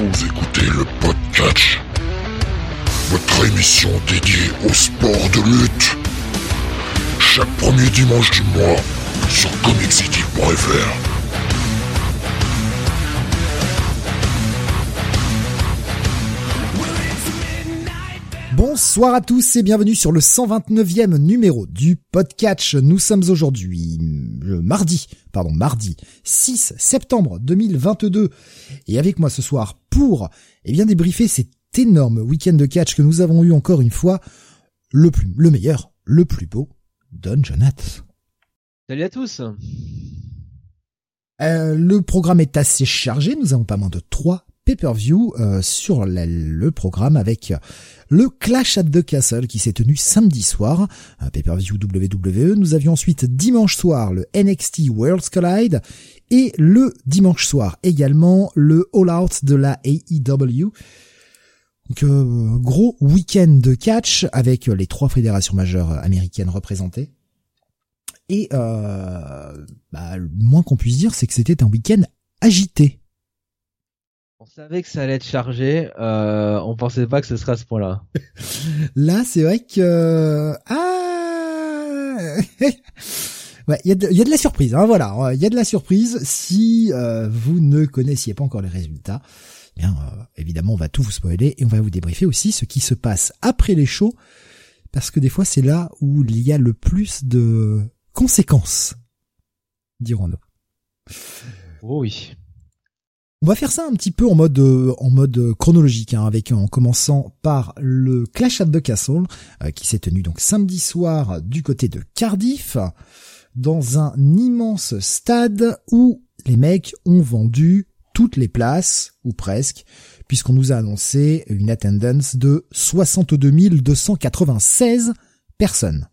Vous écoutez le podcast, votre émission dédiée au sport de lutte. Chaque premier dimanche du mois sur comiccity.fr. Bonsoir à tous et bienvenue sur le 129e numéro du podcast. Nous sommes aujourd'hui le mardi, pardon, mardi 6 septembre 2022 et avec moi ce soir pour eh bien débriefer cet énorme week-end de catch que nous avons eu encore une fois, le plus, le meilleur, le plus beau, Don Jonath. Salut à tous. Euh, le programme est assez chargé, nous avons pas moins de trois pay-per-view euh, sur le programme avec le Clash at the Castle qui s'est tenu samedi soir, un pay-per-view WWE. Nous avions ensuite dimanche soir le NXT Worlds Collide et le dimanche soir également le All Out de la AEW. Donc euh, gros week-end de catch avec les trois fédérations majeures américaines représentées. Et euh, bah, le moins qu'on puisse dire, c'est que c'était un week-end agité. On savait que ça allait être chargé, euh, on pensait pas que ce serait à ce point-là. Là, c'est vrai que ah, ouais, il y a de, il y a de la surprise. Hein, voilà, il y a de la surprise. Si euh, vous ne connaissiez pas encore les résultats, eh bien euh, évidemment, on va tout vous spoiler et on va vous débriefer aussi ce qui se passe après les shows, parce que des fois, c'est là où il y a le plus de conséquences, dirons-nous. Oh oui. On va faire ça un petit peu en mode euh, en mode euh, chronologique, hein, avec en commençant par le Clash at the Castle euh, qui s'est tenu donc samedi soir du côté de Cardiff, dans un immense stade où les mecs ont vendu toutes les places ou presque, puisqu'on nous a annoncé une attendance de 62 296 personnes.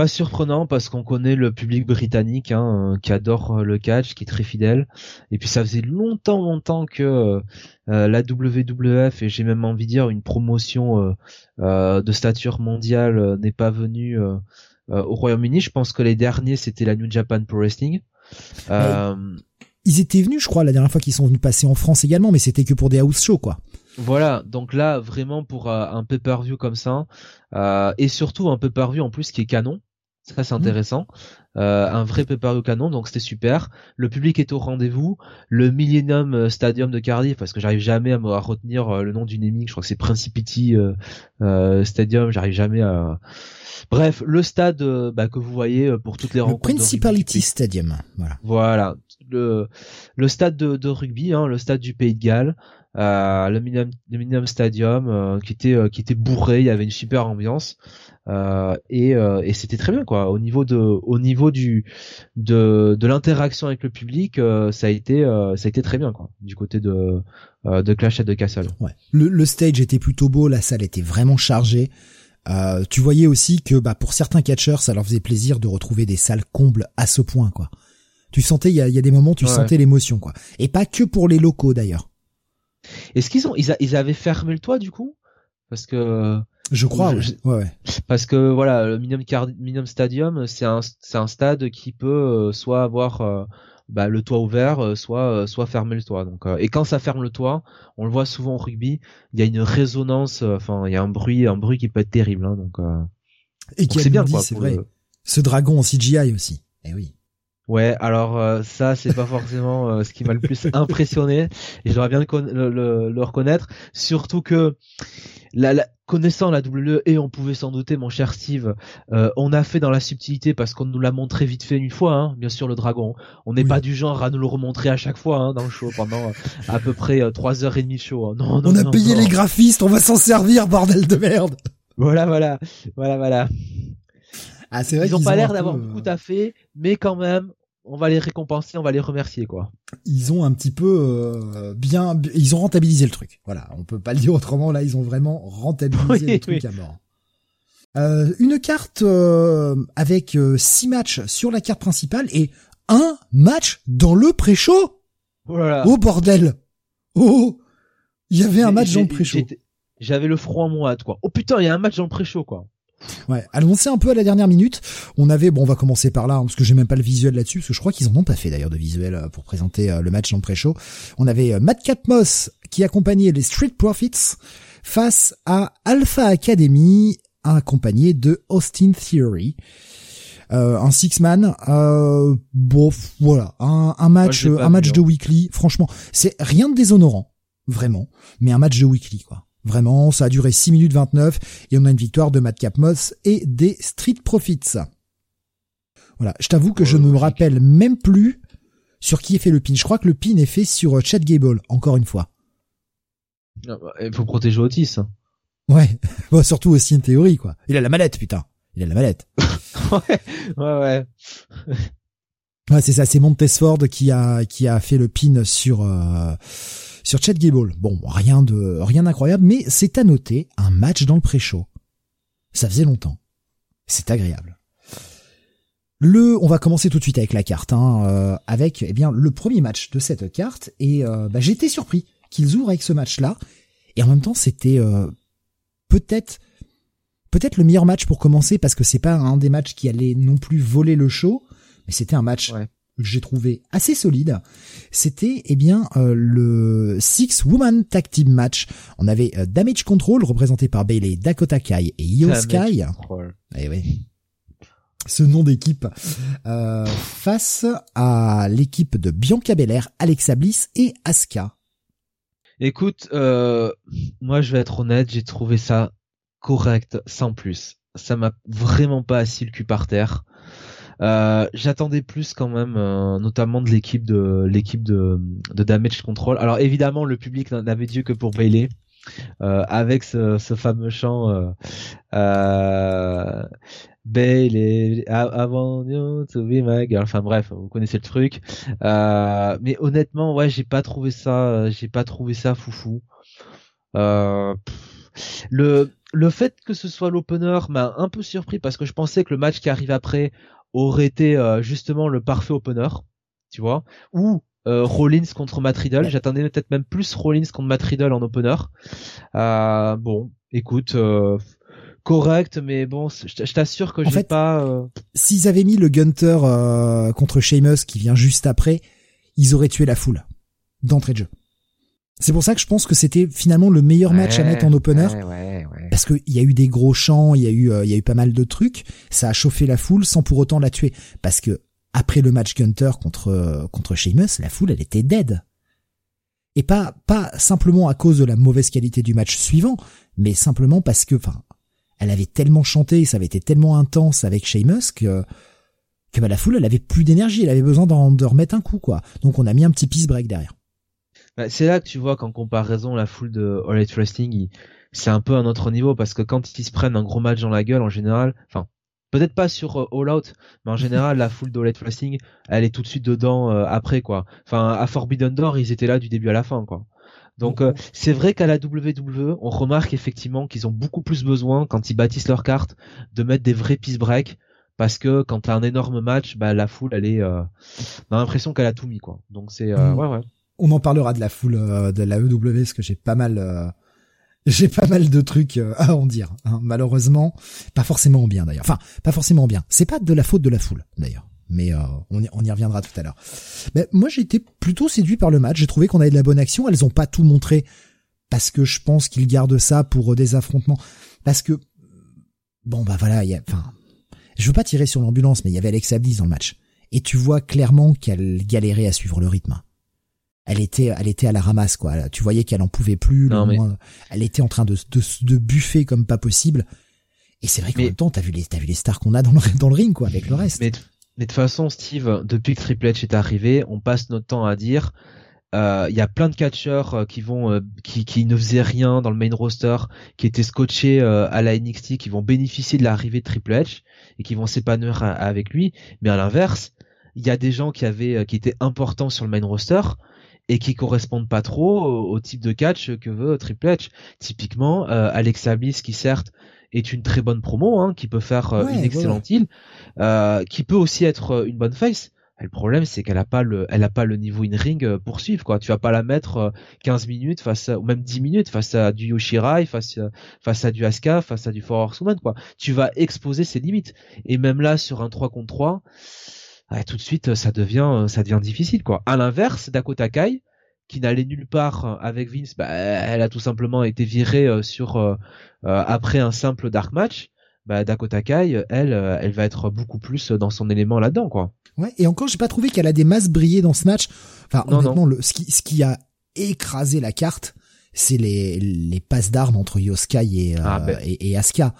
Pas surprenant parce qu'on connaît le public britannique hein, euh, qui adore euh, le catch, qui est très fidèle. Et puis ça faisait longtemps, longtemps que euh, la WWF et j'ai même envie de dire une promotion euh, de stature mondiale n'est pas venue au Royaume-Uni. Je pense que les derniers c'était la New Japan Pro Wrestling. Ils étaient venus, je crois, la dernière fois qu'ils sont venus passer en France également, mais c'était que pour des house shows, quoi. Voilà, donc là vraiment pour euh, un pay-per-view comme ça, euh, et surtout un pay-per-view en plus qui est canon, ça c'est intéressant, Euh, un vrai pay-per-view canon, donc c'était super. Le public est au rendez-vous, le Millennium Stadium de Cardiff, parce que j'arrive jamais à me à retenir euh, le nom du naming, je crois que c'est Principity euh, euh, Stadium, j'arrive jamais à. Bref, le stade euh, bah, que vous voyez euh, pour toutes les Le rencontres. Principality. Stadium, voilà. Voilà, le, le stade de, de rugby, hein, le stade du Pays de Galles, euh, le Millennium, le Millennium Stadium, euh, qui était euh, qui était bourré, il y avait une super ambiance euh, et, euh, et c'était très bien quoi. Au niveau de au niveau du de de l'interaction avec le public, euh, ça a été euh, ça a été très bien quoi. Du côté de euh, de Clash at the Castle. Ouais. Le, le stage était plutôt beau, la salle était vraiment chargée. Euh, tu voyais aussi que bah, pour certains catcheurs, ça leur faisait plaisir de retrouver des salles combles à ce point, quoi. Tu sentais, il y a, il y a des moments, tu Ouais. sentais l'émotion, quoi. Et pas que pour les locaux, d'ailleurs. Est-ce qu'ils ont ils, a- ils avaient fermé le toit du coup? Parce que Je crois, ouais. Je- ouais, ouais. Parce que voilà, le Millennium, Card- Millennium Stadium, c'est un, c'est un stade qui peut euh, soit avoir euh, bah, le toit ouvert, euh, soit, soit fermer le toit. Donc, et quand ça ferme le toit, on le voit souvent au rugby, il y a une résonance, enfin, il y a un bruit, un bruit qui peut être terrible. Hein, donc, Et qui c'est bien dit, c'est vrai. le- Ce dragon en CGI aussi. Eh oui. Ouais, alors euh, ça c'est pas forcément euh, ce qui m'a le plus impressionné et j'aurais bien le, con- le, le- le reconnaître, surtout que la, la- connaissant la WWE et on pouvait s'en douter, mon cher Steve, euh, on a fait dans la subtilité parce qu'on nous l'a montré vite fait une fois, hein, bien sûr le dragon. On n'est Oui. pas du genre à nous le remontrer à chaque fois hein, dans le show pendant euh, à peu près euh, trois heures et demie de show. hein. Non, non, on a non, payé non. les graphistes, on va s'en servir, bordel de merde. Voilà, voilà, voilà, voilà. Ah, c'est vrai Ils ont qu'ils pas l'air d'avoir beaucoup à fait, mais quand même, on va les récompenser, on va les remercier quoi. ils ont un petit peu euh, bien, ils ont rentabilisé le truc. Voilà, on peut pas le dire autrement. Là, ils ont vraiment rentabilisé Oui, le truc oui. à mort. Euh, une carte euh, avec six matchs sur la carte principale et un match dans le pré-show. Oh là là. Oh bordel Oh Il y avait un match dans le pré-show. J'avais le froid en moi, quoi. Oh putain, il y a un match dans le pré-show, quoi. Ouais, annoncé un peu à la dernière minute. On avait, bon, on va commencer par là, hein, parce que j'ai même pas le visuel là-dessus, parce que je crois qu'ils en ont pas fait d'ailleurs de visuel euh, pour présenter euh, le match dans le pré-show. On avait euh, Matt Catmos qui accompagnait les Street Profits face à Alpha Academy, accompagné de Austin Theory. un six man, euh, bon, voilà, un, un match, un match de hein. weekly. Franchement, c'est rien de déshonorant, vraiment, mais un match de weekly, quoi. Vraiment, ça a duré 6 minutes 29 et on a une victoire de Madcap Moss et des Street Profits. Voilà, je t'avoue que je ne me rappelle même plus sur qui est fait le pin. Je crois que le pin est fait sur euh, Chad Gable, encore une fois. Ah bah, il faut protéger Otis. Hein. Ouais, bon, surtout aussi une théorie, quoi. Il a la mallette, putain. Il a la mallette. ouais, ouais, ouais. ouais, c'est ça, c'est Montesford qui a qui a fait le pin sur euh, sur Chad Gable. Bon, rien de rien d'incroyable, mais c'est à noter un match dans le pré-show. Ça faisait longtemps. C'est agréable. Le, on va commencer tout de suite avec la carte, hein, euh, avec eh bien le premier match de cette carte, et euh, bah, j'étais surpris qu'ils ouvrent avec ce match-là, et en même temps c'était euh, peut-être peut-être le meilleur match pour commencer parce que c'est pas un des matchs qui allait non plus voler le show, mais c'était un match que j'ai trouvé assez solide, c'était eh bien euh, le Six Woman Tag Team Match. On avait euh, Damage Control représenté par Bailey, Dakota Kai et Io Sky. Eh oui. Ce nom d'équipe euh, face à l'équipe de Bianca Belair, Alexa Bliss et Asuka. Écoute, moi je vais être honnête, j'ai trouvé ça correct sans plus. Ça m'a vraiment pas assis le cul par terre. Euh, j'attendais plus quand même, euh, notamment de l'équipe de l'équipe de, de Damage Control. Alors évidemment, le public n'avait Dieu que pour Bailey. Euh, avec ce, ce, fameux chant euh, euh, Bailey avant you to be my girl. Enfin bref, vous connaissez le truc. Euh, mais honnêtement, ouais, j'ai pas trouvé ça, j'ai pas trouvé ça foufou. Euh, le le fait que ce soit l'opener m'a un peu surpris parce que je pensais que le match qui arrive après aurait été euh, justement le parfait opener, tu vois, ou euh, Rollins contre Matt Riddle. J'attendais peut-être même plus Rollins contre Matt Riddle en opener. Euh, bon, écoute, euh, correct, mais bon, je t'assure que j'ai pas. Euh, s'ils avaient mis le Gunter contre Sheamus qui vient juste après, ils auraient tué la foule d'entrée de jeu. C'est pour ça que je pense que c'était finalement le meilleur match à mettre en opener. Parce qu'il y a eu des gros chants, il y a eu, euh, il y a eu pas mal de trucs. Ça a chauffé la foule sans pour autant la tuer. Parce que après le match Gunter contre euh, contre Sheamus, la foule elle était dead. Et pas pas simplement à cause de la mauvaise qualité du match suivant, mais simplement parce que, enfin, elle avait tellement chanté, ça avait été tellement intense avec Sheamus que que bah, la foule elle avait plus d'énergie, elle avait besoin de remettre un coup quoi. Donc on a mis un petit peace break derrière. Bah, c'est là que tu vois qu'en comparaison, la foule de All Wrestling, c'est un peu un autre niveau parce que quand ils se prennent un gros match dans la gueule, en général, enfin, peut-être pas sur euh, All Out, mais en général, la foule de All Elite Wrestling, elle est tout de suite dedans euh, après, quoi. Enfin, à Forbidden Door, ils étaient là du début à la fin, quoi. Donc euh, c'est vrai qu'à la WWE, on remarque effectivement qu'ils ont beaucoup plus besoin quand ils bâtissent leur carte de mettre des vrais peace break parce que quand t'as un énorme match, bah la foule elle est, on a l'impression qu'elle a tout mis quoi. Donc c'est mm. ouais ouais on en parlera de la foule euh, de la EW parce que j'ai pas mal euh, j'ai pas mal de trucs euh, à en dire hein. malheureusement pas forcément bien d'ailleurs. Enfin pas forcément bien. C'est pas de la faute de la foule d'ailleurs. Mais on, y, reviendra tout à l'heure. Mais moi j'ai été plutôt séduit par le match. J'ai trouvé qu'on avait de la bonne action. Elles ont pas tout montré parce que je pense qu'ils gardent ça pour des affrontements. Parce que bon bah voilà il y a enfin je veux pas tirer sur l'ambulance mais il y avait Alexa Bliss dans le match. Et tu vois clairement qu'elle galérait à suivre le rythme elle était, elle était à la ramasse quoi. Tu voyais qu'elle en pouvait plus. elle était en train de, de, de buffer comme pas possible. Et c'est vrai qu'en même temps, t'as vu les, t'as vu les stars qu'on a dans le, dans le ring quoi, avec le reste. Mais, mais de toute façon, Steve, depuis que Triple H est arrivé, on passe notre temps à dire. Euh, il y a plein de catcheurs euh, qui vont euh, qui, qui ne faisaient rien dans le main roster qui étaient scotchés à la NXT qui vont bénéficier de l'arrivée de Triple H et qui vont s'épanouir avec lui mais à l'inverse il y a des gens qui avaient qui étaient importants sur le main roster et qui correspondent pas trop au, type de catch que veut Triple H. Typiquement, euh, Alexa Bliss qui certes est une très bonne promo, hein, qui peut faire euh, une excellente île, euh, qui peut aussi être euh, une bonne face. le problème, c'est qu'elle a pas le, elle a pas le niveau in ring euh, pour suivre quoi. Tu vas pas la mettre 15 euh, minutes face à, ou même 10 minutes face à du Yoshirai, face à, face à du Asuka, face à du Four Horsewoman quoi. Tu vas exposer ses limites. Et même là, sur un 3 contre 3, tout de suite, ça devient, ça devient difficile quoi. À l'inverse, Dakota Kai, qui n'allait nulle part avec Vince, bah, elle a tout simplement été virée euh, sur après un simple dark match. Bah, Dakota Kai, elle, elle va être beaucoup plus dans son élément là-dedans quoi. Ouais, et encore, j'ai pas trouvé qu'elle a des masses brillées dans ce match. Enfin, honnêtement, Le, ce, qui, ce qui a écrasé la carte, c'est les, les passes d'armes entre Yoskai et, euh, ah, ben. et, Asuka.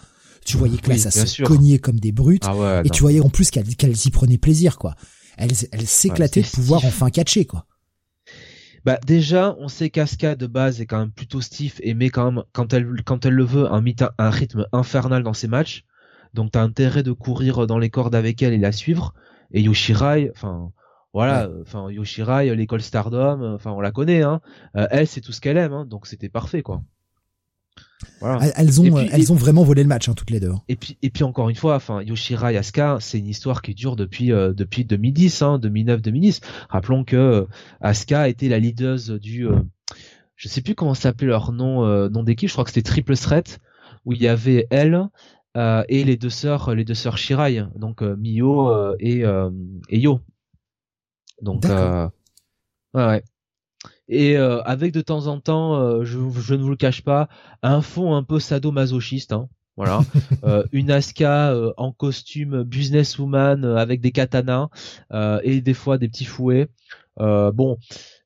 Tu voyais que là, ça se cognait comme des brutes. Ah et tu voyais en plus qu'elle qu'elle s'y prenait plaisir, quoi. Elle, elle s'éclatait de pouvoir enfin catcher, quoi. Bah déjà, on sait qu'Asuka de base est quand même plutôt stiff et met quand même quand elle quand elle le veut un, un rythme infernal dans ses matchs. Donc t'as intérêt de courir dans les cordes avec elle et la suivre et Yoshirai, enfin voilà, enfin Yoshirai, l'école Stardom, enfin on la connaît, hein. Euh, elle c'est tout ce qu'elle aime, hein, donc c'était parfait quoi. Voilà. Elles ont, elles ont vraiment volé le match hein, toutes les deux. Hein. Et puis, et puis encore une fois, enfin Yoshirai Asuka, c'est une histoire qui dure depuis euh, depuis 2010, hein, 2009-2010. Rappelons que euh, Asuka était la leader du, je sais plus comment s'appelait leur nom nom d'équipe, je crois que c'était Triple Threat où il y avait elle, euh, et les deux sœurs, les deux sœurs Shirai, donc euh, Mio euh, et, et Yo. Donc ouais, ouais. Et avec de temps en temps, je, je, ne vous le cache pas, un fond un peu sadomasochiste. Hein, voilà, une Aska en costume businesswoman avec des katanas et des fois des petits fouets. bon,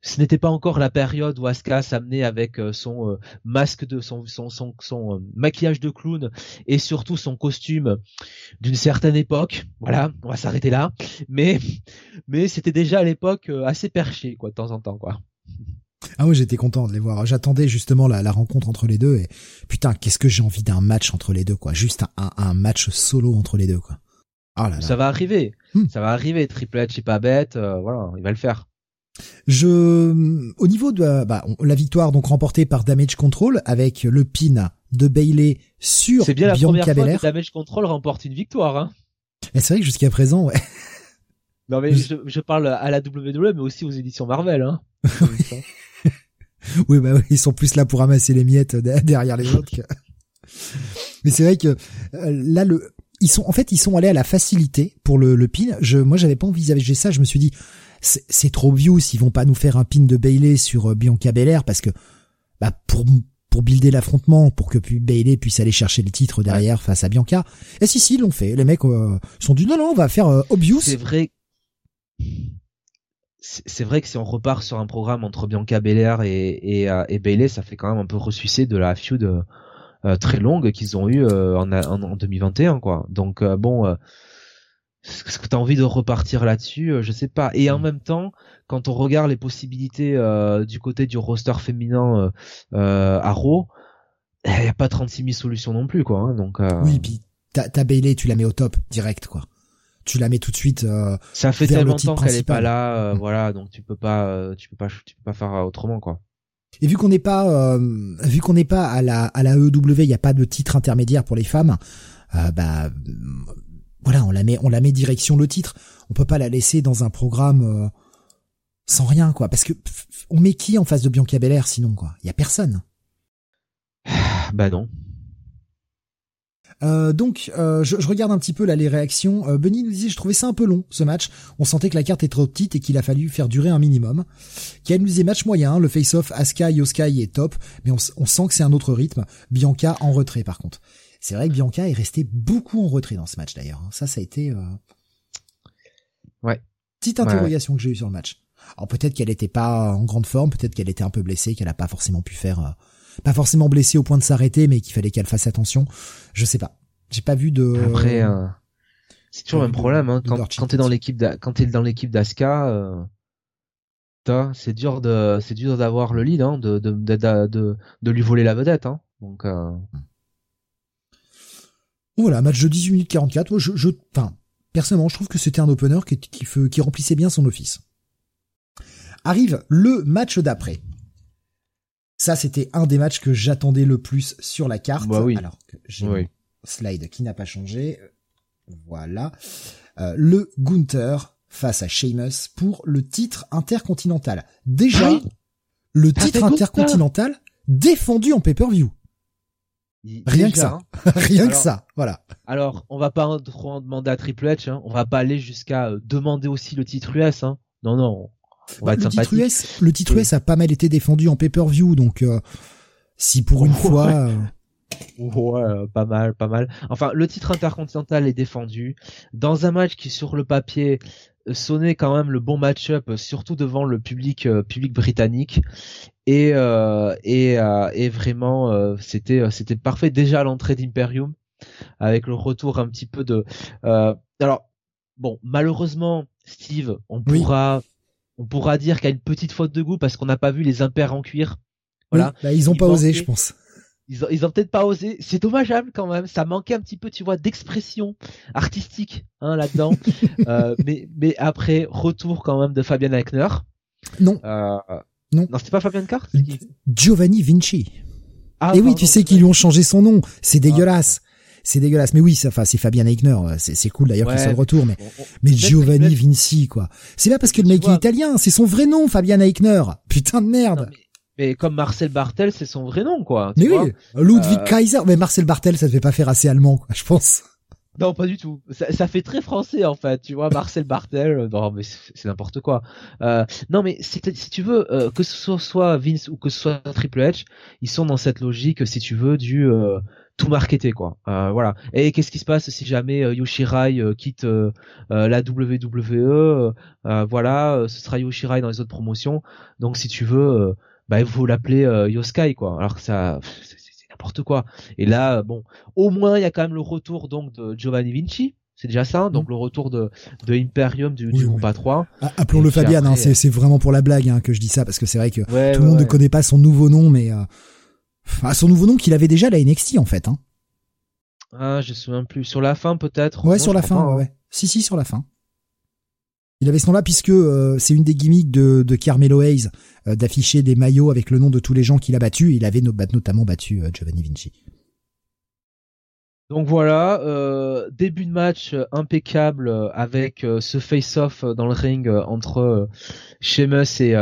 ce n'était pas encore la période où Asuka s'amenait avec euh, son euh, masque de son son son, son euh, maquillage de clown et surtout son costume d'une certaine époque. Voilà, on va s'arrêter là. Mais mais c'était déjà à l'époque assez perché quoi de temps en temps quoi. Ah ouais, j'étais content de les voir. J'attendais justement la, la, rencontre entre les deux et putain, qu'est-ce que j'ai envie d'un match entre les deux quoi. Juste un, un, match solo entre les deux quoi. Oh là là. Ça va arriver. Hmm. Ça va arriver. Triple H est pas bête. voilà, il va le faire. Je, au niveau de bah, la victoire donc remportée par Damage Control avec le pin de Bailey sur C'est bien la première fois que Damage Control remporte une victoire. Hein. c'est vrai que jusqu'à présent, ouais. Non mais je, je, parle à la WWE mais aussi aux éditions Marvel. Hein. oui bah oui, ils sont plus là pour ramasser les miettes derrière les autres. mais c'est vrai que euh, là le ils sont en fait ils sont allés à la facilité pour le, le pin. Je moi j'avais pas envisagé ça. Je me suis dit c'est trop vieux s'ils vont pas nous faire un pin de Bailey sur euh, Bianca Belair parce que bah pour pour builder l'affrontement pour que Bailey puisse aller chercher le titre derrière face à Bianca. Et si si ils l'ont fait. Les mecs euh, sont du non non on va faire euh, obvious. C'est vrai. C'est vrai que si on repart sur un programme entre Bianca Belair et, et, et Bailey, ça fait quand même un peu ressucer de la feud très longue qu'ils ont eu en, en, en, 2021 quoi. Donc bon est-ce que tu as envie de repartir là-dessus euh, Je sais pas. Et en mm. même temps, quand on regarde les possibilités euh, du côté du roster féminin euh, à Raw, il eh, n'y a pas 36 000 solutions non plus, quoi. Hein, donc, Oui, puis t'as Bailey, tu la mets au top, direct, quoi. Tu la mets tout de suite. Ça fait tellement longtemps qu'elle est pas là, mm. voilà. Donc tu peux pas, tu peux pas, tu peux pas faire autrement, quoi. Et vu qu'on n'est pas, vu qu'on n'est pas à la à la EW, il n'y a pas de titre intermédiaire pour les femmes. bah voilà, on la met, on la met direction le titre. On peut pas la laisser dans un programme euh, sans rien, quoi. Parce que on met qui en face de Bianca Belair sinon, quoi? Il y a personne. Bah non. Euh, donc, euh, je, regarde un petit peu là les réactions. Euh, Benny nous disait, je trouvais ça un peu long ce match. On sentait que la carte est trop petite et qu'il a fallu faire durer un minimum. Ken nous disait match moyen, le face-off Asuka Yoskai est top, mais on, on sent que c'est un autre rythme. Bianca en retrait par contre. C'est vrai que Bianca est restée beaucoup en retrait dans ce match d'ailleurs. Ça, ça a été euh... ouais petite interrogation que j'ai eue sur le match. Alors peut-être qu'elle n'était pas en grande forme, peut-être qu'elle était un peu blessée, qu'elle n'a pas forcément pu faire, euh, pas forcément blessée au point de s'arrêter, mais qu'il fallait qu'elle fasse attention. Je sais pas. J'ai pas vu de. Après, euh, c'est toujours le même problème hein. quand, quand t'es dans l'équipe, quand t'es dans l'équipe d'Aska. Euh... c'est dur de c'est dur d'avoir le lead hein, de, de, de, de, de lui voler la vedette hein. donc euh... Voilà, match de 18 minutes 44. Je, je, enfin, personnellement, je trouve que c'était un opener qui, qui, qui remplissait bien son office. Arrive le match d'après. Ça, c'était un des matchs que j'attendais le plus sur la carte. Bah oui. Alors que j'ai oui. slide qui n'a pas changé. Voilà. Euh, le Gunther face à Sheamus pour le titre intercontinental. Déjà, oui. le titre intercontinental défendu en pay-per-view. Rien que ça. Rien que ça, voilà. Alors, on va pas trop en demander à Triple H, hein. on va pas aller jusqu'à euh, demander aussi le titre US, hein. Non, non, être le titre. US, le titre US a pas mal été défendu en pay-per-view, donc euh, si pour une fois, euh, Ouais, pas mal, pas mal. Enfin, le titre intercontinental est défendu dans un match qui, sur le papier, sonnait quand même le bon match-up, surtout devant le public, euh, public britannique. Et euh, et, euh, et vraiment, c'était c'était parfait déjà à l'entrée d'Imperium, avec le retour un petit peu de. alors, bon, malheureusement, Steve, on Oui. pourra on pourra dire qu'il y a une petite faute de goût parce qu'on n'a pas vu les impairs en cuir. Voilà. oui, bah, ils ont Il pas osé, je pense. Ils ont, ils ont peut-être pas osé. C'est dommageable quand même. Ça manquait un petit peu, tu vois, d'expression artistique hein, là-dedans. Euh, mais, mais après, retour quand même de Fabian Eichner. Non, Euh, Non. Non, c'était pas Fabian Cart Giovanni Vinci. Ah, Et oui, pardon, tu sais qu'ils lui ont changé son nom. C'est dégueulasse. C'est dégueulasse. Mais oui, ça, enfin, c'est Fabien Eigner. C'est, cool d'ailleurs qu'il Ouais. soit de retour. Mais, on- mais Giovanni Vinci, quoi. C'est pas parce que le mec est italien. C'est son vrai nom, Fabien Eigner. Putain de Non, merde. mais, mais comme Marcel Bartel, c'est son vrai nom, quoi. mais oui, Ludwig Euh, Kaiser. Mais Marcel Bartel, ça devait pas faire assez allemand, quoi, je pense. Non, pas du tout. Ça, ça fait très français en fait. Tu vois, Marcel Bartel. euh, Non, mais c'est n'importe quoi. Euh, non, mais si, tu veux, euh, que ce soit, soit Vince ou que ce soit Triple H, ils sont dans cette logique, si tu veux, du euh, tout marketé quoi. Euh, voilà. Et qu'est-ce qui se passe si jamais euh, Yoshirai euh, quitte euh, la WWE Voilà, euh, ce sera Yoshirai dans les autres promotions. Donc si tu veux, bah il faut l'appeler euh, Yoskai quoi. Alors que ça, c'est n'importe quoi. Et là, bon, au moins il y a quand même le retour donc de Giovanni Vinci. C'est déjà ça, donc le retour de, de Imperium du, Oui, du oui. groupe A3. Ah, Appelons-le Fabian. hein, c'est, c'est vraiment pour la blague hein, que je dis ça parce que c'est vrai que Ouais, tout le monde ne connaît pas son nouveau nom, mais euh, enfin, son nouveau nom qu'il avait déjà à la NXT en fait. Hein. Ah, je me souviens plus. Sur la fin peut-être? Ouais, Non, sur la fin, pas, ouais, hein. ouais. Si, si, sur la fin. Il avait ce nom-là puisque euh, c'est une des gimmicks de, de Carmelo Hayes euh, d'afficher des maillots avec le nom de tous les gens qu'il a battus. Il avait notamment battu euh, Giovanni Vinci. Donc voilà, début de match impeccable avec ce face-off dans le ring entre Sheamus et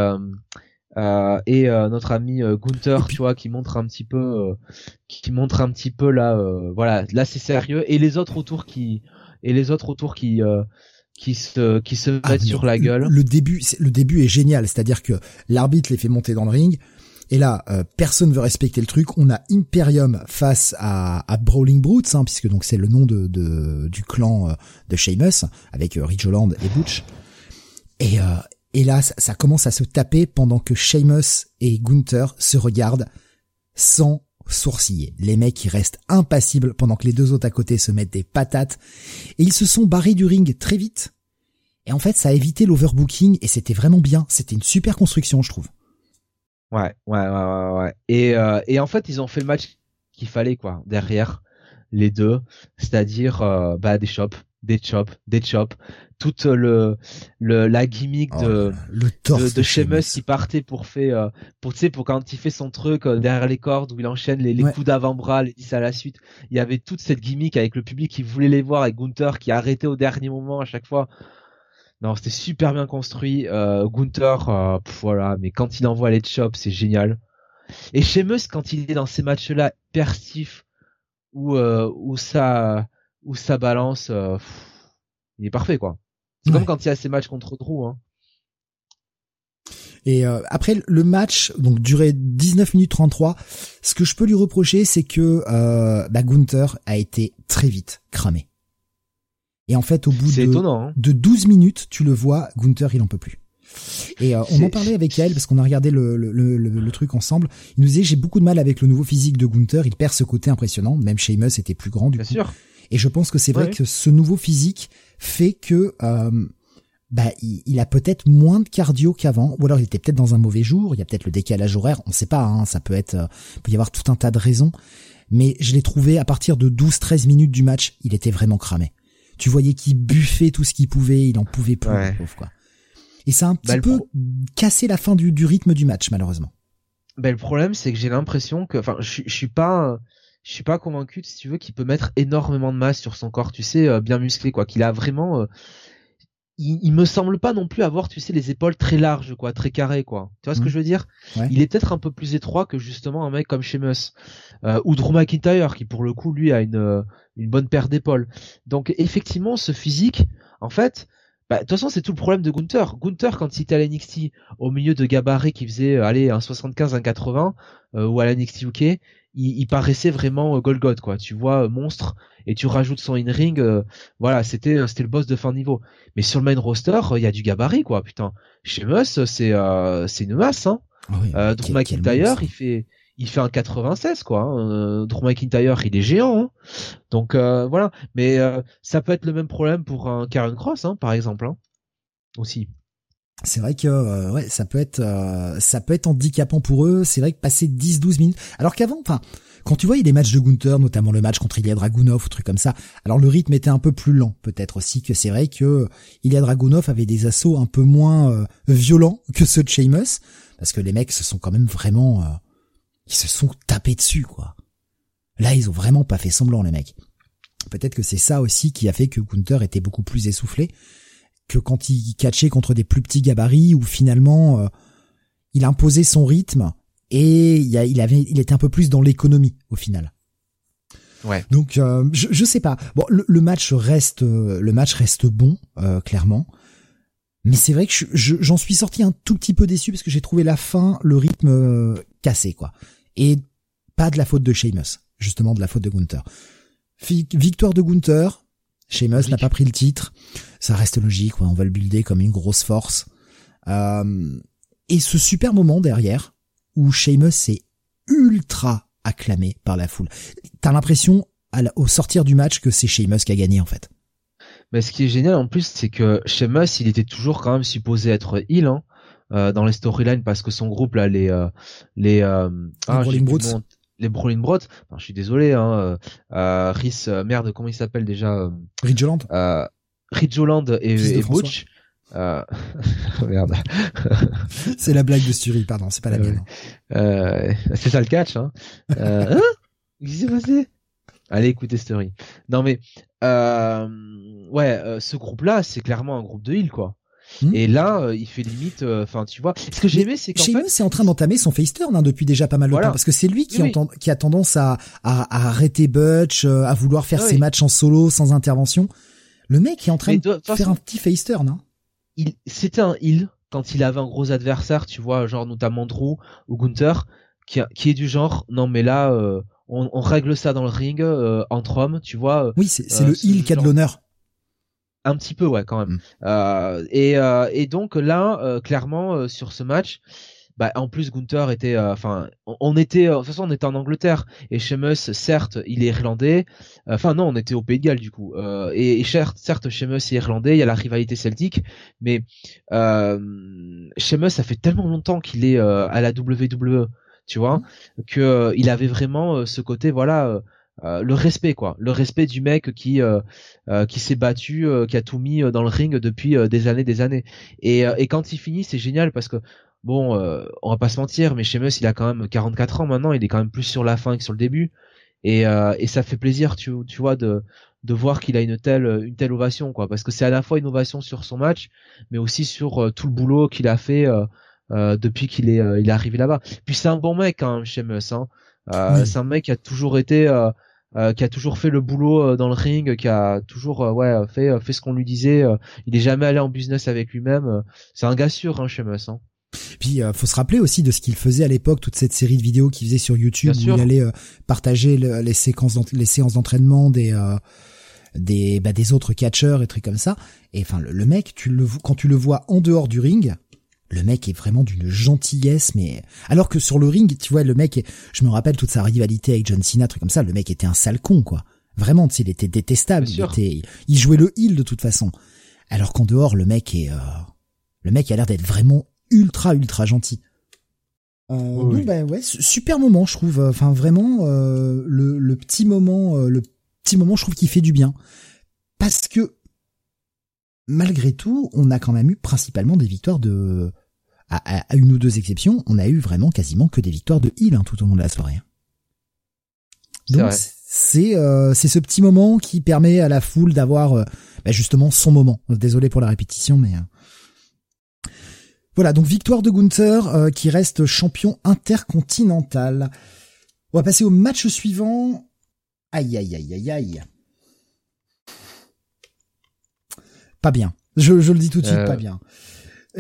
euh, et euh, notre ami euh, Gunther, tu vois, qui montre un petit peu, euh, qui, qui montre un petit peu là, euh, voilà, là c'est sérieux et les autres autour qui et les autres autour qui euh, qui se qui se Ah, mettent sur la le- gueule. Le début, le début est génial. C'est-à-dire que l'arbitre les fait monter dans le ring. Et là, euh, personne veut respecter le truc. On a Imperium face à, à Brawling Brutes, hein, puisque donc c'est le nom de, de- du clan euh, de Sheamus, avec euh, Ridge Holland et Butch. Et, euh, et ça, commence à se taper pendant que Sheamus et Gunther se regardent sans sourciller. Les mecs, ils restent impassibles pendant que les deux autres à côté se mettent des patates. Et ils se sont barrés du ring très vite. Et en fait, ça a évité l'overbooking et c'était vraiment bien. C'était une super construction, je trouve. Ouais, ouais, ouais, ouais, ouais. Et, euh, et en fait, ils ont fait le match qu'il fallait, quoi, derrière les deux. C'est-à-dire, euh, bah, des chops, des chops, des chops. Toute le, le, la gimmick de, Oh, le torse de, de Sheamus qui partait pour faire, euh, pour, tu sais, pour quand il fait son truc euh, derrière les cordes où il enchaîne les, les Ouais. coups d'avant-bras, les 10 à la suite. Il y avait toute cette gimmick avec le public qui voulait les voir et Gunther qui arrêtait au dernier moment à chaque fois. Non, c'était super bien construit. Euh, Gunther, euh, pff, voilà, mais quand il envoie les chops, c'est génial. Et Sheamus, quand il est dans ces matchs-là, persif, où, euh, où ça, où ça balance, euh, pff, il est parfait, quoi. C'est Ouais. comme quand il y a ces matchs contre Drew, hein. Et euh, après le match, donc duré 19 minutes 33, ce que je peux lui reprocher, c'est que euh, bah, Gunther a été très vite cramé. Et en fait, au bout de, étonnant, hein. de 12 minutes, tu le vois, Gunther, il en peut plus. Et euh, on en parlait avec elle parce qu'on a regardé le, le, le, le- le truc ensemble. Il nous disait j'ai beaucoup de mal avec le nouveau physique de Gunther. Il perd ce côté impressionnant. Même Sheamus était plus grand du Bien coup. sûr. Et je pense que c'est vrai Ouais. que ce nouveau physique fait que euh, bah il, il a peut-être moins de cardio qu'avant, ou alors il était peut-être dans un mauvais jour. Il y a peut-être le décalage horaire, on sait pas. Hein, ça peut être, euh, peut y avoir tout un tas de raisons. Mais je l'ai trouvé à partir de 12-13 minutes du match, il était vraiment cramé. Tu voyais qu'il buffait tout ce qu'il pouvait, il en pouvait plus, Ouais. le pauvre, quoi. Et ça a un petit Bah, peu pro- cassé la fin du, du rythme du match, malheureusement. Ben, le problème, c'est que j'ai l'impression que, enfin, je, suis- je suis pas, je suis pas convaincu, si tu veux, qu'il peut mettre énormément de masse sur son corps, tu sais, euh, bien musclé, quoi, qu'il a vraiment, euh, il, me semble pas non plus avoir, tu sais, les épaules très larges, quoi, très carrées, quoi. Tu vois ce que mmh. je veux dire? Il est peut-être un peu plus étroit que justement un mec comme Sheamus euh, ou Drew McIntyre, qui pour le coup, lui, a une une bonne paire d'épaules. Donc effectivement, ce physique, en fait, bah, de toute façon, c'est tout le problème de Gunther. Gunther, quand il était à l'NXT, au milieu de gabarit qui faisait, euh, allez, un 75, un 80, euh, ou à l'NXT UK, il, il, paraissait vraiment Golgoth, quoi. Tu vois, monstre, et tu rajoutes son in-ring, euh, voilà, c'était euh, c'était le boss de fin de niveau. Mais sur le main roster, il y a du gabarit quoi, putain. Sheamus, c'est euh, c'est une masse hein. Ah euh, Drew McIntyre, il fait il fait un 96 quoi. Hein. Drew McIntyre, il est géant. Hein. Donc voilà, mais ça peut être le même problème pour un Karen Cross hein, par exemple hein. aussi. C'est vrai que ouais, ça peut être ça peut être handicapant pour eux. C'est vrai que passer 10-12 minutes, alors qu'avant, enfin, quand tu voyais des matchs de Gunther, notamment le match contre Ilya Dragunov ou trucs comme ça, alors le rythme était un peu plus lent, peut-être aussi que c'est vrai que Ilya Dragunov avait des assauts un peu moins euh, violents que ceux de Sheamus, parce que les mecs se sont quand même vraiment, euh, ils se sont tapés dessus quoi. Là, ils ont vraiment pas fait semblant les mecs. Peut-être que c'est ça aussi qui a fait que Gunther était beaucoup plus essoufflé que quand il catchait contre des plus petits gabarits où finalement euh, il imposait son rythme et il, il avait, il était un peu plus dans l'économie au final. Ouais. Donc euh, je, je sais pas. Bon, le, match reste, euh, le match reste bon, euh, clairement. Mais c'est vrai que j'en suis sorti un tout petit peu déçu parce que j'ai trouvé la fin, le rythme cassé quoi. Et pas de la faute de Sheamus, justement de la faute de Gunther. Victoire de Gunther. Sheamus n'a pas pris le titre. Ça reste logique. Ouais, on va le builder comme une grosse force. et ce super moment derrière, où Sheamus est ultra acclamé par la foule. T'as l'impression au sortir du match que c'est Sheamus qui a gagné en fait. Mais ce qui est génial en plus, c'est que Sheamus, il était toujours quand même supposé être heal hein, euh, dans les storylines parce que son groupe là, les euh, les euh, ah, les les Brawling Bros. je suis désolé, hein, euh, euh Rhys, merde, comment il s'appelle déjà Ridge Holland. Euh, Holland et, et Butch. Euh... Merde. c'est la blague de Sturi, pardon, c'est pas la mienne. Euh, c'est ça le catch, hein. Euh... hein Qu'est-ce qui s'est passé? Allez écoutez Story. Non mais euh, ouais, euh, ce groupe-là, c'est clairement un groupe de heal quoi. Hmm. Et là, euh, il fait limite. Euh, enfin, tu vois. Ce que j'ai aimé, c'est qu'en fait, c'est en train d'entamer son face turn hein, depuis déjà pas mal de temps, parce que c'est lui qui, a tendance à, à, arrêter Butch, à vouloir faire ses matchs en solo sans intervention. Le mec est en train de, faire un petit face turn. Hein il, c'était un heal quand il avait un gros adversaire, tu vois, genre notamment Drew ou Gunther, qui, qui est du genre, non mais là, euh, on, on, règle ça dans le ring euh, entre hommes, tu vois. Euh, oui, c'est, c'est le heal qui a de l'honneur. Un petit peu, ouais, quand même. Mm. et, et donc là, clairement, sur ce match, bah, en plus Gunther était euh, enfin on était euh, de toute façon on était en Angleterre et Sheamus certes il est irlandais enfin non on était au Pays de Galles du coup euh, et, et, certes certes Sheamus est irlandais il y a la rivalité celtique mais euh, Sheamus ça fait tellement longtemps qu'il est à la WWE tu vois mm. que il avait vraiment ce côté voilà le respect quoi, le respect du mec qui qui s'est battu, qui a tout mis dans le ring depuis des années, des années. Et, et quand il finit, c'est génial parce que bon, euh, on va pas se mentir, mais Sheamus, il a quand même 44 ans maintenant, il est quand même plus sur la fin que sur le début, et, euh, et ça fait plaisir, tu, tu vois, de, de voir qu'il a une telle, une telle ovation, quoi, parce que c'est à la fois une ovation sur son match, mais aussi sur euh, tout le boulot qu'il a fait depuis qu'il est, il est arrivé là-bas. Puis c'est un bon mec, quand même, Sheamus, hein. C'est un mec qui a toujours été, qui a toujours fait le boulot dans le ring, qui a toujours, ouais, fait, fait ce qu'on lui disait. il est jamais allé en business avec lui-même. c'est un gars sûr, hein, Sheamus. Hein. Puis euh, faut se rappeler aussi de ce qu'il faisait à l'époque, toute cette série de vidéos qu'il faisait sur YouTube où il allait euh, partager les séquences, les séances d'entraînement des euh, des bah, des autres catcheurs et trucs comme ça. Et enfin le, mec, tu le quand tu le vois en dehors du ring, le mec est vraiment d'une gentillesse, mais alors que sur le ring, tu vois, le mec, je me rappelle toute sa rivalité avec John Cena, truc comme ça, le mec était un sale con, quoi. Vraiment, tu sais, il était détestable, il, était, il jouait le heel de toute façon. Alors qu'en dehors, le mec est, le mec a l'air d'être vraiment ultra ultra gentil. Euh, bah, ouais, super moment je trouve. Enfin vraiment euh, le, le, petit moment, euh, le petit moment je trouve qu'il fait du bien parce que malgré tout, on a quand même eu principalement des victoires de à, une ou deux exceptions, on a eu vraiment quasiment que des victoires de heal hein, tout au long de la soirée. Donc C'est euh, c'est ce petit moment qui permet à la foule d'avoir euh, bah, justement son moment. Désolé pour la répétition, mais euh. voilà. Donc victoire de Gunther qui reste champion intercontinental. On va passer au match suivant. Aïe aïe aïe aïe aïe. Pas bien. Je, je le dis tout de suite, pas bien.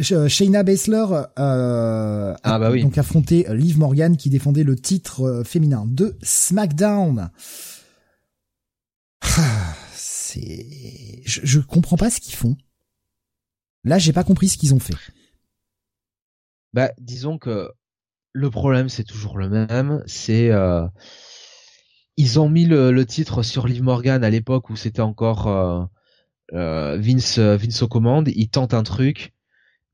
Shayna Baszler euh, ah bah oui. donc affronté Liv Morgan qui défendait le titre euh, féminin de SmackDown. Ah, c'est, je, je comprends pas ce qu'ils font. Là, j'ai pas compris ce qu'ils ont fait. Bah, disons que le problème c'est toujours le même, c'est euh, ils ont mis le, le, titre sur Liv Morgan à l'époque où c'était encore euh, euh Vince Vince aux commandes, ils tentent un truc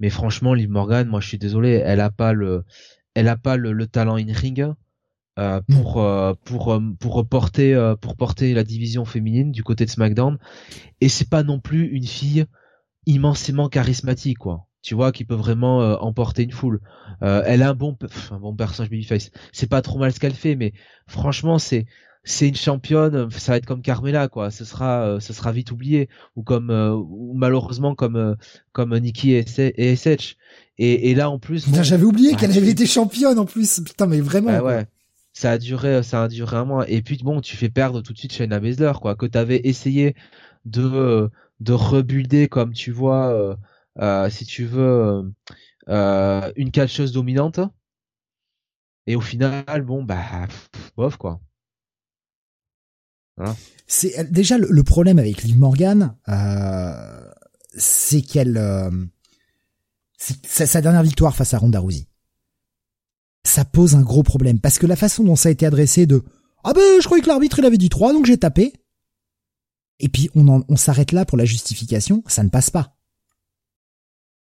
mais franchement, Liv Morgan, moi je suis désolé, elle a pas le, elle a pas le, talent in ring euh, pour euh, pour euh, pour porter euh, pour porter la division féminine du côté de SmackDown. Et c'est pas non plus une fille immensément charismatique, quoi. Tu vois, qui peut vraiment emporter une foule. elle a un bon, un bon personnage babyface. C'est pas trop mal ce qu'elle fait, mais franchement, c'est c'est une championne, ça va être comme Carmela quoi, ce sera euh, ce sera vite oublié ou comme euh, ou malheureusement comme euh, comme Nikki et, et SH. Et, et là en plus j'avais oublié qu'elle avait été championne en plus. Putain mais vraiment. Bah ouais. Ça a duré ça a duré un mois et puis bon, tu fais perdre tout de suite Shayna Baszler quoi que tu avais essayé de de rebuilder comme tu vois si tu veux une catcheuse dominante. Et au final, bon bah bof quoi. C'est déjà le, problème avec Liv Morgan, euh, c'est qu'elle, euh, sa dernière victoire face à Ronda Rousey. Ça pose un gros problème parce que la façon dont ça a été adressé de ah ben je croyais que l'arbitre il avait dit 3 donc j'ai tapé. Et puis on on s'arrête là pour la justification, ça ne passe pas.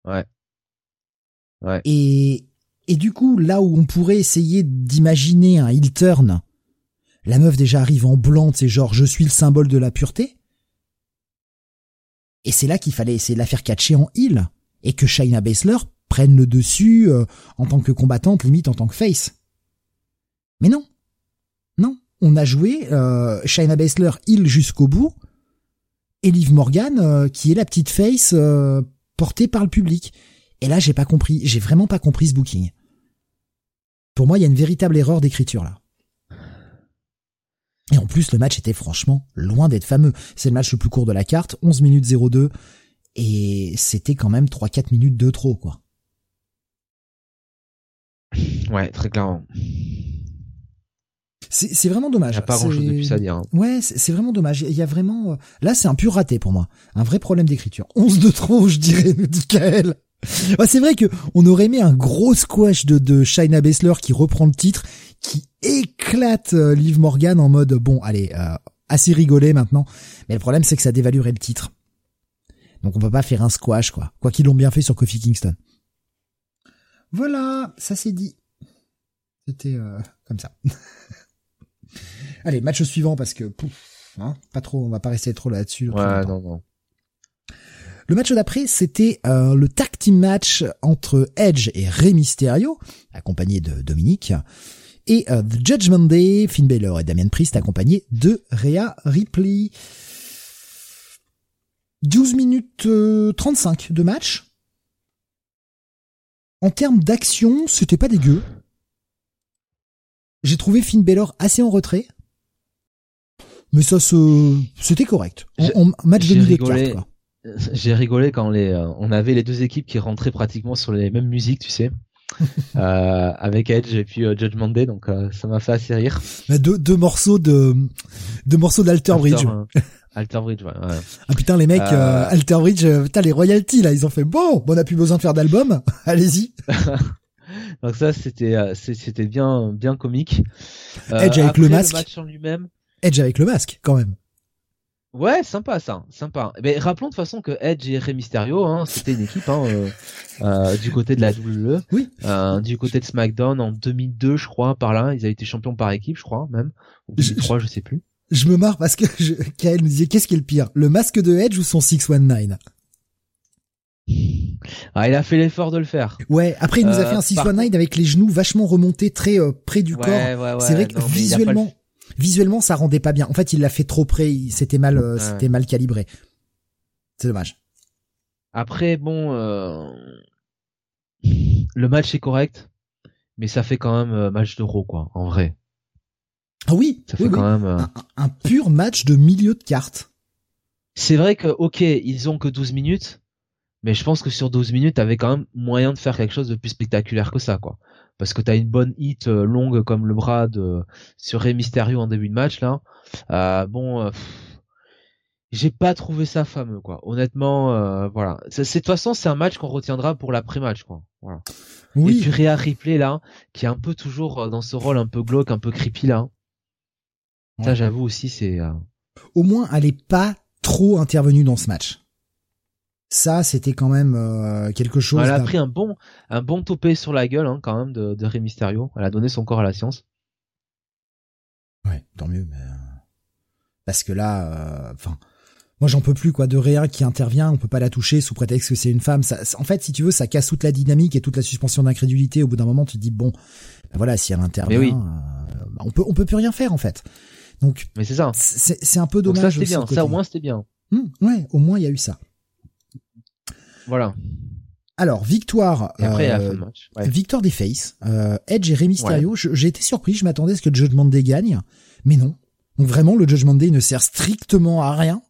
Ouais. Ouais. Et et du coup là où on pourrait essayer d'imaginer un heel turn la meuf déjà arrive en blanc, c'est genre je suis le symbole de la pureté. Et c'est là qu'il fallait essayer de la faire catcher en heal et que Shayna Baszler prenne le dessus euh, en tant que combattante, limite en tant que face. Mais non, non, on a joué euh, Shayna Baszler heal jusqu'au bout et Liv Morgan euh, qui est la petite face euh, portée par le public. Et là, j'ai pas compris, j'ai vraiment pas compris ce booking. Pour moi, il y a une véritable erreur d'écriture là. Et en plus, le match était franchement loin d'être fameux. C'est le match le plus court de la carte, 11 minutes 02, et c'était quand même 3-4 minutes de trop, quoi. Ouais, très clairement. C'est vraiment dommage. Il n'y a pas grand chose de plus à dire. Hein. Ouais, c'est vraiment dommage. Il y a vraiment, euh, là, c'est un pur raté pour moi. Un vrai problème d'écriture. 11 de trop, je dirais, nous dit Kael. c'est vrai que on aurait aimé un gros squash de, de Baszler qui reprend le titre éclate euh, Liv Morgan en mode bon allez euh, assez rigolé maintenant. Mais le problème c'est que ça dévaluerait le titre. Donc on peut pas faire un squash quoi. Quoi qu'ils l'ont bien fait sur Kofi Kingston. Voilà ça c'est dit. C'était euh, comme ça. Allez match suivant parce que pouf, hein, pas trop on va pas rester trop là-dessus ouais non non. Le match d'après, c'était le tag team match entre Edge et Rey Mysterio, accompagné de Dominique, et euh, The Judgment Day, Finn Balor et Damien Priest accompagnés de Rhea Ripley. 12 minutes 35 euh, de match. En termes d'action, c'était pas dégueu. J'ai trouvé Finn Balor assez en retrait. Mais ça se, c'était correct. Match de rigolé, J'ai rigolé quand les, euh, on avait les deux équipes qui rentraient pratiquement sur les mêmes musiques, tu sais. euh, avec Edge et puis euh, Judgment Day, donc euh, ça m'a fait assez rire. Deux, deux morceaux de deux morceaux d'Alter Bridge. Alter Bridge, ouais, Ah putain les mecs, Alter Bridge, putain les royalties là, ils ont fait bon, on n'a plus besoin de faire d'album, allez-y. donc ça c'était c'était bien bien comique. Edge avec le masque. Le match en lui-même. Edge avec le masque quand même. Ouais, sympa ça, sympa. Mais rappelons de toute façon que Edge et Rey Mysterio, hein, c'était une équipe hein, euh, euh, du côté de la WWE. Oui. Euh, du côté de SmackDown en 2002, je crois, par là, ils avaient été champions par équipe, je crois même. Ou 2003, je, sais plus. Je me marre parce que je, Kael nous disait qu'est-ce qui est le pire, le masque de Edge ou son 619 ah, il a fait l'effort de le faire. Ouais, après il nous a fait un 619 avec les genoux vachement remontés très près du corps. Ouais, C'est vrai que visuellement visuellement ça rendait pas bien. En fait, il l'a fait trop près, c'était mal, euh, c'était mal calibré. C'est dommage. Après, bon, euh... le match est correct, mais ça fait quand même euh, match d'euro, quoi, en vrai. Ah oui, ça fait quand même un, un, pur match de milieu de cartes. C'est vrai que, ok, ils ont que 12 minutes, mais je pense que sur 12 minutes, t'avais quand même moyen de faire quelque chose de plus spectaculaire que ça, quoi. Parce que t'as une bonne hit euh, longue comme le bras de sur Rey Mysterio en début de match là. Euh, bon, euh, j'ai pas trouvé ça fameux, quoi. Honnêtement, euh, voilà. De toute façon, c'est un match qu'on retiendra pour l'après-match, quoi. Voilà. Oui. Et puis Rhea Ripley là, qui est un peu toujours dans ce rôle un peu glauque, un peu creepy là. Ça, j'avoue aussi, c'est. Au moins, elle est pas trop intervenue dans ce match. Ça, c'était quand même euh, quelque chose. Elle a pris un bon, un bon topé sur la gueule, hein, quand même, de, de Rey Mysterio. Elle a donné son corps à la science. Ouais, tant mieux. Mais... Euh, parce que là, euh, enfin, moi j'en peux plus quoi de Réa qui intervient. On peut pas la toucher sous prétexte que c'est une femme. Ça, en fait, si tu veux, ça casse toute la dynamique et toute la suspension d'incrédulité. Au bout d'un moment, tu te dis bon, ben voilà, si elle intervient, oui. on peut, on peut plus rien faire en fait. Donc, mais c'est ça. C'est un peu dommage. Donc ça c'était bien. Ça au moins c'était bien. Hum, ouais, au moins il y a eu ça. Voilà. Alors, victoire. après, euh, Victoire des Face. Euh, Edge et Rey Mysterio. J'ai été surpris, je m'attendais à ce que Judgment Day gagne. Mais non. Donc vraiment, le Judgment Day ne sert strictement à rien.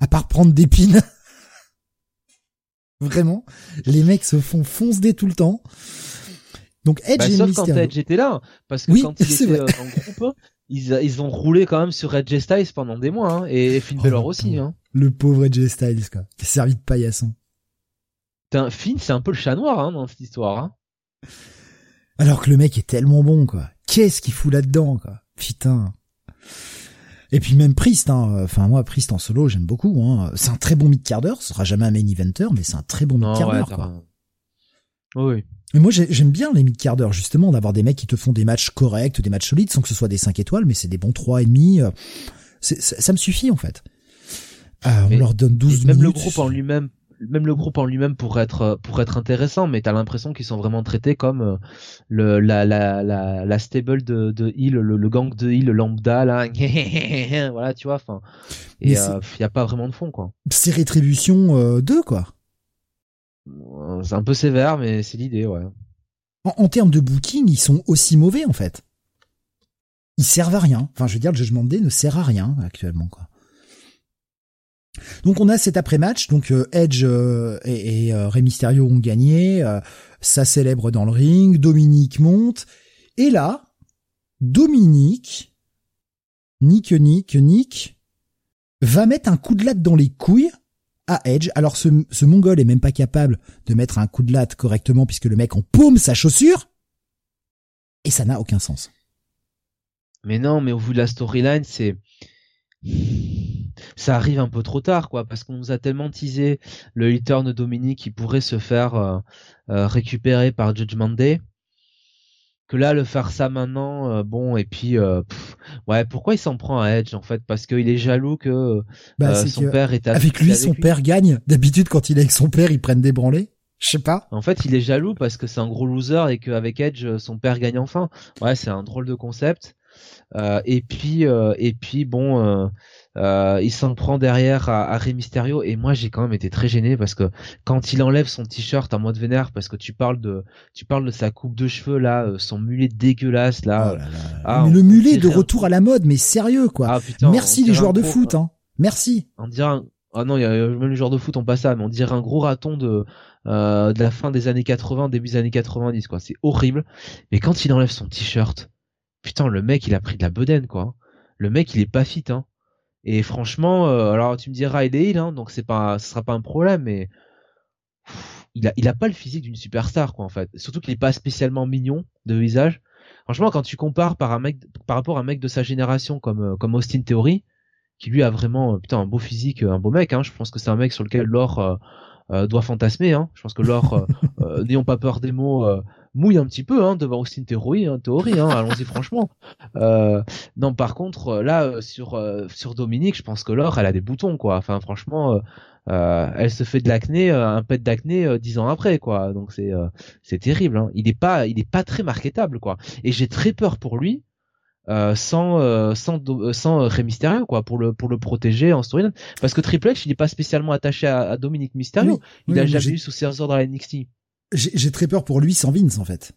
À part prendre des pins. vraiment. Les mecs se font foncer tout le temps. Donc Edge bah, et sauf Mysterio. quand Edge était là. Parce que quand il était euh, en groupe, ils, ils ont roulé quand même sur Edge Styles pendant des mois. Hein, et Finn Balor oh, aussi. Hein. Le pauvre Edge Styles, quoi. Qui servi de paillasson. Finn, c'est un peu le chat noir hein, dans cette histoire. Hein. Alors que le mec est tellement bon, quoi. Qu'est-ce qu'il fout là-dedans, quoi Putain. Et puis même Priest, hein. Enfin moi, Priest en solo, j'aime beaucoup. Hein. C'est un très bon mid-carder. Ce sera jamais un main eventer, mais c'est un très bon mid-carder, quoi. Oui. Mais moi, j'aime bien les mid-carders, justement, d'avoir des mecs qui te font des matchs corrects, des matchs solides, sans que ce soit des 5 étoiles, mais c'est des bons trois et demi. Euh, ça me suffit, en fait. Euh, on leur donne 12 même minutes. Même le groupe en lui-même même le groupe en lui-même pourrait être pour être intéressant, mais t'as l'impression qu'ils sont vraiment traités comme euh, le la la la, la stable de de Hill, le, gang de Hill lambda là, voilà tu vois, enfin et il euh, y a pas vraiment de fond quoi. C'est rétribution euh, 2 quoi. Euh, c'est un peu sévère, mais c'est l'idée ouais. En, en, termes de booking, ils sont aussi mauvais en fait. Ils servent à rien. Enfin, je veux dire, le Judgment Day ne sert à rien actuellement quoi. Donc on a cet après-match, donc euh, Edge euh, et, et euh, Rey Mysterio ont gagné, ça célèbre dans le ring, Dominique monte, et là, Dominique, Nick, Nick, Nick, va mettre un coup de latte dans les couilles à Edge. Alors ce, ce mongol est même pas capable de mettre un coup de latte correctement puisque le mec en paume sa chaussure, et ça n'a aucun sens. Mais non, mais au vu de la storyline, c'est ça arrive un peu trop tard, quoi, parce qu'on nous a tellement teasé le turn Dominique qui pourrait se faire euh, euh, récupérer par Judgment Day que là le faire ça maintenant euh, bon et puis ouais pourquoi il s'en prend à Edge en fait? Parce qu'il est jaloux que bah, son père est avec lui son père gagne d'habitude quand il est avec son père ils prennent des branlées je sais pas. En fait, il est jaloux parce que c'est un gros loser et qu'avec Edge, son père gagne enfin. Ouais, c'est un drôle de concept. Euh, et puis euh, et puis bon, euh, il s'en prend derrière à, à Rey Mysterio et moi j'ai quand même été très gêné parce que quand il enlève son t-shirt en mode vénère parce que tu parles de tu parles de sa coupe de cheveux là, son mulet dégueulasse là. Oh ah, le mulet de retour à la mode, mais sérieux quoi. Ah, Merci les joueurs de foot, hein. Merci. On dirait ah non, il y a même les joueurs de foot ont pas ça, mais on dirait un gros raton de euh, de la fin des années 80, début des années 90 quoi. C'est horrible. Mais quand il enlève son t-shirt, putain, le mec, il a pris de la bedaine, quoi. Le mec, il est pas fit, hein. Et franchement, euh, alors tu me diras, il est hein, donc c'est pas, ce sera pas un problème, mais il a, il a pas le physique d'une superstar, quoi, en fait. Surtout qu'il est pas spécialement mignon de visage. Franchement, quand tu compares par un mec, par rapport à un mec de sa génération comme, euh, comme Austin Theory, qui lui a vraiment, putain, un beau physique, un beau mec, hein. Je pense que c'est un mec sur lequel l'or euh, doit fantasmer, hein. Je pense que l'or, n'ayons pas peur des mots, mouille un petit peu hein, devant Austin Theory, hein, théorie, hein, allons-y franchement. Euh, non, par contre, euh, là euh, sur euh, sur Dominique, je pense que Laure, elle a des boutons quoi. Enfin, franchement, euh, elle se fait de l'acné, un pet d'acné dix ans après quoi. Donc c'est c'est terrible. Hein. Il est pas il est pas très marketable quoi. Et j'ai très peur pour lui. euh, sans euh, sans euh, sans Rey Mysterio quoi pour le pour le protéger en storyline parce que Triple H il est pas spécialement attaché à, à Dominique Mysterio il a jamais eu sous ses ordres à NXT j'ai très peur pour lui sans Vince en fait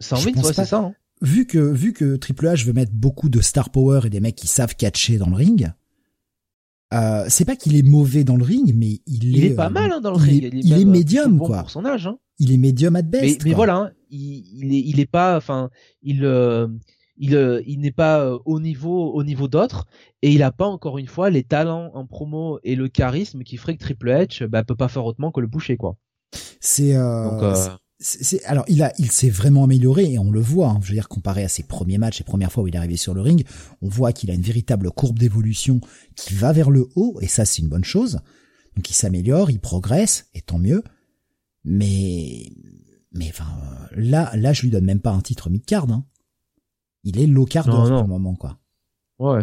sans Vince ouais c'est ça hein. vu que vu que Triple H veut mettre beaucoup de star power et des mecs qui savent catcher dans le ring euh, c'est pas qu'il est mauvais dans le ring, mais il, il est, pas mal hein, dans le il ring. Est, il est, médium bon quoi. Pour son âge. Hein. Il est médium at best. Mais, mais voilà, hein, il, est il est pas, enfin, il euh, il, euh, il n'est pas euh, au niveau au niveau d'autres et il a pas encore une fois les talents en promo et le charisme qui ferait que Triple H bah, peut pas faire autrement que le boucher quoi. C'est euh, c'est alors il a il s'est vraiment amélioré et on le voit. Hein, je veux dire comparé à ses premiers matchs, les premières fois où il est arrivé sur le ring, on voit qu'il a une véritable courbe d'évolution qui va vers le haut et ça c'est une bonne chose. Donc il s'améliore, il progresse et tant mieux. Mais mais enfin là là je lui donne même pas un titre mid card. Hein. Il est low card pour le moment quoi. Ouais.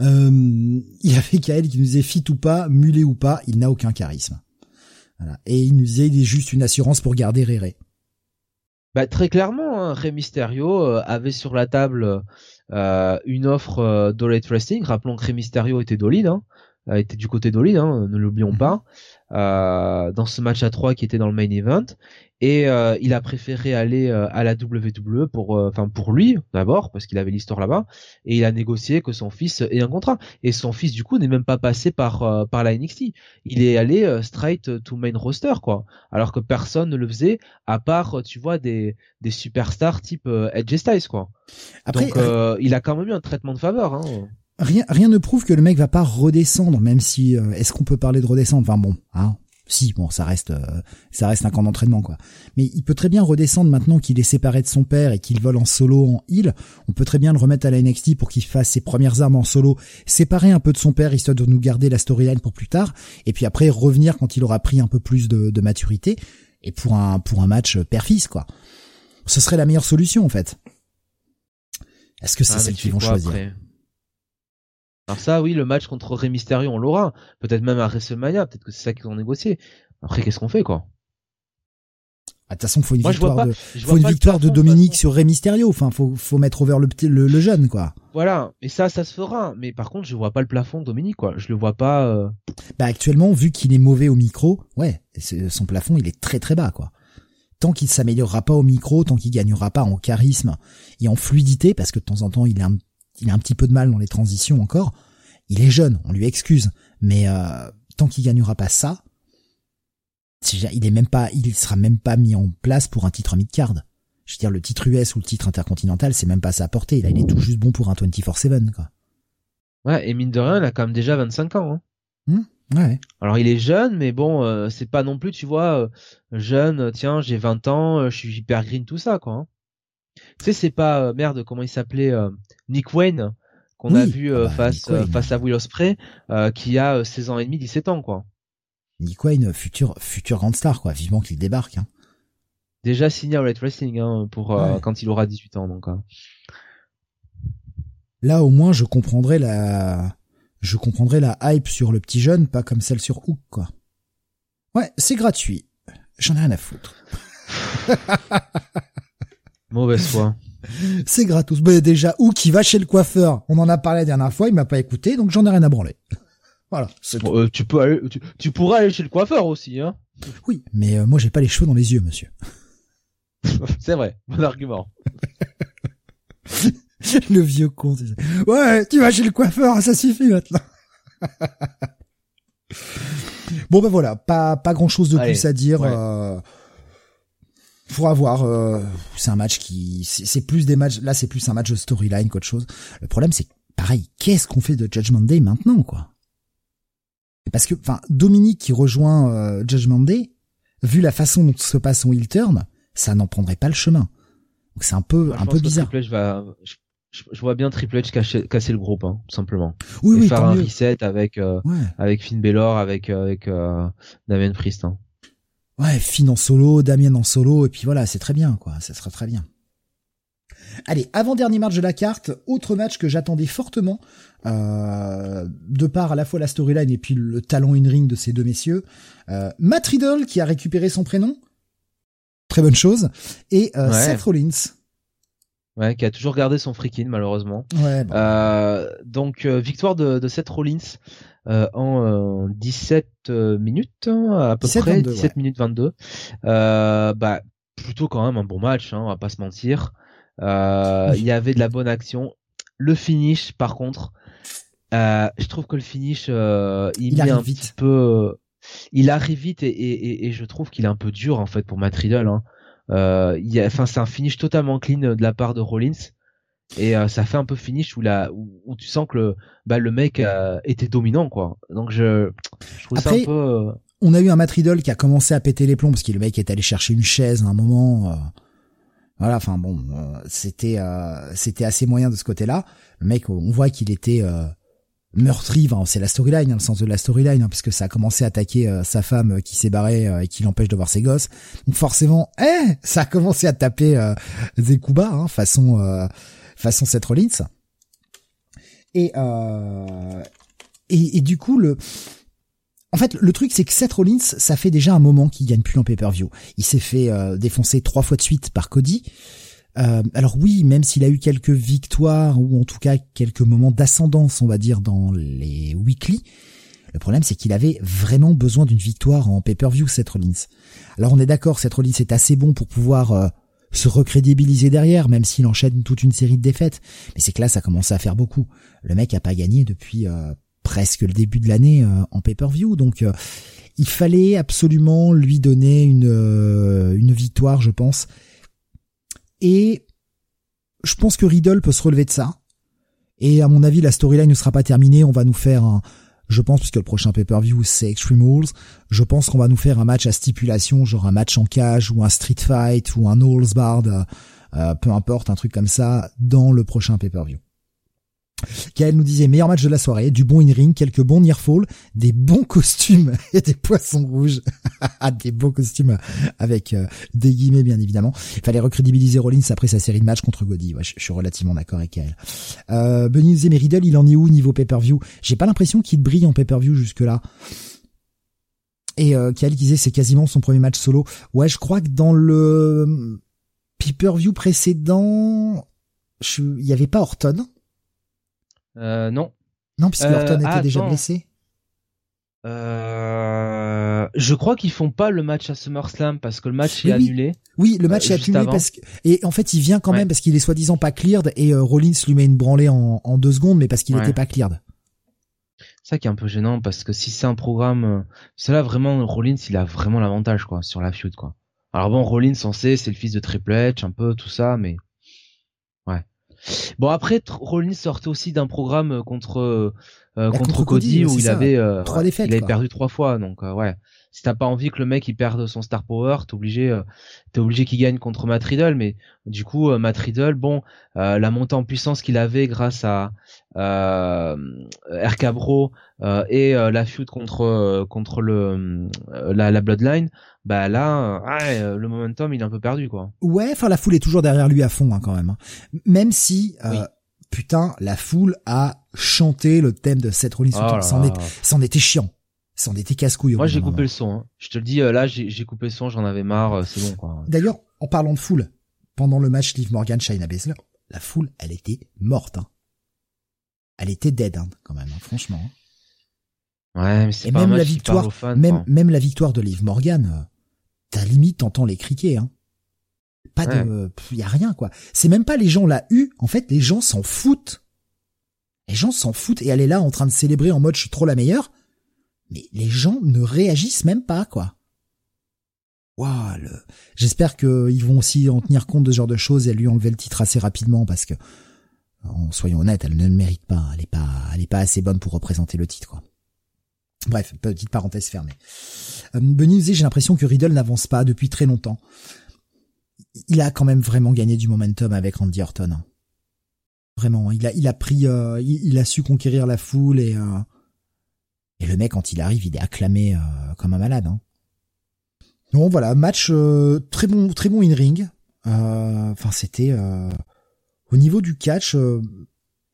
Euh, il y avait Kael qui nous disait fit ou pas, mulet ou pas, il n'a aucun charisme. Voilà. Et il nous disait il est juste une assurance pour garder Réré. Bah très clairement, hein, Rey Mysterio euh, avait sur la table euh, une offre euh, d'Olite Wrestling. Rappelons que Rey Mysterio était d'Olide, hein, était du côté d'Olide, hein, ne l'oublions mhm. pas. Euh, dans ce match à 3 qui était dans le main event et euh, il a préféré aller euh, à la WWE pour enfin pour lui d'abord parce qu'il avait l'histoire là-bas. Et il a négocié que son fils ait un contrat. Et son fils du coup n'est même pas passé par par la NXT il est allé straight to main roster quoi. Alors que personne ne le faisait à part tu vois des des superstars type Edge Styles quoi. Après, donc il a quand même eu un traitement de faveur hein. Rien, rien ne prouve que le mec va pas redescendre, même si euh, est-ce qu'on peut parler de redescendre? Enfin bon, hein, si bon, ça reste, euh, ça reste un camp d'entraînement quoi. Mais il peut très bien redescendre maintenant qu'il est séparé de son père et qu'il vole en solo en heal. On peut très bien le remettre à la NXT pour qu'il fasse ses premières armes en solo, séparer un peu de son père histoire de nous garder la storyline pour plus tard, et puis après revenir quand il aura pris un peu plus de, de maturité et pour un pour un match père-fils quoi. Ce serait la meilleure solution en fait. Est-ce que c'est ah, celle qu'ils vont choisir alors ça, oui, le match contre Rey Mysterio, on l'aura. Peut-être même à WrestleMania, peut-être que c'est ça qu'ils ont négocié. Après, qu'est-ce qu'on fait, quoi? Ah, de toute façon, faut une victoire de, faut une victoire de Dominique sur Rey Mysterio. Enfin, faut, faut mettre over le, le, le jeune, quoi. Voilà. Et ça, ça se fera. Mais par contre, je vois pas le plafond de Dominique, quoi. Je le vois pas. Euh... Bah, actuellement, vu qu'il est mauvais au micro, ouais, son plafond, il est très très bas, quoi. Tant qu'il s'améliorera pas au micro, tant qu'il gagnera pas en charisme et en fluidité, parce que de temps en temps, il est un il a un petit peu de mal dans les transitions encore. Il est jeune, on lui excuse, mais euh, tant qu'il gagnera pas ça, il est même pas, il sera même pas mis en place pour un titre mid-card. Je veux dire, le titre US ou le titre intercontinental, c'est même pas sa portée. Là, il est tout juste bon pour un 24-7, quoi. Ouais, et mine de rien, il a quand même déjà 25 ans. Hein. Mmh, ouais. Alors, il est jeune, mais bon, euh, c'est pas non plus, tu vois, euh, jeune, tiens, j'ai 20 ans, je suis hyper green, tout ça, quoi. Hein. Tu sais, c'est pas, merde, comment il s'appelait Nick Wayne qu'on a vu euh, ah bah, face euh, face à Will Ospreay euh, qui a 16 ans et demi 17 ans quoi. Nick Wayne futur futur grande star quoi, vivement qu'il débarque hein. Déjà signé à Red Wrestling hein, pour quand il aura 18 ans donc. Hein. Là au moins je comprendrai la je comprendrai la hype sur le petit jeune pas comme celle sur Hook quoi. Ouais, c'est gratuit. J'en ai rien à foutre. Mauvaise foi. c'est gratos. Bah, déjà, ou qui va chez le coiffeur. On en a parlé la dernière fois, il m'a pas écouté, donc j'en ai rien à branler. Voilà. Euh, tu peux aller, tu, pourras aller chez le coiffeur aussi, hein. Oui, mais euh, moi j'ai pas les cheveux dans les yeux, monsieur. c'est vrai, bon argument. le vieux con. Ouais, tu vas chez le coiffeur, ça suffit maintenant. bon ben voilà, pas pas grand chose de plus à dire. Euh, faut avoir euh, c'est un match qui c'est plus des matchs là c'est plus un match de storyline qu'autre chose. Le problème c'est pareil qu'est-ce qu'on fait de Judgment Day maintenant quoi? Parce que enfin Dominique qui rejoint euh, Judgment Day vu la façon dont se passe son heel turn ça n'en prendrait pas le chemin. Donc c'est un peu un peu bizarre. Va je, vois bien Triple H casser, casser le groupe hein, tout simplement. Oui, oui, faire un reset avec euh, avec Finn Balor avec avec Damien Priest hein. Ouais, Finn en solo, Damien en solo, et puis voilà, c'est très bien, quoi. Ça sera très bien. Allez, avant-dernier match de la carte, autre match que j'attendais fortement, euh, de part à la fois la storyline et puis le talent in-ring de ces deux messieurs. Euh, Matt Riddle, qui a récupéré son prénom, très bonne chose, et euh, Seth Rollins. Ouais, qui a toujours gardé son freaking malheureusement. Ouais. Bon. Euh, donc victoire de, de Seth Rollins euh, en 17 euh, minutes hein, à peu 17, près, 22, 17 minutes 22. Euh, bah plutôt quand même un bon match, hein, on va pas se mentir. Euh. Il y avait de la bonne action. Le finish, par contre, euh, je trouve que le finish, euh, il, Il met un vite. petit peu, il arrive vite et, et, et, et je trouve qu'il est un peu dur en fait pour Matt Riddle. Hein. Euh, il y a, enfin, c'est un finish totalement clean de la part de Rollins et euh, ça fait un peu finish où la, où, où tu sens que le, bah, le mec euh, était dominant quoi. Donc je, je trouve ça Après, un peu. euh, On a eu un Matt Riddle qui a commencé à péter les plombs parce que le mec est allé chercher une chaise à un moment. euh, voilà, enfin bon, euh, c'était euh, c'était assez moyen de ce côté-là. Le mec, on voit qu'il était euh, meurtri. Enfin, c'est la storyline, hein, le sens de la storyline, hein, puisque ça a commencé à attaquer euh, sa femme qui s'est barrée euh, et qui l'empêche de voir ses gosses. Donc forcément, eh, ça a commencé à taper euh, des coups bas, hein, façon euh, façon Seth Rollins. Et, euh, et et du coup le en fait, le truc, c'est que Seth Rollins, ça fait déjà un moment qu'il gagne plus en pay-per-view. Il s'est fait euh, défoncer trois fois de suite par Cody. Euh, alors oui, même s'il a eu quelques victoires ou en tout cas quelques moments d'ascendance, on va dire, dans les weekly, le problème c'est qu'il avait vraiment besoin d'une victoire en pay-per-view, Seth Rollins. Alors on est d'accord, Seth Rollins est assez bon pour pouvoir euh, se recrédibiliser derrière, même s'il enchaîne toute une série de défaites. Mais c'est que là, ça commence à faire beaucoup. Le mec a pas gagné depuis euh, presque le début de l'année euh, en pay-per-view, donc euh, il fallait absolument lui donner une une victoire, je pense. Et je pense que Riddle peut se relever de ça. Et à mon avis, la storyline ne sera pas terminée. On va nous faire un, je pense, puisque le prochain pay-per-view c'est Extreme Rules, je pense qu'on va nous faire un match à stipulation, genre un match en cage ou un street fight ou un Halls Bar, euh, peu importe, un truc comme ça, dans le prochain pay-per-view. Gaël nous disait meilleur match de la soirée, du bon in-ring, quelques bons near fall, des bons costumes et des poissons rouges. des beaux costumes avec euh, des guillemets bien évidemment. Il fallait recrédibiliser Rollins après sa série de matchs contre Goddy. Ouais, je, suis relativement d'accord avec elle. Euh, Benny nous disait mais Riddle il en est où niveau pay-per-view? J'ai pas l'impression qu'il brille en pay-per-view jusque là. Et euh, qui disait c'est quasiment son premier match solo. Ouais, je crois que dans le pay-per-view précédent, il y avait pas Orton. Euh, non. Non, puisque Euh, Orton était ah, déjà attends. blessé. Euh, je crois qu'ils font pas le match à SummerSlam parce que le match Oui, est annulé. Oui, le match Euh, est annulé avant. parce que et en fait il vient quand Ouais. même parce qu'il est soi-disant pas cleared et euh, Rollins lui met une branlée en, en deux secondes mais parce qu'il Ouais. était pas cleared. C'est ça qui est un peu gênant parce que si c'est un programme, euh, cela vraiment Rollins il a vraiment l'avantage quoi sur la feud quoi. Alors bon Rollins on sait c'est le fils de Triple H un peu tout ça mais. Bon après Rollins sortait aussi d'un programme euh, contre euh, euh, Bah, contre, contre Cody, Cody, où il ça. avait euh, Trois défaites, il avait quoi. perdu trois fois donc euh, ouais. Si t'as pas envie que le mec il perde son star power, t'es obligé euh, t'es obligé qu'il gagne contre Matt Riddle mais du coup Matt Riddle bon euh, la montée en puissance qu'il avait grâce à euh, RK Bro euh, et euh, la feud contre euh, contre le euh, la, la Bloodline, bah là, ouais, euh, le momentum il est un peu perdu quoi. Ouais, enfin la foule est toujours derrière lui à fond hein, quand même. hein. Même si euh, Oui. putain la foule a chanté le thème de Seth Rollins. Oh c'en est- était chiant. C'en était casse-couille. Moi j'ai coupé le son. Hein. Je te le dis, là j'ai coupé le son, j'en avais marre, c'est bon quoi. D'ailleurs, en parlant de foule, pendant le match Liv Morgan Shayna Baszler, la foule, elle était morte. Hein. Elle était dead hein, quand même, hein, franchement. hein. Ouais, mais c'est Et pas même un la match victoire- parle aux fans. Même la victoire de Liv Morgan, euh, t'as limite t'entends les criquer. Hein. Pas de, il y a rien quoi. C'est même pas les gens l'a eu. En fait, les gens s'en foutent. Les gens s'en foutent et elle est là en train de célébrer en mode je suis trop la meilleure. Mais les gens ne réagissent même pas quoi. Waouh, le... J'espère qu'ils vont aussi en tenir compte de ce genre de choses et lui enlever le titre assez rapidement parce que, en soyons honnêtes, elle ne le mérite pas. Elle est pas, elle est pas assez bonne pour représenter le titre quoi. Bref, petite parenthèse fermée. Euh, Benny j'ai l'impression que Riddle n'avance pas depuis très longtemps. Il a quand même vraiment gagné du momentum avec Randy Orton. hein. Vraiment, il a, il a pris, euh, il, a su conquérir la foule et euh, et le mec quand il arrive, il est acclamé euh, comme un malade. Hein. Non, voilà, match euh, très bon, très bon in ring. Enfin, c'était au niveau du catch, euh,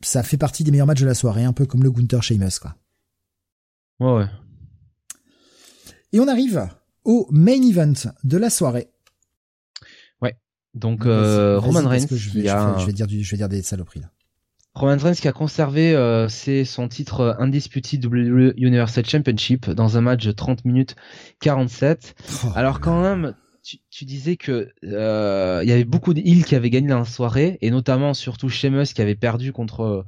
ça fait partie des meilleurs matchs de la soirée, un peu comme le Gunther Sheamus, quoi. Ouais ouais. Et on arrive au main event de la soirée. Ouais. Donc euh, Roman Reigns, je vais, je, vais, dire du, je vais dire des saloperies là. Roman Reigns qui a conservé euh, c'est son titre undisputed WWE Universal Championship dans un match de 30 minutes 47. Alors quand même, tu, tu, disais que euh, il y avait beaucoup de heels qui avaient gagné dans la soirée et notamment surtout Sheamus qui avait perdu contre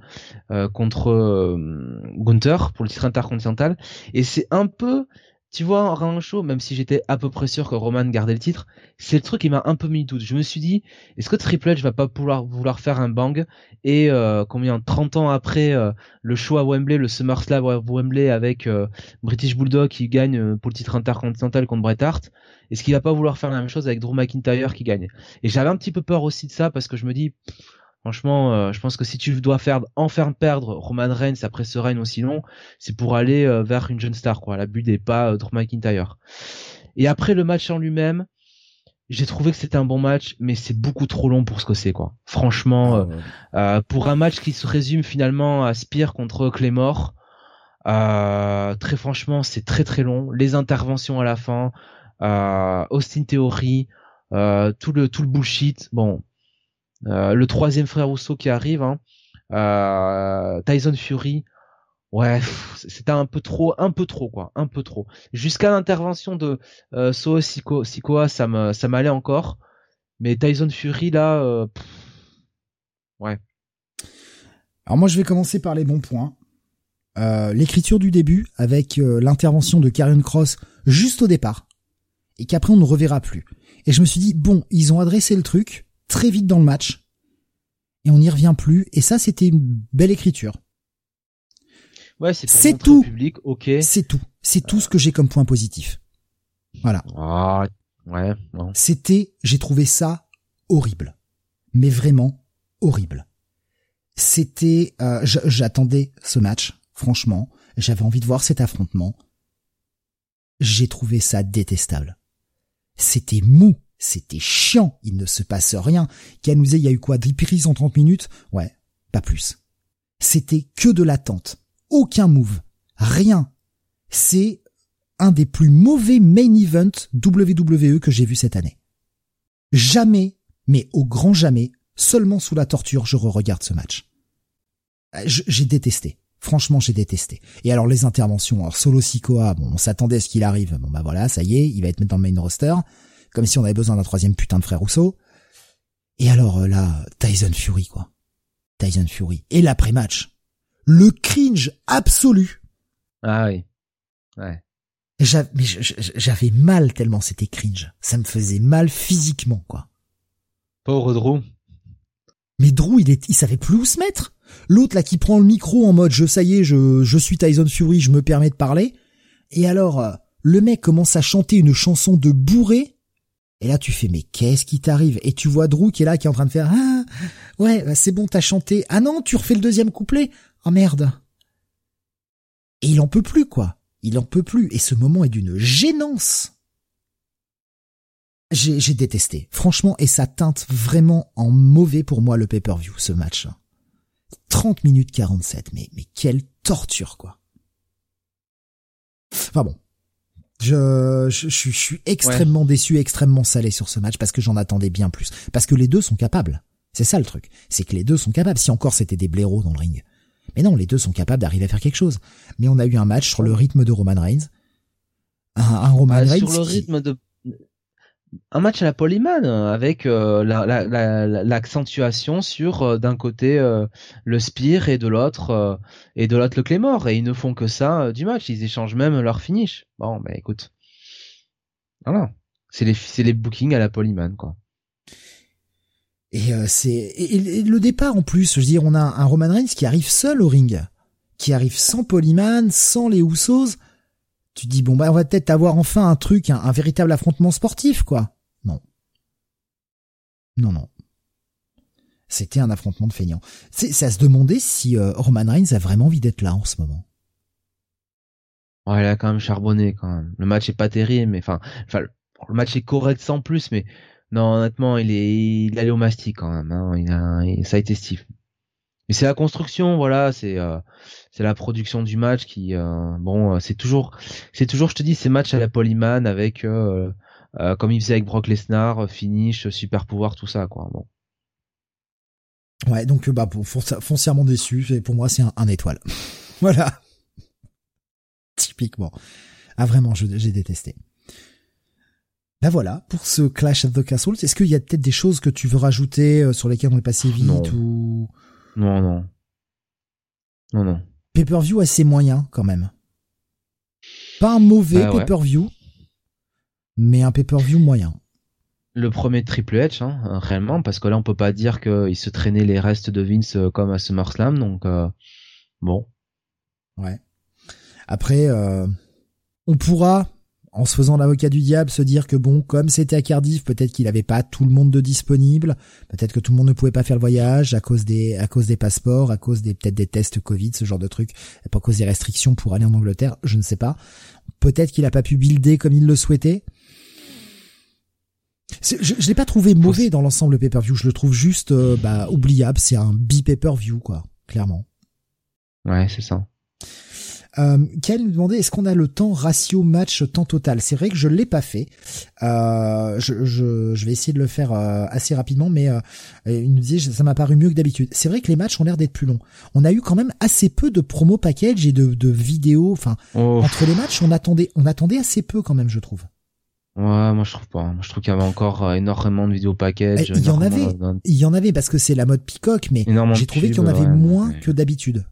euh, contre euh, Gunther pour le titre intercontinental. Et c'est un peu tu vois, en show, même si j'étais à peu près sûr que Roman gardait le titre, c'est le truc qui m'a un peu mis doute. Je me suis dit, est-ce que Triple H va pas pouvoir vouloir faire un bang et euh, combien 30 ans après euh, le show à Wembley, le SummerSlam à Wembley avec euh, British Bulldog qui gagne pour le titre intercontinental contre Bret Hart, est-ce qu'il va pas vouloir faire la même chose avec Drew McIntyre qui gagne? Et j'avais un petit peu peur aussi de ça parce que je me dis Franchement, euh, je pense que si tu dois faire enfin perdre Roman Reigns après ce règne aussi long, c'est pour aller euh, vers une jeune star quoi. La but n'est pas euh, Drew McIntyre. Et après le match en lui-même, j'ai trouvé que c'était un bon match, mais c'est beaucoup trop long pour ce que c'est quoi. Franchement, ah pour un match qui se résume finalement à Spear contre Claymore, très franchement, c'est très très long. Les interventions à la fin, Austin Theory, tout le tout le bullshit. Bon, euh, le troisième frère Rousseau qui arrive, hein, euh, Tyson Fury, ouais, c'était un peu trop, un peu trop quoi, un peu trop. Jusqu'à l'intervention de euh, So Sikoa, ça me, ça m'allait encore, mais Tyson Fury là, euh, ouais. Alors moi je vais commencer par les bons points. Euh, l'écriture du début avec l'intervention de Karen Cross juste au départ et qu'après on ne reverra plus. Et je me suis dit bon, ils ont adressé le truc, très vite dans le match et on n'y revient plus. Et ça, c'était une belle écriture. Ouais, c'est tout. Public, ok. C'est tout. C'est tout ce que j'ai comme point positif. Voilà. Ah, ouais. C'était, j'ai trouvé ça horrible, mais vraiment horrible. C'était, euh, j'attendais ce match. Franchement, j'avais envie de voir cet affrontement. J'ai trouvé ça détestable. C'était mou. C'était chiant, il ne se passe rien. Canouze, il y a eu quoi 10 prises en 30 minutes? Ouais, pas plus. C'était que de l'attente. Aucun move. Rien. C'est un des plus mauvais main events WWE que j'ai vu cette année. Jamais, mais au grand jamais, seulement sous la torture, je re-regarde ce match. Euh, j'ai détesté. Franchement, j'ai détesté. Et alors les interventions, alors Solo Sikoa, bon, on s'attendait à ce qu'il arrive. Bon bah voilà, ça y est, il va être mis dans le main roster comme si on avait besoin d'un troisième putain de frère Rousseau. Et alors euh, là, Tyson Fury quoi. Tyson Fury. Et l'après-match. Le cringe absolu. Ah oui. Ouais. J'avais mal tellement c'était cringe. Ça me faisait mal physiquement quoi. Pauvre Drew. Mais Drew, il est, il savait plus où se mettre. L'autre là qui prend le micro en mode je ça y est, je, je suis Tyson Fury, je me permets de parler. Et alors, euh, le mec commence à chanter une chanson de bourré et là, tu fais, mais qu'est-ce qui t'arrive? Et tu vois Drew qui est là, qui est en train de faire, ah, ouais, bah, c'est bon, t'as chanté. Ah non, tu refais le deuxième couplet. Oh merde. Et il en peut plus, quoi. Il en peut plus. Et ce moment est d'une gênance. J'ai, détesté. Franchement, et ça teinte vraiment en mauvais pour moi le pay-per-view, ce match. 30 minutes 47. Mais, mais quelle torture, quoi. Enfin bon. Je, je, je, suis extrêmement déçu, extrêmement salé sur ce match parce que j'en attendais bien plus. Parce que les deux sont capables. C'est ça le truc. C'est que les deux sont capables. Si encore c'était des blaireaux dans le ring. Mais non, les deux sont capables d'arriver à faire quelque chose. Mais on a eu un match sur le rythme de Roman Reigns. Un, un Roman ah, Reigns. Sur le rythme de un match à la Polyman avec euh, l'accentuation sur euh, d'un côté euh, le Spire et de l'autre et de l'autre le Claymore et ils ne font que ça du match. Ils échangent même leur finish. Bon bah écoute. Voilà. C'est les c'est les bookings à la Polyman quoi. Et c'est et, le départ en plus je veux dire on a un Roman Reigns qui arrive seul au ring qui arrive sans Polyman sans les Usos tu dis bon bah on va peut-être avoir enfin un truc, un, véritable affrontement sportif quoi. Non. Non non. C'était un affrontement de feignants. C'est à se demander si euh, Roman Reigns a vraiment envie d'être là en ce moment. Ouais, il a quand même charbonné quand même. Le match est pas terrible, mais enfin, le match est correct sans plus, mais non, honnêtement, il est, il allé au mastic quand même. Hein. Ça a été Steve. Mais c'est la construction, voilà, c'est euh, c'est la production du match qui euh, bon, euh, c'est toujours c'est toujours je te dis ces matchs à la Polyman avec comme il faisait avec Brock Lesnar, finish, super pouvoir, tout ça quoi. Bon. Ouais, donc bah pour, foncièrement déçu, et pour moi c'est un, étoile. voilà. Typiquement. Ah vraiment, j'ai détesté. Ben voilà, pour ce Clash of the Castles, est-ce qu'il y a peut-être des choses que tu veux rajouter euh, sur lesquelles on est passé vite non. ou Non, non. Non, non. Pay-per-view assez moyen quand même. Pas un mauvais bah pay-per-view, mais un pay-per-view moyen. Le premier Triple H, hein, réellement, parce que là on peut pas dire qu'il se traînait les restes de Vince euh, comme à SummerSlam, donc euh, bon. Ouais. Après, on pourra en se faisant l'avocat du diable, se dire que bon, comme c'était à Cardiff, peut-être qu'il n'avait pas tout le monde de disponible, peut-être que tout le monde ne pouvait pas faire le voyage à cause des à cause des passeports, à cause des peut-être des tests Covid, ce genre de trucs, pas à cause des restrictions pour aller en Angleterre, je ne sais pas. Peut-être qu'il a pas pu builder comme il le souhaitait. Je, je l'ai pas trouvé mauvais dans l'ensemble pay-per-view, je le trouve juste euh, bah oubliable, c'est un bi-pay-per-view quoi, clairement. Ouais, c'est ça. Euh, nous demandait est-ce qu'on a le temps ratio match temps total? C'est vrai que je l'ai pas fait. Euh, je, je, je, vais essayer de le faire euh, assez rapidement, mais euh, il nous disait ça m'a paru mieux que d'habitude. C'est vrai que les matchs ont l'air d'être plus longs. On a eu quand même assez peu de promo package et de, de vidéos. Enfin, oh. entre les matchs, on attendait, on attendait assez peu quand même, je trouve. Ouais, moi je trouve pas. Moi, je trouve qu'il y avait encore énormément de vidéos package. Il y en avait, il y en avait parce que c'est la mode Peacock, mais j'ai trouvé qu'il y en avait moins que d'habitude.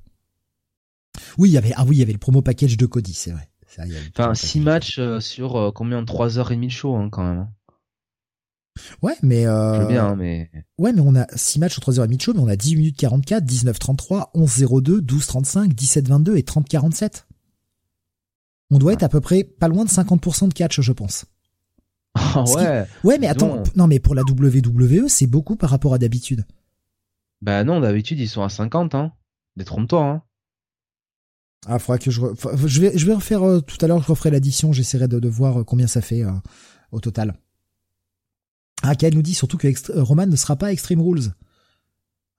Oui, il y avait ah oui, il y avait le promo package de Cody, c'est vrai. enfin, 6 matchs euh, sur euh, combien? De 3 heures et demie de show hein, quand même. Hein. Ouais, mais euh... Je veux bien, hein, mais Ouais, mais on a 6 matchs sur 3 heures et demie de show, mais on a 10 minutes 44, 19 33, 11 02, 12 35, 17 22 et 30 47. On doit être à peu près pas loin de 50% de catch, je pense. Ah ouais. Ouais, mais attends, non mais pour la WWE, c'est beaucoup par rapport à d'habitude. Bah non, d'habitude ils sont à 50 hein. Détrompe-toi hein. Ah, faudra que je, je vais, je vais refaire euh, tout à l'heure, je referai l'addition, j'essaierai de, de, voir euh, combien ça fait euh, au total. Ah, Kael nous dit surtout que Roman ne sera pas Extreme Rules.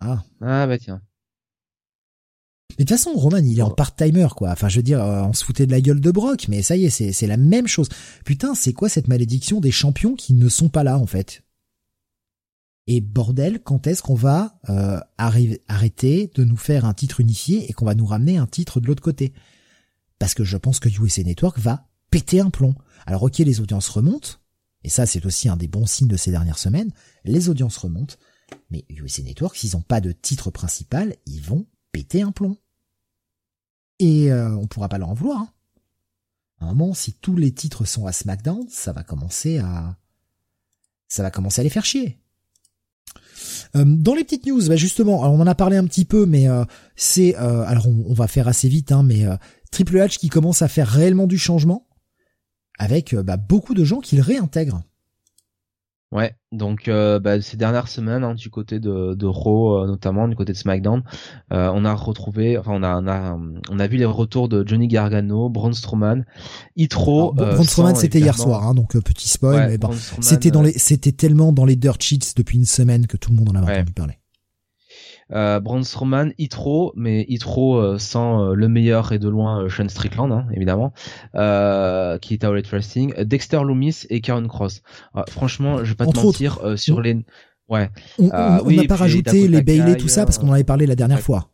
Ah. Ah bah tiens. Mais de toute façon, Roman, il est en part-timer, quoi. Enfin, je veux dire, on se foutait de la gueule de Brock, mais ça y est, c'est, c'est la même chose. Putain, c'est quoi cette malédiction des champions qui ne sont pas là, en fait? Et bordel, quand est-ce qu'on va euh, arrêter de nous faire un titre unifié et qu'on va nous ramener un titre de l'autre côté? Parce que je pense que USA Network va péter un plomb. Alors ok, les audiences remontent, et ça c'est aussi un des bons signes de ces dernières semaines, les audiences remontent, mais USA Network, s'ils n'ont pas de titre principal, ils vont péter un plomb. Et euh, on pourra pas leur en vouloir. Hein. À un moment, si tous les titres sont à SmackDown, ça va commencer à... Ça va commencer à les faire chier. Euh, dans les petites news, bah justement, on en a parlé un petit peu, mais euh, c'est euh, alors on, va faire assez vite, hein, mais Triple H qui commence à faire réellement du changement, avec bah, beaucoup de gens qui le réintègrent. Ouais, donc euh, bah, ces dernières semaines, hein, du côté de, de Raw euh, notamment, du côté de SmackDown, euh, on a retrouvé, enfin on a, on a, on a vu les retours de Johnny Gargano, Braun Strowman, Itro. Alors, Braun Strowman c'était hier soir, hein, donc petit spoil, mais bon, c'était dans les, c'était tellement dans les dirt sheets depuis une semaine que tout le monde en avait entendu parler euh, Braun Strowman, Itro, mais Itro euh, sans euh, le meilleur et de loin euh, Sean Strickland, hein, évidemment, qui est à All Wrestling, Dexter Loomis et Karen Cross. franchement, je vais pas te mentir, sur les... Ouais. On n'a oui, pas rajouté les Bailey, tout ça, parce qu'on en avait parlé la dernière fois.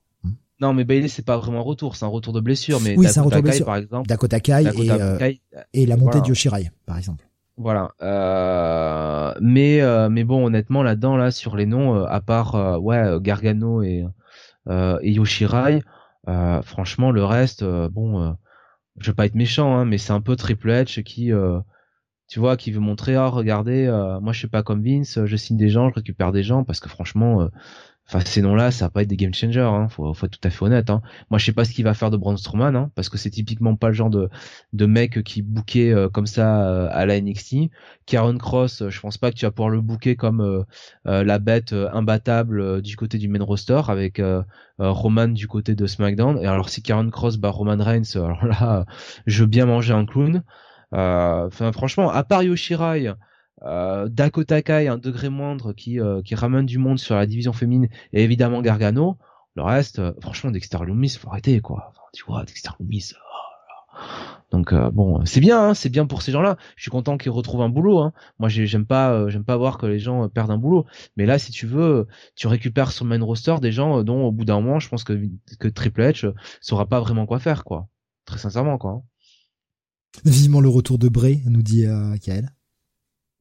Non, mais Bailey c'est pas vraiment un retour, c'est un retour de blessure. Mais oui, c'est un retour de blessure. Par exemple, Dakota Kai et, et la montée de Yoshirai, par exemple. Voilà. Euh, mais euh, mais bon, honnêtement là-dedans là sur les noms, euh, à part ouais Gargano et et Yoshirai, franchement le reste, bon, je vais pas être méchant, hein, mais c'est un peu Triple H qui tu vois, qui veut montrer, ah, regardez, moi je suis pas comme Vince, je signe des gens, je récupère des gens, parce que franchement, Enfin, ces noms-là, ça va pas être des game changers, hein. faut, faut être tout à fait honnête. Hein. Moi, je sais pas ce qu'il va faire de Braun Strowman, hein, parce que c'est typiquement pas le genre de, de mec qui bouquait euh, comme ça euh, à la NXT. Karen Cross, euh, je pense pas que tu vas pouvoir le bouquer comme la bête imbattable du côté du main roster avec Roman du côté de SmackDown. Et alors, si Karen Cross bat Roman Reigns, alors là, je veux bien manger un clown. Enfin, franchement, à part Yoshirai, euh, Dakota Kai, un degré moindre qui, euh, qui ramène du monde sur la division féminine, et évidemment Gargano. Le reste, euh, franchement, Dexter Loomis, faut arrêter, quoi. Enfin, tu vois, Dexter Loomis, oh Donc euh, bon, c'est bien, hein, c'est bien pour ces gens-là. Je suis content qu'ils retrouvent un boulot. Hein. Moi, j'aime pas, euh, j'aime pas voir que les gens perdent un boulot. Mais là, si tu veux, tu récupères sur le main roster des gens dont, au bout d'un moment, je pense que que Triple H saura pas vraiment quoi faire, quoi. Très sincèrement, quoi. Hein. Vivement le retour de Bray, nous dit euh, Kael.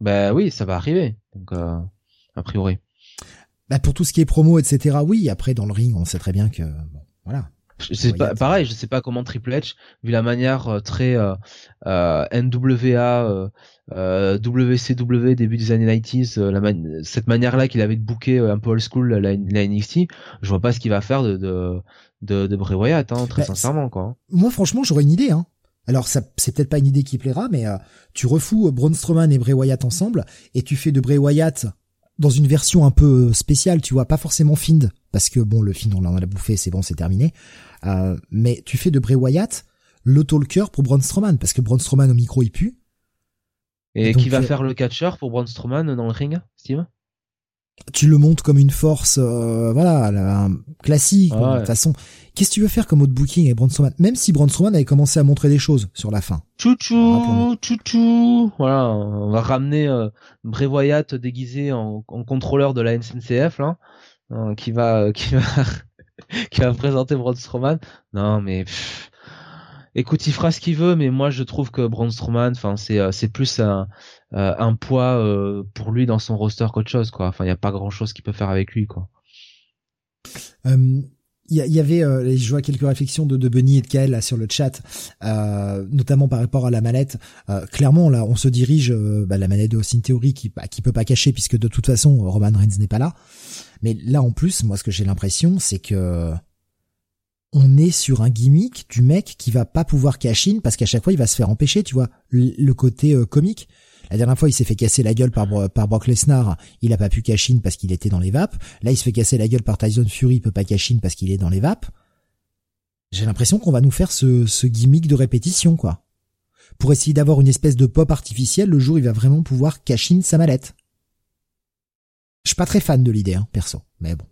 Bah oui, ça va arriver. Donc a priori. Bah pour tout ce qui est promo, etc. Oui, après dans le ring, on sait très bien que bon, voilà. C'est pas pareil, je sais pas comment Triple H, vu la manière euh, très euh, euh, NWA, euh, WCW début des années 90s, la cette manière-là qu'il avait de booker un peu old school la, la, NXT, je vois pas ce qu'il va faire de de de, de Bray Wyatt, hein, très bah, sincèrement quoi. Moi franchement, j'aurais une idée. Hein. Alors ça c'est peut-être pas une idée qui plaira, mais tu refous Braun Strowman et Bray Wyatt ensemble et tu fais de Bray Wyatt dans une version un peu spéciale, tu vois, pas forcément Find, parce que bon, le Find on l'a bouffé, c'est bon, c'est terminé. Euh, mais tu fais de Bray Wyatt le talker pour Braun Strowman, parce que Braun Strowman au micro il pue. Et, qui va euh, faire le catcher pour Braun Strowman dans le ring, Steve tu le montes comme une force, euh, voilà, classique. De toute façon, qu'est-ce que tu veux faire comme autre booking avec Braun Strowman? Même si Strowman avait commencé à montrer des choses sur la fin. Chouchou, chouchou. Voilà, on va ramener euh, Bray Wyatt déguisé en, contrôleur de la NCCF, là, hein, qui va, qui va, qui va présenter Braun Strowman. Non, mais écoute, il fera ce qu'il veut, mais moi je trouve que Braun Strowman, enfin c'est euh, c'est plus un euh, un poids euh, pour lui dans son roster qu'autre chose, quoi. Enfin, il y a pas grand chose qu'il peut faire avec lui, quoi. Il y, avait, je vois quelques réflexions de, de Benny et de Kael là sur le chat, notamment par rapport à la mallette. clairement, là, on se dirige bah, la manette de Austin Theory qui, bah, qui peut pas cacher puisque de toute façon Roman Reigns n'est pas là. Mais là, en plus, moi, ce que j'ai l'impression, c'est que on est sur un gimmick du mec qui va pas pouvoir cash in parce qu'à chaque fois il va se faire empêcher, tu vois, le, côté euh, comique. La dernière fois, il s'est fait casser la gueule par, Brock Lesnar, il a pas pu cash in parce qu'il était dans les vapes. Là, il se fait casser la gueule par Tyson Fury, il peut pas cash in parce qu'il est dans les vapes. J'ai l'impression qu'on va nous faire ce, gimmick de répétition, quoi. Pour essayer d'avoir une espèce de pop artificielle le jour où il va vraiment pouvoir cash in sa mallette. Je suis pas très fan de l'idée, hein, perso, mais bon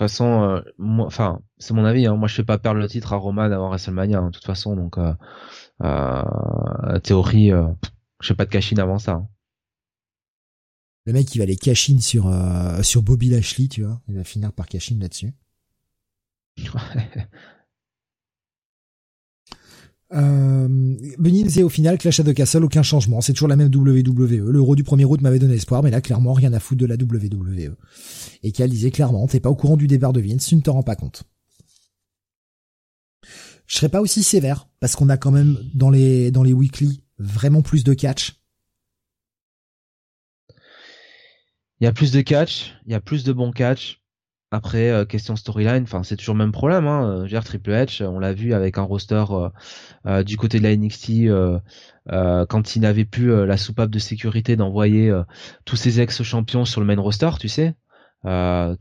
façon, euh, moi, enfin, c'est mon avis. Hein, moi, je fais pas perdre le titre à Roman avant WrestleMania, hein, de toute façon. Donc, euh, euh, théorie, euh, je fais pas de cash avant ça. Hein. Le mec, il va aller cash sur sur Bobby Lashley, tu vois. Il va finir par cash là-dessus. Euh, Benny disait au final Clash at the Castle aucun changement, c'est toujours la même WWE. L'euro du premier route m'avait donné espoir, mais là clairement rien à foutre de la WWE. Et qu'elle disait clairement t'es pas au courant du départ de Vince, tu ne t'en rends pas compte. Je serais pas aussi sévère parce qu'on a quand même dans les dans les weekly vraiment plus de catch. Il y a plus de catch, il y a plus de bons catch. Après, euh, question storyline, enfin c'est toujours le même problème. Hein. Dire Triple H, on l'a vu avec un roster euh, euh, du côté de la NXT quand il n'avait plus la soupape de sécurité d'envoyer tous ses ex-champions sur le main roster, tu sais. Tu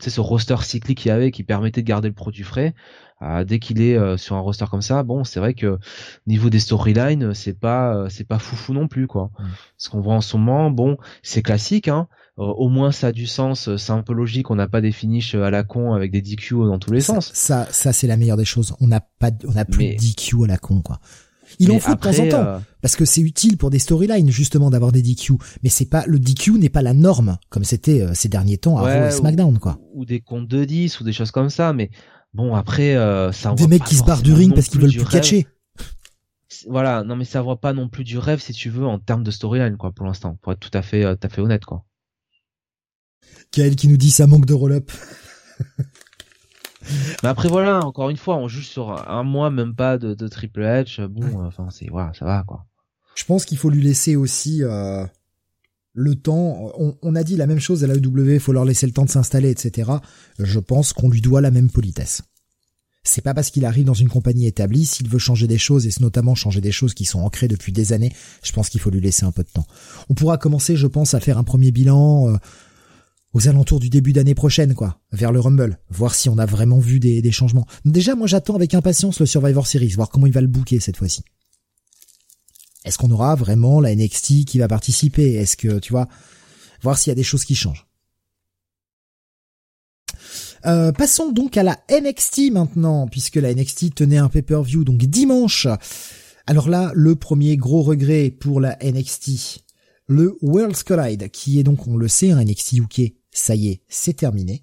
sais ce roster cyclique qu'il y avait qui permettait de garder le produit frais. dès qu'il est sur un roster comme ça, bon, c'est vrai que niveau des storylines, c'est pas c'est pas foufou non plus quoi. Mm. Ce qu'on voit en ce moment, bon, c'est classique, hein. Euh, au moins ça a du sens, euh, c'est un peu logique, on n'a pas des finishes euh, à la con avec des DQ dans tous les sens. Ça, ça c'est la meilleure des choses. On n'a pas, on a plus de DQ à la con quoi. Il en faut de temps en temps parce que c'est utile pour des storylines justement d'avoir des DQ, mais c'est pas le DQ n'est pas la norme comme c'était ces derniers temps à Raw et SmackDown quoi. Ou, des comptes de 10 ou des choses comme ça, mais bon après ça. Des mecs qui se barrent du ring parce qu'ils veulent plus catcher. Voilà, non mais ça voit pas non plus du rêve si tu veux en termes de storyline quoi pour l'instant, pour être tout à fait, tout à fait honnête quoi. Kael qui nous dit ça manque de roll-up. Mais après voilà, encore une fois, on juge sur un mois, même pas de, Triple H. Bon, enfin c'est voilà, ça va quoi. Je pense qu'il faut lui laisser aussi euh, le temps. On, a dit la même chose à la EW, il faut leur laisser le temps de s'installer, etc. Je pense qu'on lui doit la même politesse. C'est pas parce qu'il arrive dans une compagnie établie, s'il veut changer des choses, et notamment changer des choses qui sont ancrées depuis des années, je pense qu'il faut lui laisser un peu de temps. On pourra commencer, je pense, à faire un premier bilan. Euh, aux alentours du début d'année prochaine, quoi, vers le Rumble, voir si on a vraiment vu des, changements. Déjà, moi, j'attends avec impatience le Survivor Series, voir comment il va le booker cette fois-ci. Est-ce qu'on aura vraiment la NXT qui va participer? Est-ce que, tu vois, voir s'il y a des choses qui changent. Euh, passons donc à la NXT maintenant, puisque la NXT tenait un pay-per-view donc dimanche Alors là, le premier gros regret pour la NXT, le World's Collide, qui est donc, on le sait, un NXT UK, ça y est, c'est terminé.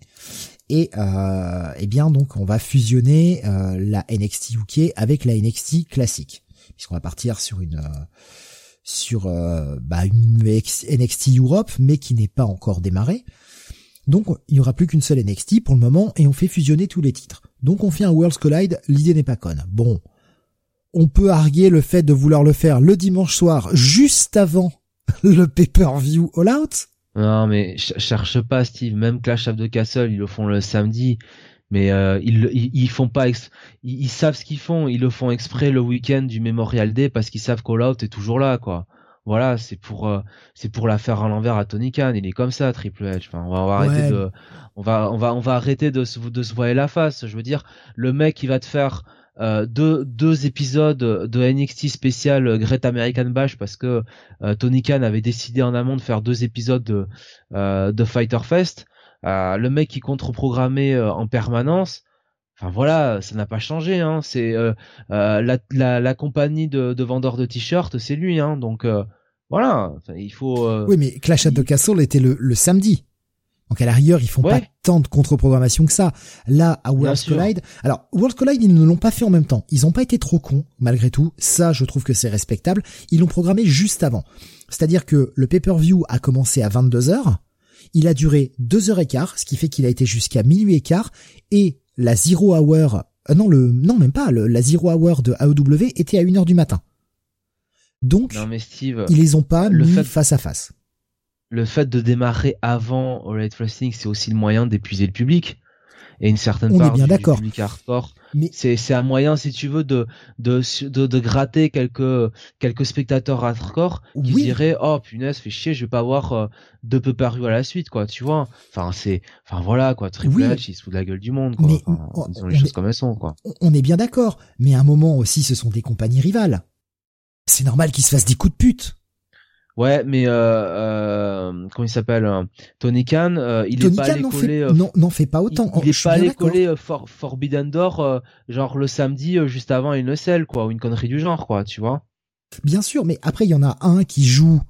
Et euh, eh bien donc on va fusionner euh, la NXT UK avec la NXT classique, puisqu'on va partir sur une euh, sur euh, bah, une NXT Europe, mais qui n'est pas encore démarrée. Donc il n'y aura plus qu'une seule NXT pour le moment et on fait fusionner tous les titres. Donc on fait un Worlds Collide, l'idée n'est pas conne. Bon, on peut arguer le fait de vouloir le faire le dimanche soir, juste avant le pay-per-view All Out. Non mais cherche pas Steve, même Clash of the Castle, ils le font le samedi. Mais euh, ils, ils, font pas ils, savent ce qu'ils font. Ils le font exprès le week-end du Memorial Day parce qu'ils savent qu'All Out est toujours là quoi. Voilà c'est pour euh, c'est pour la faire à l'envers à Tony Khan. Il est comme ça Triple H. Enfin, on va, arrêter de on va on va on va arrêter de se de se voiler la face. Je veux dire le mec qui va te faire euh, deux, deux épisodes de NXT spécial Great American Bash parce que Tony Khan avait décidé en amont de faire deux épisodes de, de Fighter Fest euh, le mec qui contre-programmait euh, en permanence, Enfin voilà, ça n'a pas changé. Hein. C'est euh, la, compagnie de, vendeurs de t-shirts, c'est lui. Hein. Donc voilà, il faut. Oui, mais Clash at the Castle était le, samedi. Donc à la rigueur, ils font pas tant de contre-programmation que ça. Là, à World Collide, alors World Collide, ils ne l'ont pas fait en même temps. Ils n'ont pas été trop cons, malgré tout. Ça, je trouve que c'est respectable. Ils l'ont programmé juste avant. C'est-à-dire que le pay-per-view a commencé à 22 h il a duré deux heures et quart, ce qui fait qu'il a été jusqu'à minuit et quart, et la zero hour, euh, non le, non même pas, la zero hour de AEW était à une heure du matin. Donc, ils les ont pas mis face à face. Le fait de démarrer avant All Elite Wrestling, c'est aussi le moyen d'épuiser le public et une certaine On part bien du, public hardcore. Mais c'est c'est un moyen, si tu veux, de de de, de gratter quelques quelques spectateurs hardcore qui diraient oh punaise, fait chier, je vais pas voir euh, deux peu paru à la suite, quoi. Tu vois Enfin c'est enfin voilà quoi. Triple H, il se fout de la gueule du monde, quoi. Mais disons les choses comme elles sont, quoi. On est bien d'accord, mais à un moment aussi, ce sont des compagnies rivales. C'est normal qu'ils se fassent des coups de pute. Ouais, mais euh, euh, comment il s'appelle euh, Tony Khan, euh, il est pas allé coller. non, non, fait pas autant. Il, est pas allé coller For, Forbidden Door, genre le samedi juste avant une ESL, quoi, ou une connerie du genre, quoi, tu vois. Bien sûr, mais après il y en a un qui joue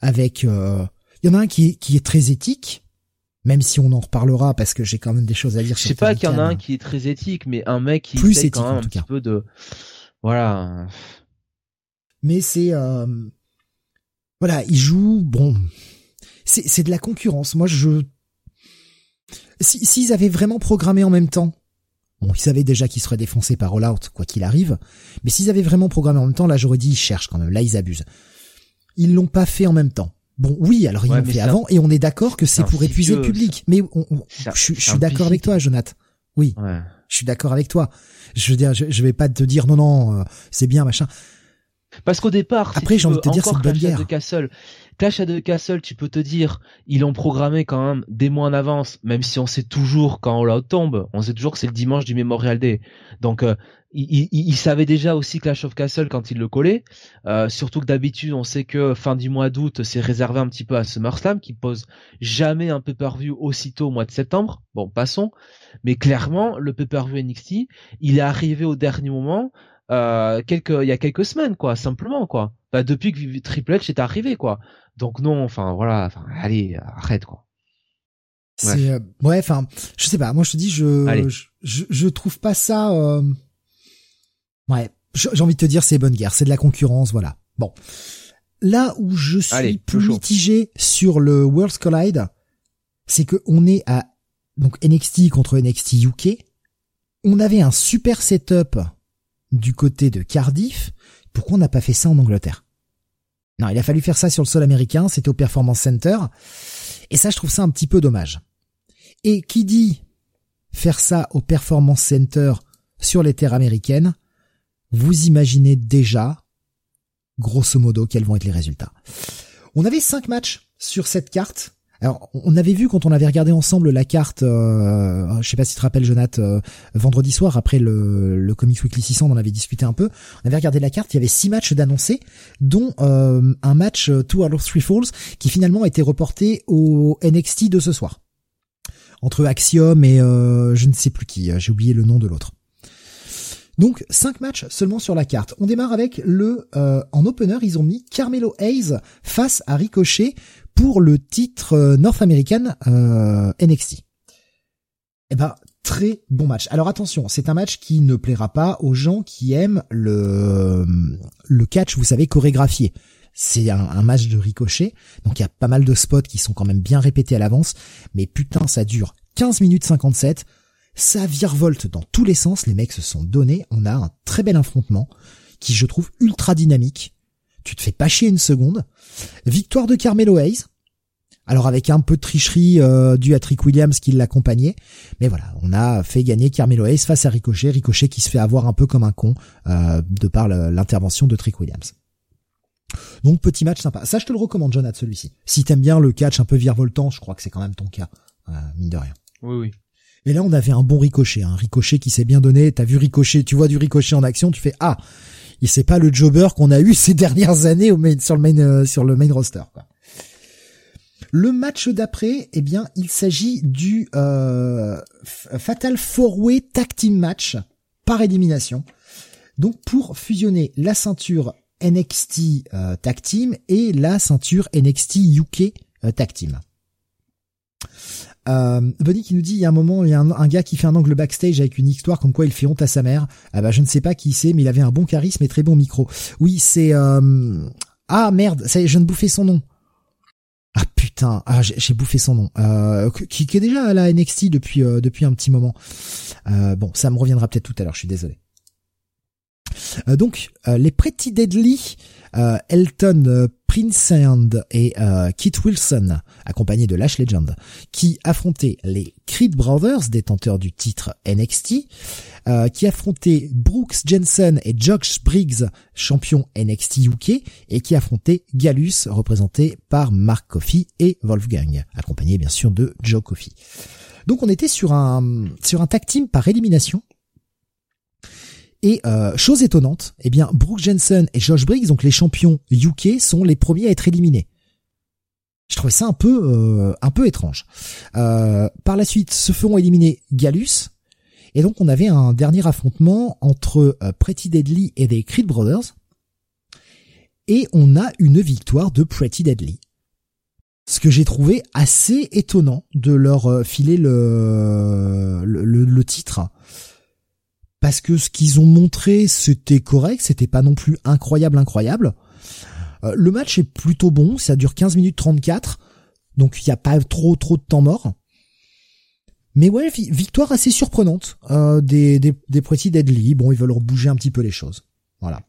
avec, il y en a un qui qui est très éthique, même si on en reparlera parce que j'ai quand même des choses à dire. Je sais pas qu'il y en a un qui est très éthique, mais un mec qui plus éthique, quand même un petit peu de, voilà. Mais c'est voilà, ils jouent, bon, c'est de la concurrence. Moi, je, s'ils avaient vraiment programmé en même temps, bon, ils savaient déjà qu'ils seraient défoncés par All Out, quoi qu'il arrive, mais s'ils avaient vraiment programmé en même temps, là, j'aurais dit, ils cherchent quand même, là, ils abusent. Ils l'ont pas fait en même temps. Bon, oui, alors ils l'ont fait avant, et on est d'accord que c'est pour épuiser le public. Mais je, suis d'accord avec toi, Jonathan. Oui, je suis d'accord avec toi. Je veux dire, je, je vais pas te dire non, non, euh, c'est bien, machin. Parce qu'au départ, après, j'ai envie de te dire, c'est une bonne. De Castle, Clash of the Castle, tu peux te dire, ils l'ont programmé quand même des mois en avance, même si on sait toujours quand on Out tombe, on sait toujours que c'est le dimanche du Memorial Day. Donc, euh, ils, il, savaient déjà aussi Clash of Castle quand ils le collaient. Euh, surtout que d'habitude, on sait que fin du mois d'août, c'est réservé un petit peu à SummerSlam, qui pose jamais un pay-per-view aussitôt au mois de septembre. Bon, passons. Mais clairement, le pay-per-view NXT, il est arrivé au dernier moment euh, quelques il y a quelques semaines quoi simplement quoi. Bah, depuis que Triple H est arrivé quoi. Donc non enfin voilà enfin allez arrête quoi. C'est euh, ouais enfin je sais pas. Moi je te dis je je, je, trouve pas ça euh... ouais. J'ai envie de te dire c'est bonne guerre. C'est de la concurrence voilà. Bon. Là où je suis plus mitigé sur le Worlds Collide c'est que on est à donc NXT contre NXT UK on avait un super setup du côté de Cardiff, pourquoi on n'a pas fait ça en Angleterre? Non, il a fallu faire ça sur le sol américain, c'était au Performance Center, et ça je trouve ça un petit peu dommage. Et qui dit faire ça au Performance Center sur les terres américaines, vous imaginez déjà, grosso modo, quels vont être les résultats. On avait cinq matchs sur cette carte, alors, on avait vu quand on avait regardé ensemble la carte, euh, je sais pas si tu te rappelles, Jonathan, euh, vendredi soir après le, le Comics Weekly 600, on avait discuté un peu. On avait regardé la carte, il y avait six matchs d'annoncés, dont euh, un match euh, Two Out of Three Falls qui finalement a été reporté au NXT de ce soir entre Axiom et je ne sais plus qui, j'ai oublié le nom de l'autre. Donc cinq matchs seulement sur la carte. On démarre avec le en opener, ils ont mis Carmelo Hayes face à Ricochet pour le titre euh, North American euh, NXT. Eh ben très bon match. Alors attention, c'est un match qui ne plaira pas aux gens qui aiment le le catch, vous savez, chorégraphié. C'est un, un, match de ricochet, donc il y a pas mal de spots qui sont quand même bien répétés à l'avance, mais putain ça dure 15 minutes 57, ça virevolte dans tous les sens, les mecs se sont donnés, on a un très bel affrontement qui je trouve ultra dynamique. Tu te fais pas chier une seconde. Victoire de Carmelo Hayes. Alors avec un peu de tricherie euh, due à Trick Williams qui l'accompagnait, mais voilà, on a fait gagner Carmelo Hayes face à Ricochet, Ricochet qui se fait avoir un peu comme un con euh, de par l'intervention de Trick Williams. Donc petit match sympa. Ça je te le recommande Jonathan celui-ci. Si t'aimes bien le catch un peu virevoltant, je crois que c'est quand même ton cas, euh, mine de rien. Oui oui. Et là, on avait un bon ricochet, un ricochet qui s'est bien donné. T'as vu ricochet, tu vois du ricochet en action, tu fais ah, il c'est pas le jobber qu'on a eu ces dernières années au main, sur le main euh, roster. Le match d'après, eh bien, il s'agit du euh, Fatal Four Way Tag Team Match par élimination. Donc pour fusionner la ceinture NXT euh, Tag Team et la ceinture NXT UK Tag Team. Euh, Bunny qui nous dit il y a un moment il y a un, gars qui fait un angle backstage avec une histoire comme quoi il fait honte à sa mère. Ah bah je ne sais pas qui c'est mais il avait un bon charisme et très bon micro. Oui c'est euh... ah merde ça je viens de bouffer son nom. Ah putain ah j'ai bouffé son nom euh, qui, qui, est déjà à la NXT depuis euh, depuis un petit moment. Euh, bon ça me reviendra peut-être tout à l'heure je suis désolé. Euh, donc les Pretty Deadly euh, Elton euh, Prince et euh, Kit Wilson, accompagnés de Lash Legend, qui affrontaient les Creed Brothers, détenteurs du titre NXT, qui affrontaient Brooks Jensen et Josh Briggs, champion NXT UK, et qui affrontaient Gallus, représenté par Mark Coffey et Wolfgang, accompagné bien sûr de Joe Coffey. Donc on était sur un sur un tag team par élimination et euh, chose étonnante, eh bien Brooke Jensen et Josh Briggs, donc les champions UK, sont les premiers à être éliminés. Je trouvais ça un peu euh, un peu étrange. Euh, par la suite, se feront éliminer Gallus. Et donc on avait un dernier affrontement entre Pretty Deadly et les Creed Brothers. Et on a une victoire de Pretty Deadly. Ce que j'ai trouvé assez étonnant de leur filer le, le, le titre parce que ce qu'ils ont montré c'était correct, c'était pas non plus incroyable incroyable. Euh, le match est plutôt bon, ça dure 15 minutes 34, donc il n'y a pas trop trop de temps mort. Mais ouais, victoire assez surprenante euh, des, des, des Pretty Deadly. Bon, ils veulent bouger un petit peu les choses. Voilà.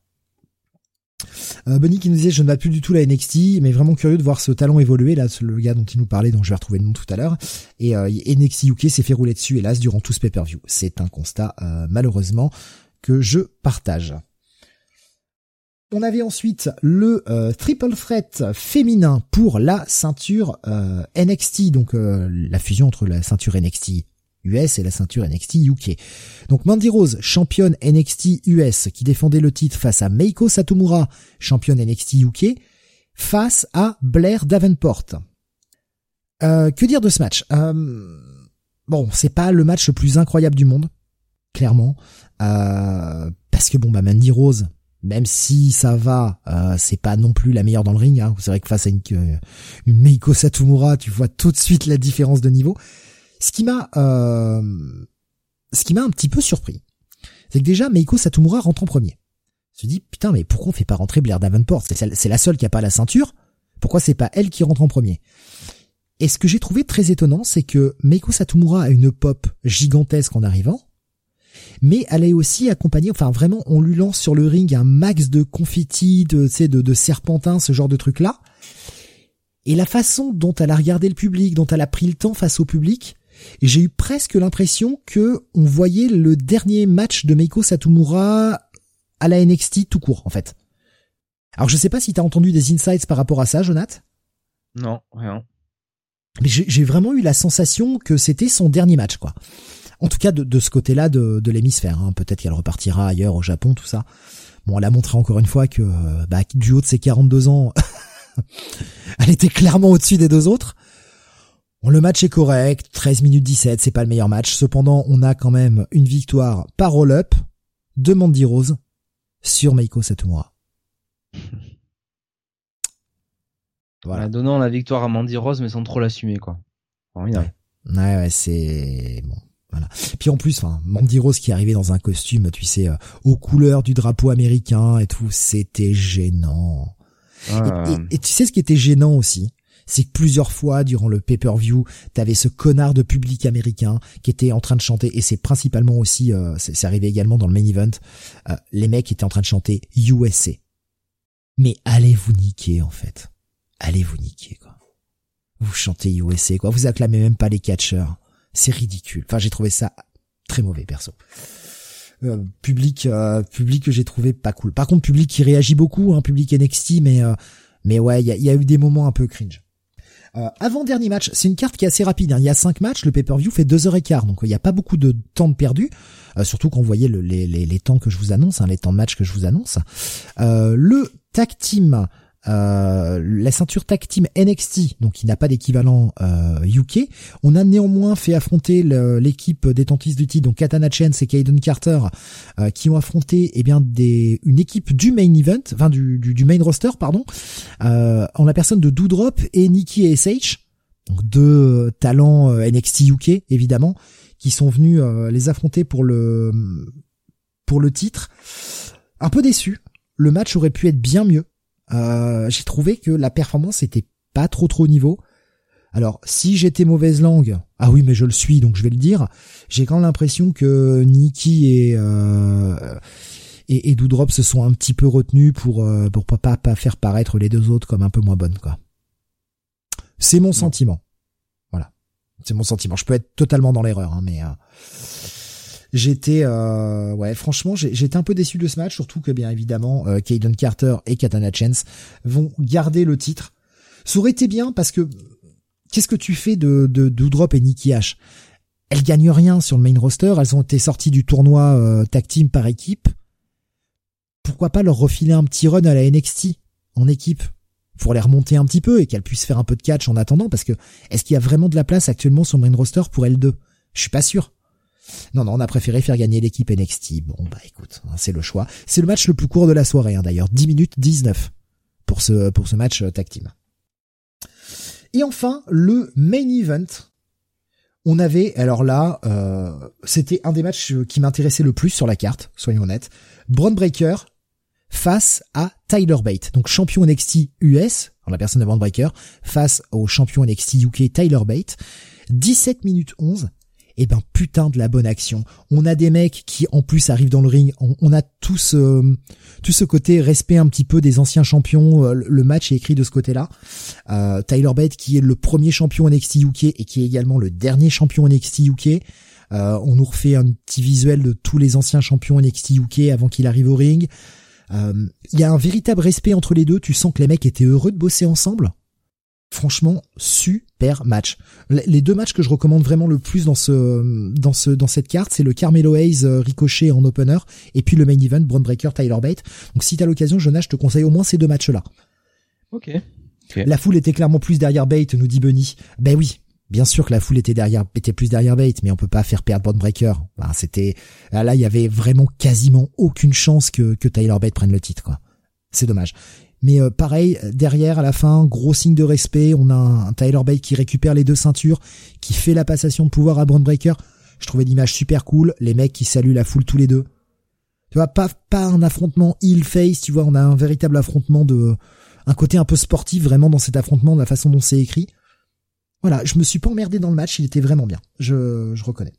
Euh, qui nous disait je ne bats plus du tout la NXT, mais vraiment curieux de voir ce talent évoluer là, le gars dont il nous parlait, dont je vais retrouver le nom tout à l'heure. Et euh, NXT UK s'est fait rouler dessus hélas durant tout ce pay-per-view. C'est un constat euh, malheureusement que je partage. On avait ensuite le euh, triple threat féminin pour la ceinture euh, NXT, donc la fusion entre la ceinture NXT US et la ceinture NXT UK. Donc Mandy Rose, championne NXT US, qui défendait le titre face à Meiko Satomura, championne NXT UK, face à Blair Davenport. Euh, que dire de ce match? Euh, Bon, c'est pas le match le plus incroyable du monde, clairement, euh, parce que bon bah Mandy Rose, même si ça va, euh, c'est pas non plus la meilleure dans le ring. Hein. C'est vrai que face à une, une Meiko Satomura, tu vois tout de suite la différence de niveau. Ce qui m'a, euh, ce qui m'a un petit peu surpris, c'est que déjà Meiko Satomura rentre en premier. Je me dis putain mais pourquoi on fait pas rentrer Blair Davenport? C'est la seule qui a pas la ceinture. Pourquoi c'est pas elle qui rentre en premier? Et ce que j'ai trouvé très étonnant, c'est que Meiko Satomura a une pop gigantesque en arrivant, mais elle est aussi accompagnée, enfin vraiment, on lui lance sur le ring un max de confetti, de, de, de serpentin, ce genre de truc là. Et la façon dont elle a regardé le public, dont elle a pris le temps face au public, et j'ai eu presque l'impression que on voyait le dernier match de Meiko Satomura à la NXT tout court, en fait. Alors je sais pas si t'as entendu des insights par rapport à ça, Jonath Non, rien. Mais j'ai vraiment eu la sensation que c'était son dernier match, quoi. En tout cas, de, ce côté-là de, l'hémisphère. Hein. Peut-être qu'elle repartira ailleurs, au Japon, tout ça. Bon, elle a montré encore une fois que, bah, du haut de ses 42 ans, elle était clairement au-dessus des deux autres. Bon, le match est correct, 13 minutes 17, c'est pas le meilleur match. Cependant, on a quand même une victoire par roll-up. de Mandy Rose sur Meiko Satomura. Voilà. Donnant la victoire à Mandy Rose, mais sans trop l'assumer, quoi. Ouais, ouais, c'est bon. Voilà. Puis en plus, enfin, Mandy Rose qui arrivait dans un costume, tu sais, euh, aux couleurs du drapeau américain et tout, c'était gênant. Ah. Et, tu sais ce qui était gênant aussi, c'est que plusieurs fois durant le pay-per-view, t'avais ce connard de public américain qui était en train de chanter, et c'est principalement aussi, euh, c'est arrivé également dans le main event, euh, les mecs étaient en train de chanter USA. Mais allez vous niquer en fait? Allez vous niquer quoi? Vous chantez USA quoi, vous acclamez même pas les catcheurs. C'est ridicule. Enfin, j'ai trouvé ça très mauvais perso. Euh, public euh, public que j'ai trouvé pas cool. Par contre, public qui réagit beaucoup, hein, public NXT, mais euh, mais ouais, il y a, eu des moments un peu cringe. Avant dernier match, c'est une carte qui est assez rapide. Hein. Il y a cinq matchs, le pay-per-view fait deux heures et quart, donc il n'y a pas beaucoup de temps de perdu. surtout quand vous voyez les, les, temps que je vous annonce, hein, les temps de match que je vous annonce. le tag team euh, la ceinture tag team NXT, donc qui n'a pas d'équivalent euh, UK. On a néanmoins fait affronter l'équipe détentiste du titre, donc Katana Chance et Kaden Carter, euh, qui ont affronté eh bien une équipe du main event, enfin du, main roster, pardon, euh, en la personne de Doudrop et Nikki SH, donc deux talents euh, NXT UK évidemment, qui sont venus les affronter pour le pour le titre. Un peu déçu. Le match aurait pu être bien mieux. Euh, j'ai trouvé que la performance était pas trop trop au niveau. Alors, si j'étais mauvaise langue, ah oui, mais je le suis, donc je vais le dire. J'ai quand même l'impression que Nikki et euh, et, et Doudrop se sont un petit peu retenus pour euh, pour pas pas faire paraître les deux autres comme un peu moins bonnes, quoi. C'est mon sentiment. Voilà, c'est mon sentiment. Je peux être totalement dans l'erreur, hein, mais euh, J'étais, euh, ouais, franchement, j'étais un peu déçu de ce match, surtout que bien évidemment, euh, Carter et Katana Chance vont garder le titre. Ça aurait été bien parce que qu'est-ce que tu fais de, de et Nikki H? Elles gagnent rien sur le main roster, elles ont été sorties du tournoi euh, tag team par équipe. Pourquoi pas leur refiler un petit run à la NXT en équipe pour les remonter un petit peu et qu'elles puissent faire un peu de catch en attendant? Parce que est-ce qu'il y a vraiment de la place actuellement sur le main roster pour elles deux? Je suis pas sûr. Non, non, on a préféré faire gagner l'équipe NXT. Bon, bah écoute, hein, c'est le choix. C'est le match le plus court de la soirée, hein, d'ailleurs. 10 minutes 19 pour ce, pour ce match euh, tag team. Et enfin, le main event. On avait, alors là, euh, c'était un des matchs qui m'intéressait le plus sur la carte, soyons honnêtes. Braun Breaker face à Tyler Bate, donc champion NXT US, la personne de Braun Breaker, face au champion NXT UK Tyler Bate. 17 minutes 11, et eh ben putain de la bonne action. On a des mecs qui en plus arrivent dans le ring. On, a tout ce, tout ce côté respect un petit peu des anciens champions. Euh, le match est écrit de ce côté-là. Euh, Tyler Bate qui est le premier champion NXT UK et qui est également le dernier champion NXT UK. Euh, on nous refait un petit visuel de tous les anciens champions NXT UK avant qu'il arrive au ring. Il y a un véritable respect entre les deux. Tu sens que les mecs étaient heureux de bosser ensemble. Franchement, super match. Les deux matchs que je recommande vraiment le plus dans ce dans ce dans cette carte, c'est le Carmelo Hayes euh, Ricochet en opener et puis le main event Braun Breaker Tyler Bate. Donc si t'as l'occasion, Jonas, je te conseille au moins ces deux matchs-là. Ok. La foule était clairement plus derrière Bate, nous dit Bunny. Ben oui, Bien sûr que la foule était derrière, était plus derrière Bate, mais on peut pas faire perdre Braun Breaker. c'était, là, il y avait vraiment quasiment aucune chance que, que Tyler Bate prenne le titre, quoi. C'est dommage. Mais euh, pareil, derrière, à la fin, gros signe de respect, on a un, Tyler Bate qui récupère les deux ceintures, qui fait la passation de pouvoir à Braun Breaker. Je trouvais l'image super cool, les mecs qui saluent la foule tous les deux. Tu vois, pas, pas un affrontement heel face, tu vois, on a un véritable affrontement de, un côté un peu sportif vraiment dans cet affrontement, de la façon dont c'est écrit. Voilà, je me suis pas emmerdé dans le match, il était vraiment bien. Je, je reconnais.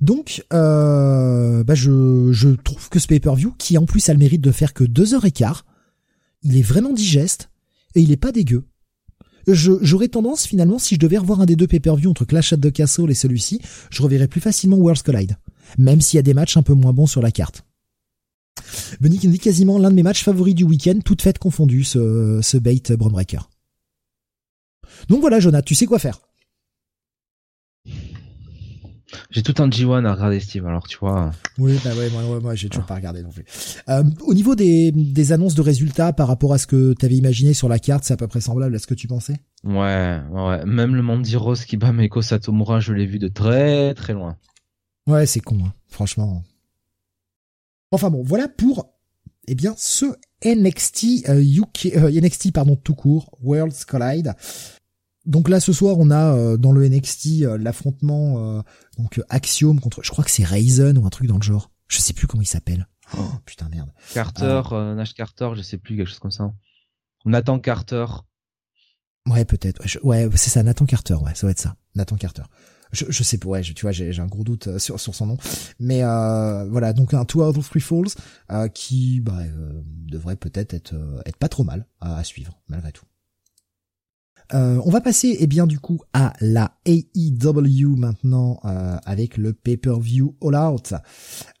Donc, euh, bah je, je trouve que ce pay-per-view, qui en plus a le mérite de faire que deux heures et quart, il est vraiment digeste et il est pas dégueu. J'aurais tendance finalement, si je devais revoir un des deux pay-per-view entre Clash at the Castle et celui-ci, je reverrais plus facilement Worlds Collide, même s'il y a des matchs un peu moins bons sur la carte. Benny qui dit quasiment l'un de mes matchs favoris du week-end, toutes faites confondues, ce, ce bait Breaker. Donc voilà, Jonathan, tu sais quoi faire. J'ai tout un G1 à regarder Steve, alors tu vois. Oui, bah ouais, moi, moi, j'ai toujours pas regardé non plus. Euh, au niveau des, des annonces de résultats par rapport à ce que tu avais imaginé sur la carte, c'est à peu près semblable à ce que tu pensais? Ouais, ouais. Même le Mandy Rose qui bat Meiko Satomura, je l'ai vu de très très loin. Ouais, c'est con, hein. franchement. Enfin bon, voilà pour eh bien ce NXT UK NXT pardon tout court Worlds Collide. Donc là ce soir on a dans le NXT l'affrontement donc Axiom contre je crois que c'est Ryzen ou un truc dans le genre. Je sais plus comment il s'appelle. Oh, putain merde. Carter, Nash Carter, je sais plus quelque chose comme ça. Nathan Carter. Ouais, peut-être. Ouais, c'est ça, Nathan Carter. Ouais, ça va être ça. Nathan Carter. Je, je sais pas, ouais, tu vois, j'ai un gros doute euh, sur, sur son nom. Mais euh, voilà, donc un Two Out of Three Falls euh, qui bah, euh, devrait peut-être être, être pas trop mal à, à suivre, malgré tout. Euh, on va passer eh bien du coup à la AEW maintenant euh, avec le pay-per-view All Out.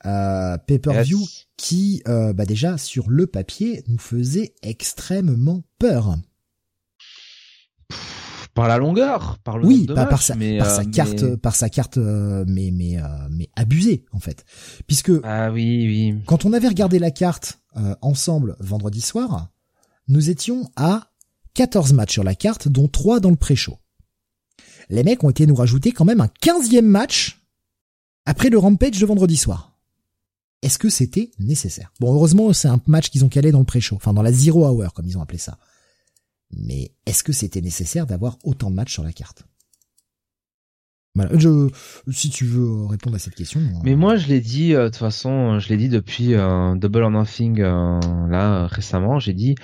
Euh, pay-per-view qui bah déjà sur le papier nous faisait extrêmement peur par la longueur, par le oui, par, sa, mais, par sa euh, carte, mais- par sa carte, euh, mais mais euh, mais abusée en fait, puisque Ah oui, oui. quand on avait regardé la carte euh, ensemble vendredi soir, nous étions à 14 matchs sur la carte, dont 3 dans le pré-show. Les mecs ont été nous rajouter quand même un 15e match après le rampage de vendredi soir. Est-ce que c'était nécessaire? Bon, heureusement, c'est un match qu'ils ont calé dans le pré-show, enfin dans la zero hour, comme ils ont appelé ça. Mais est-ce que c'était nécessaire d'avoir autant de matchs sur la carte? Si tu veux répondre à cette question. Mais moi, je l'ai dit, euh, de toute façon, je l'ai dit depuis euh, Double or Nothing, euh, là, euh, récemment, j'ai dit,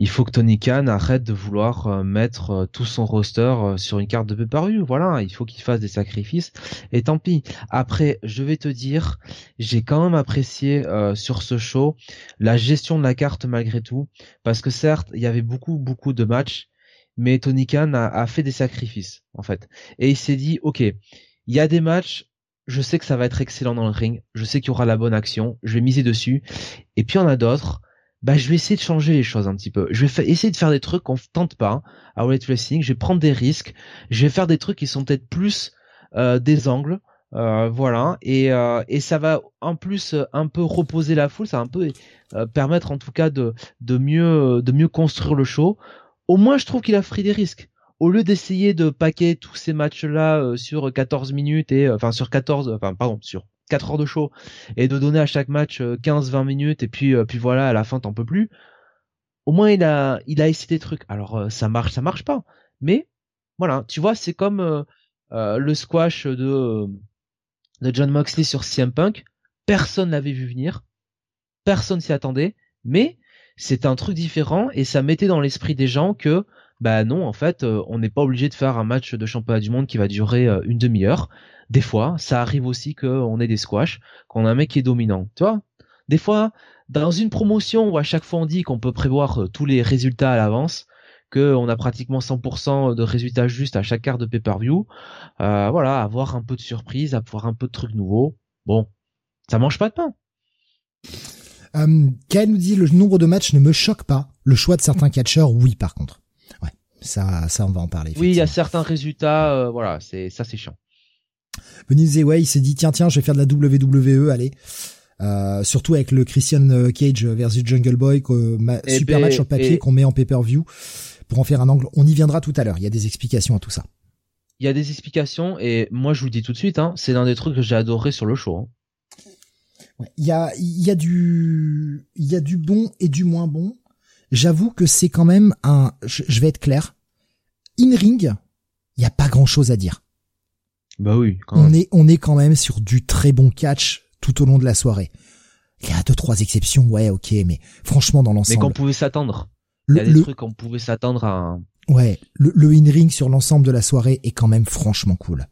il faut que Tony Khan arrête de vouloir euh, mettre euh, tout son roster euh, sur une carte de pay-per-view. Voilà, il faut qu'il fasse des sacrifices. Et tant pis. Après, je vais te dire, j'ai quand même apprécié sur ce show la gestion de la carte malgré tout. Parce que certes, il y avait beaucoup, beaucoup de matchs, mais Tony Khan a, a fait des sacrifices, en fait. Et il s'est dit, ok, il y a des matchs, je sais que ça va être excellent dans le ring, je sais qu'il y aura la bonne action, je vais miser dessus. Et puis il y en a d'autres, bah je vais essayer de changer les choses un petit peu. Je vais essayer de faire des trucs qu'on tente pas à Weight Wrestling, je vais prendre des risques, je vais faire des trucs qui sont peut-être plus euh, des angles. euh, voilà. Et euh, et ça va en plus euh, un peu reposer la foule. Ça va un peu euh, permettre en tout cas de de mieux de mieux construire le show. Au moins je trouve qu'il a pris des risques. Au lieu d'essayer de paquer tous ces matchs-là euh, sur 14 minutes et euh, enfin sur 14 enfin pardon sur 4 heures de show et de donner à chaque match 15-20 minutes et puis euh, puis voilà à la fin t'en peux plus. Au moins il a essayé des trucs. Alors euh, ça marche ça marche pas. Mais voilà tu vois c'est comme euh, euh, le squash de euh, de John Moxley sur CM Punk. Personne l'avait vu venir. Personne s'y attendait. Mais c'est un truc différent et ça mettait dans l'esprit des gens que bah non en fait euh, on n'est pas obligé de faire un match de championnat du monde qui va durer euh, une demi-heure des fois ça arrive aussi qu'on ait des squash qu'on a un mec qui est dominant tu vois? Des fois dans une promotion où à chaque fois on dit qu'on peut prévoir euh, tous les résultats à l'avance que on a pratiquement 100% de résultats justes à chaque carte de pay-per-view voilà avoir un peu de surprise avoir un peu de trucs nouveaux bon ça mange pas de pain Euh, Kael nous dit le nombre de matchs ne me choque pas. Le choix de certains catcheurs, oui, par contre. Ça, ça, on va en parler. oui il y a certains résultats euh, voilà c'est ça c'est chiant Venise ouais, il s'est dit tiens, tiens, je vais faire de la WWE, allez. Euh, surtout avec le Christian euh, Cage versus Jungle Boy, ma- Eh super ben, match sur papier et- qu'on met en pay-per-view pour en faire un angle. On y viendra tout à l'heure. Il y a des explications à tout ça. il y a des explications et moi je vous le dis tout de suite hein, c'est l'un des trucs que j'ai adoré sur le show hein. Ouais. Il y a, il y a du, il y a du bon et du moins bon. J'avoue que c'est quand même un, je, vais être clair. In ring, il y a pas grand chose à dire. bah oui quand On même. est, on est quand même sur du très bon catch tout au long de la soirée. Il y a deux, trois exceptions, ouais, ok, mais franchement, dans mais l'ensemble, qu'on pouvait s'attendre il y le, a des le- trucs qu'on pouvait s'attendre à ouais, le, le in-ring sur l'ensemble de la soirée est quand même franchement cool.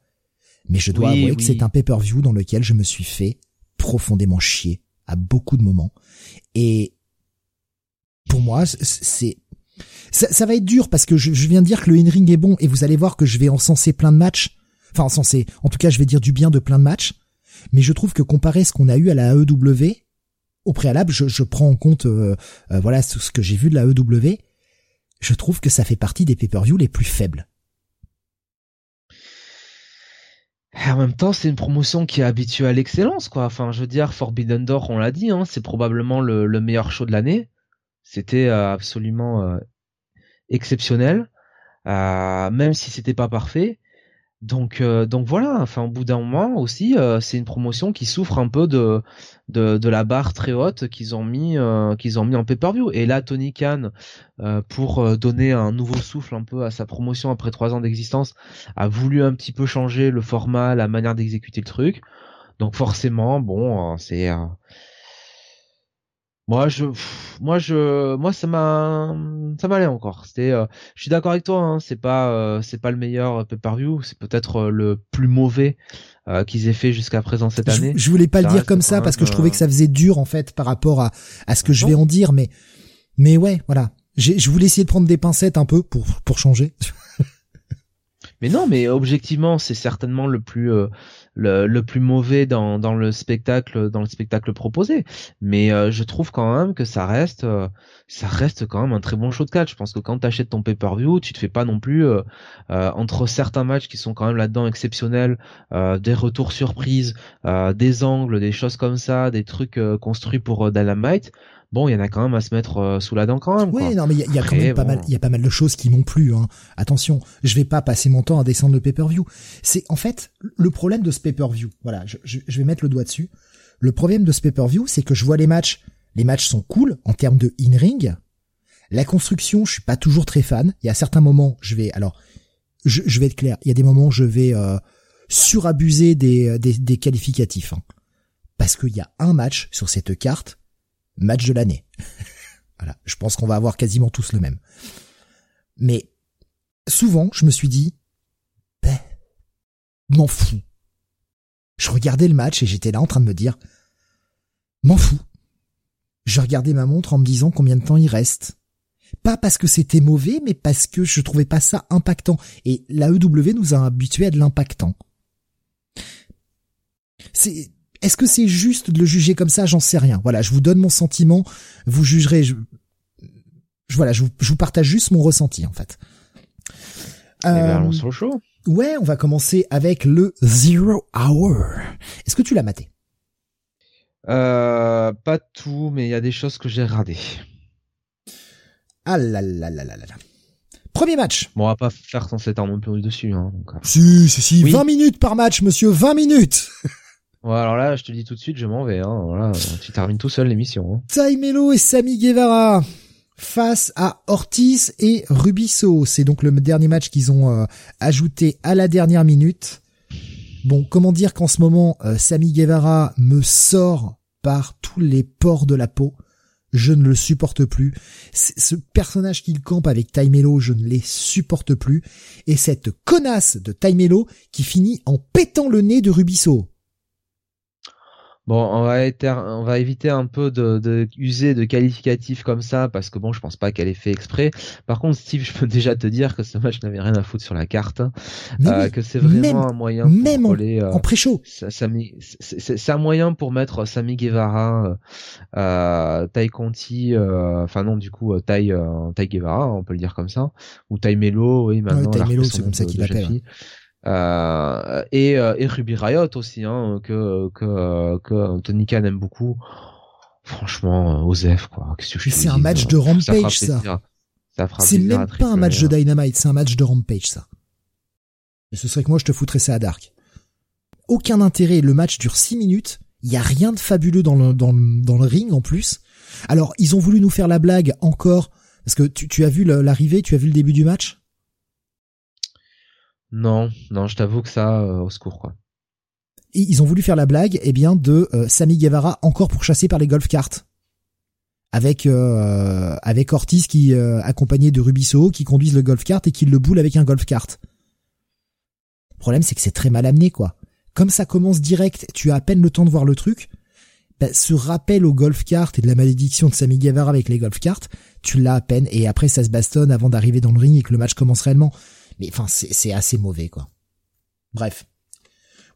Mais je dois Oui, avouer que c'est un pay-per-view dans lequel je me suis fait profondément chier à beaucoup de moments. Et pour moi, c'est ça, va être dur parce que je, viens de dire que le in-ring est bon et vous allez voir que je vais encenser plein de matchs. Enfin, encenser. En tout cas, je vais dire du bien de plein de matchs. Mais je trouve que comparé à ce qu'on a eu à la AEW, au préalable, je, prends en compte, euh, euh, voilà, ce que j'ai vu de la AEW, je trouve que ça fait partie des pay-per-view les plus faibles. En même temps, c'est une promotion qui est habituée à l'excellence, quoi. Enfin, je veux dire, Forbidden Door, on l'a dit, hein, c'est probablement le, le meilleur show de l'année. C'était euh, absolument euh, exceptionnel, euh, même si c'était pas parfait. Donc, euh, donc voilà. Enfin, au bout d'un moment aussi, euh, c'est une promotion qui souffre un peu de de, de la barre très haute qu'ils ont mis euh, qu'ils ont mis en pay-per-view. Et là, Tony Khan, pour donner un nouveau souffle un peu à sa promotion après trois ans d'existence, a voulu un petit peu changer le format, la manière d'exécuter le truc. Donc forcément, bon, c'est moi, je, moi, je, moi, ça m'a, ça m'allait encore. C'était, euh, je suis d'accord avec toi. Hein, c'est pas, euh, c'est pas le meilleur pay-per-view. C'est peut-être euh, le plus mauvais qu'ils aient fait jusqu'à présent cette année. Je, voulais pas le dire comme ça parce que je trouvais que ça faisait dur en fait par rapport à à ce que je vais en dire, mais mais ouais, voilà. Je voulais essayer de prendre des pincettes un peu pour pour changer. mais non, mais objectivement, c'est certainement le plus le, le plus mauvais dans, dans le spectacle dans le spectacle proposé. Mais euh, je trouve quand même que ça reste euh, ça reste quand même un très bon show de catch. Je pense que quand tu achètes ton pay-per-view tu te fais pas non plus euh, entre certains matchs qui sont quand même là-dedans exceptionnels des retours surprises des angles des choses comme ça des trucs construits pour Dynamite bon, il y en a quand même à se mettre euh, sous la dent quand même. Oui, non, mais il y, a quand même pas mal, il y a pas mal de choses qui m'ont plu. Hein. Attention, je vais pas passer mon temps à descendre le pay-per-view. C'est en fait le problème de ce pay-per-view. Voilà, je, je, vais mettre le doigt dessus. Le problème de ce pay-per-view, c'est que je vois les matchs. Les matchs sont cool en termes de in-ring. La construction, je suis pas toujours très fan. Il y a certains moments, je vais alors, je, je vais être clair. Il y a des moments, où je vais euh, surabuser des, des, des qualificatifs. Hein. Parce qu'il y a un match sur cette carte match de l'année. voilà, je pense qu'on va avoir quasiment tous le même. Mais souvent, je me suis dit, ben, m'en fous. Je regardais le match et j'étais là en train de me dire, m'en fous. Je regardais ma montre en me disant combien de temps il reste. Pas parce que c'était mauvais, mais parce que je trouvais pas ça impactant. Et la EW nous a habitués à de l'impactant. C'est, est-ce que c'est juste de le juger comme ça? J'en sais rien. Voilà, je vous donne mon sentiment. Vous jugerez. Je, voilà, je vous, partage juste mon ressenti en fait. Eh ben, euh, sur le Ouais, on va commencer avec le Zero Hour. Est-ce que tu l'as maté? Euh, Pas tout, mais il y a des choses que j'ai radées. Ah là là là là là. Premier match. Bon, on va pas faire sans s'étendre un peu dessus. Hein, donc... Euh. Si, si, si. 20 minutes par match, monsieur. 20 minutes Ouais, alors là, je te dis tout de suite, je m'en vais. Hein. Tu termines tout seul l'émission. Hein. Et Sami Guevara face à Ortiz et Rubiso. C'est donc le dernier match qu'ils ont euh, ajouté à la dernière minute. Bon, comment dire qu'en ce moment, euh, Sami Guevara me sort par tous les pores de la peau? Je ne le supporte plus. Ce personnage qu'il campe avec Taimelo, je ne les supporte plus. Et cette connasse de Taimelo qui finit en pétant le nez de Rubiso. Bon, on va, on va éviter un peu de, de, user de qualificatifs comme ça parce que bon, je pense pas qu'elle ait fait exprès. Par contre, Steve, je peux déjà te dire que ce match n'avait rien à foutre sur la carte, euh, que c'est vraiment un moyen pour même en, euh, en pré-show. C'est un moyen pour mettre Sami Guevara, euh, Tai Conti, euh, enfin non, du coup Tai Tai Guevara, on peut le dire comme ça, ou Tai Melo, oui maintenant. Ouais, tai Melo, c'est comme ça qu'il l'appelle. Euh, et, euh, et Ruby Riot aussi, hein, que, que, que Tony Khan aime beaucoup. Franchement, euh, Osef, quoi. C'est un match de Rampage, ça. c'est même pas un match de Dynamite, c'est un match de Rampage, ça. Et ce serait que moi, je te foutrais ça à Dark. Aucun intérêt, le match dure 6 minutes, il y a rien de fabuleux dans le, dans le, dans le ring, en plus. Alors, ils ont voulu nous faire la blague encore, parce que tu, tu as vu l'arrivée, tu as vu le début du match? Non, non, je t'avoue que ça, euh, au secours, quoi. Ils ont voulu faire la blague, eh bien, de euh, Sami Guevara encore pourchassé par les golf carts. Avec euh, avec Ortiz qui accompagné de Rubiso qui conduisent le golf cart et qui le boule avec un golf cart. Le problème c'est que c'est très mal amené quoi. Comme ça commence direct, tu as à peine le temps de voir le truc. Bah, ce rappel au golf cart et de la malédiction de Sami Guevara avec les golf carts, tu l'as à peine et après ça se bastonne avant d'arriver dans le ring et que le match commence réellement. Mais enfin, c'est assez mauvais, quoi. Bref.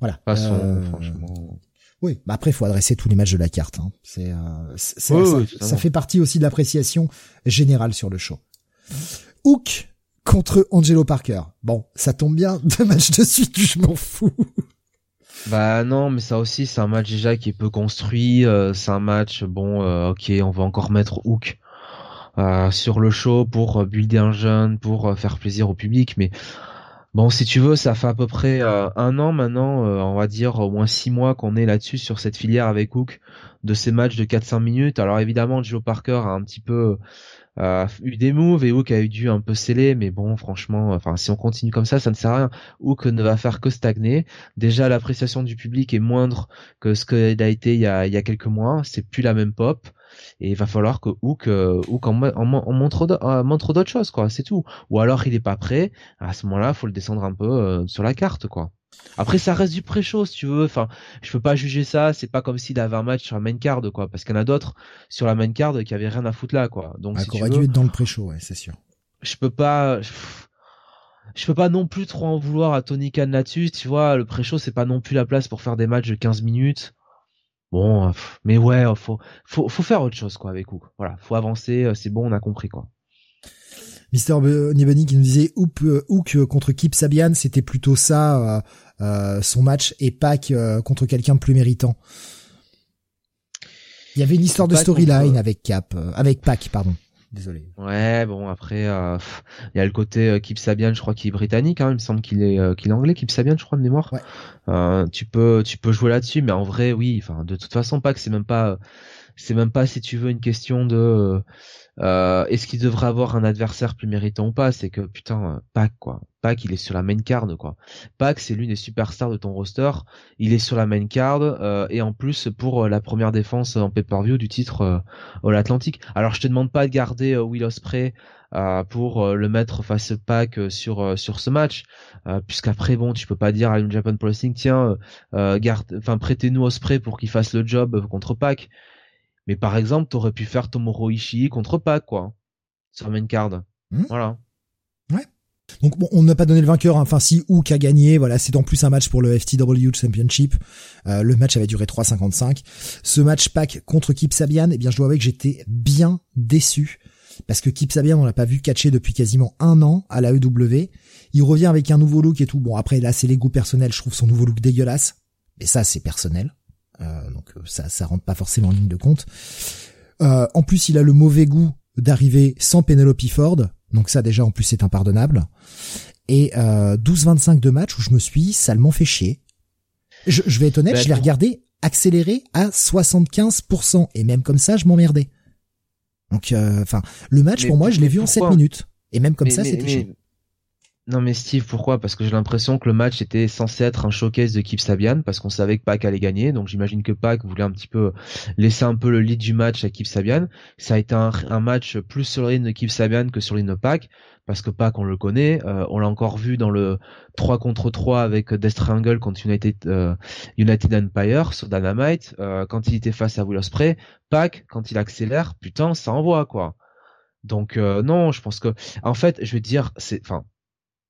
Voilà. Façon, euh, franchement. Oui, bah après, faut adresser tous les matchs de la carte. Hein. C'est, euh, ça, fait partie aussi de l'appréciation générale sur le show. Hook contre Angelo Parker. Bon, ça tombe bien, deux matchs de suite, je m'en fous. Bah non, mais ça aussi, c'est un match déjà qui est peu construit. Euh, c'est un match, bon, euh, ok, on va encore mettre Hook sur le show pour builder un jeune, pour euh, faire plaisir au public, mais Bon, si tu veux, ça fait à peu près euh, un an maintenant, euh, on va dire au moins six mois qu'on est là-dessus sur cette filière avec Hook de ces matchs de 4-5 minutes. Alors évidemment, Joe Parker a un petit peu euh, eu des moves et Hook a eu dû un peu sceller, mais bon, franchement, enfin si on continue comme ça, ça ne sert à rien. Hook ne va faire que stagner. Déjà, l'appréciation du public est moindre que ce qu'elle a été il y a, il y a quelques mois. C'est plus la même pop et il va falloir que Hook, euh, Hook en, montre d'autres choses quoi c'est tout. Ou alors il est pas prêt à ce moment-là faut le descendre un peu euh, sur la carte quoi. Après ça reste du pré-show si tu veux. Enfin je peux pas juger ça c'est pas comme s'il avait un match sur la main card quoi. Parce qu'il y en a d'autres sur la main card qui avaient rien à foutre là quoi. Donc ah, si dû être dans le pré-show ouais c'est sûr. Je peux pas je peux pas non plus trop en vouloir à Tony Khan là-dessus, tu vois, le pré-show c'est pas non plus la place pour faire des matchs de 15 minutes. Bon, euh, mais ouais, euh, faut, faut, faut faire autre chose, quoi, avec Hook. Voilà, faut avancer, euh, c'est bon, on a compris, quoi. Mister Nibani qui nous disait Hook, contre Kip Sabian, c'était plutôt ça, euh, son match, et Pac contre quelqu'un de plus méritant. Il y avait une histoire de storyline avec Cap, avec Pac, pardon. Désolé. Ouais, bon après, euh, il y a le côté euh, Kip Sabian, je crois qu'il est britannique. Hein, il me semble qu'il est euh, qu'il est anglais, Kip Sabian, je crois de mémoire. Ouais. tu peux tu peux jouer là-dessus, mais en vrai, oui. Enfin, de toute façon, pas que c'est même pas c'est même pas si tu veux une question de euh, est-ce qu'il devrait avoir un adversaire plus méritant ou pas? C'est que putain, Pac quoi. Pac, il est sur la main card quoi. Pac, c'est l'une des superstars de ton roster. Il est sur la main card euh, et en plus pour euh, la première défense en pay-per-view du titre euh, All Atlantic. Alors je te demande pas de garder Will Ospreay pour le mettre face Pac sur sur ce match, puisqu'après bon, tu peux pas dire à une Japan Pro Wrestling tiens, garde, enfin prêtez-nous Ospreay pour qu'il fasse le job contre Pac. Mais par exemple, t'aurais pu faire Tomoro Ishii contre Pac, quoi. Sur main card. Hmm. Voilà. Ouais. Donc bon, on n'a pas donné le vainqueur. Hein. Enfin, si Hook a gagné, voilà, c'est en plus un match pour le FTW Championship. Euh, le match avait duré 3,55. Ce match Pac contre Kip Sabian, eh bien, je dois avouer que j'étais bien déçu parce que Kip Sabian, on l'a pas vu catcher depuis quasiment un an à la EW. Il revient avec un nouveau look et tout. Bon, après là, c'est les goûts personnels. Je trouve son nouveau look dégueulasse, mais ça, c'est personnel. Euh, donc euh, ça, ça rentre pas forcément en ligne de compte. Euh, en plus, il a le mauvais goût d'arriver sans Penelope Ford, donc ça déjà en plus c'est impardonnable. Et 12-25 de match où je me suis salement fait chier. Je, vais être honnête, ben, je l'ai regardé accéléré à 75%, et même comme ça, je m'emmerdais. Donc, enfin, le match pour moi, je l'ai vu en 7 minutes, et même comme ça, c'était chier. Non mais Steve, pourquoi? Parce que j'ai l'impression que le match était censé être un showcase de Kip Sabian, parce qu'on savait que Pac allait gagner, donc j'imagine que Pac voulait un petit peu laisser un peu le lead du match à Kip Sabian. Ça a été un, match plus sur l'île de Kip Sabian que sur l'île de Pac, parce que Pac on le connaît, euh, on l'a encore vu dans le 3 contre 3 avec Death Triangle contre United, euh, United Empire sur Dynamite, euh, quand il était face à Will Ospreay, Pac quand il accélère, putain ça envoie quoi. Donc non, je pense que en fait, je veux dire, c'est enfin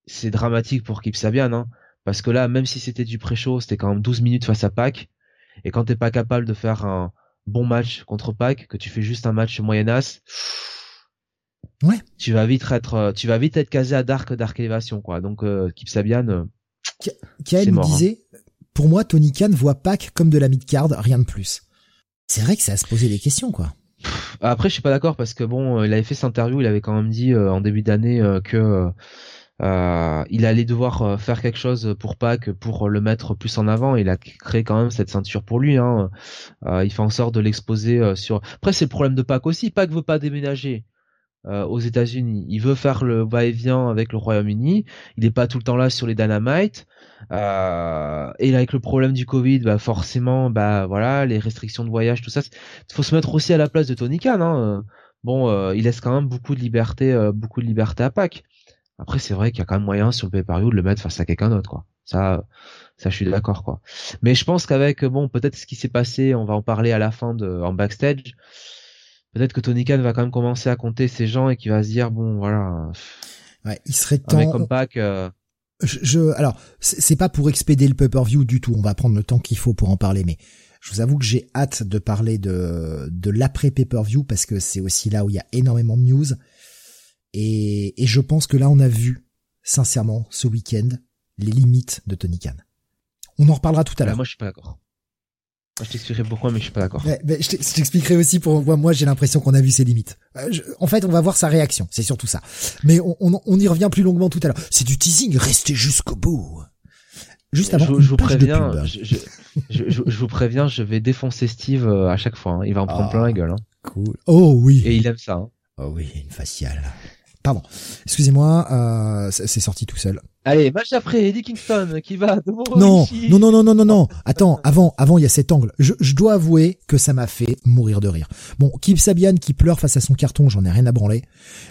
c'est dramatique pour Kip Sabian, hein, parce que là, même si c'était du pré-show, c'était quand même 12 minutes face à Pac, et quand t'es pas capable de faire un bon match contre Pac, que tu fais juste un match moyenasse, ouais. tu vas vite être, euh, tu vas vite être casé à Dark, Dark Elevation, quoi. Donc euh, Kip Sabian, euh, me hein. disait, pour moi, Tony Khan voit Pac comme de la mid-card, rien de plus. C'est vrai que ça a se poser des questions, quoi. Après, je suis pas d'accord parce que bon, il avait fait cette interview, il avait quand même dit en début d'année que euh, il allait devoir euh, faire quelque chose pour Pac pour le mettre plus en avant. Il a créé quand même cette ceinture pour lui. Hein. Euh, il fait en sorte de l'exposer sur. Après c'est le problème de Pac aussi. Pac veut pas déménager. aux États-Unis, il veut faire le va-et-vient avec le Royaume-Uni. Il n'est pas tout le temps là sur les Dynamite. Euh, et avec le problème du Covid, bah forcément, bah voilà, les restrictions de voyage, tout ça. Il faut se mettre aussi à la place de Tony Khan. Hein. Bon, il laisse quand même beaucoup de liberté, beaucoup de liberté à Pac. Après, c'est vrai qu'il y a quand même moyen sur le pay-per-view de le mettre face à quelqu'un d'autre, quoi. Ça, ça, je suis d'accord, quoi. Mais je pense qu'avec, bon, peut-être ce qui s'est passé, on va en parler à la fin de, en backstage. Peut-être que Tony Khan va quand même commencer à compter ces gens et qu'il va se dire, bon, voilà. Ouais, il serait temps. comme Pac, euh, je, alors, c'est pas pour expédier le pay-per-view du tout. On va prendre le temps qu'il faut pour en parler, mais je vous avoue que j'ai hâte de parler de, de l'après pay-per-view parce que c'est aussi là où il y a énormément de news. Et, je pense que là, on a vu, sincèrement, ce week-end, les limites de Tony Khan. On en reparlera tout à l'heure. moi, je suis pas d'accord. Je t'expliquerai pourquoi, mais je suis pas d'accord. je t'expliquerai aussi pourquoi moi j'ai l'impression qu'on a vu ses limites. Euh, en fait, on va voir sa réaction, c'est surtout ça. Mais on, y revient plus longuement tout à l'heure. C'est du teasing, restez jusqu'au bout. Juste avant, je, vous préviens, je, vous préviens, je vais défoncer Steve euh, à chaque fois. Hein. Il va en prendre plein la ah, gueule. Hein. Cool. Oh oui. Et il aime ça. Hein. Oh oui, une faciale. Pardon. Excusez-moi, euh, c'est sorti tout seul. Allez, match après, Eddie Kingston qui va non, non, non, non, non, non, non. Attends, avant, avant, il y a cet angle. Je, je dois avouer que ça m'a fait mourir de rire. Bon, Kip Sabian qui pleure face à son carton, j'en ai rien à branler.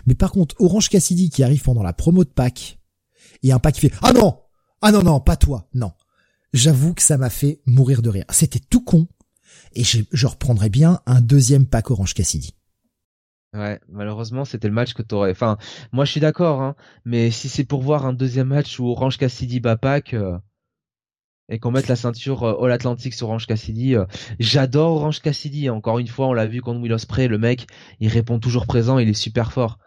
Mais par contre, Orange Cassidy qui arrive pendant la promo de Pâques, et un pack qui fait ah non, ah non non, pas toi, non. J'avoue que ça m'a fait mourir de rire. C'était tout con. Et je, je reprendrais bien un deuxième pack Orange Cassidy. Ouais, malheureusement, c'était le match que t'aurais. Enfin, moi, je suis d'accord, hein, mais si c'est pour voir un deuxième match où Orange Cassidy bat Pac euh, et qu'on mette la ceinture euh, All Atlantic sur Orange Cassidy, euh, j'adore Orange Cassidy. Encore une fois, on l'a vu contre Will Ospreay, le mec, il répond toujours présent, il est super fort.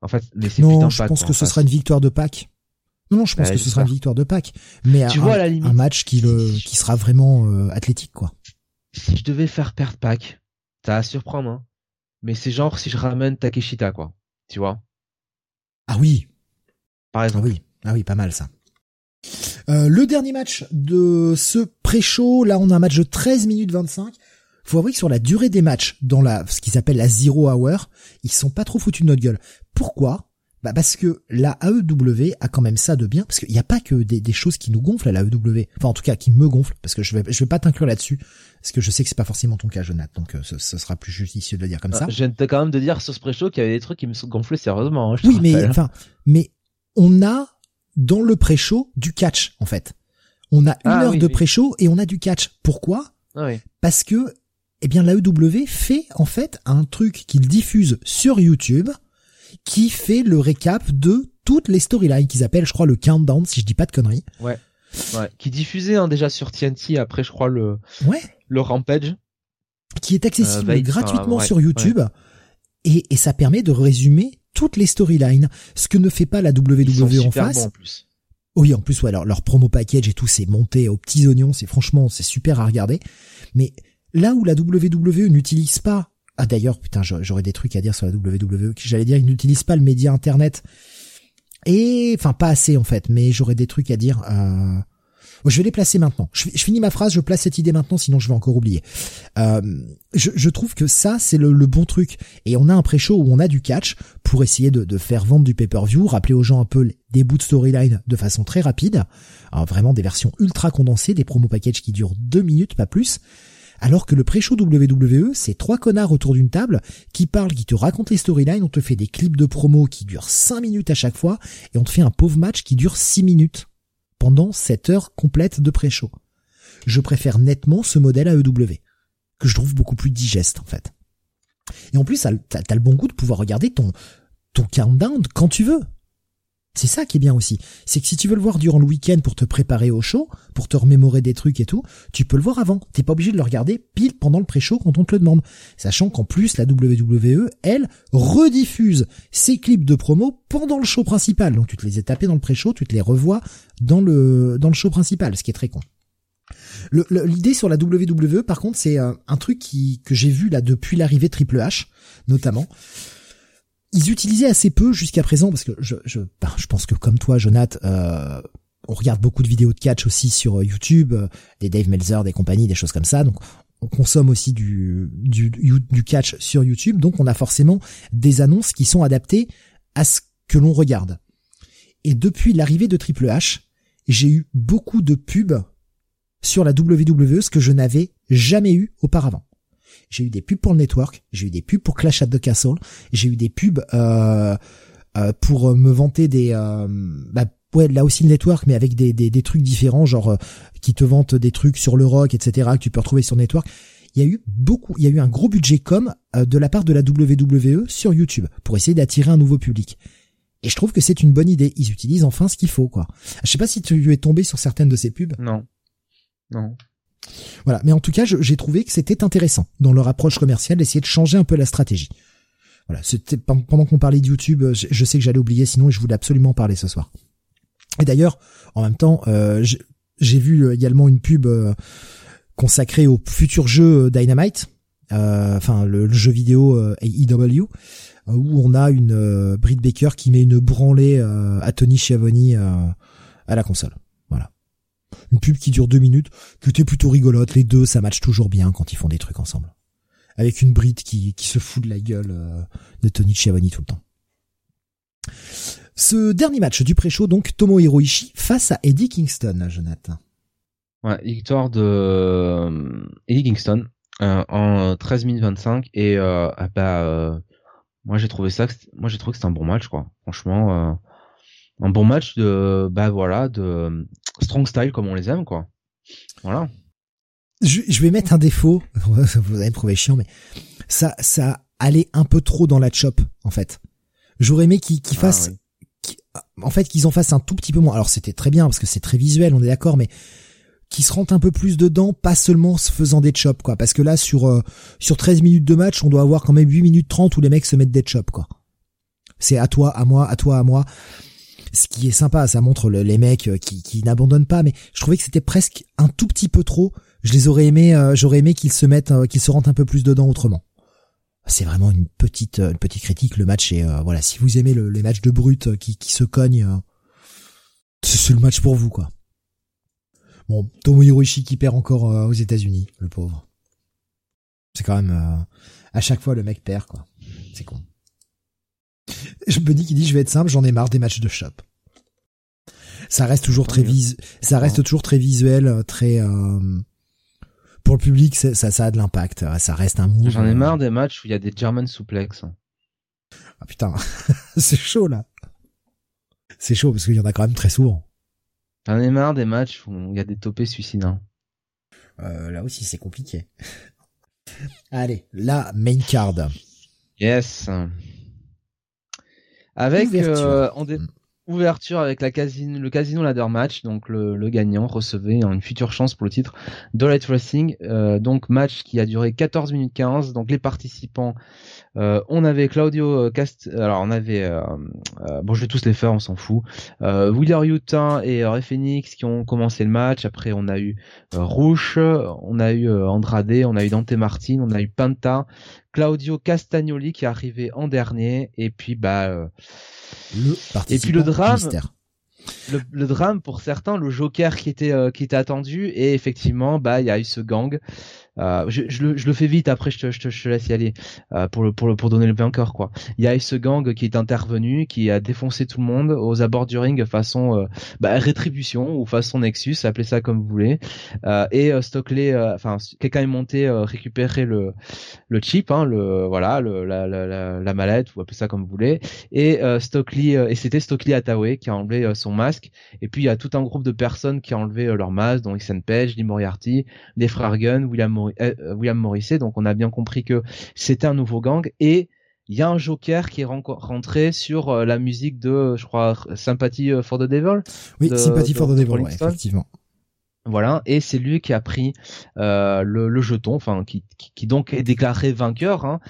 En fait, mais c'est non, je pense que ce sera une victoire de Pac. Non, non, je pense que ce sera une victoire de Pac, mais tu un, vois, la limite, un match qui le, qui sera vraiment athlétique, quoi. Si je devais faire perdre Pac, ça va surprendre, hein mais c'est genre si je ramène Takeshita, quoi. Tu vois Ah oui. Par exemple. Ah oui, ah oui, pas mal ça. Euh, le dernier match de ce pré-show, là on a un match de 13 minutes 25. Faut avouer que sur la durée des matchs, dans la ce qu'ils appellent la zero hour, ils sont pas trop foutus de notre gueule. Pourquoi? Bah parce que la AEW a quand même ça de bien, parce qu'il n'y a pas que des, des, choses qui nous gonflent à la AEW, enfin en tout cas qui me gonflent, parce que je vais je vais pas t'inclure là-dessus, parce que je sais que c'est pas forcément ton cas, Jonathan, donc euh, ce, sera plus judicieux de le dire comme ça. Je viens quand même de dire sur ce pré-show qu'il y avait des trucs qui me sont gonflés sérieusement. Hein, oui, mais enfin, mais on a dans le pré-show du catch en fait. On a une ah heure de pré-show et on a du catch. Pourquoi? Ah Parce que eh bien l'AEW fait en fait un truc qu'il diffuse sur YouTube qui fait le récap de toutes les storylines qu'ils appellent, je crois, le countdown, si je dis pas de conneries. Ouais. Ouais. Qui diffusait hein, déjà sur TNT après, je crois, le, ouais. le Rampage. Qui est accessible euh, gratuitement sur YouTube. Et, et ça permet de résumer toutes les storylines. Ce que ne fait pas la WWE en face. en plus. Oui, en plus, ouais, alors, leur promo package et tout, c'est monté aux petits oignons. C'est franchement, c'est super à regarder. Mais là où la WWE n'utilise pas ah d'ailleurs, putain, j'aurais des trucs à dire sur la WWE. J'allais dire, ils n'utilisent pas le média internet. Et enfin pas assez en fait, mais j'aurais des trucs à dire. Euh... Je vais les placer maintenant. Je, finis ma phrase, je place cette idée maintenant, sinon je vais encore oublier. Euh, je, trouve que ça c'est le, bon truc. Et on a un pré-show où on a du catch pour essayer de, faire vendre du pay-per-view, rappeler aux gens un peu des bouts de storyline de façon très rapide. Alors, vraiment des versions ultra condensées, des promo packages qui durent deux minutes, pas plus alors que le pré-show WWE, c'est trois connards autour d'une table qui parlent, qui te racontent les storylines, on te fait des clips de promo qui durent 5 minutes à chaque fois, et on te fait un pauvre match qui dure 6 minutes pendant 7 heures complètes de pré-show. Je préfère nettement ce modèle à EW, que je trouve beaucoup plus digeste en fait. Et en plus, t'as le bon goût de pouvoir regarder ton, ton countdown quand tu veux. C'est ça qui est bien aussi. C'est que si tu veux le voir durant le week-end pour te préparer au show, pour te remémorer des trucs et tout, tu peux le voir avant. T'es pas obligé de le regarder pile pendant le pré-show quand on te le demande. Sachant qu'en plus, la WWE, elle, rediffuse ses clips de promo pendant le show principal. Donc tu te les as tapés dans le pré-show, tu te les revois dans le, dans le show principal, ce qui est très con. L'idée sur la WWE, par contre, c'est euh, un, truc que j'ai vu là depuis l'arrivée Triple H, notamment ils utilisaient assez peu jusqu'à présent parce que je je pense que comme toi Jonath euh, on regarde beaucoup de vidéos de catch aussi sur euh, YouTube euh, des Dave Meltzer des compagnies des choses comme ça. Donc on consomme aussi du, du du catch sur YouTube. Donc on a forcément des annonces qui sont adaptées à ce que l'on regarde. Et depuis l'arrivée de Triple H j'ai eu beaucoup de pubs sur la WWE ce que je n'avais jamais eu auparavant j'ai eu des pubs pour le network, j'ai eu des pubs pour Clash at the Castle, j'ai eu des pubs euh, euh, pour me vanter des euh, bah, ouais là aussi le network mais avec des, des, des trucs différents genre qui te vantent des trucs sur le rock etc que tu peux retrouver sur network. Il y a eu beaucoup il y a eu un gros budget com de la part de la WWE sur YouTube pour essayer d'attirer un nouveau public. Et je trouve que c'est une bonne idée. Ils utilisent enfin ce qu'il faut quoi. Je sais pas si tu es tombé sur certaines de ces pubs. Non. Non voilà, mais en tout cas, j'ai trouvé que c'était intéressant dans leur approche commerciale d'essayer de changer un peu la stratégie. Voilà, c'était pendant qu'on parlait de YouTube, je, sais que j'allais oublier sinon je voulais absolument parler ce soir. Et d'ailleurs, en même temps, euh, j'ai vu également une pub euh, consacré au futur jeu Dynamite, enfin le, jeu vidéo AEW, où on a une Britt Baker qui met une branlée à Tony Schiavone à la console. Une pub qui dure deux minutes, qui était plutôt rigolote. Les deux, ça match toujours bien quand ils font des trucs ensemble. Avec une Brit qui, qui se fout de la gueule de Tony Schiavone tout le temps. Ce dernier match du pré-show, donc Tomo Hiroishi face à Eddie Kingston, Jonathan. Ouais, victoire de euh, Eddie Kingston euh, en 13 minutes 25 et euh, ah bah euh, moi j'ai trouvé ça moi j'ai trouvé que c'était un bon match quoi. Franchement un bon match de bah voilà de strong style comme on les aime quoi. Voilà. Je, je vais mettre un défaut, vous allez me trouver chiant mais ça ça allait un peu trop dans la chop en fait. J'aurais aimé qu'ils qu ah fassent en fait qu'ils en fassent un tout petit peu moins. Alors c'était très bien parce que c'est très visuel, on est d'accord, mais qu'ils se rentrent un peu plus dedans, pas seulement se faisant des chops, quoi. Parce que là, sur euh, sur 13 minutes de match, on doit avoir quand même 8 minutes 30 où les mecs se mettent des chops, quoi. C'est à toi, à moi, à toi, à moi. Ce qui est sympa, ça montre les mecs euh, qui, n'abandonnent pas, mais je trouvais que c'était presque un tout petit peu trop. Je les aurais aimé, euh, j'aurais aimé qu'ils se mettent, qu'ils se rentrent un peu plus dedans autrement. C'est vraiment une petite une petite critique. Le match euh, voilà si vous aimez les matchs de brut euh, qui, se cognent euh, c'est le match pour vous quoi. Bon Tomohiro Ishii qui perd encore aux États-Unis le pauvre. C'est quand même à chaque fois le mec perd quoi. C'est con je me dis qu'il dit je vais être simple j'en ai marre des matchs de shop ça reste toujours très ça reste toujours très visuel très pour le public, ça, ça a de l'impact. Ça reste un move. J'en ai marre des matchs où il y a des German suplex. Ah putain, c'est chaud là. C'est chaud parce qu'il y en a quand même très souvent. J'en ai marre des matchs où il y a des topés suicidants. Euh, là aussi c'est compliqué. Allez, la main card. Yes. Avec euh, on, dé ouverture avec la casino, le casino ladder match, donc le, le, gagnant recevait une future chance pour le titre de Light Racing, euh, donc match qui a duré 14 minutes 15, donc les participants, euh, on avait Claudio euh, Cast, alors on avait, euh, euh, bon je vais tous les faire, on s'en fout, euh, Wheeler Utah et Ray Phoenix qui ont commencé le match, après on a eu Rouge, on a eu Andrade, on a eu Dante Martin, on a eu Panta, Claudio Castagnoli qui est arrivé en dernier, et puis bah le et puis le drame, le, le, drame pour certains, le Joker qui était euh, qui était attendu et effectivement bah il y a eu ce gang euh, je, je, le, je, le, fais vite après je te, je te, je te laisse y aller euh, pour le pour le pour donner le vainqueur quoi. Il y a ce gang qui est intervenu, qui a défoncé tout le monde aux abords du ring façon euh, bah, rétribution ou façon Nexus, appelez ça comme vous voulez. Euh, et Stockley, enfin quelqu'un est monté récupérer le le chip, hein, le voilà le la, la, la, la mallette, ou appelez ça comme vous voulez. Et Stockley et c'était Stockley Attaway qui a enlevé son masque. Et puis il y a tout un groupe de personnes qui ont enlevé leur masque, dont Xen Page, Lee Moriarty, les frères William euh, euh, William Morrissey. Donc on a bien compris que c'était un nouveau gang et il y a un Joker qui est rentré sur euh, la musique de, je crois, Sympathy for the Devil. Oui, Sympathy for the Devil, effectivement. Voilà, et c'est lui qui a pris le, jeton, enfin qui, qui, donc est déclaré vainqueur. Hein.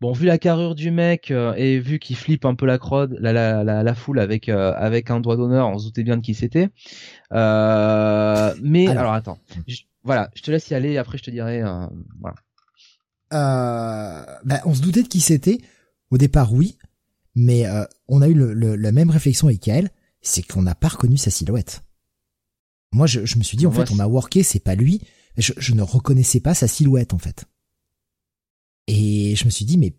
Bon, vu la carrure du mec et vu qu'il flippe un peu la crowd, la, la, la, foule avec avec un doigt d'honneur, on se doutait bien de qui c'était. mais alors, attends, voilà, je te laisse y aller et après je te dirai. Euh, voilà. Euh, bah, on se doutait de qui c'était. Au départ, oui, mais euh, on a eu le, la même réflexion avec Kael, c'est qu'on n'a pas reconnu sa silhouette. Moi, je, je me suis dit, en fait, on a worké, c'est pas lui. Je, je ne reconnaissais pas sa silhouette, en fait. Et je me suis dit, mais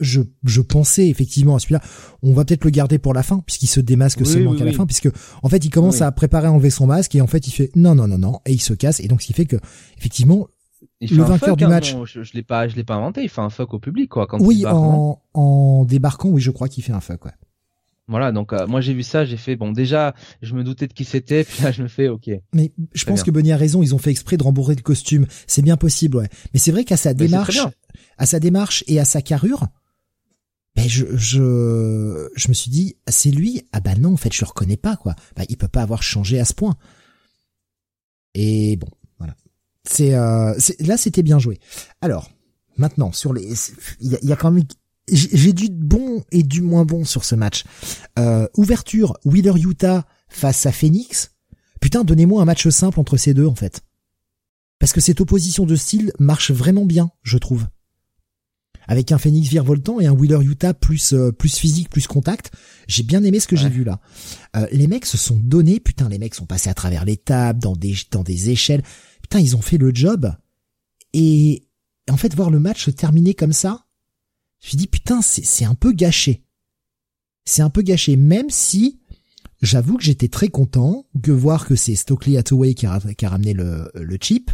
je, je pensais effectivement à celui-là, on va peut-être le garder pour la fin, puisqu'il se démasque seulement qu'à la fin, puisque en fait il commence à préparer à enlever son masque et en fait il fait non non non non et il se casse et donc ce qui fait que effectivement le vainqueur du hein, match, je, je l'ai pas je l'ai pas inventé, il fait un fuck au public quoi quand oui en, en débarquant oui je crois qu'il fait un fuck ouais. Voilà, donc euh, moi j'ai vu ça, j'ai fait bon déjà, je me doutais de qui c'était, puis là je me fais OK. Mais je pense que Bonnie a raison, ils ont fait exprès de rembourrer le costume, c'est bien possible ouais. Mais c'est vrai qu'à sa démarche à sa démarche et à sa carrure, ben je, je, je me suis dit, c'est lui. Ah bah non, en fait, je le reconnais pas, quoi. Bah, il peut pas avoir changé à ce point. Et bon, voilà. C'est, euh, là, c'était bien joué. Alors, maintenant, sur les, il y a, quand même, j'ai du bon et du moins bon sur ce match. Euh, ouverture, Wheeler Utah face à Phoenix. Putain, donnez-moi un match simple entre ces deux, en fait. Parce que cette opposition de style marche vraiment bien, je trouve. Avec un Phoenix virevoltant et un Wheeler Utah plus euh, plus physique, plus contact, j'ai bien aimé ce que j'ai vu là. Euh, les mecs se sont donnés, putain, les mecs sont passés à travers les tables, dans des dans des échelles. Putain, ils ont fait le job. Et en fait, voir le match se terminer comme ça, je me suis dit putain, c'est c'est un peu gâché. C'est un peu gâché, même si J'avoue que j'étais très content de voir que c'est Stokely Hathaway qui a, qui a ramené le, le chip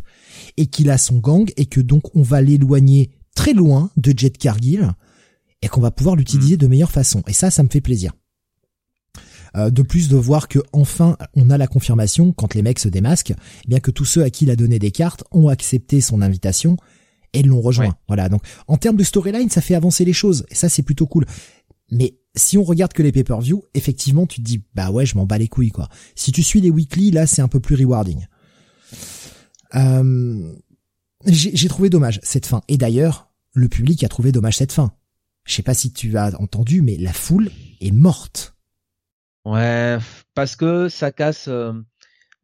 et qu'il a son gang et que donc on va l'éloigner très loin de Jet Cargill et qu'on va pouvoir l'utiliser mm. de meilleure façon. Et ça, ça me fait plaisir. Euh, de plus de voir que enfin on a la confirmation quand les mecs se démasquent, eh bien que tous ceux à qui il a donné des cartes ont accepté son invitation et l'ont rejoint. Voilà. Donc en termes de storyline, ça fait avancer les choses et ça c'est plutôt cool. Mais si on regarde que les pay-per-view, effectivement, tu te dis bah ouais, je m'en bats les couilles quoi. Si tu suis les weekly, là, c'est un peu plus rewarding. Euh, j'ai trouvé dommage cette fin. Et d'ailleurs, le public a trouvé dommage cette fin. Je sais pas si tu as entendu, mais la foule est morte. Ouais, parce que ça casse. Euh,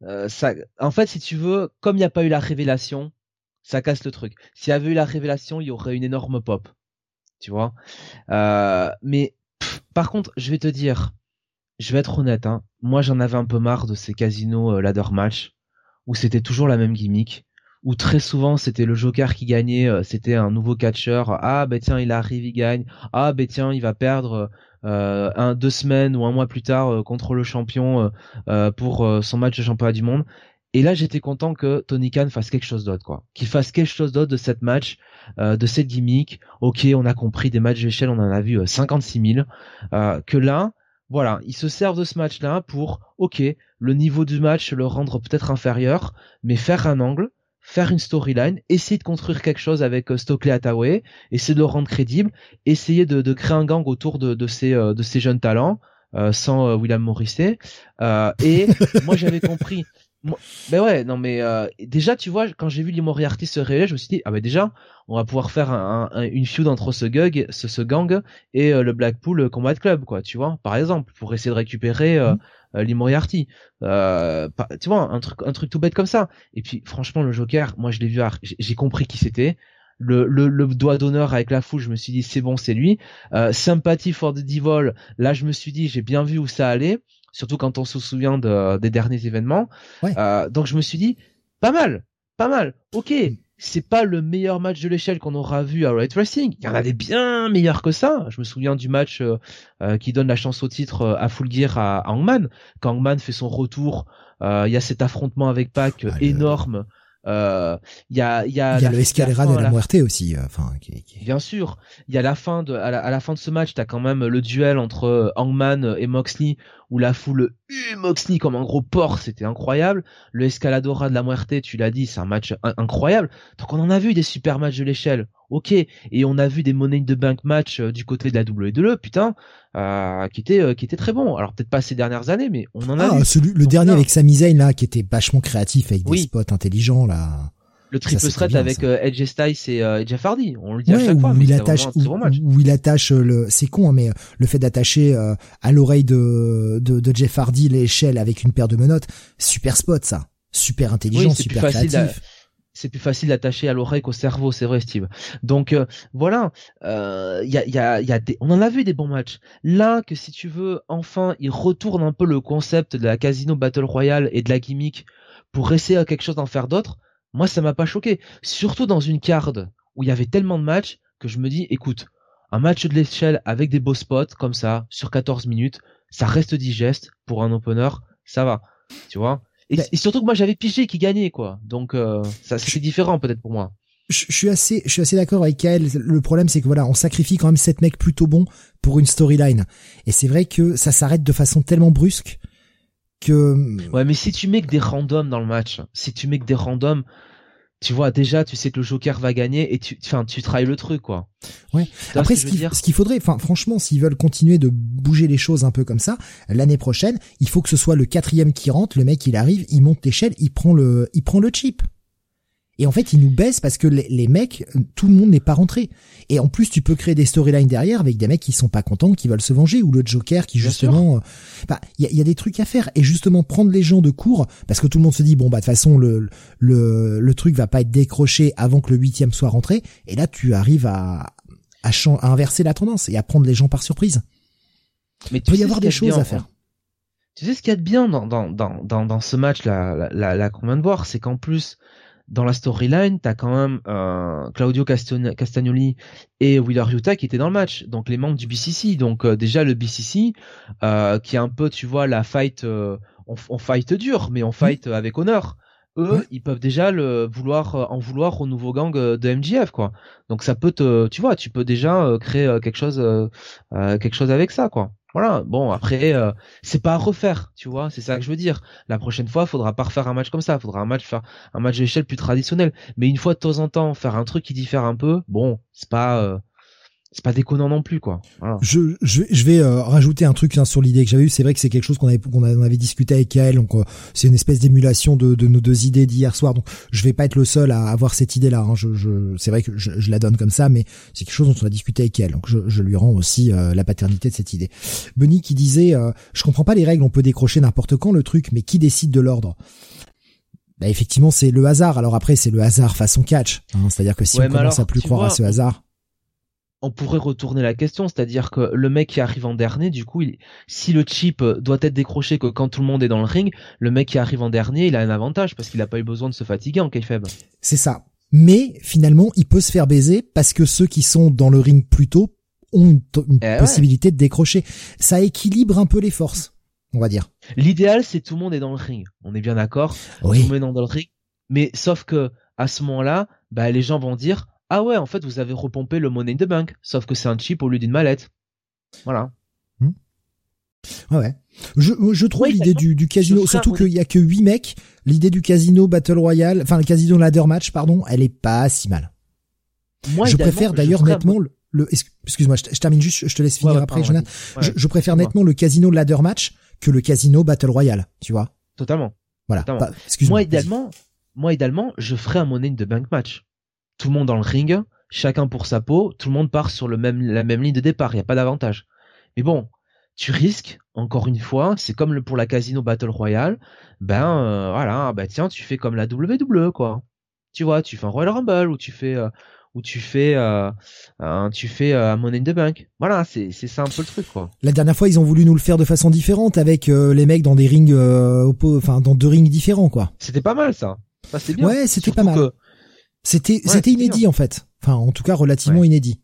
euh, ça. En fait, si tu veux, comme il n'y a pas eu la révélation, ça casse le truc. S'il y avait eu la révélation, il y aurait une énorme pop tu vois? Euh, mais par contre, je vais te dire, je vais être honnête, hein, moi j'en avais un peu marre de ces casinos ladder match où c'était toujours la même gimmick, où très souvent c'était le Joker qui gagnait, euh, c'était un nouveau catcheur. Ah ben tiens, il arrive, il gagne. Ah ben tiens, il va perdre. un deux semaines ou un mois plus tard contre le champion pour son match de championnat du monde et là, j'étais content que Tony Khan fasse quelque chose d'autre, quoi. Qu'il fasse quelque chose d'autre de cette match, euh, de cette gimmick. Ok, on a compris des matchs d'échelle, on en a vu 56 euh, 000. Euh, que là, voilà, ils se servent de ce match-là pour, ok, le niveau du match le rendre peut-être inférieur, mais faire un angle, faire une storyline, essayer de construire quelque chose avec Stokely Hathaway, essayer de le rendre crédible, essayer de, créer un gang autour de, de ces de ces jeunes talents. sans William Morrissey. et moi j'avais compris, ben ouais, non mais euh, déjà tu vois quand j'ai vu les Moriarty se révéler, je me suis dit ah ben déjà on va pouvoir faire un, une feud entre ce gang, ce, ce gang et euh, le Blackpool Combat Club quoi, tu vois par exemple pour essayer de récupérer euh, mm. les Moriarty, tu vois un truc un truc tout bête comme ça. Et puis franchement le Joker, moi je l'ai vu, j'ai compris qui c'était. Le, le, le, doigt d'honneur avec la foule, je me suis dit c'est bon, c'est lui. sympathie for the Devil, là je me suis dit j'ai bien vu où ça allait surtout quand on se souvient de, des derniers événements. Euh, donc je me suis dit, pas mal, pas mal. Ok, mm. c'est pas le meilleur match de l'échelle qu'on aura vu à Right Wrestling. Il y en a des bien meilleurs que ça. Je me souviens du match euh, euh, qui donne la chance au titre à Full Gear à, Hangman. Quand Hangman fait son retour, il y a cet affrontement avec Pac ah, énorme. Euh, il y a y a, y a le Escalera de la, Muerte aussi. Euh, enfin, qui, bien sûr. Il y a la fin de à la, fin de ce match, t'as quand même le duel entre euh, Hangman et Moxley où la foule eut Moxley comme un gros porc, c'était incroyable. Le Escaladora de la Muerte, tu l'as dit, c'est un match incroyable. Donc on en a vu des super matchs de l'échelle ok. Et on a vu des Money de Bank match euh, du côté de la WWE, putain, euh, qui était euh, qui était très bon. Alors peut-être pas ces dernières années, mais on en a ah, vu. Celui, le dernier avec Sami Zayn là, qui était vachement créatif avec des spots intelligents là. Le triple threat avec Edge Styles et Jeff Hardy, on le dit à chaque fois. Où il attache, où, il attache le, c'est con, hein, mais le fait d'attacher à l'oreille de, de, de Jeff Hardy l'échelle avec une paire de menottes, super spot ça, super intelligent, super créatif c'est plus facile d'attacher à l'oreille qu'au cerveau, c'est vrai, Steve. Donc euh, voilà, il euh, y a, y a, y a des, on en a vu des bons matchs. Là, que si tu veux, enfin, il retourne un peu le concept de la Casino Battle Royale et de la gimmick pour essayer à quelque chose d'en faire d'autre. Moi, ça m'a pas choqué. Surtout dans une carte où il y avait tellement de matchs que je me dis, écoute, un match de l'échelle avec des beaux spots comme ça sur 14 minutes, ça reste digeste pour un opener, ça va. Tu vois? Et, surtout que moi j'avais pigé qui gagnait quoi. Donc euh, ça c'est différent peut-être pour moi. Je, suis assez, je suis assez d'accord avec Kael. Le problème, c'est que voilà, on sacrifie quand même sept mecs plutôt bons pour une storyline. Et c'est vrai que ça s'arrête de façon tellement brusque que. Ouais, mais si tu mets que des randoms dans le match, si tu mets que des randoms, tu vois déjà tu sais que le Joker va gagner et tu enfin tu travailles le truc quoi. Ouais. Après ce, ce qu'il faudrait enfin franchement s'ils veulent continuer de bouger les choses un peu comme ça l'année prochaine il faut que ce soit le quatrième qui rentre le mec il arrive il monte l'échelle il prend le il prend le chip Et en fait, ils nous baissent parce que les, les mecs, tout le monde n'est pas rentré. Et en plus, tu peux créer des storylines derrière avec des mecs qui sont pas contents, qui veulent se venger, ou le Joker qui justement, euh, bah, il y a, y a des trucs à faire. Et justement, prendre les gens de court, parce que tout le monde se dit bon bah de toute façon le le le truc va pas être décroché avant que le huitième soit rentré. Et là, tu arrives à à, inverser la tendance et à prendre les gens par surprise. Mais Il peut y avoir des choses à faire. Tu sais ce qu'il y a de bien dans, dans, dans, dans, dans ce match là, là, là, là qu'on vient de voir, c'est qu'en plus, dans la storyline, t'as quand même euh, Claudio Caston- Castagnoli et Wheeler Utah qui étaient dans le match, donc les membres du BCC. Donc euh, déjà le BCC, euh, qui est un peu, tu vois, la fight, on, on fight dur, mais on fight avec honneur. Eux, Ouais. ils peuvent déjà le vouloir, en vouloir au nouveau gang de MJF, quoi. Donc ça peut te, tu vois, tu peux déjà créer quelque chose, quelque chose avec ça, quoi. Voilà. Bon, après, euh, c'est pas à refaire, tu vois. C'est ça que je veux dire. La prochaine fois, faudra pas refaire un match comme ça. Faudra un match faire un match d'échelle plus traditionnel. Mais une fois de temps en temps, faire un truc qui diffère un peu, bon, c'est pas, euh, c'est pas déconnant non plus, quoi. Voilà. Je, je, vais- je vais euh, rajouter un truc hein, sur l'idée que j'avais eue. C'est vrai que c'est quelque chose qu'on avait, qu'on avait discuté avec Kael. Donc euh, c'est une espèce d'émulation de, de nos deux idées d'hier soir. Donc je vais pas être le seul à avoir cette idée-là. Hein. Je, je, c'est vrai que je, je la donne comme ça, mais c'est quelque chose dont on a discuté avec Kael. Donc je, je lui rends aussi euh, la paternité de cette idée. Benny qui disait, euh, je comprends pas les règles. On peut décrocher n'importe quand le truc, mais qui décide de l'ordre? Bah effectivement, c'est le hasard. Alors après, c'est le hasard façon catch. hein. C'est-à-dire que si Ouais, on commence alors, à plus croire à ce hasard, on pourrait retourner la question, c'est-à-dire que le mec qui arrive en dernier, du coup, il, si le chip euh, doit être décroché que quand tout le monde est dans le ring, le mec qui arrive en dernier, il a un avantage parce qu'il a pas eu besoin de se fatiguer en kayfabe. C'est ça. Mais finalement, il peut se faire baiser parce que ceux qui sont dans le ring plus tôt ont une, Eh ouais. possibilité de décrocher. Ça équilibre un peu les forces, on va dire. L'idéal, c'est tout le monde est dans le ring. On est bien d'accord. Tout Oui. le monde est dans le ring. Mais sauf que à ce moment-là, bah, les gens vont dire ah ouais, en fait, vous avez repompé le Money in the Bank. Sauf que c'est un chip au lieu d'une mallette. Voilà. Ouais, ouais. Je, je trouve l'idée du, du casino, surtout qu'il y a que 8 mecs, l'idée du casino Battle Royale, enfin le casino ladder match, pardon, elle est pas si mal. Moi, je préfère d'ailleurs nettement le, le- excuse-moi, je, je termine juste, je te laisse finir ouais, après, pardon, Jonathan. je, préfère nettement le casino ladder match que le casino Battle Royale, tu vois. Totalement. Voilà. Totalement. Pas- excuse-moi. Moi, idéalement, moi, idéalement, je ferais un Money in the Bank match. Tout le monde dans le ring, chacun pour sa peau, tout le monde part sur le même, la même ligne de départ, il n'y a pas d'avantage. Mais bon, tu risques, encore une fois, c'est comme le, pour la Casino Battle Royale, ben, euh, voilà, bah tiens, tu fais comme la WWE, quoi. Tu vois, tu fais un Royal Rumble, ou tu fais, euh, ou tu fais, euh, un, tu fais euh, un Money in the Bank. Voilà, c'est, c'est ça un peu le truc, quoi. La dernière fois, ils ont voulu nous le faire de façon différente avec euh, les mecs dans des rings, enfin dans deux rings différents, quoi. C'était pas mal, ça. Ça, c'est bien. Ouais, c'était pas mal. que- C'était, Ouais, c'était inédit en fait. Enfin, en tout cas, relativement inédit.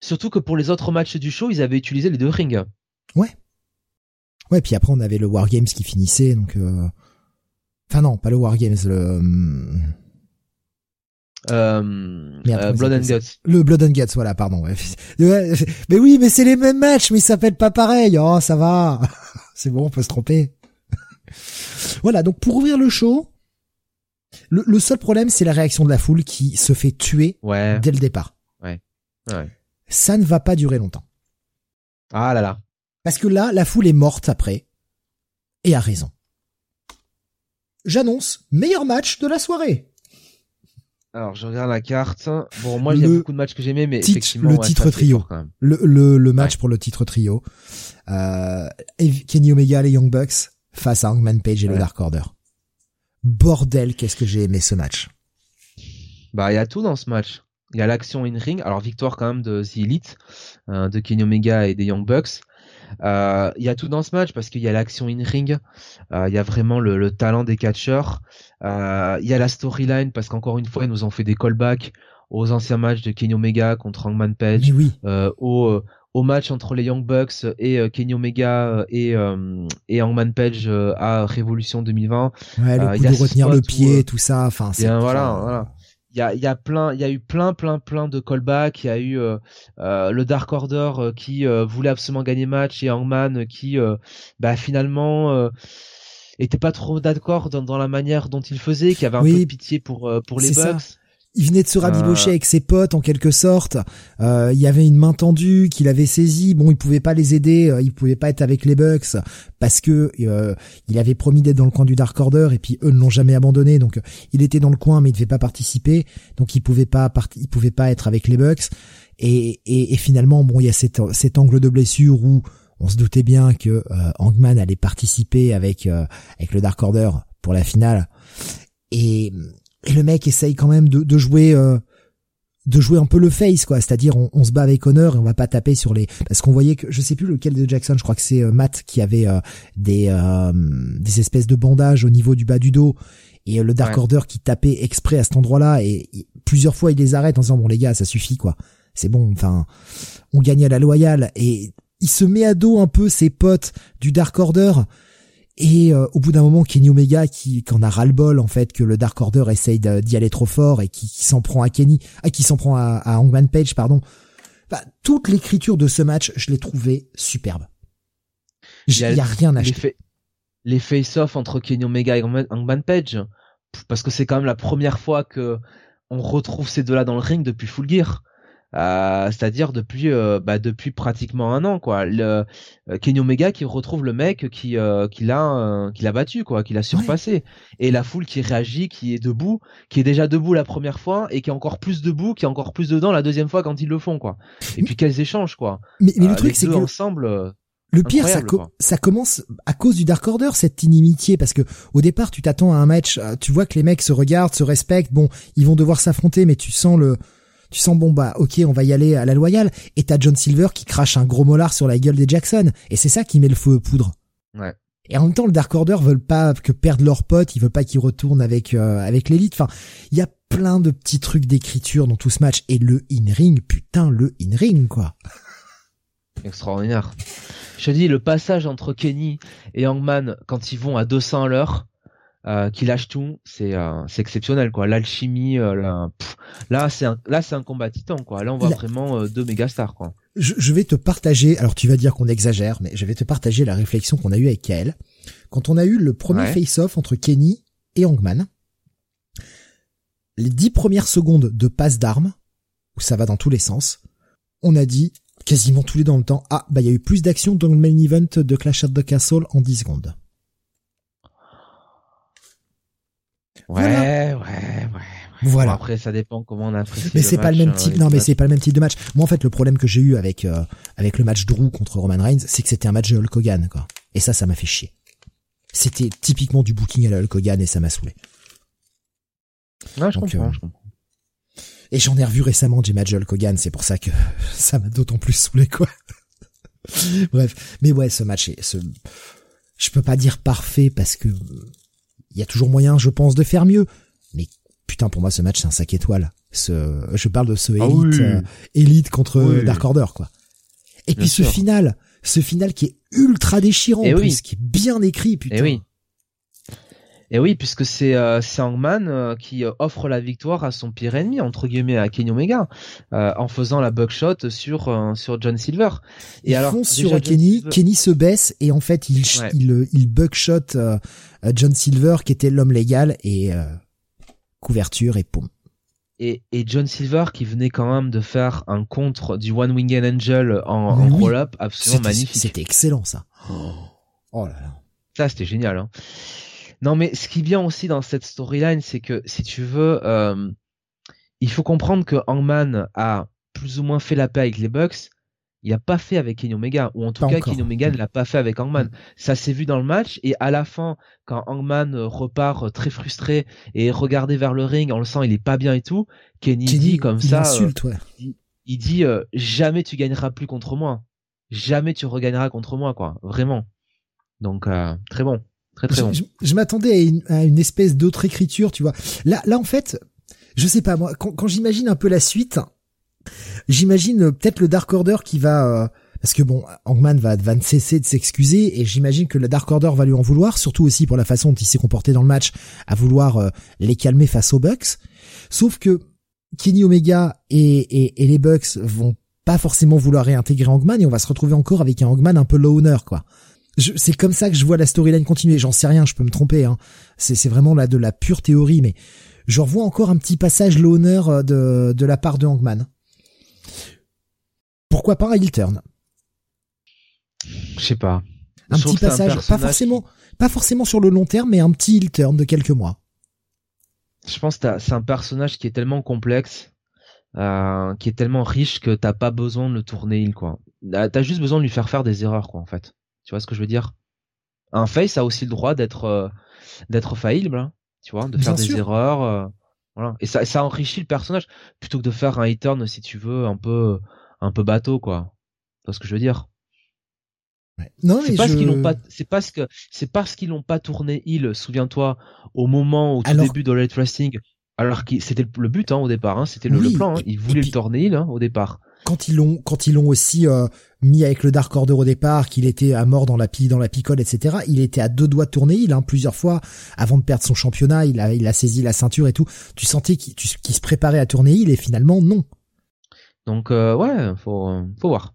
surtout que pour les autres matchs du show, ils avaient utilisé les deux rings. Ouais, puis après on avait le Wargames qui finissait, donc. euh, Enfin non, pas le Wargames, le hum, Euh, Merde, euh, Blood and Guts. le Blood and Guts, voilà, pardon. ouais. Ouais, Mais oui, mais c'est les mêmes matchs, mais ils s'appellent pas pareil. Oh, ça va. C'est bon, on peut se tromper. voilà, donc pour ouvrir le show, le, le seul problème, c'est la réaction de la foule qui se fait tuer Ouais. dès le départ. ouais. Ça ne va pas durer longtemps. Ah là là. Parce que là, la foule est morte après. Et a raison. J'annonce meilleur match de la soirée. Alors, je regarde la carte. Bon, moi, il y a beaucoup de matchs que j'aimais, mais titre- effectivement, le ouais, titre trio. fort, quand même. Le, le, le match pour le titre trio. Euh, Kenny Omega et les Young Bucks face à Hangman Page et le Ouais. Dark Order. Bordel, qu'est-ce que j'ai aimé ce match. Bah, il y a tout dans ce match. Il y a l'action in ring. Alors, victoire quand même de The Elite, euh, de Kenny Omega et des Young Bucks. Euh, Il y a tout dans ce match parce qu'il y a l'action in ring. Euh, Il y a vraiment le, le talent des catcheurs. Euh, Il y a la storyline parce qu'encore une fois, ils nous ont fait des callbacks aux anciens matchs de Kenny Omega contre Hangman Page. Oui, au, au match entre les Young Bucks et euh, Kenny Omega euh, et, euh, et Hangman Page à Révolution 2020. ouais, le coup il a de retenir le pied, tout ça. Enfin, c'est voilà, voilà. Il y a, il y a plein, il y a eu plein, plein, plein de callbacks. Il y a eu euh, euh, le Dark Order qui euh, voulait absolument gagner match et Hangman qui, bah, finalement, était pas trop d'accord dans, dans la manière dont il faisait, qui avait un Oui, peu de pitié pour pour les. Bucks. Il venait de se rabibocher avec ses potes en quelque sorte. Euh, il y avait une main tendue qu'il avait saisie. Bon, il pouvait pas les aider, il pouvait pas être avec les Bucks parce que il avait promis d'être dans le coin du Dark Order et puis eux ne l'ont jamais abandonné. Donc il était dans le coin mais il devait pas participer. Donc il pouvait pas il pouvait pas être avec les Bucks. Et, et, et finalement, bon, il y a cet, cet angle de blessure où on se doutait bien que euh, Hangman allait participer avec euh, avec le Dark Order pour la finale. Et, et le mec essaye quand même de, de jouer euh, de jouer un peu le face quoi, c'est-à-dire on, on, se bat avec honneur et on va pas taper sur les parce qu'on voyait que je sais plus lequel de Jackson, je crois que c'est Matt qui avait des des espèces de bandages au niveau du bas du dos. Et le Dark Order qui tapait exprès à cet endroit-là et, et, plusieurs fois il les arrête en disant bon les gars ça suffit quoi. C'est bon enfin on gagne à la loyale. Et il se met à dos un peu ses potes du Dark Order et euh, au bout d'un moment Kenny Omega qui, qui en a ras-le-bol en fait que le Dark Order essaye d'y aller trop fort et qui, s'en prend à Kenny ah qui s'en prend à, à Hangman Page pardon. Bah, toute l'écriture de ce match je l'ai trouvé superbe. Il y, a rien à acheter. les face-off entre Kenny Omega et Hangman Page parce que c'est quand même la première fois que on retrouve ces deux-là dans le ring depuis Full Gear euh, c'est-à-dire depuis euh, bah, depuis pratiquement un an quoi. Le euh, Kenny Omega qui retrouve le mec qui qui l'a qui l'a battu quoi qui l'a surpassé. Et la foule qui réagit qui est debout qui est déjà debout la première fois et qui est encore plus debout qui est encore plus dedans la deuxième fois quand ils le font quoi. Et puis quels échanges quoi. Mais, mais le truc c'est que ensemble le pire, ça, ça commence à cause du Dark Order, cette inimitié, parce que au départ, tu t'attends à un match, tu vois que les mecs se regardent, se respectent, bon, ils vont devoir s'affronter, mais tu sens le, tu sens bon bah ok on va y aller à la loyale et t'as John Silver qui crache un gros molar sur la gueule des Jackson et c'est ça qui met le feu aux poudres. Ouais. Et en même temps le Dark Order veulent pas que perdent leur pote, ils veulent pas qu'ils retournent avec euh, avec l'élite. Enfin, il y a plein de petits trucs d'écriture dans tout ce match et le in-ring, putain le in-ring quoi. Extraordinaire. Je te dis le passage entre Kenny et Hangman quand ils vont à 200 à l'heure, euh, qui lâche tout, c'est euh, c'est exceptionnel quoi. L'alchimie, euh, là, c'est un là c'est un combat titan quoi. Là on voit vraiment deux méga stars quoi. Je, je, vais te partager. Alors tu vas dire qu'on exagère, mais je vais te partager la réflexion qu'on a eue avec Kael quand on a eu le premier face-off entre Kenny et Hangman. Les dix premières secondes de passe d'armes où ça va dans tous les sens, on a dit quasiment tous les dans le temps. Ah bah il y a eu plus d'action dans le main event de Clash at the Castle en 10 secondes. Ouais, ouais, ouais, Voilà. après, ça dépend comment on a apprécié. Mais c'est pas le même type. Euh, non, mais c'est pas le même type de match. Moi, en fait, le problème que j'ai eu avec euh, avec le match Drew contre Roman Reigns, c'est que c'était un match de Hulk Hogan, quoi. Et ça, ça m'a fait chier. C'était typiquement du booking à la Hulk Hogan et ça m'a saoulé. Ouais, je comprends, euh, je comprends. Et j'en ai revu récemment des matchs de Hulk Hogan, c'est pour ça que ça m'a d'autant plus saoulé, quoi. Bref, mais ouais, ce match est, ce, je peux pas dire parfait parce que il y a toujours moyen, je pense, de faire mieux. Mais putain, pour moi, ce match, c'est un sac étoile. Ce, je parle de ce ah élite, euh, contre Dark Order, quoi. Et puis ce final, ce final qui est ultra déchirant, en plus, qui est bien écrit, putain. Et oui. Et oui, puisque c'est euh, Hangman euh, qui euh, offre la victoire à son pire ennemi entre guillemets à Kenny Omega euh, en faisant la buckshot sur sur John Silver. Et alors sur Kenny, Kenny se baisse et en fait il il, il buckshot John Silver qui était l'homme légal et couverture et poum. Et, et, John Silver qui venait quand même de faire un contre du One Winged Angel en, en roll-up absolument magnifique. C'était excellent ça. Oh là là. Ça c'était génial. Hein. Non, mais ce qui est bien aussi dans cette storyline, c'est que si tu veux, euh, il faut comprendre que Hangman a plus ou moins fait la paix avec les Bucks. Il a pas fait avec Kenny Omega, ou en tout cas Kenny Omega ne l'a pas fait avec Hangman. Mm. Ça s'est vu dans le match et à la fin, quand Hangman repart très frustré et regardé vers le ring, on le sent, il est pas bien et tout. Kenny, dit comme ça, euh, il, dit euh, jamais tu gagneras plus contre moi, jamais tu regagneras contre moi, quoi, vraiment. Donc très bon je, m'attendais à une, espèce d'autre écriture, tu vois. Là, là en fait, je sais pas moi. Quand, j'imagine un peu la suite, j'imagine peut-être le Dark Order qui va. Euh, parce que bon, Hangman va, va cesser de s'excuser et j'imagine que le Dark Order va lui en vouloir, surtout aussi pour la façon dont il s'est comporté dans le match, à vouloir euh, les calmer face aux Bucks. Sauf que Kenny Omega et, et, et les Bucks vont pas forcément vouloir réintégrer Hangman et on va se retrouver encore avec un Hangman un peu loner quoi c'est comme ça que je vois la storyline continuer. J'en sais rien, je peux me tromper. Hein. C'est vraiment là de la pure théorie, mais je revois encore un petit passage l'honneur de, de la part de Hangman. Pourquoi pas turn Je sais pas. Un petit passage, pas forcément, pas forcément sur le long terme, mais un petit heel turn de quelques mois. Je pense que c'est un personnage qui est tellement complexe, euh, qui est tellement riche que t'as pas besoin de le tourner heel, quoi. T'as juste besoin de lui faire faire des erreurs, quoi, en fait. Tu vois ce que je veux dire? Un face a aussi le droit d'être euh, d'être faillible, hein, tu vois, de faire des erreurs. Euh, voilà. Et ça, ça enrichit le personnage plutôt que de faire un hit turn, si tu veux, un peu un peu bateau, quoi. Tu vois ce que je veux dire? Non, c'est parce qu'ils l'ont pas, c'est parce que, c'est parce qu'ils l'ont pas tourné il, souviens-toi, au moment, au tout début de Light Wrestling, alors que c'était le but, hein, au départ, hein, c'était le, plan, hein, ils voulaient le tourner il, hein, au départ. Quand ils l'ont, quand ils l'ont aussi, euh, mis avec le Dark Order au départ, qu'il était à mort dans la dans la picole, etc. Il était à deux doigts de tourner il, hein, plusieurs fois, avant de perdre son championnat, il a, il a saisi la ceinture et tout. Tu sentais qu'il, se préparait à tourner il, et finalement, non. Donc, euh, ouais, faut, faut voir.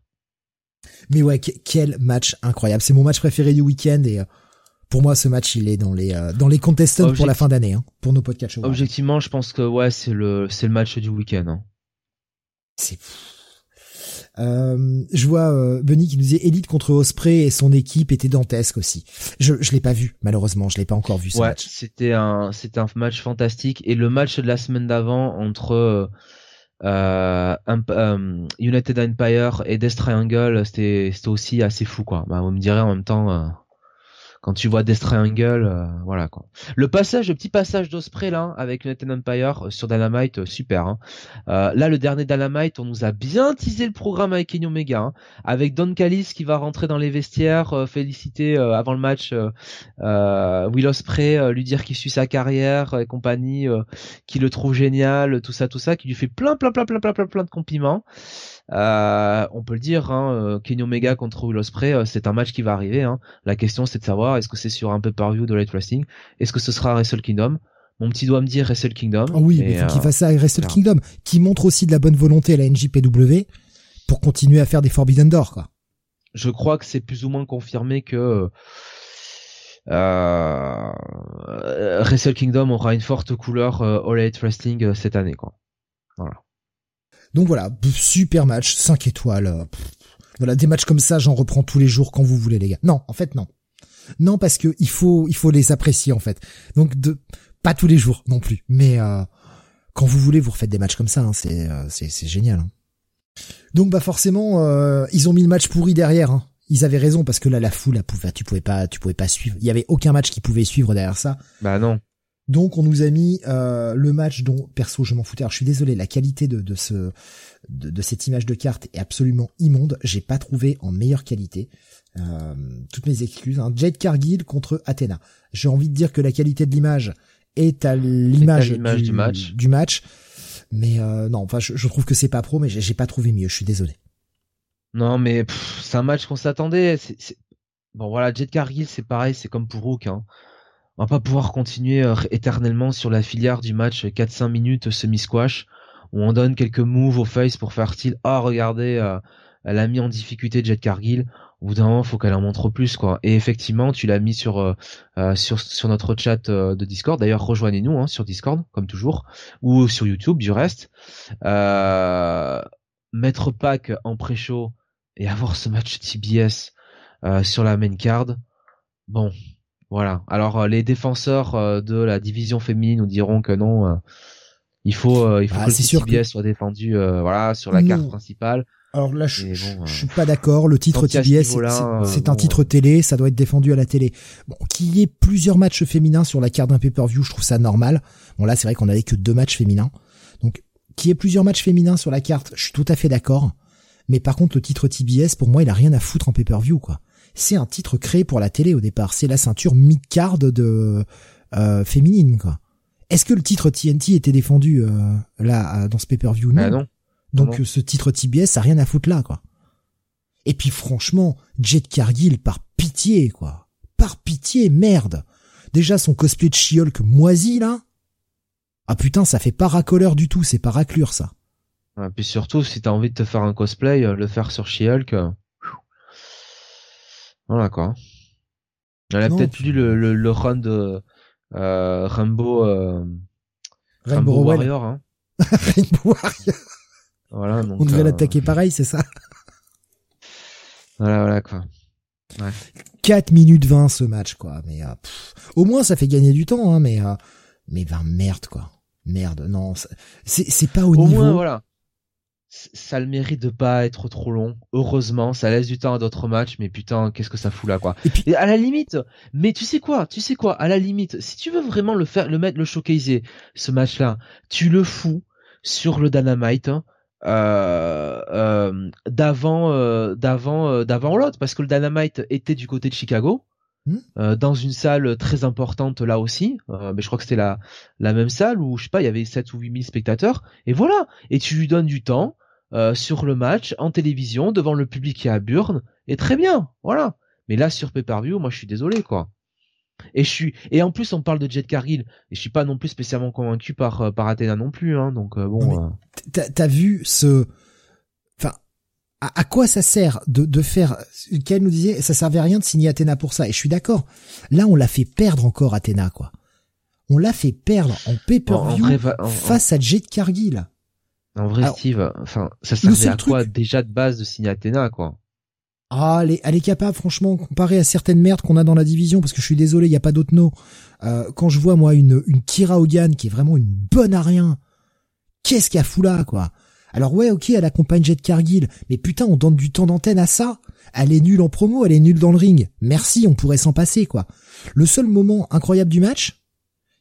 Mais ouais, quel match incroyable. C'est mon match préféré du week-end et euh, pour moi, ce match, il est dans les euh, dans les contestants pour la fin d'année, hein, pour nos podcasts. Objectivement, je pense que ouais, c'est le c'est le match du week-end. Hein. C'est euh, je vois euh, Benny qui nous disait Elite contre Osprey et son équipe était dantesque aussi. Je je l'ai pas vu malheureusement, je l'ai pas encore vu ce ouais, C'était un c'était un match fantastique et le match de la semaine d'avant entre euh, euh, United Empire et Death Triangle, c'était aussi assez fou quoi. Bah, vous me direz en même temps euh, quand tu vois Death Triangle, euh, voilà quoi. Le passage, le petit passage d'Osprey là avec United Empire euh, sur Dynamite, euh, super. Hein. là, le dernier Dynamite, on nous a bien teasé le programme avec Kenny Omega, hein, avec Don Callis qui va rentrer dans les vestiaires, féliciter avant le match Will Osprey, lui dire qu'il suit sa carrière et compagnie, qui le trouve génial, tout ça, tout ça, qui lui fait plein, plein, plein, plein, plein, plein, plein de compliments. Euh, on peut le dire, hein, euh, Kenny Omega contre Will Ospreay, euh, c'est un match qui va arriver. Hein. La question c'est de savoir est-ce que c'est sur un pay-per-view de Light Wrestling, est-ce que ce sera Wrestle Kingdom? Mon petit doigt me dit Wrestle Kingdom. Oh oui, mais faut qu'il fasse ça à Wrestle Kingdom, qui montre aussi de la bonne volonté à la NJPW pour continuer à faire des Forbidden Door, quoi. Je crois que c'est plus ou moins confirmé que euh, Wrestle Kingdom aura une forte couleur All Elite Wrestling cette année, quoi. Voilà. Donc voilà, super match, 5 étoiles. Euh, voilà, des matchs comme ça, j'en reprends tous les jours quand vous voulez les gars. Non, en fait non. Non parce que il faut il faut les apprécier en fait. Donc de pas tous les jours non plus, mais euh, quand vous voulez, vous refaites des matchs comme ça, hein, c'est euh, c'est génial. Hein. Donc bah forcément, ils ont mis le match pourri derrière. Hein. Ils avaient raison parce que là la foule, tu pouvais pas, tu pouvais pas suivre. Il y avait aucun match qui pouvait suivre derrière ça. Bah non. Donc on nous a mis euh, le match dont perso je m'en foutais. Alors je suis désolé, la qualité de, de ce de, cette image de carte est absolument immonde. J'ai pas trouvé en meilleure qualité. Euh, toutes mes excuses. Un Jade Cargill contre Athena. J'ai envie de dire que la qualité de l'image est à l'image du, match. Du match. Mais euh, non, enfin je, trouve que c'est pas pro, mais j'ai pas trouvé mieux. Je suis désolé. Non, mais c'est un match qu'on s'attendait. Bon voilà, Jade Cargill, c'est pareil, c'est comme pour Rook. Hein on va pas pouvoir continuer euh, éternellement sur la filière du match 4-5 minutes semi-squash. Où on donne quelques moves au face pour faire style ah regardez euh, elle a mis en difficulté Jet Cargill. Au bout d'un moment faut qu'elle en montre plus quoi. Et effectivement tu l'as mis sur euh, sur sur notre chat de Discord. D'ailleurs rejoignez-nous hein, sur Discord comme toujours ou sur YouTube du reste. Mettre pack en pré-show et avoir ce match TBS sur la main card. Bon voilà. Alors euh, les défenseurs euh, de la division féminine nous diront que non, euh, il faut il faut ah, que le TBS soit défendu voilà sur la carte principale. Alors là, je, suis pas d'accord. Le titre TBS, c'est un titre télé, ça doit être défendu à la télé. Bon, qu'il y ait plusieurs matchs féminins sur la carte d'un pay-per-view, je trouve ça normal. Bon là, c'est vrai qu'on avait que deux matchs féminins, donc qu'il y ait plusieurs matchs féminins sur la carte, je suis tout à fait d'accord. Mais par contre, le titre TBS, pour moi, il a rien à foutre en pay-per-view, quoi c'est un titre créé pour la télé au départ. C'est la ceinture mid-card de euh, féminine, quoi. Est-ce que le titre TNT était défendu euh, là dans ce pay-per-view? Non. Ah non. Donc ce titre TBS a rien à foutre là, quoi. Et puis franchement, Jet Cargill par pitié, quoi. Par pitié, merde. Déjà son cosplay de She-Hulk moisi là. Ah putain, ça fait pas racoleur du tout, c'est pas raclure ça. Et puis surtout, si t'as envie de te faire un cosplay, euh, le faire sur She-Hulk. Voilà quoi. Elle a peut-être lu le, le, run de euh, Rambo. Euh, Rainbow, Warrior. Hein. Rainbow Warrior. Voilà. Donc, On devait euh, l'attaquer pareil, c'est ça? Voilà, voilà quoi. 4 minutes 20 ce match, quoi. Mais euh, pff, au moins ça fait gagner du temps, hein, mais euh, mais ben merde, quoi. Merde, non, c'est pas au, Au niveau. moins, voilà. Ça a le mérite de pas être trop long. Heureusement, ça laisse du temps à d'autres matchs, mais putain, qu'est-ce que ça fout là, quoi. Et puis- Et à la limite, mais tu sais quoi, tu sais quoi, à la limite, si tu veux vraiment le faire, le mettre, le showcaser, ce match-là, tu le fous sur le Dynamite, hein, euh, euh, d'avant, euh, d'avant, euh, d'avant l'autre, parce que le Dynamite était du côté de Chicago. Hmm. euh, dans une salle très importante là aussi, euh, mais je crois que c'était la, la même salle où je sais pas, il y avait 7 ou 8 000 spectateurs, et voilà, et tu lui donnes du temps euh, sur le match en télévision devant le public qui est à Burn, et très bien, voilà. Mais là sur pay-per-view, moi je suis désolé quoi. Et je suis et en plus on parle de Jet Cargill et je suis pas non plus spécialement convaincu par euh, par Athena non plus hein, donc euh, bon. T'as vu ce, enfin, à, à quoi ça sert de, de faire, qu'elle nous disait, ça servait à rien de signer Athéna pour ça. Et je suis d'accord. Là, on l'a fait perdre encore Athéna, quoi. On l'a fait perdre en pay-per-view face à Jade Cargill. En vrai, Alors, Steve, enfin ça servait à quoi truc- déjà de base de signer Athena quoi? Ah, elle est, elle est capable, franchement, comparé à certaines merdes qu'on a dans la division, parce que je suis désolé, il y a pas d'autres noms. Euh, quand je vois, moi, une, une Kira Hogan qui est vraiment une bonne à rien, qu'est-ce qu'elle fout là, quoi? Alors ouais, ok, elle accompagne Jet Cargill, mais putain, on donne du temps d'antenne à ça. Elle est nulle en promo, elle est nulle dans le ring. Merci, on pourrait s'en passer, quoi. Le seul moment incroyable du match,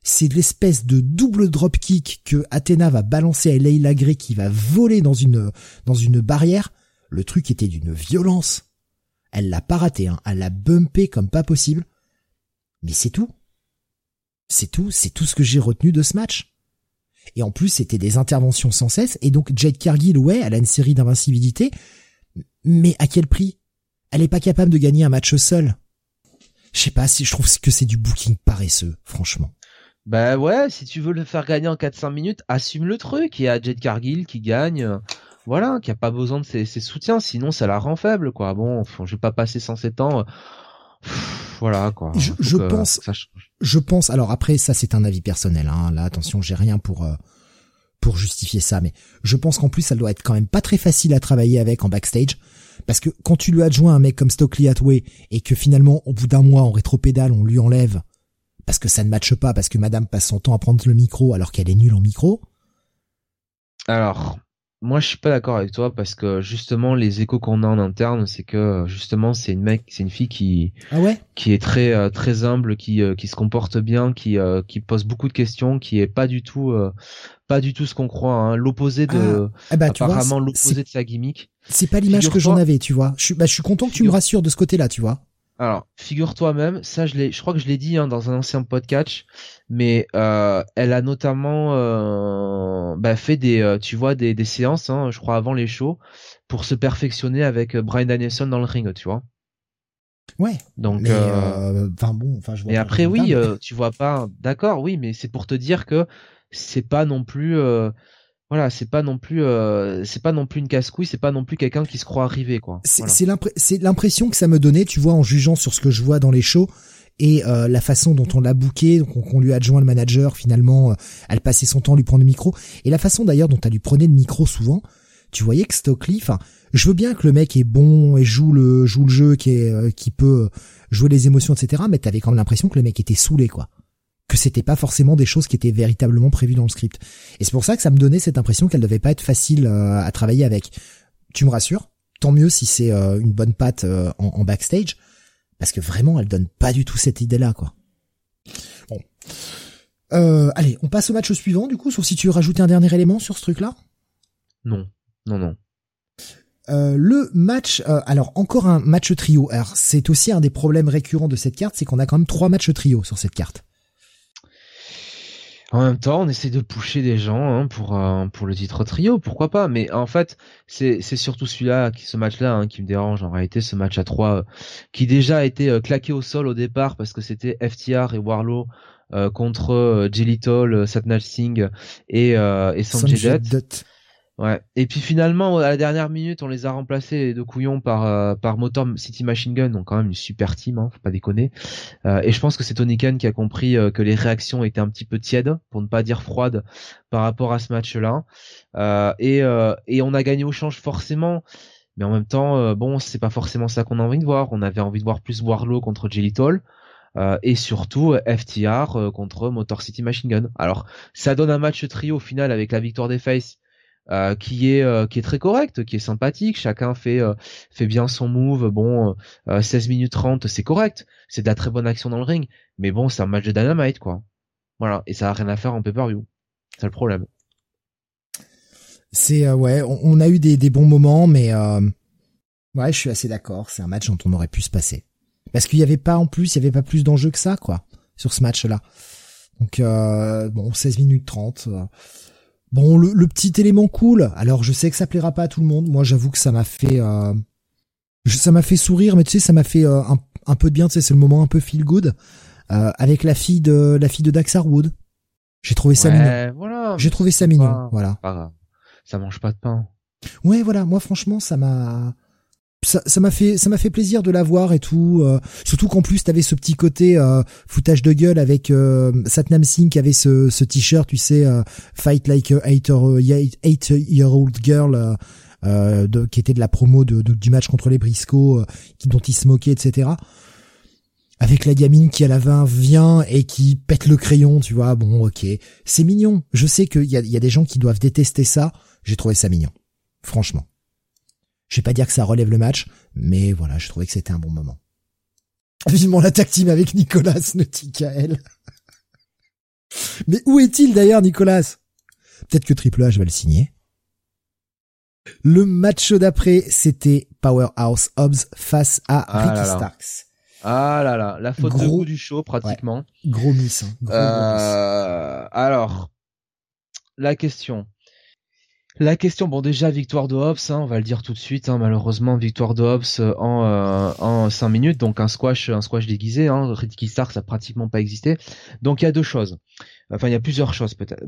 c'est l'espèce de double dropkick que Athena va balancer à Leila Grey qui va voler dans une, dans une barrière. Le truc était d'une violence. Elle l'a pas raté, hein. Elle l'a bumpé comme pas possible. Mais c'est tout. C'est tout, c'est tout ce que j'ai retenu de ce match. Et en plus, c'était des interventions sans cesse. Et donc, Jade Cargill, ouais, elle a une série d'invincibilité. Mais à quel prix? Elle est pas capable de gagner un match seule. Je sais pas si je trouve que c'est du booking paresseux, franchement. Bah ouais, si tu veux le faire gagner en 4-5 minutes, assume le truc. Il y a Jet Cargill qui gagne, voilà, qui a pas besoin de ses, ses soutiens, sinon ça la rend faible, quoi. Bon, je vais pas passer 107 ans. euh, pff, voilà, quoi. Je- je pense-. Je pense, alors après, ça c'est un avis personnel, hein. Là, attention, j'ai rien pour, euh, pour justifier ça, mais je pense qu'en plus, ça doit être quand même pas très facile à travailler avec en backstage. Parce que quand tu lui adjoins un mec comme Stokely Hathaway et que finalement, au bout d'un mois, en rétropédale, on lui enlève parce que ça ne matche pas, parce que madame passe son temps à prendre le micro alors qu'elle est nulle en micro. Alors, moi je suis pas d'accord avec toi parce que justement les échos qu'on a en interne, c'est que justement c'est une mec, c'est une fille qui Ah ouais? qui est très euh, très humble, qui euh, qui se comporte bien, qui euh, qui pose beaucoup de questions, qui est pas du tout pas du tout ce qu'on croit, hein. l'opposé de Ah bah, tu vois, apparemment l'opposé de sa gimmick. c'est pas l'image que j'en avais, tu vois. Je suis, bah, je suis content que tu me rassures de ce côté-là, tu vois. Alors, figure-toi même, ça je l'ai, je crois que je l'ai dit hein, dans un ancien podcast, mais euh, elle a notamment euh, bah, fait des, euh, tu vois, des, des séances, hein, je crois avant les shows, pour se perfectionner avec euh, Brian Danielson dans le ring, tu vois. Ouais. Donc, Mais, euh, enfin bon, enfin, je vois et pas après oui, mais- euh, tu vois pas, d'accord, oui, mais c'est pour te dire que c'est pas non plus, euh, voilà, c'est pas non plus, euh, c'est pas non plus une casse-couille, c'est pas non plus quelqu'un qui se croit arrivé, quoi. C'est Voilà. l'impression que ça me donnait, tu vois, en jugeant sur ce que je vois dans les shows et euh, la façon dont on l'a booké, donc on, qu'on lui a adjoint le manager, finalement, euh, elle passait son temps à lui prendre le micro, et la façon d'ailleurs dont elle lui prenait le micro souvent, tu voyais que Stokely, enfin, je veux bien que le mec est bon et joue le joue le jeu, qui est euh, qui peut jouer les émotions, etc. Mais t'avais quand même l'impression que le mec était saoulé, quoi. Que c'était pas forcément des choses qui étaient véritablement prévues dans le script. Et c'est pour ça que ça me donnait cette impression qu'elle devait pas être facile euh, à travailler avec. Tu me rassures Tant mieux si c'est euh, une bonne patte euh, en, en backstage, parce que vraiment, elle donne pas du tout cette idée-là, quoi. Bon. Euh, allez, on passe au match suivant, du coup, sauf si tu veux rajouter un dernier élément sur ce truc-là? Non, non, non. Euh, le match, euh, alors encore un match trio. Alors c'est aussi un des problèmes récurrents de cette carte, c'est qu'on a quand même trois matchs trio sur cette carte. En même temps, on essaie de pousser des gens hein, pour euh, pour le titre trio, pourquoi pas. Mais en fait, c'est c'est surtout celui-là, qui ce match-là, hein, qui me dérange. En réalité, ce match à trois, euh, qui déjà a été euh, claqué au sol au départ parce que c'était FTR et Warlow euh, contre euh, Satnam Singh et euh, et Sanjay Sanjay Dutt. Ouais. Et puis finalement, à la dernière minute, on les a remplacés de couillons par euh, par Motor City Machine Gun, donc quand même une super team, hein, faut pas déconner. Euh, et je pense que c'est Tony Khan qui a compris euh, que les réactions étaient un petit peu tièdes, pour ne pas dire froides, par rapport à ce match-là. et et on a gagné au change forcément. Mais en même temps, bon, c'est pas forcément ça qu'on a envie de voir. On avait envie de voir plus Warlow contre Jelly Toll. et surtout FTR contre Motor City Machine Gun. Alors ça donne un match trio au final avec la victoire des Faces euh, qui est euh, qui est très correct, qui est sympathique. Chacun fait euh, fait bien son move. Bon, 16 minutes 30, c'est correct. C'est de la très bonne action dans le ring. Mais bon, c'est un match de dynamite, quoi. Voilà, et ça a rien à faire en pay-per-view. C'est le problème. C'est ouais, on, a eu des, bons moments, mais ouais, je suis assez d'accord. C'est un match dont on aurait pu se passer parce qu'il y avait pas en plus, il y avait pas plus d'enjeux que ça, quoi, sur ce match-là. Donc bon, 16 minutes 30. Bon, le, petit élément cool. Alors, je sais que ça plaira pas à tout le monde. Moi, j'avoue que ça m'a fait, euh, ça m'a fait sourire, mais tu sais, ça m'a fait euh, un, peu de bien. Tu sais, c'est le moment un peu feel good euh, avec la fille de la fille de Dax Harwood. J'ai trouvé ça mignon. Voilà, J'ai trouvé ça mignon. voilà. ça mange pas de pain. Ouais, voilà. Moi, franchement, ça m'a, ça m'a fait ça m'a fait plaisir de la voir et tout euh, surtout qu'en plus t'avais ce petit côté euh, foutage de gueule avec euh, Satnam Singh qui avait ce, t-shirt tu sais fight like a eight, eight year old girl de, qui était de la promo du match contre les Briscoe qui dont il se moquait etc avec la gamine qui à la vin vient et qui pète le crayon tu vois. Bon ok. C'est mignon. Je sais qu'il y a, y a des gens qui doivent détester ça. J'ai trouvé ça mignon. Franchement je vais pas dire que ça relève le match, mais voilà, je trouvais que c'était un bon moment. Vivement la team avec Nicolas Nauticael. mais où est-il d'ailleurs, Nicolas? Peut-être que Triple H va le signer. Le match d'après, c'était Powerhouse Hobbs face à ah Ricky Starks. Ah là là, la faute de goût du show pratiquement. gros miss. Hein. euh, alors, la question. La question, bon déjà victoire de Hobbs, hein, on va le dire tout de suite. Hein, malheureusement victoire de Hobbs euh, en euh, en cinq minutes, donc un squash un squash déguisé. Hein, Ricky Stark ça n'a pratiquement pas existé. Donc il y a deux choses. Enfin il y a plusieurs choses peut-être.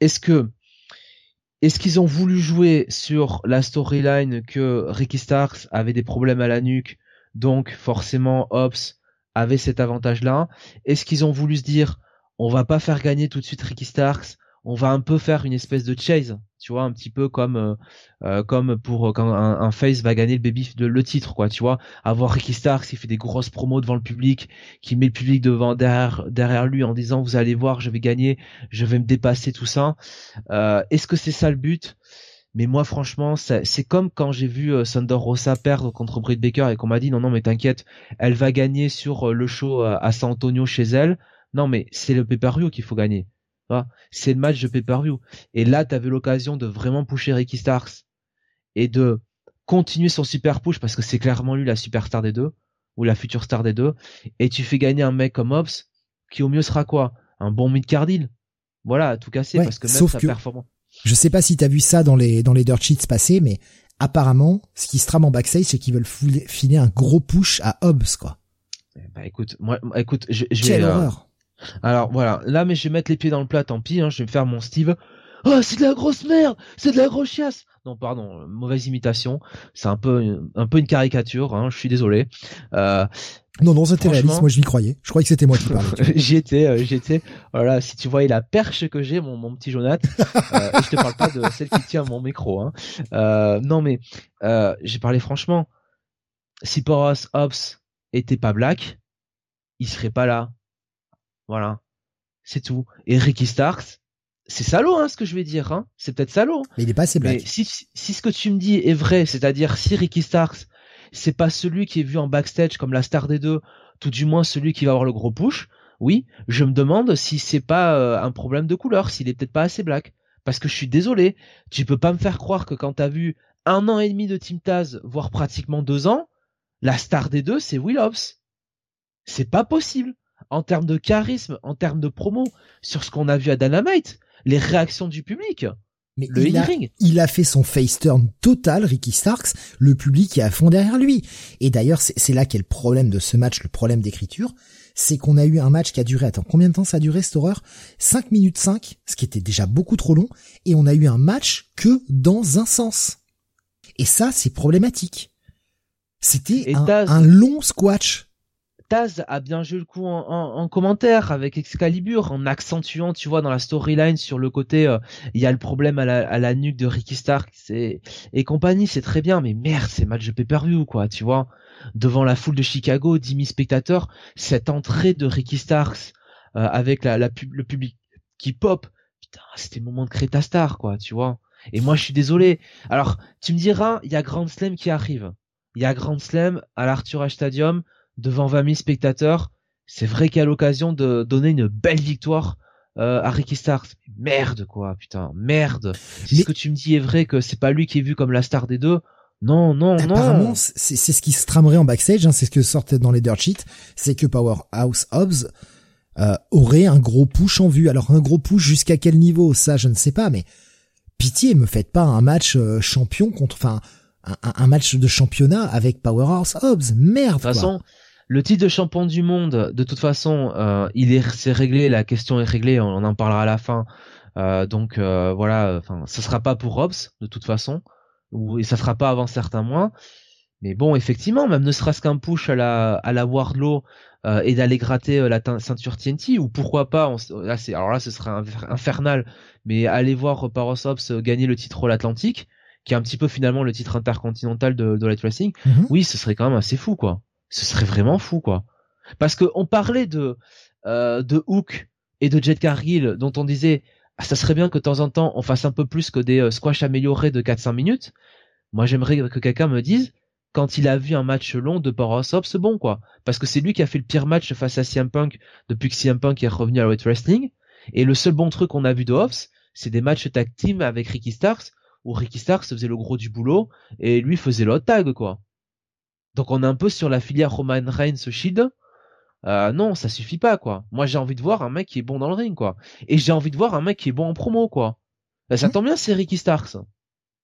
Est-ce que est-ce qu'ils ont voulu jouer sur la storyline que Ricky Starks avait des problèmes à la nuque, donc forcément Hobbs avait cet avantage-là? Est-ce qu'ils ont voulu se dire on va pas faire gagner tout de suite Ricky Starks, on va un peu faire une espèce de chase tu vois un petit peu comme euh, euh, comme pour euh, quand un, face va gagner le baby de le titre quoi tu vois. Avoir Ricky Starks qui fait des grosses promos devant le public qui met le public devant derrière lui en disant vous allez voir je vais gagner je vais me dépasser tout ça. Est-ce que c'est ça le but? Mais moi franchement c'est comme quand j'ai vu Thunder Rosa perdre contre Britt Baker et qu'on m'a dit non non mais t'inquiète elle va gagner sur le show à San Antonio chez elle. Non mais c'est le pay-per-view qu'il faut gagner c'est le match de pay-per-view. Et là, tu avais l'occasion de vraiment pusher Ricky Starks et de continuer son super push parce que c'est clairement lui la superstar des deux ou la future star des deux. Et tu fais gagner un mec comme Hobbs qui au mieux sera quoi? Un bon mid-cardil. Voilà, tout casser parce que même sauf performance. Je sais pas si t'as vu ça dans les dans les dirt sheets passés, mais apparemment, ce qui se trame en backstage, c'est qu'ils veulent filer un gros push à Hobbs, quoi. Bah écoute, moi, écoute, je, je Quelle euh, horreur. Alors voilà, là mais je vais mettre les pieds dans le plat, tant pis, hein, je vais me faire mon Steve. Oh, c'est de la grosse merde, c'est de la grosse chiasse. Non, pardon, mauvaise imitation. C'est un peu, un peu une caricature. Hein, je suis désolé. Euh, non, non, c'était réaliste. Moi, je m'y croyais. Je croyais que c'était moi qui parlais. j'y étais, euh, j'y étais. Voilà, si tu voyais la perche que j'ai, mon, mon petit Jonathan. euh, et je te parle pas de celle qui tient mon micro. Hein. Euh, non, mais euh, j'ai parlé franchement. Si Poros Ops était pas black, il serait pas là voilà. C'est tout. Et Ricky Starks, c'est salaud, hein, ce que je vais dire, hein. C'est peut-être salaud. Mais il est pas assez black. Mais si, si ce que tu me dis est vrai, c'est-à-dire si Ricky Starks, c'est pas celui qui est vu en backstage comme la star des deux, tout du moins celui qui va avoir le gros push, oui, je me demande si c'est pas euh, un problème de couleur, s'il est peut-être pas assez black. Parce que je suis désolé, tu peux pas me faire croire que quand t'as vu un an et demi de Team Taz, voire pratiquement deux ans, la star des deux, c'est Will Hobbs. C'est pas possible en termes de charisme, en termes de promo, sur ce qu'on a vu à Dynamite, les réactions du public. Mais le il, a, il a fait son face turn total, Ricky Starks. Le public est à fond derrière lui. Et d'ailleurs, c'est là qu'est le problème de ce match, le problème d'écriture. C'est qu'on a eu un match qui a duré, attends, combien de temps ça a duré cette horreur? 5 minutes 5, ce qui était déjà beaucoup trop long. Et on a eu un match que dans un sens. Et ça, c'est problématique. C'était un long squash. Taz a bien joué le coup en, en- en commentaire avec Excalibur, en accentuant, tu vois, dans la storyline sur le côté, euh, il y a le problème à la, nuque de Ricky Stark et, et compagnie, c'est très bien, mais merde, c'est match de pay-per-view, quoi, tu vois. Devant la foule de Chicago, 10 000 spectateurs, cette entrée de Ricky Starks euh, avec le public qui pop, putain, c'était le moment de créer ta star, quoi, tu vois. Et moi, je suis désolé. Alors, tu me diras, il y a Grand Slam qui arrive. Il y a Grand Slam à l'Arthur Ashe Stadium devant 20 000 spectateurs. C'est vrai qu'il y a l'occasion de donner une belle victoire euh, à Ricky Starks. Merde quoi, putain, merde. Si Mais- ce que tu me dis est vrai que c'est pas lui qui est vu comme la star des deux, non, non, Apparemment, non. c'est c'est ce qui se tramerait en backstage, hein, c'est ce que sortait dans les dirt sheets, c'est que Powerhouse Hobbs euh, aurait un gros push en vue. Alors un gros push jusqu'à quel niveau Ça, je ne sais pas, mais pitié, me faites pas un match euh, champion contre, enfin, un, un- match de championnat avec Powerhouse Hobbs. Merde. De toute façon, le titre de champion du monde, de toute façon, euh, il est, c'est réglé, la question est réglée, on, on en parlera à la fin. Euh, donc euh, voilà, enfin, ça sera pas pour Hobbs de toute façon, ou et ça sera pas avant certains mois. Mais bon, effectivement, même ne serait-ce qu'un push à la à la Wardlow euh, et d'aller gratter la ceinture TNT, ou pourquoi pas, on là c'est alors là ce serait infer- infernal, mais aller voir Power Hobbs gagner le titre All Atlantique, qui est un petit peu finalement le titre intercontinental de, de Light Wrestling. Mhm. Oui, ce serait quand même assez fou, quoi. Ce serait vraiment fou, quoi. Parce que on parlait de euh, de Hook et de Jet Cargill, dont on disait ah, ça serait bien que de temps en temps on fasse un peu plus que des euh, squash améliorés de 4-5 minutes. Moi, j'aimerais que quelqu'un me dise quand il a vu un match long de Powerhouse Hobbs, bon, quoi. Parce que c'est lui qui a fait le pire match face à CM Punk depuis que CM Punk est revenu à Weight Wrestling. Et le seul bon truc qu'on a vu de Hobbs, c'est des matchs tag team avec Ricky Starks, où Ricky Starks faisait le gros du boulot et lui faisait le hot tag, quoi. Donc on est un peu sur la filière Roman Reigns Shield. Euh, non, ça suffit pas, quoi. Moi, j'ai envie de voir un mec qui est bon dans le ring, quoi. Et j'ai envie de voir un mec qui est bon en promo, quoi. Bah, ça Mhm. tombe bien, c'est Ricky Starks.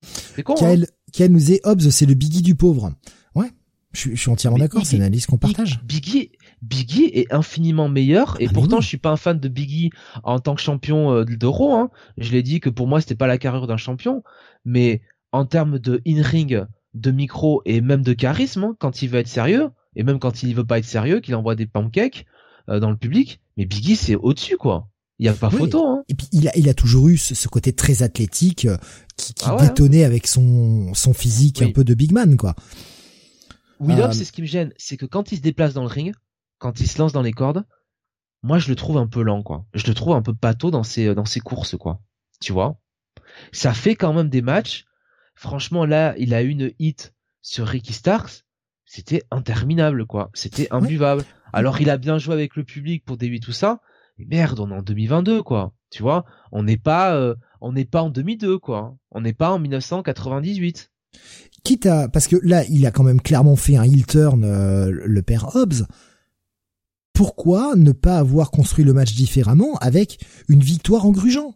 C'est con, hein Kael, Kael nous dit Hobbs, c'est le Biggie du pauvre. Ouais, je, suis- je suis entièrement d'accord, c'est une analyse qu'on partage. Biggie, Biggie est infiniment meilleur et Ah, pourtant oui. je suis pas un fan de Biggie en tant que champion euh, de Raw. Hein. Je l'ai dit que pour moi c'était pas la carrière d'un champion, mais en termes de in-ring, de micro et même de charisme, hein, quand il veut être sérieux et même quand il veut pas être sérieux, qu'il envoie des pancakes euh, dans le public, mais Biggie c'est au-dessus quoi. Il y a pas Oui. photo. Hein. Et puis il a, il a toujours eu ce, ce côté très athlétique euh, qui, qui Ah ouais, détonnait avec son, son physique Oui. un peu de big man, quoi. Will Euh, c'est ce qui me gêne, c'est que quand il se déplace dans le ring, quand il se lance dans les cordes, moi je le trouve un peu lent, quoi. Je le trouve un peu pâteau dans ses dans ses courses, quoi. Tu vois? Ça fait quand même des matchs. Franchement, là, il a eu une hit sur Ricky Starks. C'était interminable, quoi. C'était imbuvable. Alors, il a bien joué avec le public pour débuter tout ça. Mais merde, on est en 2022, quoi. Tu vois On n'est pas, euh, on n'est pas en 2002, quoi. On n'est pas en 1998. Quitte à, parce que là, il a quand même clairement fait un heel turn, euh, le père Hobbs. Pourquoi ne pas avoir construit le match différemment avec une victoire en grugeant?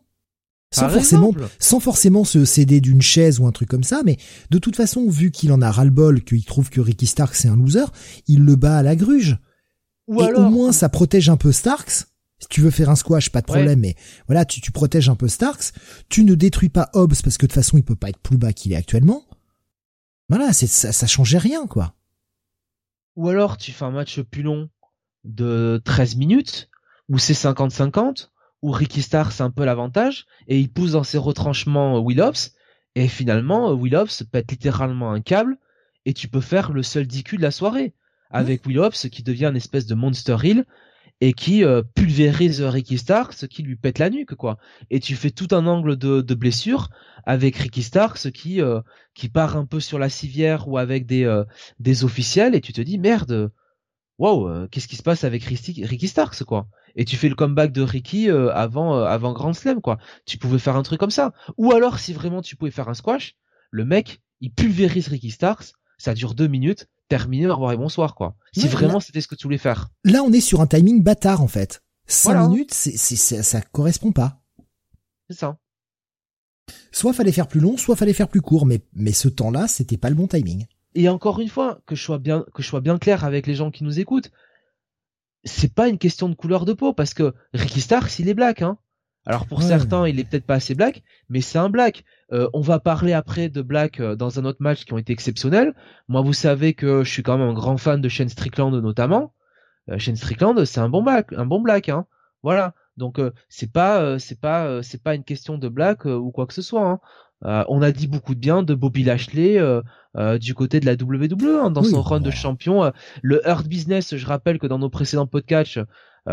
Sans Par forcément, exemple. sans forcément se céder d'une chaise ou un truc comme ça, mais de toute façon, vu qu'il en a ras-le-bol, qu'il trouve que Ricky Starks c'est un loser, il le bat à la gruge. Ou et alors, au moins, ça protège un peu Starks. Si tu veux faire un squash, pas de Ouais. problème, mais voilà, tu, tu protèges un peu Starks. Tu ne détruis pas Hobbs parce que de toute façon, il peut pas être plus bas qu'il est actuellement. Voilà, c'est, ça, ça changeait rien, quoi. Ou alors tu fais un match plus long de 13 minutes, où c'est 50-50, où Ricky Starr c'est un peu l'avantage, et il pousse dans ses retranchements euh, Will Hobbs, et finalement euh, Will Hobbs pète littéralement un câble, et tu peux faire le seul DQ de la soirée, avec Will Hobbs qui devient une espèce de monster heel, et qui euh, pulvérise Ricky Starr, ce qui lui pète la nuque, quoi. Et tu fais tout un angle de, de blessure avec Ricky Starr, ce qui, euh, qui part un peu sur la civière ou avec des, euh, des officiels et tu te dis merde waouh euh, qu'est-ce qui se passe avec Ricky, Ricky Starks quoi et tu fais le comeback de Ricky euh, avant euh, avant Grand Slam quoi tu pouvais faire un truc comme ça ou alors si vraiment tu pouvais faire un squash le mec il pulvérise Ricky Starks ça dure deux minutes terminé au revoir et bonsoir quoi si Ouais, vraiment là- c'était ce que tu voulais faire Là, on est sur un timing bâtard, en fait. Cinq Voilà. minutes, c'est, c'est, c'est- ça correspond pas. c'est ça soit fallait faire plus long, soit fallait faire plus court, mais mais ce temps-là, c'était pas le bon timing. Et encore une fois, que je sois bien que je sois bien clair avec les gens qui nous écoutent, c'est pas une question de couleur de peau parce que Ricky Starks, il est black, hein. Alors pour certains, il est peut-être pas assez black, mais c'est un black. Euh, on va parler après de black euh, dans un autre match qui ont été exceptionnels. Moi, vous savez que je suis quand même un grand fan de Shane Strickland notamment. Euh, Shane Strickland, c'est un bon black, un bon black, hein. Voilà. Donc c'est pas c'est pas c'est pas une question de black ou quoi que ce soit. Hein. on a dit beaucoup de bien de Bobby Lashley du côté de la WWE hein, dans son run de champion. le Hurt Business, je rappelle que dans nos précédents podcasts,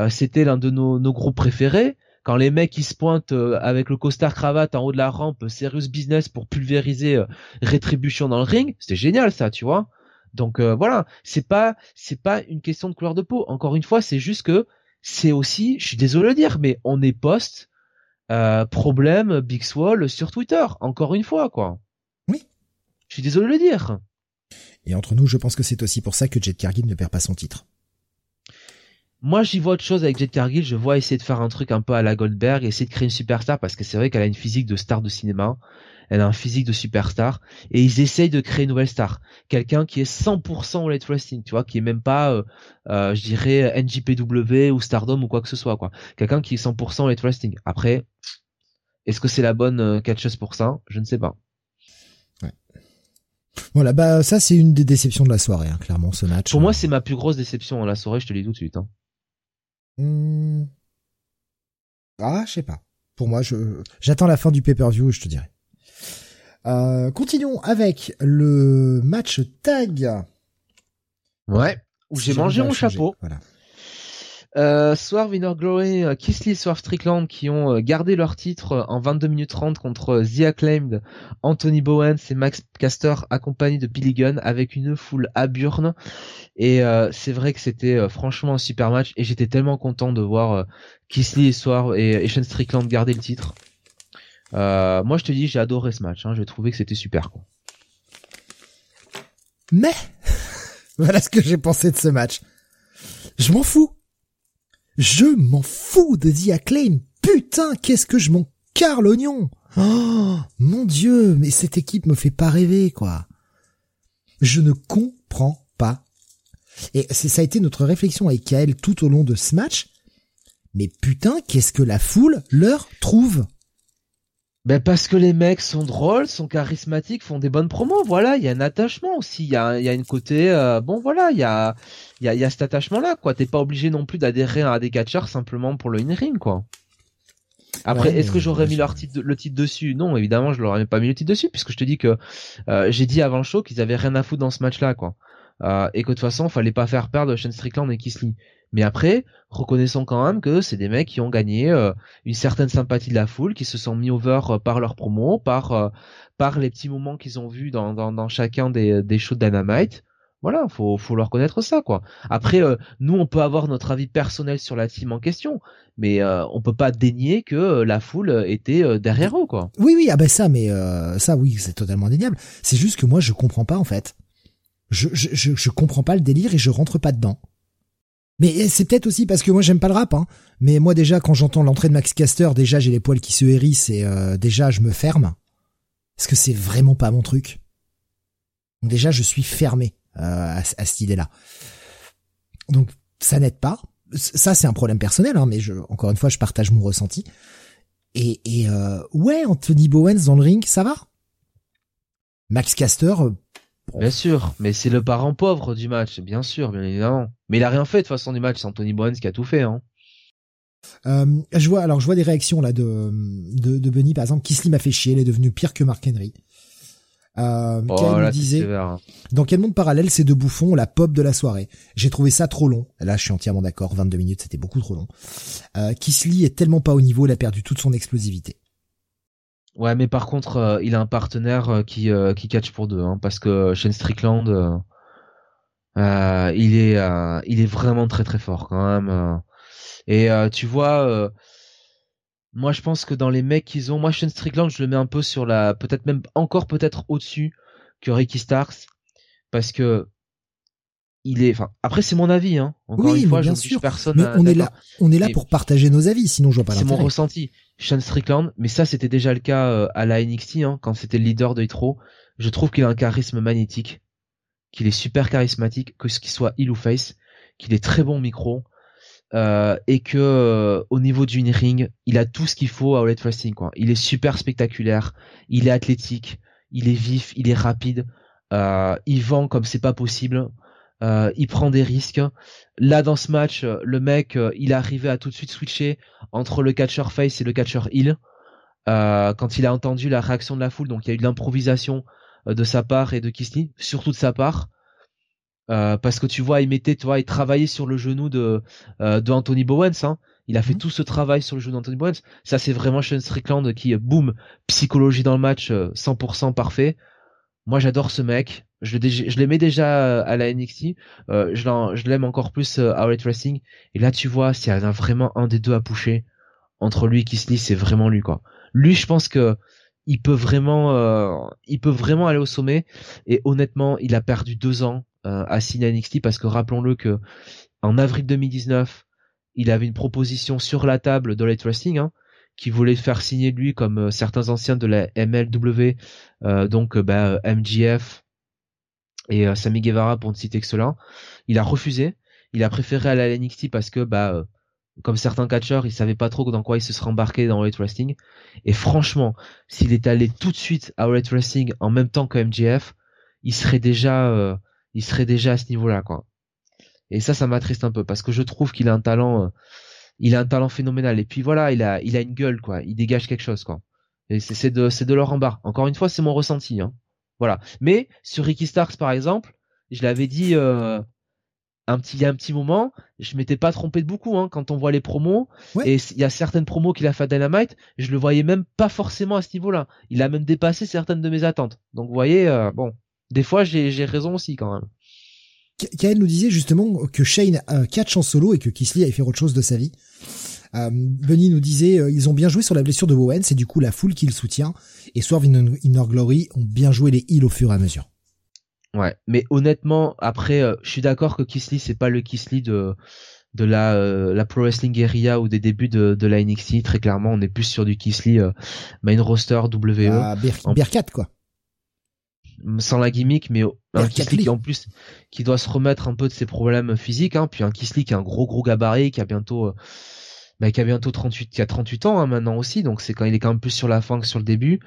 c'était l'un de nos, nos groupes préférés quand les mecs ils se pointent euh, avec le costard cravate en haut de la rampe, serious business pour pulvériser euh, rétribution dans le ring, c'était génial ça, tu vois. Donc euh, voilà, c'est pas c'est pas une question de couleur de peau. Encore une fois, c'est juste que c'est aussi, je suis désolé de le dire, mais on est post problème Big Swall sur Twitter. Encore une fois, quoi. Je suis désolé de le dire. Et entre nous, je pense que c'est aussi pour ça que Jet Cargill ne perd pas son titre. Moi, j'y vois autre chose avec Jet Cargill. Je vois essayer de faire un truc un peu à la Goldberg, essayer de créer une superstar parce que c'est vrai qu'elle a une physique de star de cinéma. Elle a un physique de superstar et ils essayent de créer une nouvelle star, quelqu'un qui est 100% au late wrestling, tu vois, qui est même pas, euh, euh, je dirais NJPW ou Stardom ou quoi que ce soit, quoi. Quelqu'un qui est 100% late wrestling. Après, est-ce que c'est la bonne euh, catcheuse pour ça? Je ne sais pas. Voilà, bah ça c'est une des déceptions de la soirée, hein, clairement ce match. Pour moi, c'est ma plus grosse déception de la soirée. Je te le dis tout de suite. Hein. Hmm. Ah, je sais pas. Pour moi, je j'attends la fin du pay-per-view, je te dirai. Euh, continuons avec le match tag. Ouais. Où j'ai mangé mon chapeau. Voilà. Euh, Swerve, Inner Glory, euh, Kisly, Swerve Strickland qui ont euh, gardé leur titre euh, en 22 minutes 30 contre The Acclaimed, Anthony Bowen et Max Caster accompagnés de Billy Gunn avec une foule à Burn. Et c'est vrai que c'était franchement un super match et j'étais tellement content de voir Kisly et Swerve et, et Strickland garder le titre. moi je te dis j'ai adoré ce match, hein, j'ai trouvé que c'était super. Quoi. Mais voilà ce que j'ai pensé de ce match. Je m'en fous. Je m'en fous de The Acclaim. Putain, qu'est-ce que je m'en carre l'oignon. Oh, mon dieu, mais cette équipe me fait pas rêver, quoi. Je ne comprends pas. Et ça a été notre réflexion avec Kael tout au long de ce match. Mais putain, qu'est-ce que la foule leur trouve ben parce que les mecs sont drôles, sont charismatiques, font des bonnes promos. Voilà, il y a un attachement aussi. Il y a, y a une côté, euh, bon voilà, il y a, il y a, y a cet attachement-là, quoi. T'es pas obligé non plus d'adhérer à des catchers simplement pour le in-ring, quoi. Après, est-ce que j'aurais mis leur titre, le titre dessus? Non, évidemment, je leur aurais pas mis le titre dessus, puisque je te dis que euh, j'ai dit avant le show qu'ils avaient rien à foutre dans ce match-là, quoi. Euh, et que de toute façon, fallait pas faire perdre Shane Strickland et Kisly. Mais après, reconnaissons quand même que c'est des mecs qui ont gagné euh, une certaine sympathie de la foule, qui se sont mis over euh, par leur promo, par euh, par les petits moments qu'ils ont vus dans, dans, chacun des, des shows de Dynamite. Voilà, faut faut leur connaître ça quoi. Après, nous on peut avoir notre avis personnel sur la team en question, mais on peut pas dénier que la foule était derrière eux quoi. Oui oui ah ben ça mais ça oui c'est totalement indéniable. C'est juste que moi je comprends pas en fait. Je, je je comprends pas le délire et je rentre pas dedans. Mais c'est peut-être aussi parce que moi j'aime pas le rap, hein. Mais moi déjà quand j'entends l'entrée de Max Caster, déjà j'ai les poils qui se hérissent et euh, déjà je me ferme. Parce que c'est vraiment pas mon truc. Donc déjà je suis fermé euh, à, à, cette idée-là. Donc ça n'aide pas. Ça c'est un problème personnel, hein, mais je, encore une fois je partage mon ressenti. Et, et euh, ouais, Anthony Bowens dans le ring, ça va? Max Caster, Bien sûr, mais c'est le parent pauvre du match, bien sûr, bien évidemment. Mais il a rien fait de façon du match, c'est Anthony Bowens qui a tout fait. Hein. Euh, je vois, alors je vois des réactions là de de, de Bunny par exemple. Kisly m'a fait chier, il est devenu pire que Mark Henry. Euh, oh, là, disait, hein. dans quel monde parallèle ces deux bouffons la pop de la soirée? J'ai trouvé ça trop long. Là, je suis entièrement d'accord. 22 minutes, c'était beaucoup trop long. Euh, Kisly est tellement pas au niveau, il a perdu toute son explosivité. Ouais, mais par contre, euh, il a un partenaire euh, qui euh, qui catch pour deux, hein, parce que Shane Strickland, il est il est vraiment très très fort quand même. et tu vois, moi je pense que dans les mecs qu'ils ont, moi Shane Strickland, je le mets un peu sur la, peut-être même encore peut-être au-dessus que Ricky Starks, parce que il est, enfin, après c'est mon avis, hein. Encore une fois, bien sûr. personne. Mais on est là, on est là pour partager nos avis, sinon je vois pas C'est mon ressenti. Sean Strickland, mais ça c'était déjà le cas euh, à la NXT hein, quand c'était le leader de Hitro. Je trouve qu'il a un charisme magnétique, qu'il est super charismatique, que ce qu'il soit heel ou face, qu'il est très bon micro euh, et que euh, au niveau du ring, il a tout ce qu'il faut à Outlet Wrestling quoi. Il est super spectaculaire, il est athlétique, il est vif, il est rapide, il vend comme c'est pas possible. Euh, il prend des risques. Là dans ce match, euh, le mec, euh, il est arrivé à tout de suite switcher entre le catcher face et le catcher heel. quand il a entendu la réaction de la foule, donc il y a eu de l'improvisation de sa part et de Kisly, surtout de sa part. parce que tu vois, il mettait, tu vois, il travaillait sur le genou de de Anthony Bowens. Hein. Il a fait mhm. tout ce travail sur le genou d'Anthony Bowens. Ça, c'est vraiment Sean Strickland qui, boum, psychologie dans le match, 100% parfait. Moi, j'adore ce mec. Je, l'aimais déjà euh, à la NXT. Euh, je l'aime encore plus euh, à Outlet Wrestling. Et là, tu vois, s'il y a vraiment un des deux à pousser entre lui et Kisly, c'est vraiment lui, quoi. Lui, je pense que il peut vraiment, euh, il peut vraiment aller au sommet. Et honnêtement, il a perdu deux ans à signer à NXT parce que rappelons-le que en avril 2019, il avait une proposition sur la table de Wrestling, hein, qui voulait faire signer lui comme euh, certains anciens de la MLW, donc bah, MGF, et euh, Sami Guevara pour ne citer que cela. Il a refusé. Il a préféré aller à NXT parce que bah euh, comme certains catcheurs, il savait pas trop dans quoi il se serait embarqué dans Elite Wrestling. Et franchement, s'il était allé tout de suite à Elite Wrestling en même temps que MJF, il serait déjà, euh, il serait déjà à ce niveau-là, quoi. Et ça, ça m'attriste un peu parce que je trouve qu'il a un talent, il a un talent phénoménal. Et puis voilà, il a, il a une gueule, quoi. Il dégage quelque chose, quoi. Et c'est de, c'est de leur en bas. Encore une fois, c'est mon ressenti, hein. Voilà. Mais sur Ricky Starks par exemple, je l'avais dit euh, un petit il y a un petit moment, je m'étais pas trompé de beaucoup hein, quand on voit les promos et il y a certaines promos qu'il a fait à Dynamite, je le voyais même pas forcément à ce niveau-là. Il a même dépassé certaines de mes attentes. Donc vous voyez euh, bon, des fois j'ai raison aussi quand même. Kael nous disait justement que Shane euh, catch en solo et que Kisly avait fait autre chose de sa vie. Euh, Benny nous disait euh, ils ont bien joué sur la blessure de Bowen, c'est du coup la foule qui le soutient. Et Swerve in, Glory ont bien joué les heals au fur et à mesure. Ouais, mais honnêtement, après, euh, je suis d'accord que Kisly c'est pas le Kisly de de la la Pro Wrestling Area ou des débuts de, de la NXT. Très clairement, on est plus sur du Kisly main roster WE. Ah, Bear, quoi sans la gimmick, mais un Kisly qui en plus qui doit se remettre un peu de ses problèmes physiques, hein, puis un Kisly qui a un gros gros gabarit, qui a bientôt bah, qui a bientôt 38, qui a 38 ans hein, maintenant aussi, donc c'est quand il est quand même plus sur la fin que sur le début.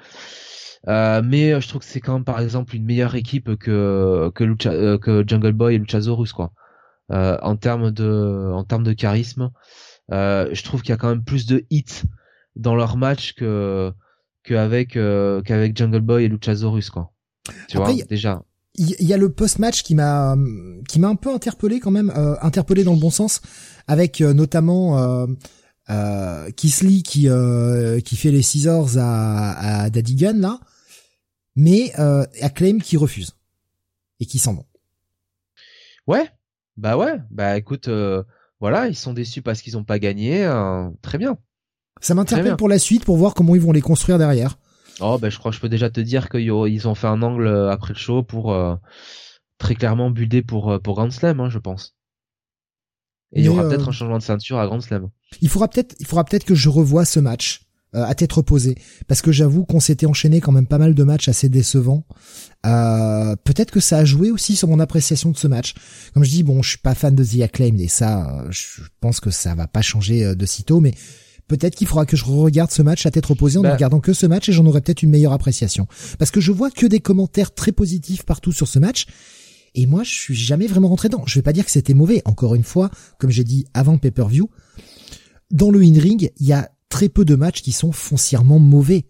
Euh, mais euh, je trouve que c'est quand même par exemple une meilleure équipe que que, euh, que Jungle Boy et Luchasaurus quoi. Euh, en termes de en termes de charisme, je trouve qu'il y a quand même plus de hits dans leur match que qu'avec qu'avec Jungle Boy et Luchasaurus quoi. Tu vois déjà il y a le post-match qui m'a qui m'a un peu interpellé quand même, euh, interpellé dans le bon sens, avec notamment euh, euh, Kisly qui euh, qui fait les scissors à, à Daddy Gun là, mais euh, Acclaim qui refuse et qui s'en vont. Ouais, bah ouais, bah écoute, euh, voilà, ils sont déçus parce qu'ils ont pas gagné, très bien. Ça m'interpelle pour la suite pour voir comment ils vont les construire derrière. Oh ben je crois que je peux déjà te dire qu'ils ont fait un angle après le show pour très clairement builder pour pour Grand Slam, hein, je pense. Et il y aura peut-être un changement de ceinture à Grand Slam. Il faudra peut-être, il faudra peut-être que je revoie ce match euh, à tête reposée, parce que j'avoue qu'on s'était enchaîné quand même pas mal de matchs assez décevants. Euh, peut-être que ça a joué aussi sur mon appréciation de ce match. Comme je dis, bon, je suis pas fan de The Acclaimed et ça, je pense que ça va pas changer euh, de sitôt, mais peut-être qu'il faudra que je regarde ce match à tête reposée en ne bah. regardant que ce match et j'en aurai peut-être une meilleure appréciation. Parce que je vois que des commentaires très positifs partout sur ce match et moi, je suis jamais vraiment rentré dedans. Je vais pas dire que c'était mauvais. Encore une fois, comme j'ai dit avant le pay-per-view, dans le in-ring, il y a très peu de matchs qui sont foncièrement mauvais.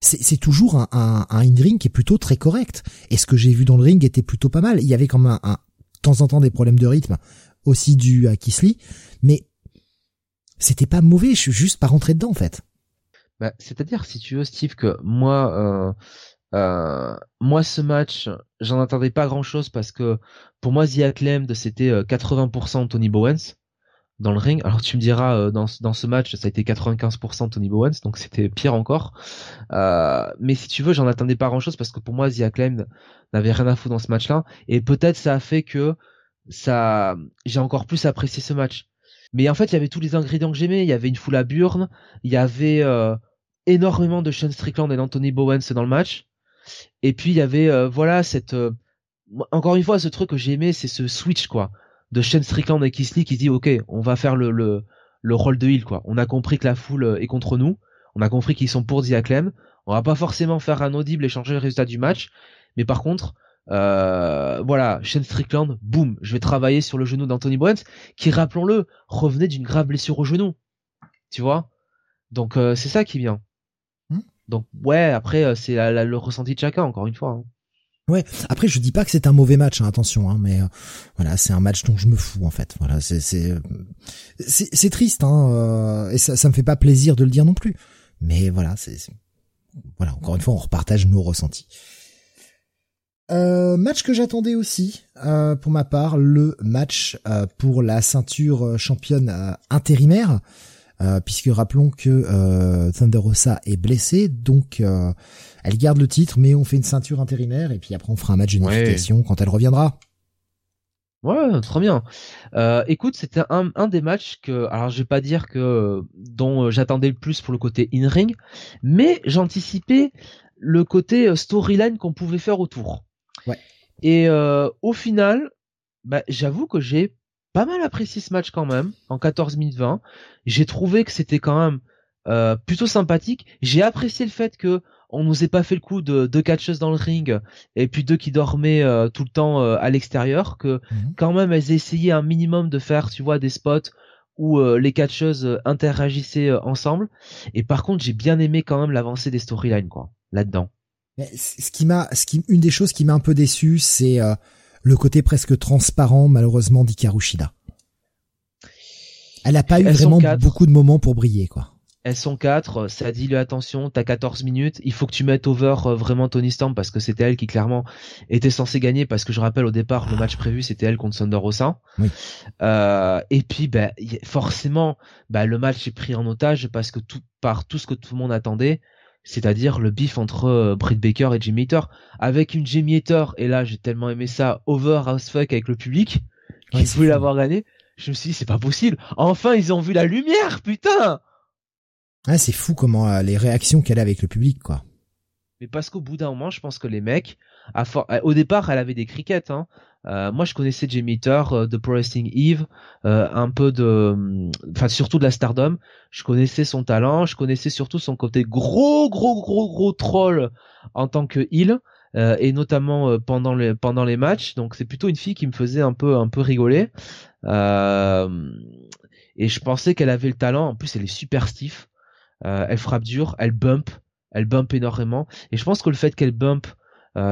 C'est toujours un, un, in-ring qui est plutôt très correct. Et ce que j'ai vu dans le ring était plutôt pas mal. Il y avait quand même un, de temps en temps des problèmes de rythme, aussi dû à Kisly, mais c'était pas mauvais. Je suis juste pas rentré dedans en fait. Bah, C'est-à-dire, si tu veux, Steve, que moi, euh, euh, moi, ce match, j'en attendais pas grand-chose parce que pour moi, The Acclaimed, c'était 80% euh, Tony Bowens dans le ring. Alors tu me diras, dans, ce match, ça a été 95% Tony Bowens, donc c'était pire encore. Mais si tu veux, j'en attendais pas grand-chose parce que pour moi, The Acclaimed n'avait rien à foutre dans ce match-là. Et peut-être ça a fait que ça, j'ai encore plus apprécié ce match. Mais en fait, il y avait tous les ingrédients que j'aimais. Il y avait une foule à Burn, il y avait euh, énormément de Sean Strickland et d'Anthony Bowens dans le match. Et puis il y avait euh, voilà cette euh, encore une fois ce truc que j'ai aimé, c'est ce switch quoi de Sean Strickland et Kisly qui dit ok, on va faire le, le le rôle de heal quoi. On a compris que la foule est contre nous, on a compris qu'ils sont pour Diaclem. On va pas forcément faire un audible et changer le résultat du match, mais par contre euh, voilà, Shane Strickland, boum, je vais travailler sur le genou d'Anthony Bowens, qui, rappelons-le, revenait d'une grave blessure au genou. Tu vois? Donc euh, c'est ça qui vient. Hmm? Donc ouais, après euh, c'est le ressenti de chacun, encore une fois. Hein. Ouais. Après, je dis pas que c'est un mauvais match, hein, attention, hein, mais voilà, c'est un match dont je me fous en fait. Voilà, c'est c'est c'est triste, hein, et ça ça me fait pas plaisir de le dire non plus. Mais voilà, c'est voilà, encore une fois, on repartage nos ressentis. Euh, match que j'attendais aussi, euh, pour ma part, le match euh, pour la ceinture championne intérimaire, puisque rappelons que Thunder Rosa est blessée, donc elle garde le titre, mais on fait une ceinture intérimaire, et puis après on fera un match d'unification quand elle reviendra. Ouais, très bien. écoute, c'était un, un, des matchs que, alors je vais pas dire que dont j'attendais le plus pour le côté in-ring, mais j'anticipais le côté storyline qu'on pouvait faire autour. Et euh, au final, bah, j'avoue que j'ai pas mal apprécié ce match quand même, en 14 minutes 20. J'ai trouvé que c'était quand même euh, plutôt sympathique. J'ai apprécié le fait que on nous ait pas fait le coup de deux catcheuses dans le ring et puis deux qui dormaient euh, tout le temps à l'extérieur, que mhm. quand même elles aient essayé un minimum de faire, tu vois, des spots où les catcheuses interagissaient ensemble. Et par contre, j'ai bien aimé quand même l'avancée des storylines, quoi, là-dedans. Ce qui m'a, ce qui, une des choses qui m'a un peu déçu, c'est euh, le côté presque transparent, malheureusement, d'Ikarushida. Elle a pas eu vraiment beaucoup de moments pour briller, quoi. Elles sont quatre, ça dit le attention, t'as 14 minutes, il faut que tu mettes over euh, vraiment Tony Storm parce que c'était elle qui clairement était censée gagner parce que je rappelle au départ le match prévu c'était elle contre Thunder Rosa. Oui. Euh, et puis ben forcément ben, le match est pris en otage parce que tout par tout ce que tout le monde attendait, c'est-à-dire le bif entre euh, Britt Baker et Jimmy Hater, avec une Jimmy Hater, et là j'ai tellement aimé ça, over as fuck avec le public, qui voulait l'avoir gagné, je me suis dit c'est pas possible, enfin ils ont vu la lumière, putain ah, c'est fou comment euh, les réactions qu'elle a avec le public, quoi. Mais parce qu'au bout d'un moment, je pense que les mecs, à au départ, elle avait des crickets. Hein. Euh, moi, je connaissais Jamie Hitter euh, de Pro Wrestling Eve, euh, un peu de, enfin surtout de la Stardom. Je connaissais son talent, je connaissais surtout son côté gros, gros, gros, gros troll en tant que heel. et notamment pendant les pendant les matchs donc c'est plutôt une fille qui me faisait un peu un peu rigoler et je pensais qu'elle avait le talent en plus elle est super stiff elle frappe dur elle bump elle bump énormément et je pense que le fait qu'elle bump euh,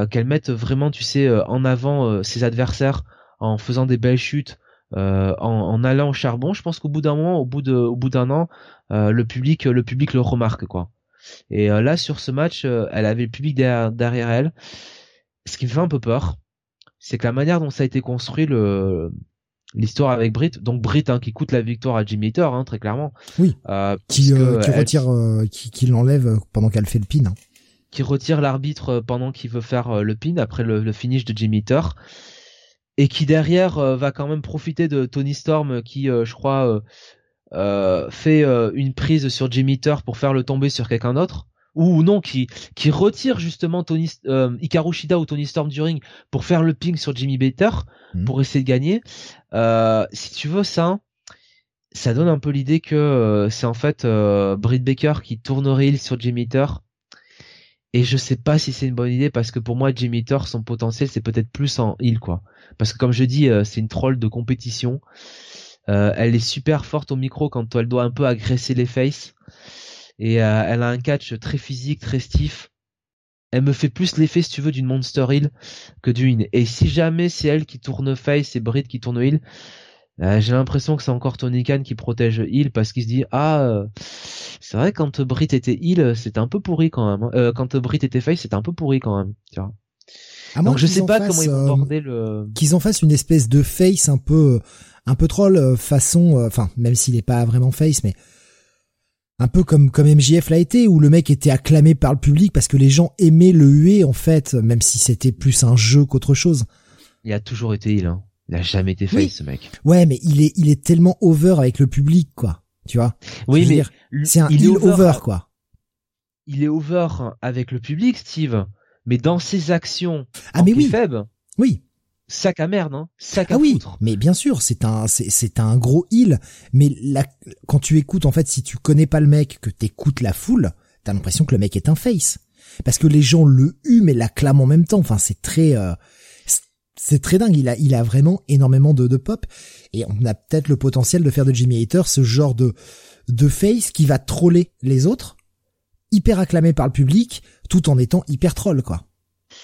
qu'elle mette vraiment, tu sais, euh, en avant euh, ses adversaires en faisant des belles chutes, en, en, allant au charbon. Je pense qu'au bout d'un moment, au bout de, au bout d'un an, le public, le public le remarque quoi. Et là sur ce match, elle avait le public derrière, derrière, elle. Ce qui me fait un peu peur, c'est que la manière dont ça a été construit le l'histoire avec Britt, donc Britt hein, qui coûte la victoire à Jimmy Hater, hein, très clairement. Oui. qui, qui retire, qui, qui l'enlève pendant qu'elle fait le pin. Hein qui retire l'arbitre euh, pendant qu'il veut faire euh, le pin après le, finish de Jimmy Thor et qui derrière euh, va quand même profiter de Tony Storm qui je crois fait une prise sur Jimmy Thor pour faire le tomber sur quelqu'un d'autre ou non qui qui retire justement Tony euh, Shida ou Tony Storm du ring pour faire le ping sur Jimmy Bater mhm. pour essayer de gagner si tu veux ça ça donne un peu l'idée que c'est en fait Britt Baker qui tournerait il sur Jimmy Thor et je sais pas si c'est une bonne idée parce que pour moi, Jimmy Thor, son potentiel, c'est peut-être plus en heal, quoi. Parce que comme je dis, euh, c'est une troll de compétition. Euh, elle est super forte au micro quand elle doit un peu agresser les faces. Et euh, elle a un catch très physique, très stiff. Elle me fait plus l'effet, si tu veux, d'une Monster Heal que d'une. Et si jamais c'est elle qui tourne face et Britt qui tourne heal, j'ai l'impression que c'est encore Tony Khan qui protège Hill parce qu'il se dit ah euh, c'est vrai quand Britt était Hill c'était un peu pourri quand même hein. euh, quand Britt était face c'était un peu pourri quand même tu vois Donc je sais pas comment ils vont border le qu'ils en fassent une espèce de face un peu un peu troll façon enfin même s'il est pas vraiment face mais un peu comme comme MJF l'a été où le mec était acclamé par le public parce que les gens aimaient le huer en fait même si c'était plus un jeu qu'autre chose. Il a toujours été Hill hein. Il a jamais été face, ce mec. Ouais, mais il est, il est tellement over avec le public, quoi. Tu vois? Oui, mais c'est un il over, quoi. Il est over avec le public, Steve. Mais dans ses actions, ah mais oui, faible, oui, sac à merde, hein. Sac à ah oui, foutre. mais bien sûr, c'est un, c'est un gros heal. Mais là, quand tu écoutes, en fait, si tu connais pas le mec, que t'écoutes la foule, t'as l'impression que le mec est un face. Parce que les gens le hument et l'acclament en même temps. Enfin, c'est très, euh, c'est très dingue. Il a, vraiment énormément de, pop. Et on a peut-être le potentiel de faire de Jimmy Hater ce genre de, face qui va troller les autres, hyper acclamé par le public, tout en étant hyper troll, quoi.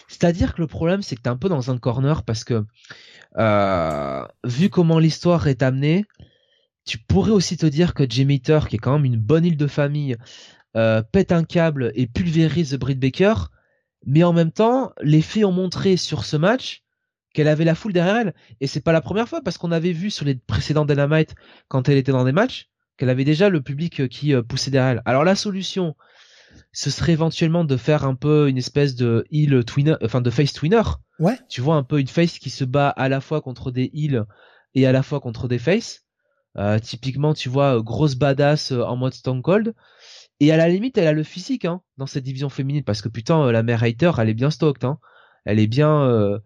C'est-à-dire que le problème, c'est que t'es un peu dans un corner parce que, euh, vu comment l'histoire est amenée, tu pourrais aussi te dire que Jimmy Hater, qui est quand même une bonne île de famille, euh, pète un câble et pulvérise Britt Baker, mais en même temps, les filles ont montré sur ce match qu'elle avait la foule derrière elle. Et c'est pas la première fois parce qu'on avait vu sur les précédents Dynamite quand elle était dans des matchs qu'elle avait déjà le public euh, qui euh, poussait derrière elle. Alors la solution, ce serait éventuellement de faire un peu une espèce de heal twinner, enfin de face twinner. Ouais. Tu vois un peu une face qui se bat à la fois contre des heals et à la fois contre des faces. typiquement, tu vois grosse badass en mode Stone Cold. Et à la limite, elle a le physique hein, dans cette division féminine parce que putain, euh, la mère Hater, elle est bien stocked. Hein. Elle est bien, euh,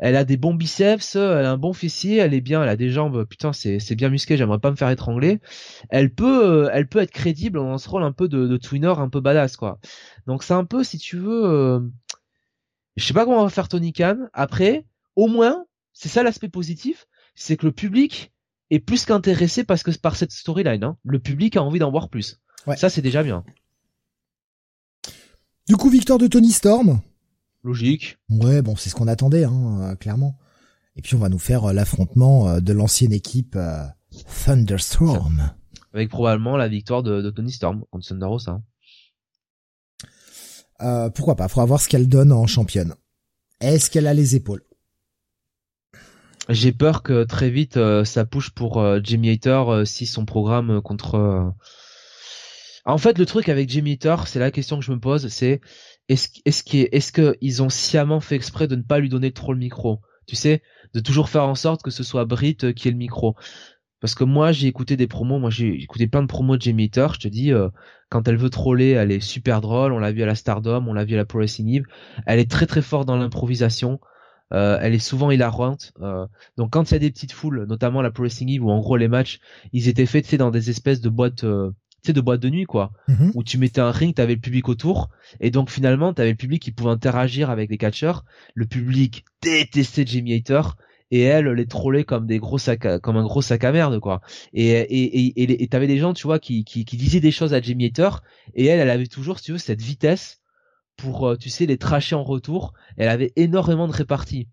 elle a des bons biceps, elle a un bon fessier, elle est bien, elle a des jambes. Putain, c'est c'est bien musclé. J'aimerais pas me faire étrangler. Elle peut, euh, elle peut être crédible dans ce rôle un peu de, de twinner, un peu badass quoi. Donc c'est un peu, si tu veux, je sais pas comment on va faire Tony Khan. Après, au moins, c'est ça l'aspect positif, c'est que le public est plus qu'intéressé parce que par cette storyline. Hein. Le public a envie d'en voir plus. Ça, c'est déjà bien. Du coup, victoire de Tony Storm. Logique. Ouais, bon, c'est ce qu'on attendait, hein, euh, clairement. Et puis on va nous faire euh, l'affrontement euh, de l'ancienne équipe Thunderstorm. Avec probablement la victoire de, Tony Storm contre Thunder Rosa. Euh, pourquoi pas? Faudra voir ce qu'elle donne en championne. Est-ce qu'elle a les épaules? J'ai peur que très vite ça pousse pour Jimmy Hater si son programme contre en fait, le truc avec Jimmy Thor, c'est la question que je me pose, c'est est-ce est-ce qu'ils ont sciemment fait exprès de ne pas lui donner trop le micro? Tu sais, de toujours faire en sorte que ce soit Brit euh, qui ait le micro. Parce que moi, j'ai écouté des promos, moi j'ai écouté plein de promos de Jimmy Thor, je te dis, euh, quand elle veut troller, elle est super drôle, on l'a vu à la Stardom, on l'a vu à la Pro Wrestling Eve, elle est très très forte dans l'improvisation, euh, elle est souvent hilarante. Euh, donc quand il y a des petites foules, notamment la Pro Wrestling Eve, où en gros les matchs, ils étaient faits dans des espèces de boîtes tu sais de boîte de nuit quoi. Mhm. où tu mettais un ring t'avais le public autour. Et donc finalement t'avais le public qui pouvait interagir avec les catcheurs. Le public détestait Jimmy Hater et elle les trollait comme des gros sacs comme un gros sac à merde quoi. Et et et et t'avais des gens tu vois qui, qui qui disaient des choses à Jimmy Hater et elle elle avait toujours si tu veux cette vitesse pour euh, tu sais les tracher en retour. Elle avait énormément de répartie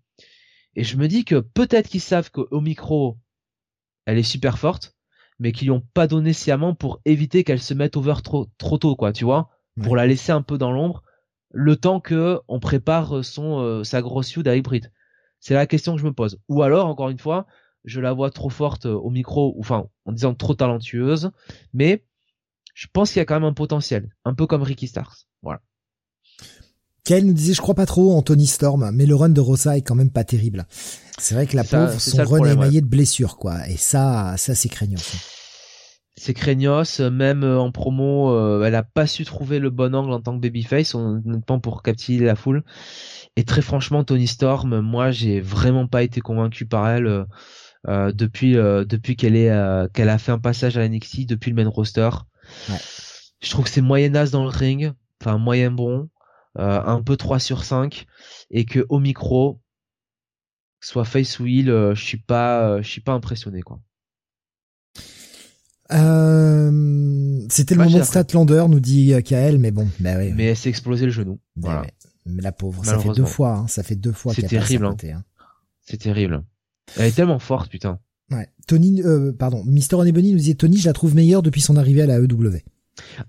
et je me dis que peut-être qu'ils savent qu'au micro elle est super forte mais qui lui ont pas donné sciemment pour éviter qu'elle se mette over trop trop tôt quoi tu vois. Pour la laisser un peu dans l'ombre le temps que on prépare son euh, sa grosse feud avec c'est la question que je me pose. Ou alors encore une fois je la vois trop forte euh, au micro enfin en disant trop talentueuse mais je pense qu'il y a quand même un potentiel un peu comme Ricky Stars voilà Kael nous disait je crois pas trop en Tony Storm mais le run de Rosa est quand même pas terrible c'est vrai que la pauvre, son run est émaillé de blessures, quoi. Et ça, ça c'est craignos. C'est craignos, même euh, en promo, euh, elle a pas su trouver le bon angle en tant que babyface, honnêtement pour captiver la foule. Et très franchement, Tony Storm, moi, j'ai vraiment pas été convaincu par elle euh, depuis depuis qu'elle est qu'elle a fait un passage à NXT, depuis le main roster. Je trouve que c'est moyenasse dans le ring, enfin moyen bon, un peu 3 sur 5, et que au micro, soit face ou heel, euh, je suis pas, euh, je suis pas impressionné quoi. Euh, c'était le moment de Statlander, nous dit KL, mais bon, bah oui. Mais elle s'est explosé le genou. Mais, la pauvre, ça fait deux fois, hein, ça fait deux fois C'est terrible. Hein. hein. C'est terrible. Elle est tellement forte, putain. Ouais. Tony, euh, pardon, Mister Bunny nous dit Tony, je la trouve meilleure depuis son arrivée à la EW.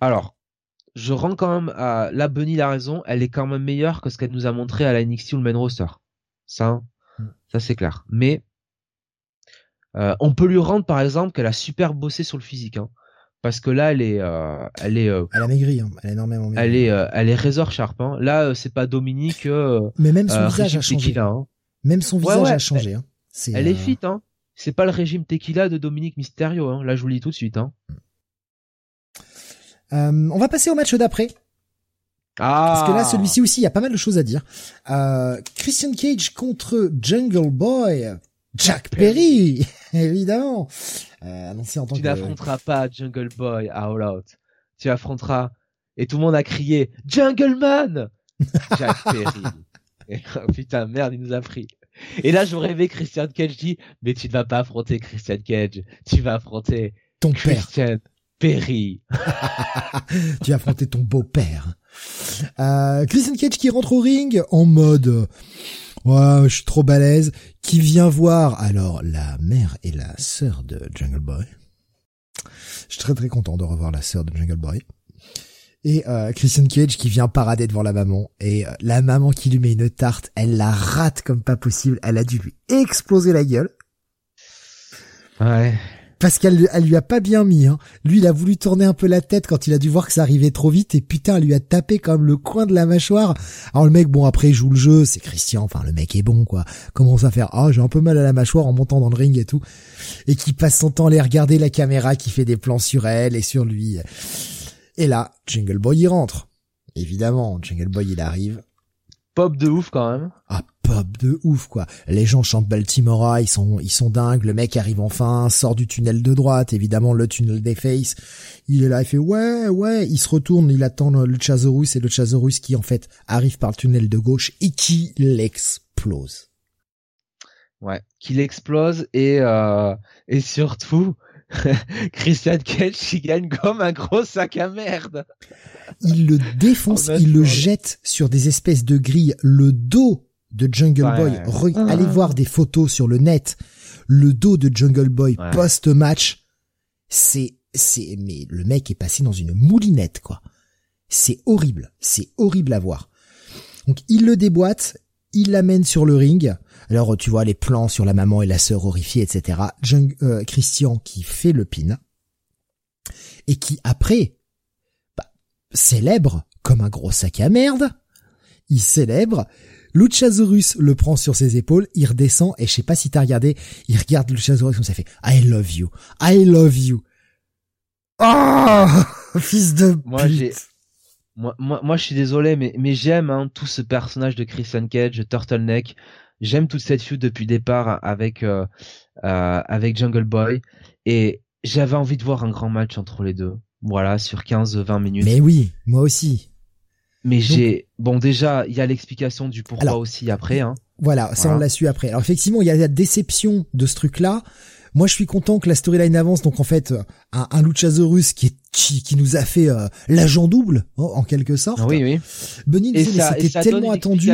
Alors, je rends quand même à la Bunny la raison, elle est quand même meilleure que ce qu'elle nous a montré à la NXT ou le main roster. Ça, ça c'est clair. Mais euh, on peut lui rendre par exemple qu'elle a super bossé sur le physique, hein, parce que là elle est, euh, elle est, euh, elle a maigri, hein. elle est énormément maigri. Elle est, elle est Razor Sharp. Hein. Là c'est pas Dominique. mais même son visage a changé. Hein. Même son visage a changé. Hein. Elle est fit, hein. C'est pas le régime tequila de Dominique Mysterio, hein. Là, je vous le dis tout de suite, hein. On va passer au match d'après. Ah. Parce que là, celui-ci aussi, il y a pas mal de choses à dire. Christian Cage contre Jungle Boy. Jack Perry, évidemment. Euh, annoncé en tant tu n'affronteras pas Jungle Boy à All Out. Tu affronteras et tout le monde a crié Jungle Man. Jack Perry. et, oh, putain merde, il nous a pris. Et là, je rêvais Christian Cage dit mais tu ne vas pas affronter Christian Cage, tu vas affronter ton Christian Perry. tu vas affronter ton beau-père. Euh, Christian Cage qui rentre au ring en mode Ouais, je suis trop balèze. Qui vient voir alors la mère et la sœur de Jungle Boy. Je suis très très content de revoir la sœur de Jungle Boy. Et euh, Christian Cage qui vient parader devant la maman. Et euh, la maman qui lui met une tarte, elle la rate comme pas possible. Elle a dû lui exploser la gueule. Ouais parce qu'elle elle lui a pas bien mis. Hein. Lui, il a voulu tourner un peu la tête quand il a dû voir que ça arrivait trop vite et putain, elle lui a tapé comme le coin de la mâchoire. Alors le mec, bon après, il joue le jeu, c'est Christian. Enfin, le mec est bon quoi. Commence à faire? Ah j'ai un peu mal à la mâchoire en montant dans le ring et tout, et qui passe son temps à aller regarder la caméra qui fait des plans sur elle et sur lui. Et là, Jingle Boy il rentre. Évidemment, Jingle Boy il arrive pop de ouf quand même. Ah pop de ouf quoi. Les gens chantent Baltimora, ils sont ils sont dingues. Le mec arrive enfin, sort du tunnel de droite, évidemment le tunnel des faces. Il est là, il fait ouais ouais. Il se retourne, il attend le Chazorus et le Chazorus qui en fait arrive par le tunnel de gauche et qui l'explose. Ouais, qu'il explose et euh, et surtout Christian Cage qui gagne comme un gros sac à merde. Il le défonce, il le jette sur des espèces de grilles. Le dos de Jungle Boy, allez ah. voir des photos sur le net. Le dos de Jungle Boy post-match, c'est, c'est, mais le mec est passé dans une moulinette, quoi. C'est horrible. C'est horrible à voir. Donc, il le déboîte, il l'amène sur le ring. Alors tu vois les plans sur la maman et la sœur horrifiées, etc. Euh, Christian qui fait le pin et qui après célèbre comme un gros sac à merde. Il célèbre. Luchasaurus le prend sur ses épaules, il redescend et je sais pas si t'as regardé, il regarde Luchasaurus comme ça fait I love you, I love you. Oh, fils de moi j'ai moi, moi, moi, je suis désolé, mais, mais j'aime hein, tout ce personnage de Christian Cage, Turtleneck. J'aime toute cette feud depuis le départ avec euh, euh, avec Jungle Boy et j'avais envie de voir un grand match entre les deux. Voilà, sur 15-20 minutes. Mais oui, moi aussi. Mais j'ai bon déjà il y a l'explication du pourquoi aussi après. Hein. Voilà, ça on l'a su après. Alors effectivement il y a la déception de ce truc là. Moi, je suis content que la storyline avance. Donc, en fait, un, un Luchasaurus qui, est, qui, nous a fait euh, l'agent double, hein, en quelque sorte. Oui, oui. Bunny c'était tellement attendu,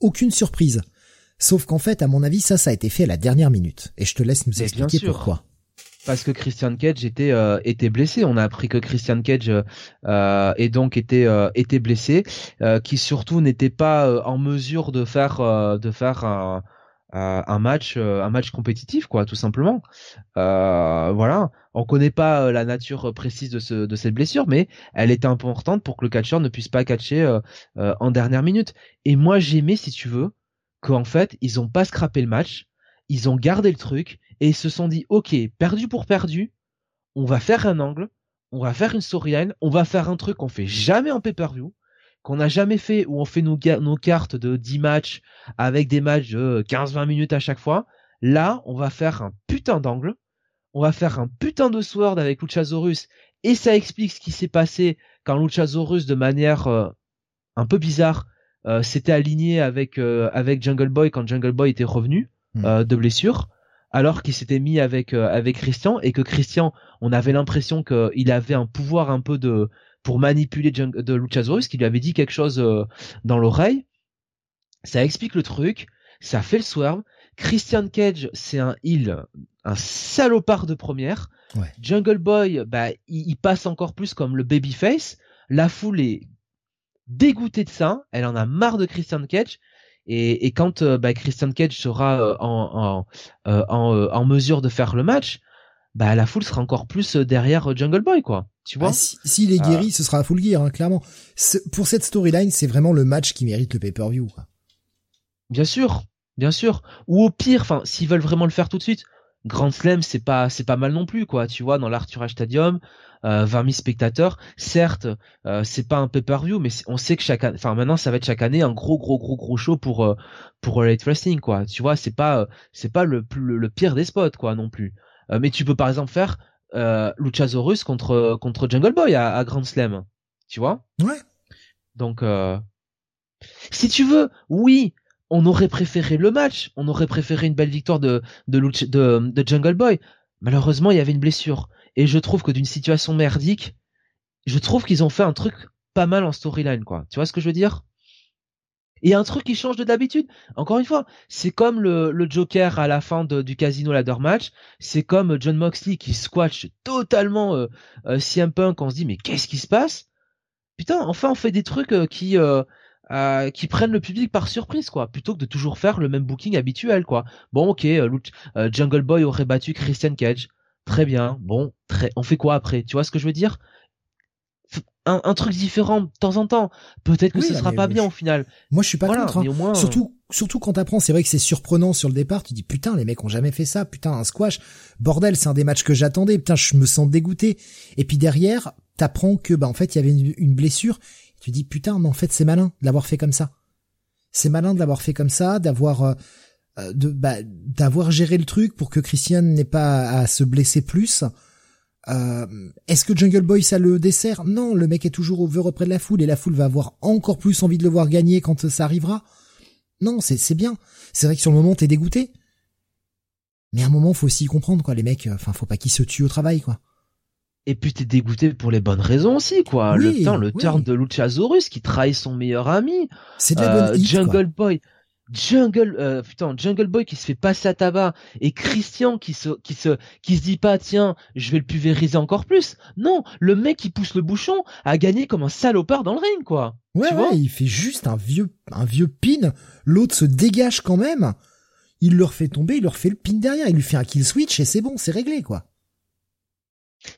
aucune surprise. Sauf qu'en fait, à mon avis, ça, ça a été fait à la dernière minute. Et je te laisse nous expliquer pourquoi. Parce que Christian Cage était euh, était blessé. On a appris que Christian Cage euh, et donc était euh, était blessé, euh, qui surtout n'était pas euh, en mesure de faire de faire un, match un match compétitif quoi, tout simplement. voilà. On connaît pas la nature précise de cette blessure, mais elle était importante pour que le catcheur ne puisse pas catcher en dernière minute. Et moi j'aimais, si tu veux, qu'en fait, ils ont pas scrappé le match, ils ont gardé le truc et ils se sont dit, ok, perdu pour perdu, on va faire un angle, on va faire une storyline, on va faire un truc qu'on fait jamais en pay-per-view, qu'on n'a jamais fait où on fait nos, nos cartes de 10 matchs avec des matchs de 15-20 minutes à chaque fois. Là, on va faire un putain d'angle, on va faire un putain de sword avec Luchasaurus et ça explique ce qui s'est passé quand Luchasaurus de manière euh, un peu bizarre euh, s'était aligné avec euh, avec Jungle Boy quand Jungle Boy était revenu hmm. de blessure alors qu'il s'était mis avec avec Christian et que Christian on avait l'impression qu'il avait un pouvoir un peu de pour manipuler de Luchasaurus qui lui avait dit quelque chose dans l'oreille. Ça explique le truc ça fait le swerve. Christian Cage c'est un heal un salopard de première. Jungle Boy bah il, il passe encore plus comme le babyface. La foule est dégoûtée de ça, elle en a marre de Christian Cage. Et, et quand euh, bah, Christian Cage sera euh, en, en, euh, en, mesure de faire le match, bah la foule sera encore plus derrière Jungle Boy, quoi. Tu vois? S'il si, est guéri, ce sera full gear, hein, clairement. Pour cette storyline, c'est vraiment le match qui mérite le pay-per-view. Bien sûr, bien sûr. Ou au pire, enfin, s'ils veulent vraiment le faire tout de suite, Grand Slam, c'est pas, c'est pas mal non plus, quoi. Tu vois, dans l'Arthur Stadium, euh, 20 000 spectateurs. Certes, euh, c'est pas un pay-per-view, mais on sait que chaque, année, enfin maintenant, ça va être chaque année un gros, gros, gros, gros show pour euh, pour Elite Wrestling, quoi. Tu vois, c'est pas, euh, c'est pas le, le, pire des spots, quoi, non plus. Euh, mais tu peux par exemple faire euh, Luchasaurus contre contre Jungle Boy à, à Grand Slam, tu vois? Ouais. Donc, si tu veux, oui, on aurait préféré le match, on aurait préféré une belle victoire de de, Jungle Boy. Malheureusement, il y avait une blessure. Et je trouve que d'une situation merdique, je trouve qu'ils ont fait un truc pas mal en storyline, quoi. Tu vois ce que je veux dire? Et un truc qui change de d'habitude. Encore une fois, c'est comme le, Joker à la fin du Casino Ladder Match. C'est comme John Moxley qui squash totalement euh, euh, CM Punk. On se dit mais qu'est-ce qui se passe? Putain, enfin on fait des trucs euh, qui euh, euh, qui prennent le public par surprise quoi plutôt que de toujours faire le même booking habituel quoi. Bon ok euh, euh, Jungle Boy aurait battu Christian Cage. Très bien. Bon très on fait quoi après? Tu vois ce que je veux dire? Un, un truc différent de temps en temps. Peut-être que ce sera pas bien au final. Moi je suis pas contre hein. surtout surtout quand t'apprends c'est vrai que c'est surprenant sur le départ. Tu dis putain les mecs ont jamais fait ça. Putain un squash. Bordel c'est un des matchs que j'attendais. Putain je me sens dégoûté. Et puis derrière t'apprends que bah en fait il y avait une, une blessure tu dis putain, mais en fait c'est malin de l'avoir fait comme ça. C'est malin de l'avoir fait comme ça, d'avoir euh, euh, de bah, d'avoir géré le truc pour que Christian n'ait pas à se blesser plus. Euh, Est-ce que Jungle Boy ça le dessert? Non, le mec est toujours over auprès de la foule et la foule va avoir encore plus envie de le voir gagner quand ça arrivera. Non, c'est c'est bien. C'est vrai que sur le moment t'es dégoûté, mais à un moment faut aussi comprendre quoi. Les mecs, enfin faut pas qu'ils se tuent au travail quoi. Et puis t'es dégoûté pour les bonnes raisons aussi, quoi. le temps, le turn de Luchasaurus qui trahit son meilleur ami. C'est de la bonne Jungle Boy. Jungle, euh, putain, Jungle Boy qui se fait passer à tabac et Christian qui se, qui se, qui se dit pas, tiens, je vais le pulvériser encore plus. Non, le mec qui pousse le bouchon a gagné comme un salopard dans le ring, quoi. Ouais, ouais, il fait juste un vieux, un vieux pin. L'autre se dégage quand même. Il le refait tomber, il leur fait le pin derrière, il lui fait un kill switch et c'est bon, c'est réglé, quoi.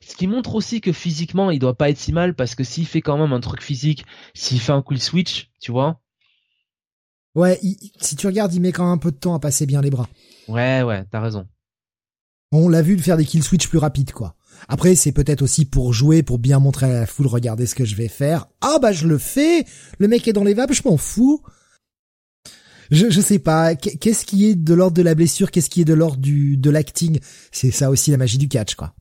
Ce qui montre aussi que physiquement, il doit pas être si mal parce que s'il fait quand même un truc physique, s'il fait un cool switch, tu vois. Ouais, si tu regardes, il met quand même un peu de temps à passer bien les bras. Ouais, ouais, t'as raison. On l'a vu de faire des kill switch plus rapides, quoi. Après, c'est peut-être aussi pour jouer, pour bien montrer à la foule, regardez ce que je vais faire. Ah bah je le fais Le mec est dans les vapes, je m'en fous je, je sais pas, qu'est-ce qui est de l'ordre de la blessure, qu'est-ce qui est de l'ordre du de l'acting? C'est ça aussi la magie du catch, quoi.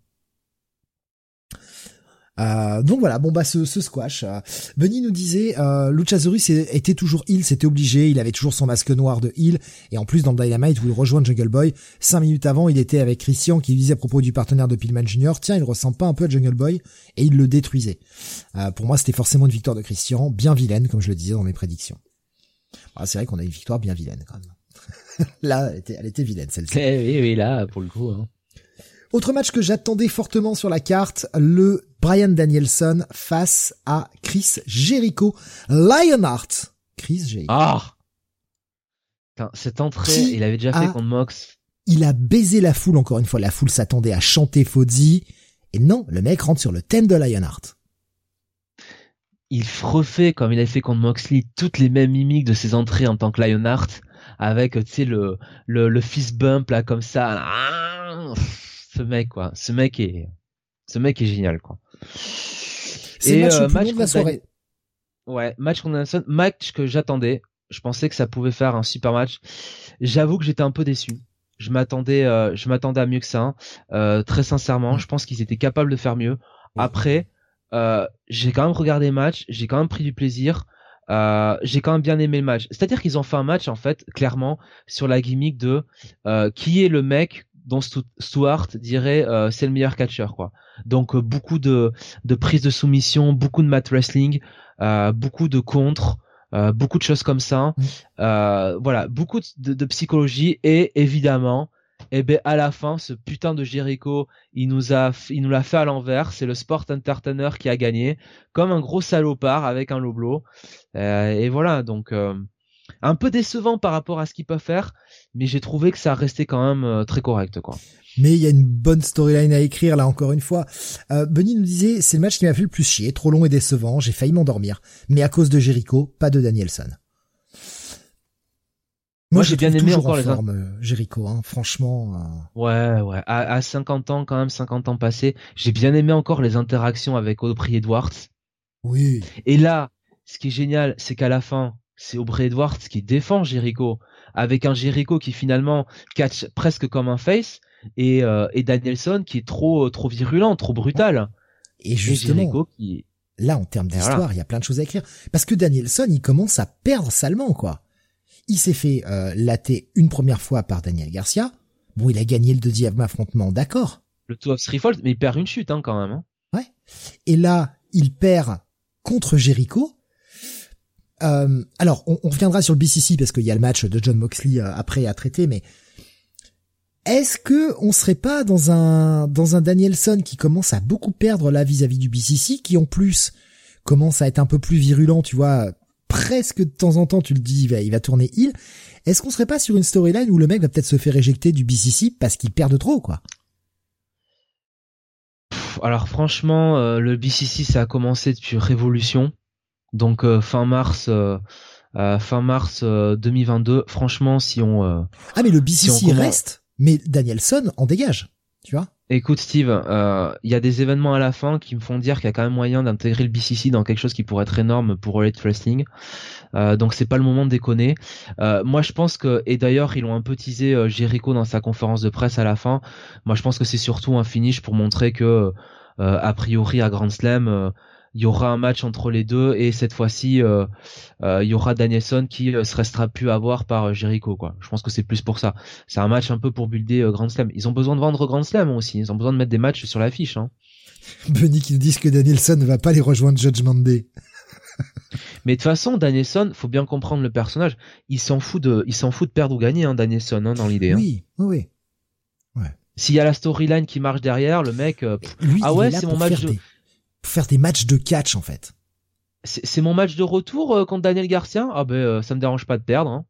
Euh, donc voilà, bon bah ce, ce squash. Euh, nous disait, euh, Luchasaurus était toujours heal, c'était obligé, il avait toujours son masque noir de heal, et en plus dans Dynamite où il rejoint Jungle Boy, cinq minutes avant il était avec Christian qui disait à propos du partenaire de Pillman Jr., tiens il ressemble pas un peu à Jungle Boy, et il le détruisait. Euh, pour moi c'était forcément une victoire de Christian, bien vilaine comme je le disais dans mes prédictions. Ah, c'est vrai qu'on a une victoire bien vilaine quand même. là, elle était, elle était vilaine celle-ci. Eh oui, oui, là, pour le coup. Hein. Autre match que j'attendais fortement sur la carte, le Brian Danielson face à Chris Jericho. Lionheart. Chris Jericho. Ah Cette entrée, il avait déjà fait contre Mox. Il a baisé la foule encore une fois. La foule s'attendait à chanter Fozzy. Et non, le mec rentre sur le thème de Lionheart. Il refait, comme il avait fait contre Moxley, toutes les mêmes mimiques de ses entrées en tant que Lionheart. Avec, tu sais, le, le, le fist bump, là, comme ça ce mec quoi. Ce mec est ce mec est génial quoi. C'est match, euh, match de la soirée. Ouais, match contre match que j'attendais. Je pensais que ça pouvait faire un super match. J'avoue que j'étais un peu déçu. Je m'attendais, euh, je m'attendais à mieux que ça. Euh, très sincèrement, je pense qu'ils étaient capables de faire mieux. Après, euh, j'ai quand même regardé le match, j'ai quand même pris du plaisir. Euh, j'ai quand même bien aimé le match. C'est-à-dire qu'ils ont fait un match en fait clairement sur la gimmick de euh, qui est le mec dont Stuart dirait euh, c'est le meilleur catcheur quoi. Donc euh, beaucoup de de prise de soumission, beaucoup de mat wrestling, euh, beaucoup de contre, beaucoup de choses comme ça. Mm. voilà, beaucoup de, de, psychologie et évidemment eh ben à la fin ce putain de Jericho il nous a il nous l'a fait à l'envers c'est le sport entertainer qui a gagné comme un gros salopard avec un loblo et voilà donc un peu décevant par rapport à ce qu'il peut faire, mais j'ai trouvé que ça restait quand même euh, très correct, quoi. Mais il y a une bonne storyline à écrire là encore une fois. Euh, Bunny nous disait c'est le match qui m'a fait le plus chier, trop long et décevant, j'ai failli m'endormir. Mais à cause de Jericho, pas de Danielson. Moi, j'ai bien aimé encore les forme, euh, Jericho, hein, franchement. Euh. Ouais, ouais. À, à, 50 ans, quand même, 50 ans passés, j'ai bien aimé encore les interactions avec Aubrey Edwards. Oui. Et là, ce qui est génial, c'est qu'à la fin, c'est Aubrey Edwards qui défend Jericho, avec un Jericho qui finalement catch presque comme un face, et, euh, et Danielson qui est trop, trop virulent, trop brutal. Et justement, qui... là, en termes d'histoire, il y a plein de choses à écrire. Parce que Danielson, il commence à perdre salement, quoi. Il s'est fait euh, latter une première fois par Daniel Garcia. Bon, il a gagné le deuxième affrontement, d'accord. Le Two of Threefold, mais il perd une chute hein, quand même. Hein. Ouais. Et là, il perd contre Jericho. Euh, alors, on, on, reviendra sur le BCC parce qu'il y a le match de John Moxley euh, après à traiter, mais est-ce que on serait pas dans un dans un Danielson qui commence à beaucoup perdre là vis-à-vis du BCC, qui en plus commence à être un peu plus virulent, tu vois, presque de temps en temps, tu le dis, il va, il va tourner il. Est-ce qu'on serait pas sur une storyline où le mec va peut-être se faire éjecter du BCC parce qu'il perd de trop, quoi? Alors franchement, euh, le BCC ça a commencé depuis Révolution, donc euh, fin mars. Euh, fin mars 2022. Franchement, si on ah mais le BCC reste, mais Danielson en dégage, tu vois Écoute Steve, euh, il y a des événements à la fin qui me font dire qu'il y a quand même moyen d'intégrer le BCC dans quelque chose qui pourrait être énorme pour Elite Wrestling. Euh, donc c'est pas le moment de déconner. Euh, moi je pense que et d'ailleurs ils ont un peu teasé euh, Jericho dans sa conférence de presse à la fin. Moi je pense que c'est surtout un finish pour montrer que a priori à Grand Slam il y aura un match entre les deux et cette fois-ci euh, euh, il y aura Danielson qui euh, se restera plus à voir par Jericho quoi. Je pense que c'est plus pour ça. C'est un match un peu pour builder Grand Slam. Ils ont besoin de vendre Grand Slam aussi. Ils ont besoin de mettre des matchs sur l'affiche. Hein. Benny qui nous disent que Danielson ne va pas les rejoindre Judgment Day. Mais de toute façon, Danielson, faut bien comprendre le personnage. Il s'en fout de, il s'en fout de perdre ou gagner, hein, Danielson, hein, dans l'idée. Hein. Oui, oui, ouais. S'il y a la storyline qui marche derrière, le mec, ah ouais, c'est mon match faire des matchs de catch en fait. C'est mon match de retour euh, contre Daniel Garcia? Ah ben euh, ça me dérange pas de perdre. Hein.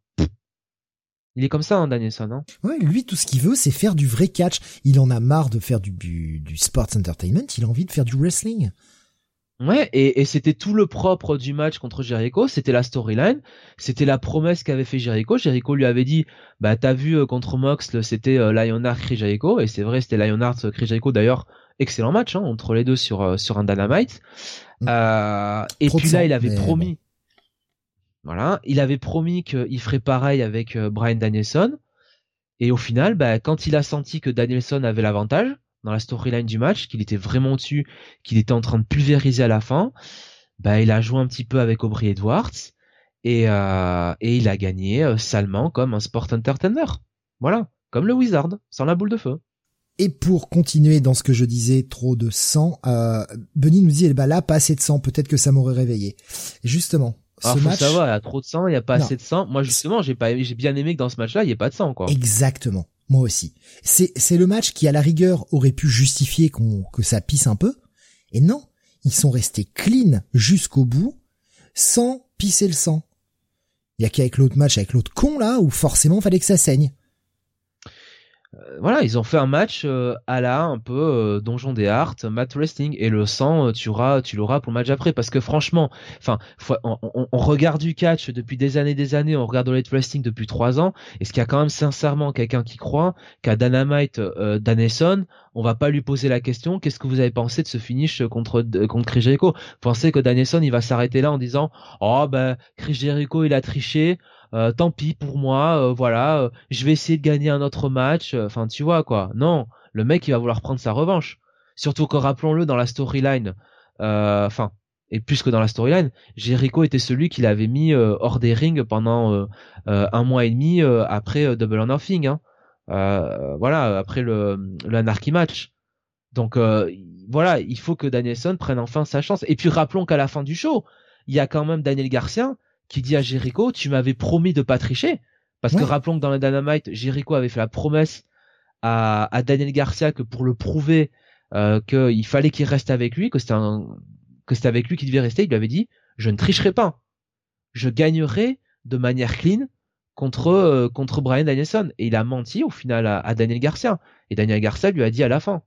Il est comme ça, hein, Danielson. Hein. Ouais, lui tout ce qu'il veut c'est faire du vrai catch. Il en a marre de faire du, du, sports entertainment, il a envie de faire du wrestling. Ouais, et, et c'était tout le propre du match contre Jericho, c'était la storyline, c'était la promesse qu'avait fait Jericho. Jericho lui avait dit, bah t'as vu euh, contre Mox, c'était Lionheart Chris Jericho, et c'est vrai, c'était Lionheart Jericho d'ailleurs excellent match hein, entre les deux sur euh, sur un Dynamite. Mm. Euh, et puis là, il avait promis. Voilà, il avait promis qu'il ferait pareil avec euh, Brian Danielson. Et au final, bah, quand il a senti que Danielson avait l'avantage dans la storyline du match, qu'il était vraiment dessus, qu'il était en train de pulvériser à la fin, bah, il a joué un petit peu avec Aubrey Edwards et, et il a gagné salement comme un sport entertainer. Voilà, comme le Wizard, sans la boule de feu. Et pour continuer dans ce que je disais, trop de sang, euh, Benny nous dit, eh ben là, pas assez de sang, peut-être que ça m'aurait réveillé. justement, ce Alors, match... Ça va, il y a trop de sang, il y a pas assez de sang. Moi, justement, j'ai pas, j'ai bien aimé que dans ce match-là, il y ait pas de sang, quoi. Exactement. Moi aussi. C'est, c'est le match qui, à la rigueur, aurait pu justifier qu'on, que ça pisse un peu. Et non. Ils sont restés clean jusqu'au bout, sans pisser le sang. Il y a qu'avec l'autre match, avec l'autre con, là, où forcément fallait que ça saigne. Euh, voilà, ils ont fait un match euh, à la un peu euh, Donjon des Arts, Mat Wrestling, et le sang, tu auras, tu l'auras pour le match après, parce que franchement, enfin, on, regarde du catch depuis des années, des années, on regarde le Wrestling depuis trois ans. Est-ce qu'il y a quand même sincèrement quelqu'un qui croit qu'à Dynamite, euh, Danelson, on va pas lui poser la question, qu'est-ce que vous avez pensé de ce finish contre contre Chris Jericho? Pensez que Danelson, il va s'arrêter là en disant, oh ben Chris Jericho, il a triché. Euh, tant pis pour moi, euh, voilà, euh, je vais essayer de gagner un autre match. Enfin, tu vois quoi. Non, le mec il va vouloir prendre sa revanche. Surtout que rappelons-le dans la storyline, enfin, et plus que dans la storyline, Jericho était celui qui l'avait mis hors des rings pendant un mois et demi après Double or Nothing. Hein. voilà, après le, le Anarchy match. Donc voilà, il faut que Danielson prenne enfin sa chance. Et puis rappelons qu'à la fin du show, il y a quand même Daniel Garcia qui dit à Jericho, tu m'avais promis de pas tricher. Parce que rappelons que dans le Dynamite, Jericho avait fait la promesse à, à Daniel Garcia que pour le prouver euh, qu'il fallait qu'il reste avec lui, que c'était un, que c'était avec lui qu'il devait rester, il lui avait dit je ne tricherai pas, je gagnerai de manière clean contre euh, contre Brian Danielson et il a menti au final à, Daniel Garcia et Daniel Garcia lui a dit à la fin.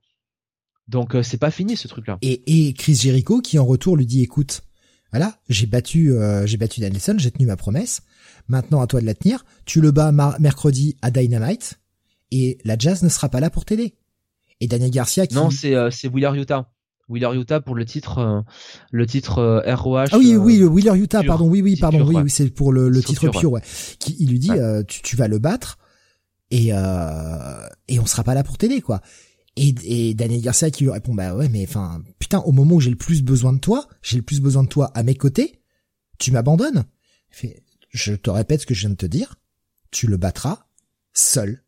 Donc euh, c'est pas fini ce truc là. Et, et Chris Jericho qui en retour lui dit écoute Voilà, j'ai battu, euh, j'ai battu Danielson, j'ai tenu ma promesse. Maintenant, à toi de la tenir. Tu le bats mercredi à Dynamite et la Jazz ne sera pas là pour t'aider. Et Daniel Garcia qui... Non, c'est euh, c'est Wheeler Utah. Wheeler Utah pour le titre euh, le titre ROH. Ah oui oui Wheeler Utah pardon oui oui pardon oui, oui c'est pour le, le titre pur ouais. Qui il lui dit tu, tu vas le battre et et on sera pas là pour t'aider quoi. Et, et Daniel Garcia qui lui répond bah ouais mais enfin putain au moment où j'ai le plus besoin de toi, j'ai le plus besoin de toi à mes côtés, tu m'abandonnes. Je te répète ce que je viens de te dire, tu le battras seul.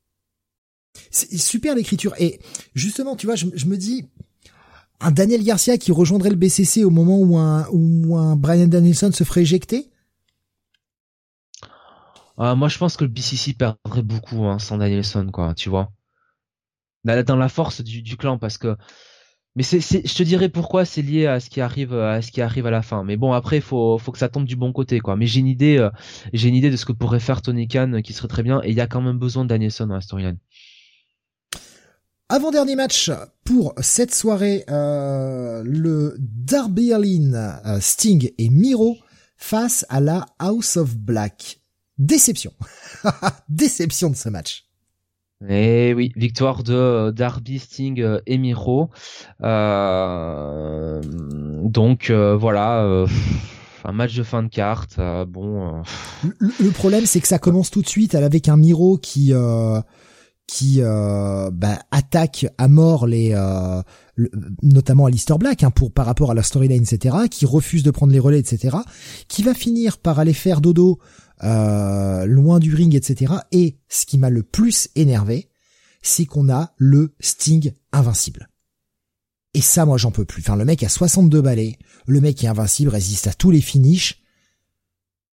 C'est super l'écriture et justement tu vois je, je, me dis un Daniel Garcia qui rejoindrait le BCC au moment où un où un Brian Danielson se ferait éjecter? Euh, moi je pense que le BCC perdrait beaucoup hein, sans Danielson quoi tu vois dans la force du, clan parce que mais c'est, je te dirais pourquoi c'est lié à ce qui arrive à ce qui arrive à la fin. Mais bon après faut faut que ça tombe du bon côté quoi. Mais j'ai une idée euh, j'ai une idée de ce que pourrait faire Tony Khan qui serait très bien et il y a quand même besoin de Danielson dans la storyline. Avant-dernier match pour cette soirée, euh, le Darby Allin, euh, Sting et Miro face à la House of Black. Déception. Déception de ce match. Et eh oui, victoire de euh, Darby, Sting euh, et Miro. Euh, donc voilà, un match de fin de carte. bon. Le, problème, c'est que ça commence tout de suite avec un Miro qui qui bah, attaque à mort les notamment Alistair Black hein, pour par rapport à la storyline etc qui refuse de prendre les relais etc qui va finir par aller faire dodo euh, loin du ring, etc. Et ce qui m'a le plus énervé, c'est qu'on a le Sting invincible. Et ça, moi, j'en peux plus. Enfin, le mec a 62 balais, le mec est invincible, résiste à tous les finishes.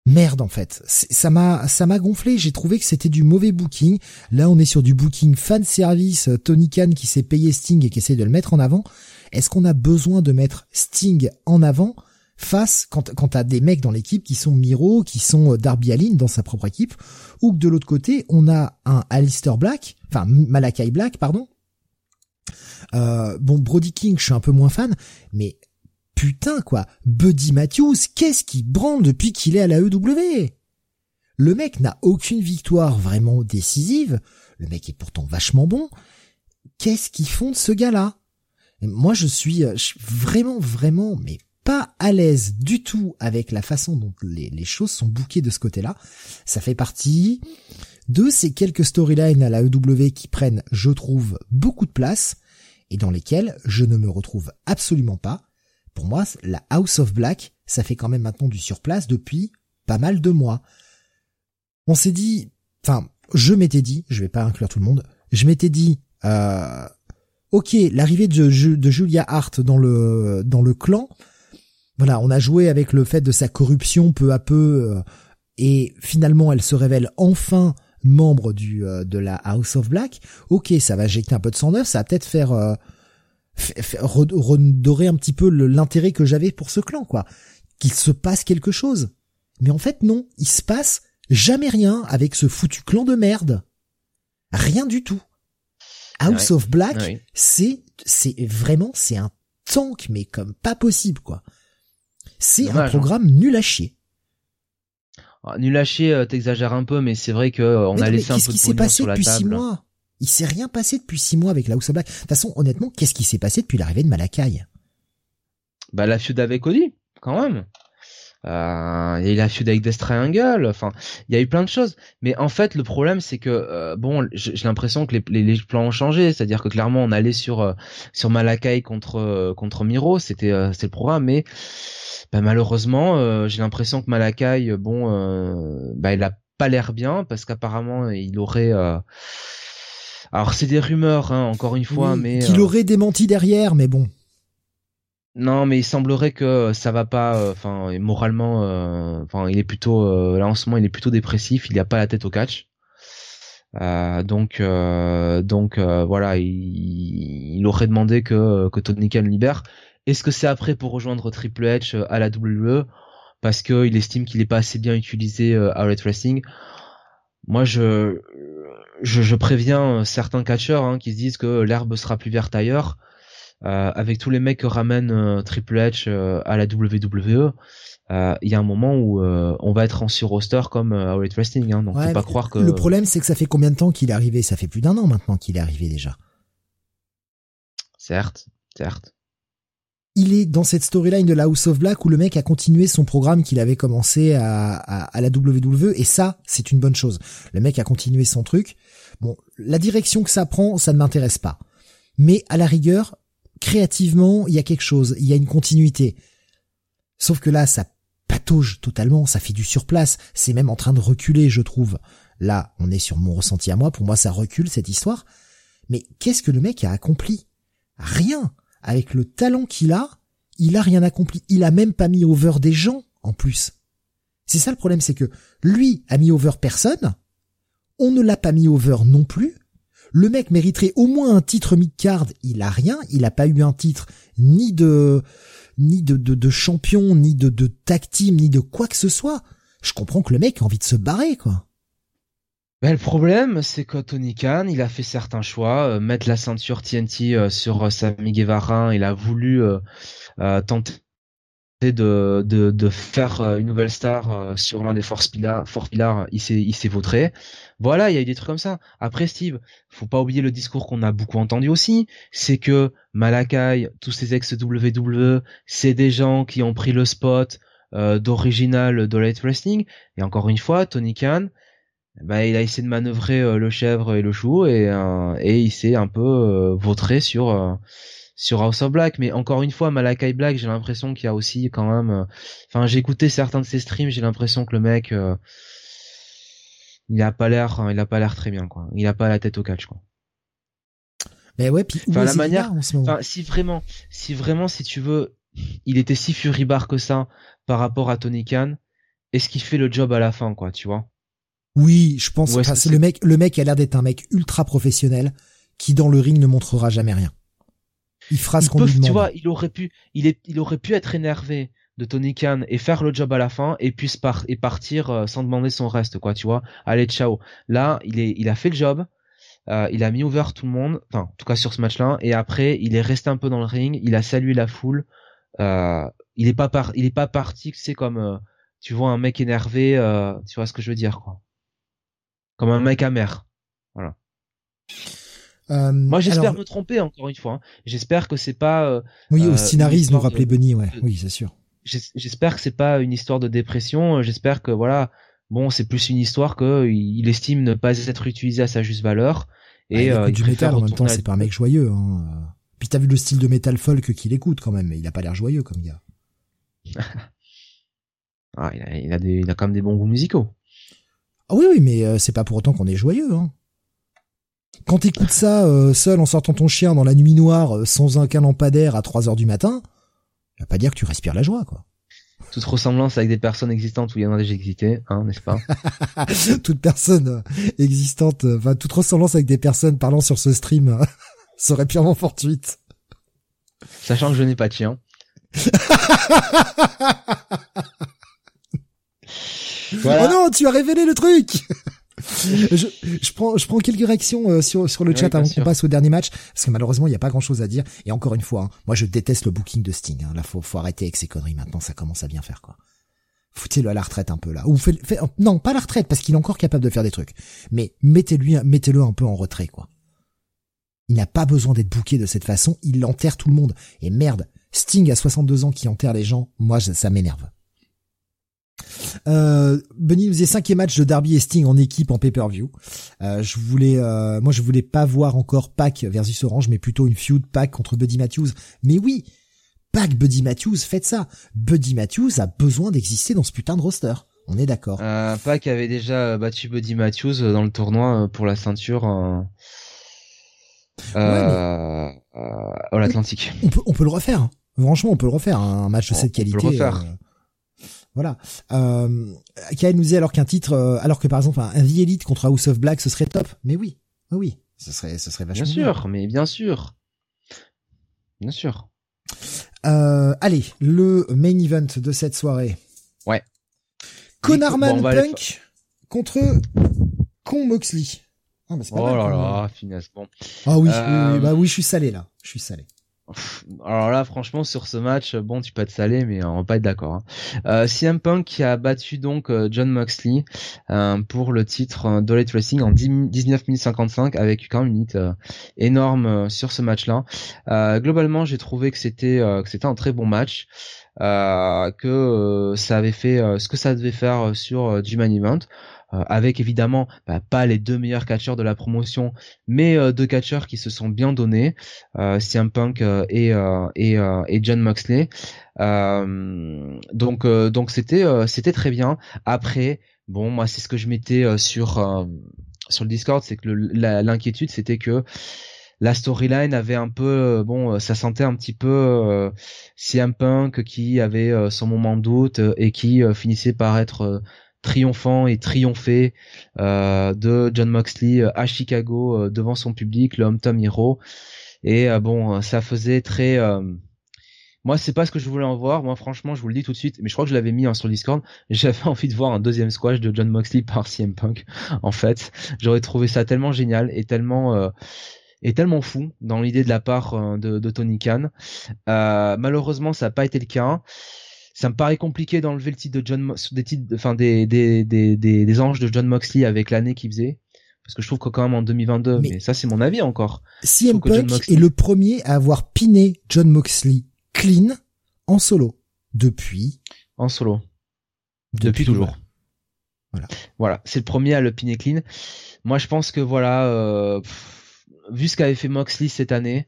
Merde, en fait. Ça m'a, ça m'a gonflé. J'ai trouvé que c'était du mauvais booking. Là, on est sur du booking fan service. Tony Khan qui s'est payé Sting et qui essaie de le mettre en avant. Est-ce qu'on a besoin de mettre Sting en avant? Face quand quand t'as des mecs dans l'équipe qui sont Miro, qui sont euh, Darby Allin dans sa propre équipe, ou que de l'autre côté on a un Alistair Black, enfin Malakai Black pardon. Euh, bon Brody King, je suis un peu moins fan, mais putain quoi, Buddy Matthews, qu'est-ce qui branle depuis qu'il est à la EW Le mec n'a aucune victoire vraiment décisive. Le mec est pourtant vachement bon. Qu'est-ce qu'ils font de ce gars-là? Moi, je suis, euh, je suis vraiment, vraiment, mais pas à l'aise du tout avec la façon dont les, choses sont bouquées de ce côté-là. Ça fait partie de ces quelques storylines à la EW qui prennent, je trouve, beaucoup de place et dans lesquelles je ne me retrouve absolument pas. Pour moi, la House of Black, ça fait quand même maintenant du surplace depuis pas mal de mois. On s'est dit, enfin, je m'étais dit, je vais pas inclure tout le monde, je m'étais dit, euh, ok, l'arrivée de, de Julia Hart dans le dans le clan, voilà, on a joué avec le fait de sa corruption peu à peu, euh, et finalement elle se révèle enfin membre du euh, de la House of Black. Ok, ça va injecter un peu de sang neuf, ça va peut-être faire, euh, redorer un petit peu l'intérêt que j'avais pour ce clan, quoi. Qu'il se passe quelque chose. Mais en fait non, il se passe jamais rien avec ce foutu clan de merde. Rien du tout. House of Black, c'est c'est vraiment c'est un tank mais comme pas possible quoi. C'est un hein. programme nul à chier. Ah, nul à chier, euh, t'exagères un peu, mais c'est vrai que euh, a laissé un peu de pognon sur la table. S'est passé depuis six mois? Il s'est rien passé depuis six mois avec la House of Black. De toute façon, honnêtement, qu'est-ce qui s'est passé depuis l'arrivée de Malakai? Bah la feud avec Cody, quand même. Euh, il a feud avec Death Triangle. Enfin, il y a eu plein de choses. Mais en fait, le problème, c'est que euh, bon, j'ai l'impression que les, les, plans ont changé. C'est-à-dire que clairement, on allait sur euh, sur Malakai contre contre Miro. C'était c'était le programme, mais bah, malheureusement, j'ai l'impression que Malakai, bon, bah, il a pas l'air bien parce qu'apparemment, il aurait alors c'est des rumeurs, hein, encore une fois, mais qu'il aurait démenti derrière, mais bon. Non, mais il semblerait que ça va pas. Euh, enfin, moralement, euh, enfin, il est plutôt euh, là en ce moment, il est plutôt dépressif. Il a pas la tête au catch. donc, donc voilà, il, il, aurait demandé que que Tony Khan libère. Est-ce que c'est après pour rejoindre Triple H à la WWE parce qu'il estime qu'il est pas assez bien utilisé à Red Wrestling Moi, je, je, je préviens certains catcheurs hein, qui se disent que l'herbe sera plus verte ailleurs avec tous les mecs que ramène Triple H à la WWE, il y a un moment où on va être en sur roster comme à Wrestling. Hein, donc faut pas croire que. Le problème, c'est que ça fait combien de temps qu'il est arrivé? Ça fait plus d'un an maintenant qu'il est arrivé déjà. Certes, certes il est dans cette storyline de la House of Black où le mec a continué son programme qu'il avait commencé à, à, la WWE et ça, c'est une bonne chose. Le mec a continué son truc. Bon, la direction que ça prend, ça ne m'intéresse pas. Mais à la rigueur, créativement, il y a quelque chose, il y a une continuité. Sauf que là, ça patauge totalement, ça fait du surplace, c'est même en train de reculer, je trouve. Là, on est sur mon ressenti à moi, pour moi ça recule cette histoire. Mais qu'est-ce que le mec a accompli? Rien avec le talent qu'il a, il a rien accompli. Il a même pas mis over des gens, en plus. C'est ça le problème, c'est que lui a mis over personne, on ne l'a pas mis over non plus, le mec mériterait au moins un titre mid-card, il a rien, il a pas eu un titre ni de ni de, de, champion, ni de, de tag team, ni de quoi que ce soit. Je comprends que le mec a envie de se barrer, quoi. Ben, le problème, c'est que Tony Khan, il a fait certains choix, euh, mettre la ceinture TNT euh, sur euh, Sammy Guevara, il a voulu tenter de, de, de, faire une nouvelle star sur l'un des Force Pillars, il s'est il vautré. Voilà, il y a eu des trucs comme ça. Après Steve, faut pas oublier le discours qu'on a beaucoup entendu aussi, c'est que Malakai, tous ces ex WWE, c'est des gens qui ont pris le spot d'original de Light Wrestling. Et encore une fois, Tony Khan, bah, il a essayé de manœuvrer euh, le chèvre et le chou et, euh, et il s'est un peu euh, vautré sur sur House of Black. Mais encore une fois, Malakai Black, j'ai l'impression qu'il y a aussi quand même. Enfin, j'ai écouté certains de ses streams, j'ai l'impression que le mec, il a pas l'air, il a pas l'air très bien quoi. Il a pas la tête au catch quoi. Mais ouais, puis enfin, la manière, enfin, si vraiment, si vraiment, si tu veux, il était si furibar que ça par rapport à Tony Khan, est-ce qu'il fait le job à la fin quoi, tu vois? Oui, je pense. que c'est le mec. Le mec a l'air d'être un mec ultra professionnel qui dans le ring ne montrera jamais rien. Il fera ce qu'on lui demande. Tu vois, il aurait pu, il est, il aurait pu être énervé de Tony Khan et faire le job à la fin et puis par, et partir euh, sans demander son reste, quoi. Tu vois, allez ciao. Là, il est, il a fait le job. Euh, il a mis ouvert tout le monde, enfin en tout cas sur ce match-là, et après il est resté un peu dans le ring, il a salué la foule. Euh, il est pas par, il est pas parti, c'est comme euh, tu vois un mec énervé, tu vois ce que je veux dire quoi comme un mec amer. Voilà. Euh, Moi, j'espère me tromper encore une fois. Hein. J'espère que c'est pas. Euh, oui, au euh, nous rappelait Bunny, ouais. Oui, c'est sûr. J'espère que c'est pas une histoire de dépression. J'espère que voilà, bon, c'est plus une histoire que il estime ne pas être utilisé à sa juste valeur. Et ah, il du métal en même temps, c'est pas un mec joyeux. Hein. Puis t'as vu le style de métal folk qu'il écoute quand même, mais il a pas l'air joyeux comme gars. ah, il a, il a, des, il a quand même des bons goûts musicaux. Ah oui, oui, mais euh, c'est pas pour autant qu'on est joyeux. Hein. Quand t'écoutes ça euh, seul en sortant ton chien dans la nuit noire, euh, sans un lampadaire à 3 heures du matin, ça va pas dire que tu respires la joie, quoi. Toute ressemblance avec des personnes existantes où il y en a déjà existé, hein, n'est-ce pas? Toute personne existante, enfin toute ressemblance avec des personnes parlant sur ce stream serait purement fortuite. Sachant que je n'ai pas de chien. Oh non, tu as révélé le truc je, je, prends, je prends quelques réactions euh, sur, sur le chat avant qu'on passe au dernier match, parce que malheureusement, il n'y a pas grand-chose à dire. Et encore une fois, hein, moi, je déteste le booking de Sting. Hein. Là, faut, faut arrêter avec ces conneries. Maintenant, ça commence à bien faire, quoi. Foutez-le à la retraite un peu là. Ou fait, non, pas la retraite, parce qu'il est encore capable de faire des trucs. Mais mettez-lui, mettez-le un peu en retrait, quoi. Il n'a pas besoin d'être booké de cette façon. Il enterre tout le monde. Et merde, Sting à 62 ans qui enterre les gens, moi, ça m'énerve. Euh, Benny nous faisait cinquième match de Darby et Sting en équipe en pay-per-view. Euh, je voulais, euh, moi je voulais pas voir encore Pac versus Orange, mais plutôt une feud Pac contre Buddy Matthews. Mais oui, Pac Buddy Matthews, faites ça. Buddy Matthews a besoin d'exister dans ce putain de roster. On est d'accord. Euh, Pac avait déjà battu Buddy Matthews dans le tournoi euh, pour la ceinture. Euh, ouais, l'Atlantique. On peut, on peut le refaire. Hein. Franchement, on peut le refaire. Un match de cette qualité. On peut le refaire. Voilà. Euh, nous dit alors qu'un titre, euh, alors que par exemple un, The Elite contre House of Black, ce serait top. Mais oui, oui, ce serait, ce serait vachement bien. sûr, mais bien sûr, bien sûr. Euh, allez, le main event de cette soirée. Ouais. Conarman Punk contre Con Moxley. Ah, bah, oh là là, finesse. Bon. Ah oui, oui, bah oui, je suis salé là. Je suis salé. Alors là, franchement, sur ce match, bon, tu peux être salé, mais on va pas être d'accord. Hein. Euh, CM Punk qui a battu donc euh, John Moxley euh, pour le titre euh, Dollar Racing en 19 minutes 55 avec quand même une énorme sur ce match-là. globalement, j'ai trouvé que c'était que c'était un très bon match. que ça avait fait ce que ça devait faire sur du main event. Euh, avec évidemment bah, pas les deux meilleurs catcheurs de la promotion, mais euh, deux catcheurs qui se sont bien donnés, euh, CM Punk et, et, et John Moxley. donc donc c'était c'était très bien. Après, bon moi c'est ce que je mettais sur sur le Discord, c'est que l'inquiétude c'était que la storyline avait un peu bon ça sentait un petit peu CM Punk qui avait son moment de doute et qui finissait par être triomphant et triomphé euh, de John Moxley euh, à Chicago euh, devant son public, le Tom Hero. Et bon, ça faisait très moi, c'est pas ce que je voulais en voir. Moi, franchement, je vous le dis tout de suite, mais je crois que je l'avais mis hein, sur Discord. J'avais envie de voir un deuxième squash de John Moxley par CM Punk. En fait, j'aurais trouvé ça tellement génial et tellement et tellement fou dans l'idée de la part de, de Tony Khan. malheureusement, ça n'a pas été le cas ça me paraît compliqué d'enlever le titre de John des titres enfin des des, des des des anges de John Moxley avec l'année qu'il faisait. Parce que je trouve que quand même en 2022 mais, ça c'est mon avis encore. CM Punk est le premier à avoir piné John Moxley clean en solo. Depuis. En solo. Depuis, toujours. voilà. Voilà. C'est le premier à le piner clean. Moi je pense que voilà euh, vu ce qu'avait fait Moxley cette année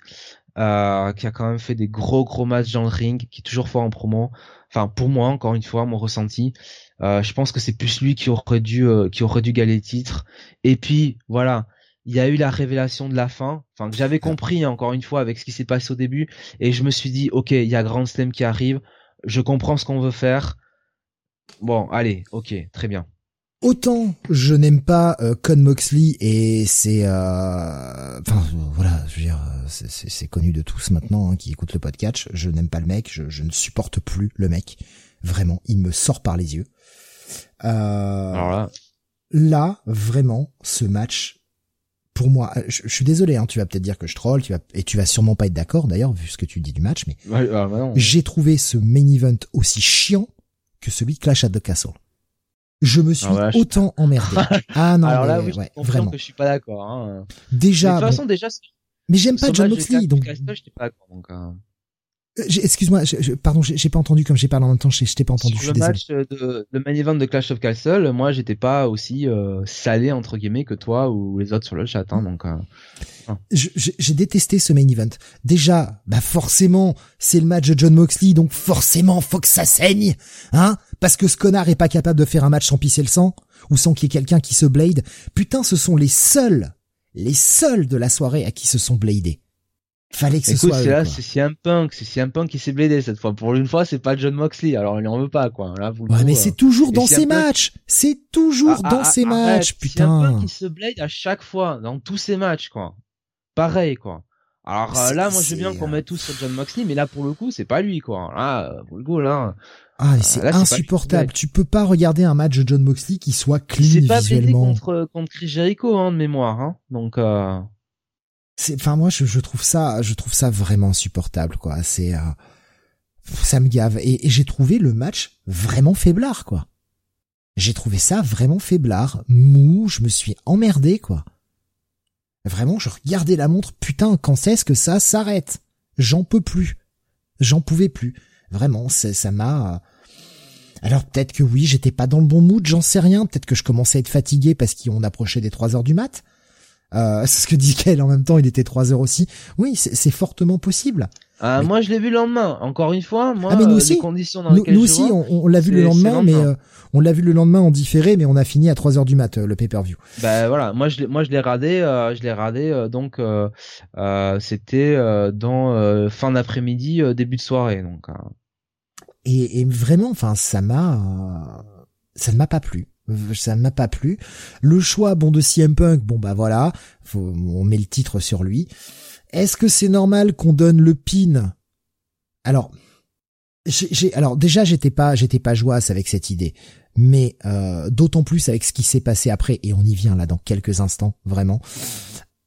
euh, qui a quand même fait des gros gros matchs dans le ring qui est toujours fort en promo. Enfin pour moi encore une fois mon ressenti. Euh, je pense que c'est plus lui qui aurait dû euh, qui aurait dû gagner le titre. Et puis voilà. Il y a eu la révélation de la fin. Enfin que j'avais compris encore une fois avec ce qui s'est passé au début. Et je me suis dit ok il y a Grand Slam qui arrive. Je comprends ce qu'on veut faire. Bon allez ok très bien Autant je n'aime pas euh, Con Moxley et c'est euh, enfin voilà je veux dire c'est connu de tous maintenant hein, qui écoutent le podcast. Je n'aime pas le mec je, je, ne supporte plus le mec. Vraiment il me sort par les yeux. Euh, là... là... vraiment ce match pour moi je, suis désolé hein, tu vas peut-être dire que je troll tu vas et tu vas sûrement pas être d'accord d'ailleurs vu ce que tu dis du match mais ah, bah j'ai trouvé ce main event aussi chiant que celui de Clash at the Castle je me suis ah autant emmerdé. Ah non, Alors mais, là, oui, ouais, vraiment. que je suis pas d'accord. Hein. Déjà. de toute façon, déjà. Mais j'aime pas John Moxley, donc. pas donc, euh... Euh, excuse-moi, pardon, j'ai pas entendu comme j'ai parlé en même temps, je t'ai pas entendu. Sur le match de le main event de Clash of Castle, moi j'étais pas aussi euh, salé entre guillemets que toi ou les autres sur le chat, hein, donc. Euh, j'ai détesté ce main event. Déjà, bah forcément, c'est le match de John Moxley, donc forcément, faut que ça saigne, hein, parce que ce connard est pas capable de faire un match sans pisser le sang ou sans qu'il y ait quelqu'un qui se blade. Putain, ce sont les seuls, les seuls de la soirée à qui se sont bladés. Fallait que ce Écoute, soit. c'est là, c'est un Punk, c'est un Punk qui s'est blédé cette fois. Pour une fois, c'est pas John Moxley, alors il en veut pas, quoi. Là, ouais, mais c'est euh, toujours dans ses matchs. C'est toujours ah, dans ses ah, matchs, putain. un Punk qui se blade à chaque fois, dans tous ses matchs, quoi. Pareil, quoi. Alors euh, là, moi, je veux bien qu'on mette tous sur John Moxley, mais là, pour le coup, c'est pas lui, quoi. Là, euh, pour le coup, là. Ah, c'est insupportable. Tu peux pas regarder un match de John Moxley qui soit clean visuellement. C'est pas contre contre Chris Jericho, hein, de mémoire, hein. Donc. Euh enfin moi je, trouve ça je trouve ça vraiment insupportable quoi. C'est euh, ça me gave. Et, et j'ai trouvé le match vraiment faiblard quoi. J'ai trouvé ça vraiment faiblard mou je me suis emmerdé quoi. Vraiment je regardais la montre putain quand c'est-ce que ça s'arrête? J'en peux plus. J'en pouvais plus. Vraiment ça m'a euh, alors peut-être que oui j'étais pas dans le bon mood j'en sais rien. Peut-être que je commençais à être fatigué parce qu'on approchait des trois heures du mat euh, c'est ce que dit Kel en même temps, il était 3 heures aussi. Oui, c'est fortement possible. Ah, Moi, je l'ai vu le lendemain. Encore une fois, moi, ah, mais nous aussi, les conditions dans nous, nous aussi, on, l'a vu le lendemain, mais euh, on l'a vu le lendemain en différé, mais on a fini à 3 heures du mat euh, le pay-per-view. Ben voilà, moi je moi je l'ai radé, je l'ai radé donc c'était dans fin d'après-midi, début de soirée donc. Et, et vraiment, enfin, ça m'a, ça ne m'a pas plu ça m'a pas plu. Le choix, bon, de CM Punk, bon bah voilà, on met le titre sur lui. Est-ce que c'est normal qu'on donne le pin? Alors, alors déjà j'étais pas, j'étais pas joyeuse avec cette idée, mais euh, d'autant plus avec ce qui s'est passé après, et on y vient là dans quelques instants, vraiment.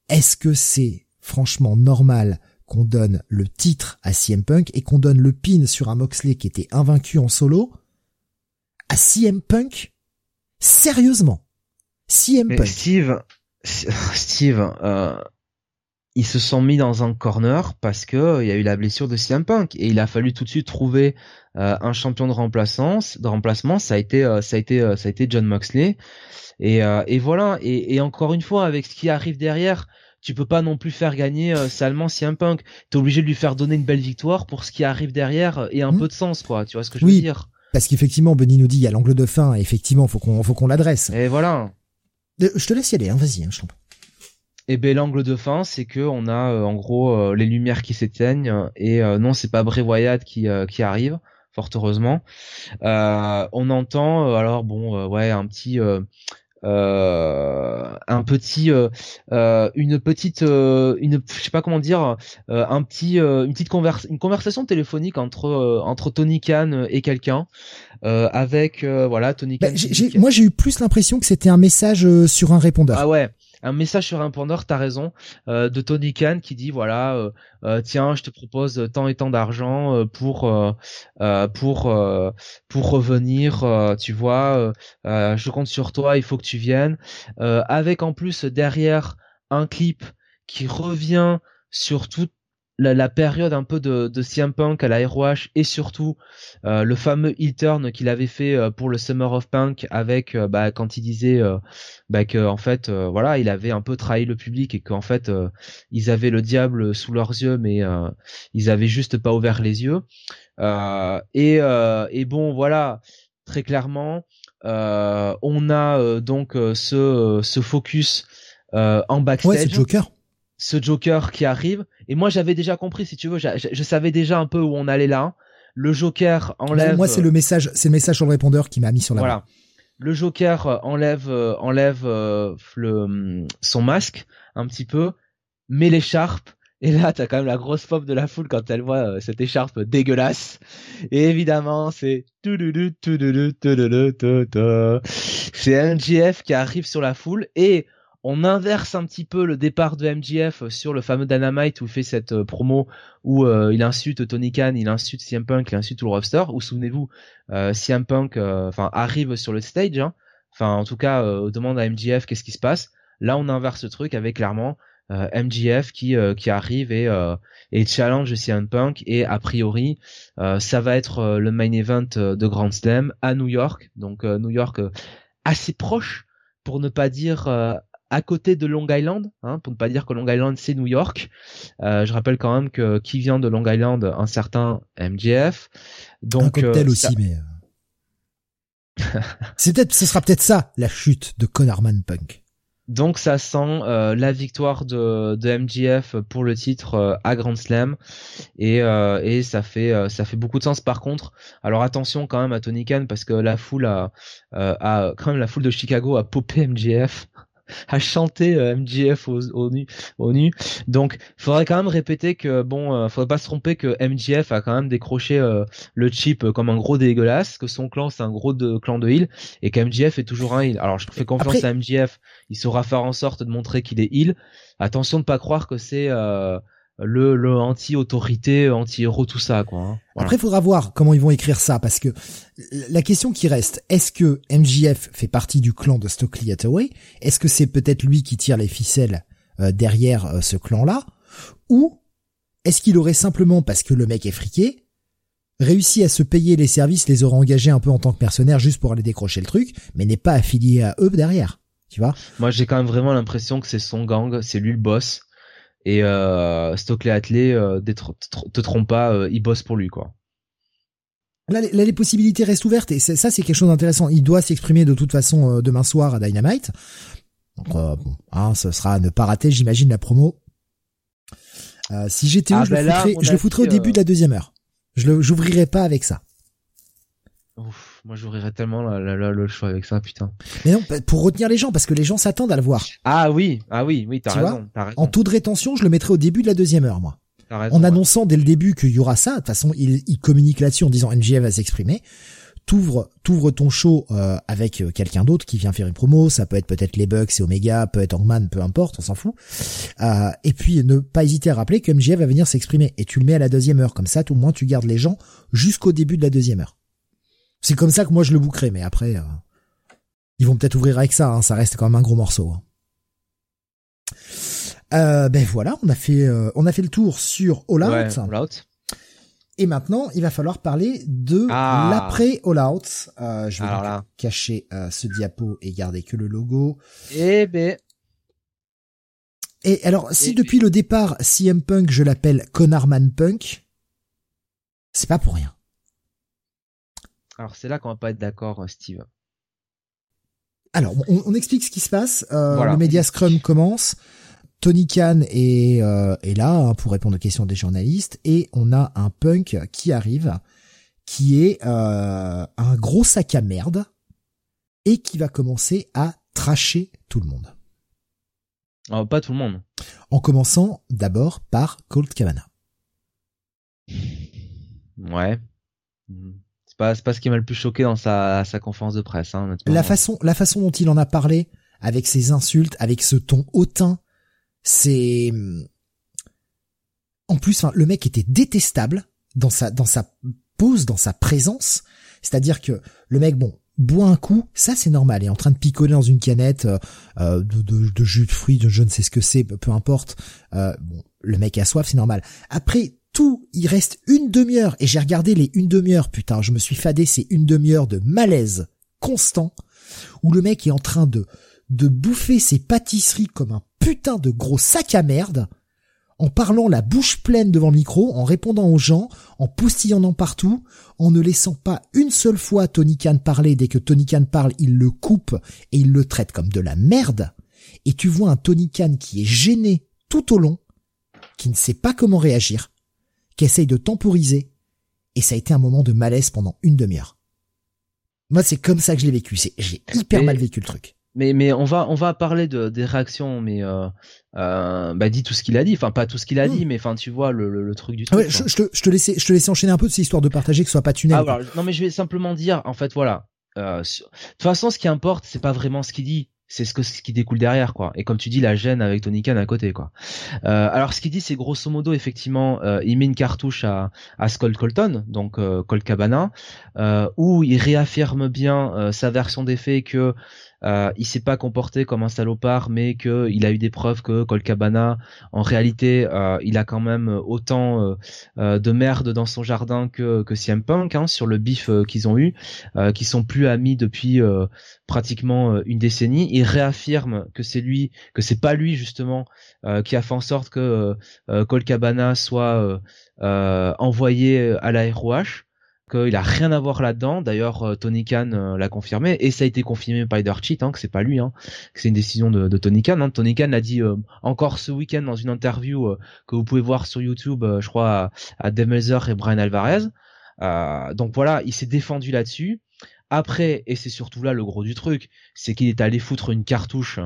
Est-ce que c'est franchement normal qu'on donne le titre à CM Punk et qu'on donne le pin sur un Moxley qui était invaincu en solo à CM Punk? Sérieusement CM Punk. Steve, Steve, euh, ils se sont mis dans un corner parce que il y a eu la blessure de CM Punk et il a fallu tout de suite trouver euh, un champion de remplaçant. De remplacement, ça a été, euh, ça a été, ça a été John Moxley. Et, et voilà. Et, et, encore une fois, avec ce qui arrive derrière, tu peux pas non plus faire gagner euh, salement CM Punk. T'es obligé de lui faire donner une belle victoire pour ce qui arrive derrière et un hmm. peu de sens, quoi. Tu vois ce que je veux dire? Parce qu'effectivement, Benny nous dit il y a l'angle de fin. effectivement, faut qu'on faut qu'on l'adresse. Et voilà. Je te laisse y aller. Hein, Vas-y, hein, je t'en et ben l'angle de fin, c'est que on a euh, en gros euh, les lumières qui s'éteignent et non, c'est pas Wyatt qui qui arrive, fort heureusement. on entend alors bon ouais un petit euh, un petit euh, euh, une petite une je sais pas comment dire un petit une petite converse une conversation téléphonique entre entre Tony Khan et quelqu'un avec voilà Tony bah, Khan moi j'ai eu plus l'impression que c'était un message sur un répondeur. Ah ouais un message sur un répondeur, t'as raison, euh, de Tony Khan qui dit voilà, euh, euh, tiens, je te propose tant et tant d'argent pour pour pour revenir, tu vois, je compte sur toi, il faut que tu viennes, avec en plus derrière un clip qui revient sur toute la, période un peu de, de CM Punk à la ROH et surtout euh, le fameux heel turn qu'il avait fait euh, pour le Summer of Punk avec euh, bah, quand il disait bah, que en fait voilà il avait un peu trahi le public et qu'en fait ils avaient le diable sous leurs yeux mais ils avaient juste pas ouvert les yeux. Et, et bon voilà très clairement on a donc ce ce focus en backstage. Ouais, Joker ce Joker qui arrive. Et moi, j'avais déjà compris, si tu veux, je, savais déjà un peu où on allait là. Le Joker enlève. Moi, c'est le message, c'est le message sur le répondeur qui m'a mis sur la. Voilà. Le Joker euh, enlève, euh, enlève euh, le, son masque un petit peu, met l'écharpe. Et là, t'as quand même la grosse pop de la foule quand elle voit cette écharpe dégueulasse. Et évidemment, c'est c'est NGF qui arrive sur la foule et on inverse un petit peu le départ de MGF sur le fameux Dynamite où il fait cette euh, promo où euh, il insulte Tony Khan, il insulte CM Punk, il insulte tout le roster. Ou souvenez-vous, euh, CM Punk, enfin arrive sur le stage, hein. enfin en tout cas demande à MGF qu'est-ce qui se passe. Là, on inverse le truc avec clairement MGF qui qui arrive et et challenge CM Punk et a priori ça va être le main event de Grand Slam à New York, donc New York assez proche pour ne pas dire à côté de Long Island, hein, pour ne pas dire que Long Island c'est New York. Euh, je rappelle quand même que qui vient de Long Island, un certain MJF. Donc, un cocktail euh, aussi, mais euh, c'est peut-être, ce sera peut-être ça la chute de Connorman Punk. Donc ça sent la victoire de, de MJF pour le titre à Grand Slam et, et ça fait ça fait beaucoup de sens. Par contre, alors attention quand même à Tony Khan parce que la foule a, a quand même la foule de Chicago a popé MJF à chanter euh, MJF au, nu, au nu. Donc, faudrait quand même répéter que bon, euh, faudrait pas se tromper que MJF a quand même décroché euh, le chip comme un gros dégueulasse, que son clan c'est un gros de, clan de heal et qu'MJF est toujours un heal. Alors, je fais confiance à MJF, il saura faire en sorte de montrer qu'il est heal. Attention de pas croire que c'est le, le anti-autorité, anti-héros, tout ça, quoi. Hein. Après, il faudra voir comment ils vont écrire ça, parce que la question qui reste, est-ce que MJF fait partie du clan de Stokely Hathaway? Est-ce que c'est peut-être lui qui tire les ficelles euh, derrière euh, ce clan-là? Ou est-ce qu'il aurait simplement, parce que le mec est friqué, réussi à se payer les services, les aurait engagés un peu en tant que mercenaires juste pour aller décrocher le truc, mais n'est pas affilié à eux derrière? Tu vois? Moi, j'ai quand même vraiment l'impression que c'est son gang, c'est lui le boss et euh, Stockley Athley, euh, te trompe pas, euh, il bosse pour lui quoi. Là, les possibilités restent ouvertes et ça c'est quelque chose d'intéressant. Il doit s'exprimer de toute façon euh, demain soir à Dynamite. Donc bon, hein, ce sera à ne pas rater, j'imagine la promo. si j'étais ah, je, le, ben je le foutrais au début de la deuxième heure. Je le, j'ouvrirai pas avec ça. Ouf moi j'ouvrirais tellement le choix avec ça, putain. Mais non, pour retenir les gens, parce que les gens s'attendent à le voir. Ah oui, ah oui, oui, t'as raison, raison, En taux de rétention, je le mettrais au début de la deuxième heure, moi. en annonçant dès le début qu'il y aura ça, de toute façon, il, il communique là-dessus en disant NGF va s'exprimer. t'ouvres t'ouvres ton show euh, avec euh, quelqu'un d'autre qui vient faire une promo, ça peut être peut-être les Bucks et Omega, peut être Hangman, peu importe, on s'en fout. Euh, et puis ne pas hésiter à rappeler que MJF va venir s'exprimer et tu le mets à la deuxième heure comme ça, tout au moins tu gardes les gens jusqu'au début de la deuxième heure. C'est comme ça que moi je le bouquerai, mais après ils vont peut-être ouvrir avec ça, hein, ça reste quand même un gros morceau. Hein. ben voilà, on a fait on a fait le tour sur All Out. All Out. Et maintenant, il va falloir parler de ah. l'après All Out. Euh, je vais cacher euh, ce diapo et garder que le logo. Eh ben. Et alors, si eh depuis le départ, CM Punk, je l'appelle Conarman Punk, c'est pas pour rien. Alors, c'est là qu'on va pas être d'accord, euh, Steve. Alors, on, explique ce qui se passe. Euh, Le Media Scrum commence. Tony Khan est, euh, est là hein, pour répondre aux questions des journalistes et on a un punk qui arrive qui est euh, un gros sac à merde et qui va commencer à tracher tout le monde. Oh, pas tout le monde. En commençant d'abord par Colt Cabana. Ouais. Pas, pas ce qui m'a le plus choqué dans sa, sa conférence de presse. Hein, la façon, la façon dont il en a parlé, avec ses insultes, avec ce ton hautain, c'est en plus, le mec était détestable dans sa dans sa pose, dans sa présence. C'est-à-dire que le mec, bon, boit un coup, ça c'est normal. Il est en train de picoler dans une canette euh, de, jus de fruits, de je ne sais ce que c'est, peu importe. Euh, bon, le mec a soif, c'est normal. Après tout, il reste une demi-heure et j'ai regardé les une demi-heure. Putain, je me suis fadé ces une demi-heure de malaise constant où le mec est en train de de bouffer ses pâtisseries comme un putain de gros sac à merde, en parlant la bouche pleine devant le micro, en répondant aux gens, en postillonnant partout, en ne laissant pas une seule fois Tony Khan parler. Dès que Tony Khan parle, il le coupe et il le traite comme de la merde. Et tu vois un Tony Khan qui est gêné tout au long, qui ne sait pas comment réagir, qui essaye de temporiser, et ça a été un moment de malaise pendant une demi-heure. Moi, c'est comme ça que je l'ai vécu. C'est, j'ai hyper mal vécu le truc. Mais mais on va on va parler de des réactions mais euh, euh, bah dit tout ce qu'il a dit. Enfin pas tout ce qu'il a hmm. dit mais enfin tu vois le, le, truc du truc ouais, je, je, te je te laissais je te laissais enchaîner un peu de ces histoires de partager que ce soit pas tunnel ah, non mais je vais simplement dire en fait voilà. Euh, de toute façon ce qui importe c'est pas vraiment ce qu'il dit c'est ce, que, ce qui découle derrière quoi. Et comme tu dis la gêne avec Tony Khan à côté quoi. Euh, alors ce qu'il dit c'est grosso modo effectivement euh, il met une cartouche à, à Colton donc euh, Colt Cabana euh, où il réaffirme bien sa version des faits que euh, il s'est pas comporté comme un salopard, mais que il a eu des preuves que Colcabana, en réalité, euh, il a quand même autant euh, euh, de merde dans son jardin que que CM Punk hein, sur le bif qu'ils ont eu, qui sont plus amis depuis pratiquement une décennie. Il réaffirme que c'est lui, que c'est pas lui justement qui a fait en sorte que Colcabana soit envoyé à la ROH qu'il a rien à voir là-dedans. D'ailleurs, euh, Tony Khan euh, l'a confirmé et ça a été confirmé par Eder Cheat, hein, que c'est pas lui, hein, que c'est une décision de, Tony Khan. Hein. Tony Khan l'a dit euh, encore ce week-end dans une interview que vous pouvez voir sur YouTube, je crois, à, à et Brian Alvarez. donc voilà, il s'est défendu là-dessus. Après, et c'est surtout là le gros du truc, c'est qu'il est allé foutre une cartouche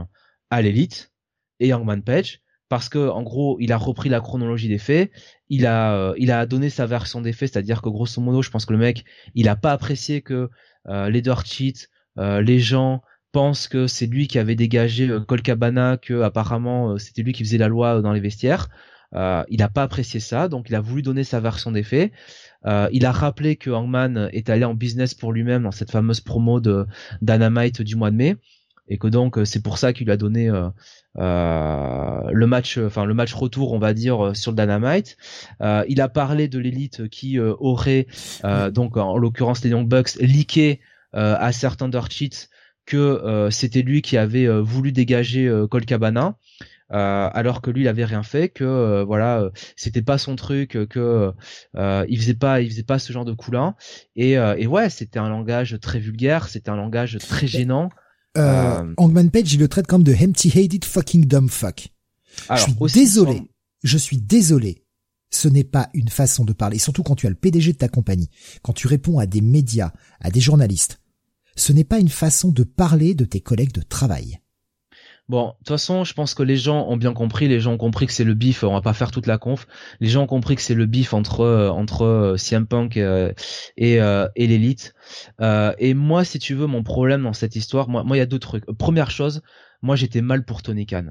à l'élite et Youngman Page parce que en gros il a repris la chronologie des faits, il a euh, il a donné sa version des faits, c'est-à-dire que grosso modo je pense que le mec il a pas apprécié que euh, les dirt cheats, euh, les gens pensent que c'est lui qui avait dégagé Colcabana, que apparemment c'était lui qui faisait la loi dans les vestiaires. il a pas apprécié ça, donc il a voulu donner sa version des faits. il a rappelé que Hangman est allé en business pour lui-même dans cette fameuse promo de Dynamite du mois de mai et que donc c'est pour ça qu'il lui a donné le match, enfin le match retour, on va dire sur le Dynamite. Euh, il a parlé de l'élite qui euh, aurait, donc en l'occurrence les Young Bucks, leaké à certains dirt cheats que c'était lui qui avait voulu dégager Col Cabana. alors que lui il avait rien fait que voilà c'était pas son truc que il faisait pas il faisait pas ce genre de coup là et, et ouais c'était un langage très vulgaire c'était un langage très gênant euh, euh, Hangman Page, il le traite comme de empty-headed fucking dumb fuck. je suis désolé. Je suis désolé. Ce n'est pas une façon de parler, surtout quand tu as le PDG de ta compagnie, quand tu réponds à des médias, à des journalistes. Ce n'est pas une façon de parler de tes collègues de travail. Bon, de toute façon, je pense que les gens ont bien compris. Les gens ont compris que c'est le bif. On va pas faire toute la conf. Les gens ont compris que c'est le bif entre euh, entre euh, CM Punk euh, et et l'élite. et moi, si tu veux, mon problème dans cette histoire, moi, moi, il y a deux trucs. Première chose, moi, j'étais mal pour Tony Khan.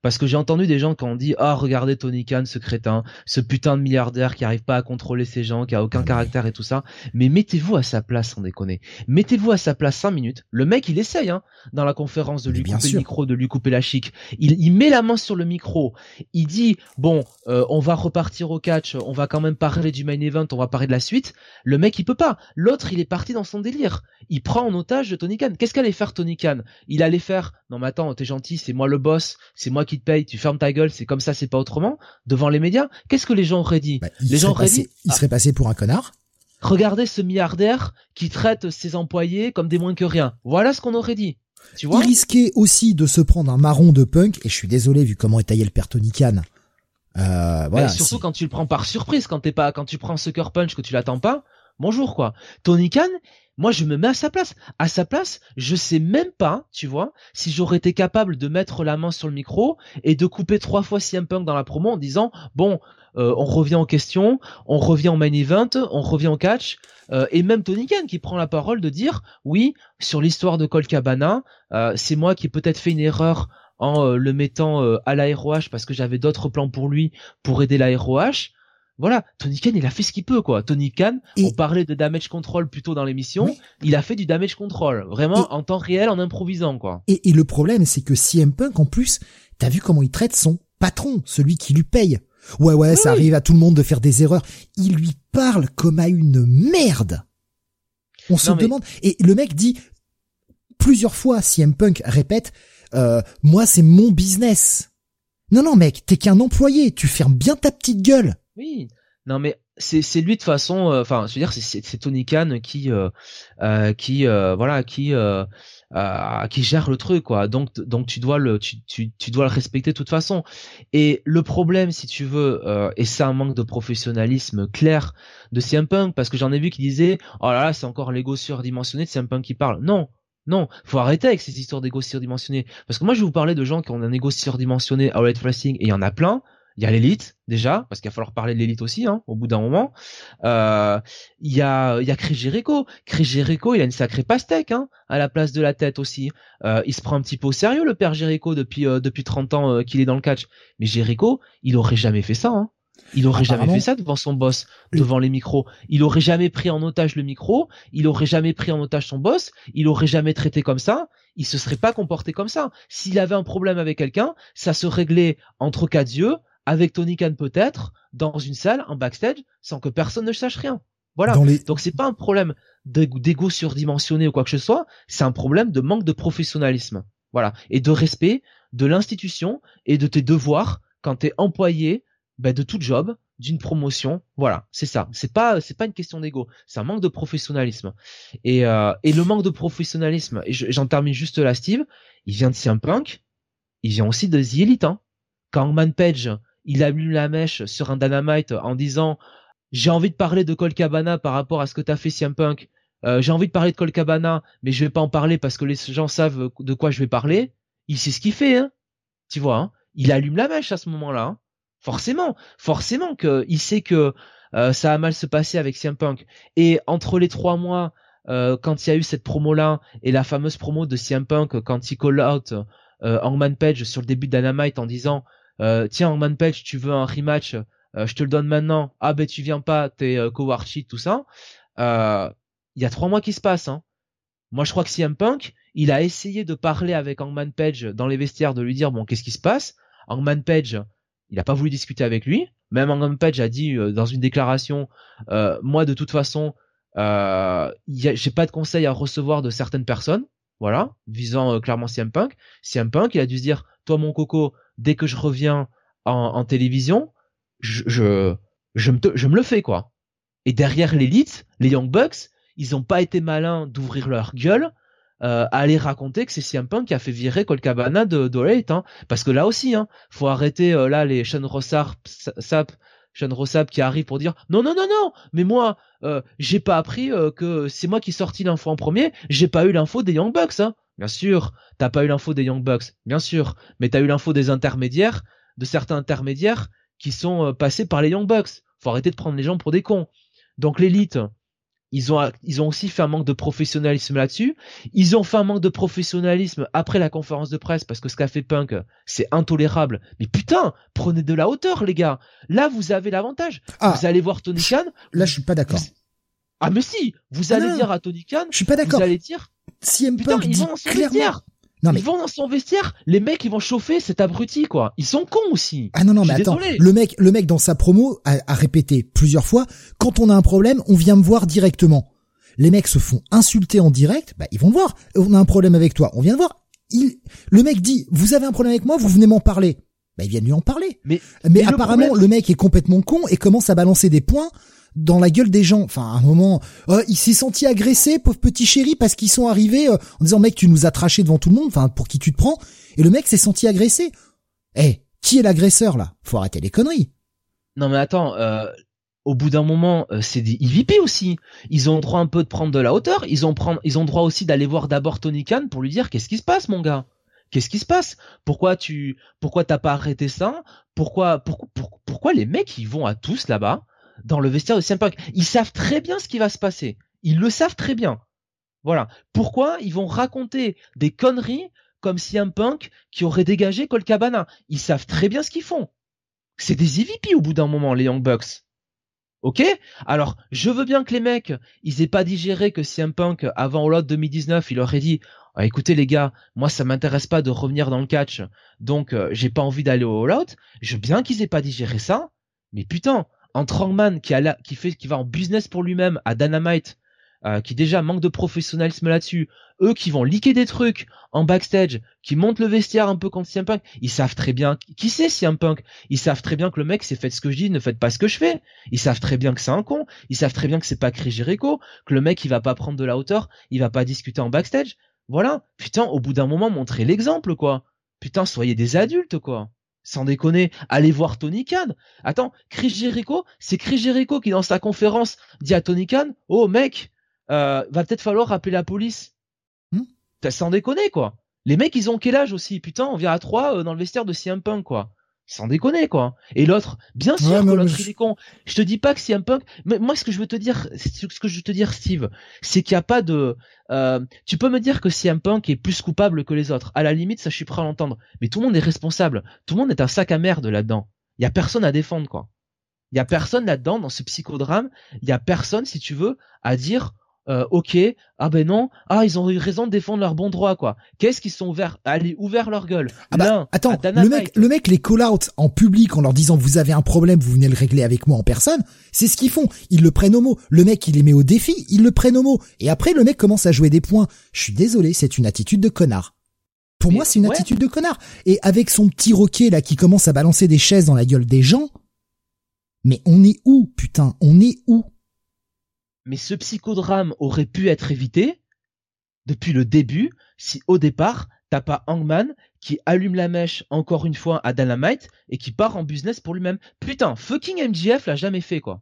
Parce que j'ai entendu des gens qui ont dit ah regardez Tony Khan ce crétin, ce putain de milliardaire qui arrive pas à contrôler ses gens, qui a aucun caractère et tout ça. Mais mettez-vous à sa place sans déconner. Mettez-vous à sa place cinq minutes. Le mec il essaye hein dans la conférence de lui couper le micro, de lui couper la chic. Il, il met la main sur le micro. Il dit bon euh, on va repartir au catch, on va quand même parler du main event, on va parler de la suite. Le mec il peut pas. L'autre il est parti dans son délire. Il prend en otage de Tony Khan. Qu'est-ce qu'allait faire Tony Khan? Il allait faire non mais attends t'es gentil, c'est moi le boss, c'est moi qui te paye, tu fermes ta gueule, c'est comme ça, c'est pas autrement, devant les médias, qu'est-ce que les gens auraient dit bah, Les gens auraient dit, il serait passé pour un connard. Regardez ce milliardaire qui traite ses employés comme des moins que rien. Voilà ce qu'on aurait dit. Tu vois il risquait aussi de se prendre un marron de punk, et je suis désolé vu comment est taillé le père Tony Khan. Euh, voilà, surtout quand tu le prends par surprise, quand t'es pas, quand tu prends Sucker Punch que tu l'attends pas, bonjour quoi. Tony Khan, moi, je me mets à sa place. À sa place, je sais même pas, tu vois, si j'aurais été capable de mettre la main sur le micro et de couper trois fois CM Punk dans la promo en disant, bon, euh, on revient en question, on revient en main event, on revient en catch, euh, et même Tony Khan qui prend la parole de dire, oui, sur l'histoire de Colt Cabana, euh, c'est moi qui peut-être fait une erreur en le mettant à la ROH parce que j'avais d'autres plans pour lui pour aider la ROH voilà, Tony Khan, il a fait ce qu'il peut, quoi. Tony Khan, on parlait de damage control plutôt dans l'émission, il a fait du damage control, vraiment en temps réel, en improvisant, quoi. Et, le problème, c'est que CM Punk, en plus, t'as vu comment il traite son patron, celui qui lui paye. Ouais, ouais, ça arrive à tout le monde de faire des erreurs. Il lui parle comme à une merde. On se demande, et le mec dit plusieurs fois, CM Punk répète, euh, moi c'est mon business. Non, non, mec, t'es qu'un employé, tu fermes bien ta petite gueule. Oui. Non mais c'est lui de façon euh, enfin je veux dire c'est Tony Khan qui euh, euh, qui voilà qui qui gère le truc quoi. Donc donc tu dois le tu, tu, tu dois le respecter de toute façon. Et le problème si tu veux et c'est un manque de professionnalisme clair de CM Punk parce que j'en ai vu qui disaient "Oh là là, c'est encore l'ego surdimensionné de CM Punk qui parle." Non, non, faut arrêter avec ces histoires d'ego surdimensionné. Parce que moi, je vais vous parler de gens qui ont un ego surdimensionné à Red Wrestling et il y en a plein. Il y a l'élite déjà, parce qu'il va falloir parler de l'élite aussi, hein, au bout d'un moment. Euh, il y a, il y a Chris Jericho. Chris Jericho, il a une sacrée pastèque hein, à la place de la tête aussi. Euh, il se prend un petit peu au sérieux le père Jericho depuis euh, depuis 30 ans qu'il est dans le catch. Mais Jericho, il aurait jamais fait ça. Hein. Il aurait jamais fait ça devant son boss, devant les micros. Il aurait jamais pris en otage le micro. Il aurait jamais pris en otage son boss. Il aurait jamais traité comme ça. Il se serait pas comporté comme ça. S'il avait un problème avec quelqu'un, ça se réglait entre quatre yeux avec Tony Khan peut-être, dans une salle, en backstage, sans que personne ne sache rien. Voilà. Donc c'est pas un problème d'ego surdimensionné ou quoi que ce soit, c'est un problème de manque de professionnalisme. Voilà. Et de respect de l'institution et de tes devoirs quand t'es employé ben, de tout job, d'une promotion. Voilà, c'est ça. C'est pas c'est pas une question d'ego, c'est un manque de professionnalisme. Et euh, et le manque de professionnalisme. Et j'en termine juste là, Steve. Il vient de CM Punk. Il vient aussi de The Elite. Hein. Quand Man Page il allume la mèche sur un Dynamite en disant j'ai envie de parler de Cole Cabana par rapport à ce que t'as fait CM Punk. Euh, j'ai envie de parler de Cole Cabana, mais je vais pas en parler parce que les gens savent de quoi je vais parler. Il sait ce qu'il fait, hein. Tu vois, hein il allume la mèche à ce moment-là. Hein. forcément, forcément que il sait que euh, ça a mal se passer avec CM Punk. Et entre les trois mois, euh, quand il y a eu cette promo-là et la fameuse promo de CM Punk quand il call out Hangman Page sur le début de Dynamite en disant tiens Man Page tu veux un rematch euh, je te le donne maintenant ah ben tu viens pas t'es euh, coward shit tout ça euh, il y a trois mois qui se passent hein. moi je crois que CM Punk il a essayé de parler avec Hangman Page dans les vestiaires de lui dire bon qu'est-ce qui se passe? Hangman Page il a pas voulu discuter avec lui même Hangman Page a dit dans une déclaration moi de toute façon j'ai pas de conseils à recevoir de certaines personnes voilà, visant clairement CM Punk. CM Punk, il a dû se dire, toi mon coco, dès que je reviens en, télévision, je, je, me je me le fais, quoi. Et derrière l'élite, les Young Bucks, ils ont pas été malins d'ouvrir leur gueule euh, à aller raconter que c'est CM qui a fait virer Cole Cabana de Dorate, hein. Parce que là aussi, hein, faut arrêter euh, là les Sean Rossap, Sap, Sean Rossap qui arrive pour dire non non non non, mais moi euh, j'ai pas appris euh, que c'est moi qui sorti l'info en premier, j'ai pas eu l'info des Young Bucks, hein. Bien sûr, t'as pas eu l'info des Young Bucks, bien sûr, mais t'as eu l'info des intermédiaires, de certains intermédiaires qui sont euh, passés par les Young Bucks. Faut arrêter de prendre les gens pour des cons. Donc l'élite, ils ont, ils ont aussi fait un manque de professionnalisme là-dessus. Ils ont fait un manque de professionnalisme après la conférence de presse parce que ce qu'a fait Punk, c'est intolérable. Mais putain, prenez de la hauteur, les gars. Là, vous avez l'avantage. Ah. vous allez voir Tony Khan. Là, je suis pas d'accord. Ah, mais si, vous Ah allez non. dire à Tony Khan, Je suis pas d'accord. vous allez dire, CM putain, Punk dit vont dans son clairement. vestiaire. Non mais Ils vont dans son vestiaire. Les mecs, ils vont chauffer cet abruti, quoi. Ils sont cons aussi. Ah non non mais attends, désolé. le mec le mec dans sa promo a, a répété plusieurs fois quand on a un problème, on vient me voir directement. Les mecs se font insulter en direct, bah ils vont le voir. On a un problème avec toi, on vient le voir. Il le mec dit "Vous avez un problème avec moi, vous venez m'en parler." Bah ils viennent lui en parler. Mais, Mais, mais le apparemment problème, le mec est complètement con et commence à balancer des points dans la gueule des gens. Enfin, à un moment, euh, il s'est senti agressé, pauvre petit chéri, parce qu'ils sont arrivés euh, en disant mec, tu nous as traché devant tout le monde. Enfin, pour qui tu te prends Et le mec s'est senti agressé. Eh, qui est l'agresseur là? Faut arrêter les conneries. Non mais attends, euh, au bout d'un moment, c'est des EVP aussi. Ils ont droit un peu de prendre de la hauteur. Ils ont prendre, droit aussi d'aller voir d'abord Tony Khan pour lui dire qu'est-ce qui se passe, mon gars? Qu'est-ce qui se passe? Pourquoi tu, pourquoi t'as pas arrêté ça? Pourquoi, pourquoi, pour- pourquoi les mecs ils vont à tous là-bas? Dans le vestiaire de CM Punk Ils savent très bien ce qui va se passer. Ils le savent très bien. Voilà. Pourquoi ils vont raconter des conneries comme CM Punk qui aurait dégagé Cole Cabana Ils savent très bien ce qu'ils font. C'est des EVP au bout d'un moment, les Young Bucks. Ok? Alors, je veux bien que les mecs, ils aient pas digéré que CM Punk, avant All Out 2019, il aurait dit Ah, écoutez les gars, moi ça m'intéresse pas de revenir dans le catch, donc euh, j'ai pas envie d'aller au All Out. Je veux bien qu'ils aient pas digéré ça, mais putain, entre Hangman qui, a la- qui, fait, qui va en business pour lui-même à Dynamite, euh, qui déjà manque de professionnalisme là-dessus, eux qui vont liquer des trucs en backstage, qui montent le vestiaire un peu contre CM Punk, ils savent très bien qui c'est CM Punk. Ils savent très bien que le mec c'est faites ce que je dis, ne faites pas ce que je fais. Ils savent très bien que c'est un con. Ils savent très bien que c'est pas Chris Jericho, que le mec il va pas prendre de la hauteur, il va pas discuter en backstage. Voilà. Putain, au bout d'un moment, montrez l'exemple, quoi. Putain, soyez des adultes, quoi. Sans déconner, allez voir Tony Khan. Attends, Chris Jericho, c'est Chris Jericho qui dans sa conférence dit à Tony Khan, oh mec, euh, va peut-être falloir appeler la police. Hmm. T'as sans déconner, quoi. Les mecs, ils ont quel âge aussi? Putain, on vient à trois euh, dans le vestiaire de CM Punk, quoi. Sans déconner, quoi. Et l'autre, bien sûr Ouais, que l'autre, mais- il est con. Je te dis pas que CM Punk... Mais moi, ce que je veux te dire, c'est- ce que je veux te dire, Steve, c'est qu'il n'y a pas de... euh, tu peux me dire que CM Punk est plus coupable que les autres. À la limite, ça, je suis prêt à l'entendre. Mais tout le monde est responsable. Tout le monde est un sac à merde là-dedans. Il y a personne à défendre, quoi. Il y a personne là-dedans, dans ce psychodrame. Il y a personne, si tu veux, à dire... euh, ok, ah ben non, ah ils ont eu raison de défendre leur bon droit quoi. Qu'est-ce qu'ils sont ouverts, allez ouvert leur gueule. Ah bah, attends, le mec, le mec les call out en public en leur disant vous avez un problème, vous venez le régler avec moi en personne. C'est ce qu'ils font. Ils le prennent au mot. Le mec, il les met au défi, ils le prennent au mot. Et après, le mec commence à jouer des points. Je suis désolé, c'est une attitude de connard. Pour Mais moi, c'est une ouais. attitude de connard. Et avec son petit roquet là qui commence à balancer des chaises dans la gueule des gens. Mais on est où, putain? On est où? Mais ce psychodrame aurait pu être évité depuis le début si au départ t'as pas Hangman qui allume la mèche encore une fois à Dynamite et qui part en business pour lui-même. Putain, fucking MJF l'a jamais fait quoi.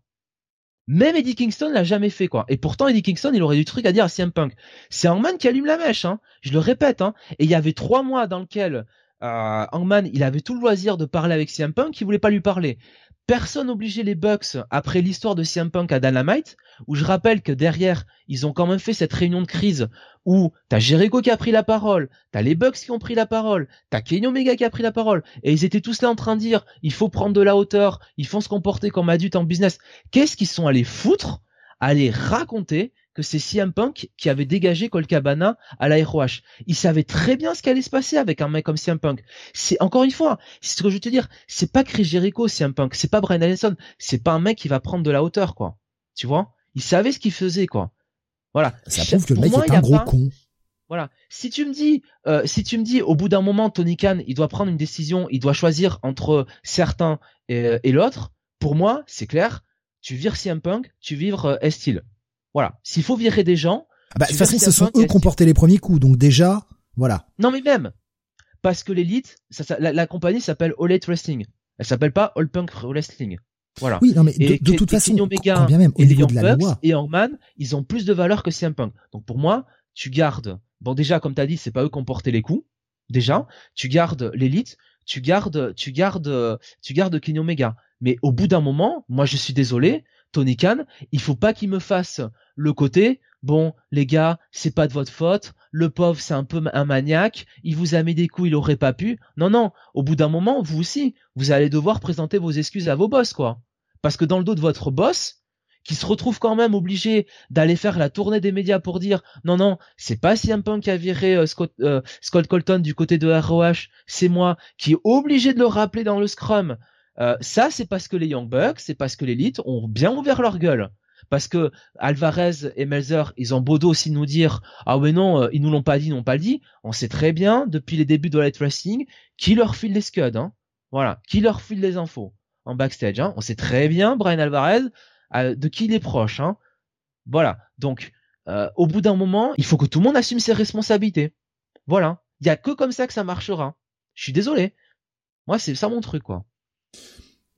Même Eddie Kingston l'a jamais fait quoi. Et pourtant Eddie Kingston il aurait du truc à dire à CM Punk. C'est Hangman qui allume la mèche, hein. Je le répète, hein. Et il y avait trois mois dans lequel euh, Hangman il avait tout le loisir de parler avec CM Punk, qui voulait pas lui parler. Personne obligeait les Bucks après l'histoire de CM Punk à Dynamite, où je rappelle que derrière ils ont quand même fait cette réunion de crise où t'as Jericho qui a pris la parole, t'as les Bucks qui ont pris la parole, t'as Kenny Omega qui a pris la parole, et ils étaient tous là en train de dire il faut prendre de la hauteur, il faut se comporter comme adulte en business. Qu'est-ce qu'ils sont allés foutre Aller raconter que c'est CM Punk qui avait dégagé Cole Cabana à la ROH. Ils savaient très bien ce qui allait se passer avec un mec comme CM Punk. C'est encore une fois, c'est ce que je veux te dire, c'est pas Chris Jericho CM Punk, c'est pas Brian Allison, c'est pas un mec qui va prendre de la hauteur quoi. Tu vois? Il savait ce qu'il faisait quoi. Voilà. Ça prouve que le mec moi, est y un a gros pas- con. voilà. Si tu me dis, euh, si tu me dis, au bout d'un moment, Tony Khan, il doit prendre une décision, il doit choisir entre certains et, et l'autre. Pour moi, c'est clair. Tu vires CM Punk, tu vires euh, S-Style. Voilà. S'il faut virer des gens, Ah bah, de toute façon, ce sont eux qui ont porté les premiers coups. Donc déjà, voilà. non mais même parce que l'élite, ça, ça- la, la compagnie s'appelle All Elite Wrestling. Elle s'appelle pas All Punk Wrestling. Voilà. Oui, non mais de, Et de toute et façon, Omega quand bien même au et niveau de la Bucks loi, et Hangman, ils ont plus de valeur que CM Punk. Donc pour moi, tu gardes bon déjà comme t'as dit, c'est pas eux qui ont porté les coups. Déjà, tu gardes l'élite, tu gardes, tu gardes, tu gardes Kenny Omega. Mais au bout d'un moment, moi je suis désolé, Tony Khan, il faut pas qu'il me fasse le côté bon les gars, c'est pas de votre faute, le pauvre c'est un peu un maniaque, il vous a mis des coups, il aurait pas pu. Non non, au bout d'un moment, vous aussi, vous allez devoir présenter vos excuses à vos boss quoi. Parce que dans le dos de votre boss, qui se retrouve quand même obligé d'aller faire la tournée des médias pour dire non non c'est pas CM Punk qui a viré euh, euh, Scott Colton du côté de ROH c'est moi qui est obligé de le rappeler dans le scrum euh, ça c'est parce que les Young Bucks c'est parce que l'élite ont bien ouvert leur gueule parce que Alvarez et Melzer ils ont beau dos aussi nous dire ah ouais non ils nous l'ont pas dit ils n'ont pas dit on sait très bien depuis les débuts de Light Wrestling qui leur file les scuds hein voilà qui leur file les infos en backstage hein on sait très bien Brian Alvarez de qui il est proche. Hein. Voilà. Donc, euh, au bout d'un moment, il faut que tout le monde assume ses responsabilités. Voilà. Il y a que comme ça que ça marchera. Je suis désolé. Moi, c'est ça mon truc, quoi.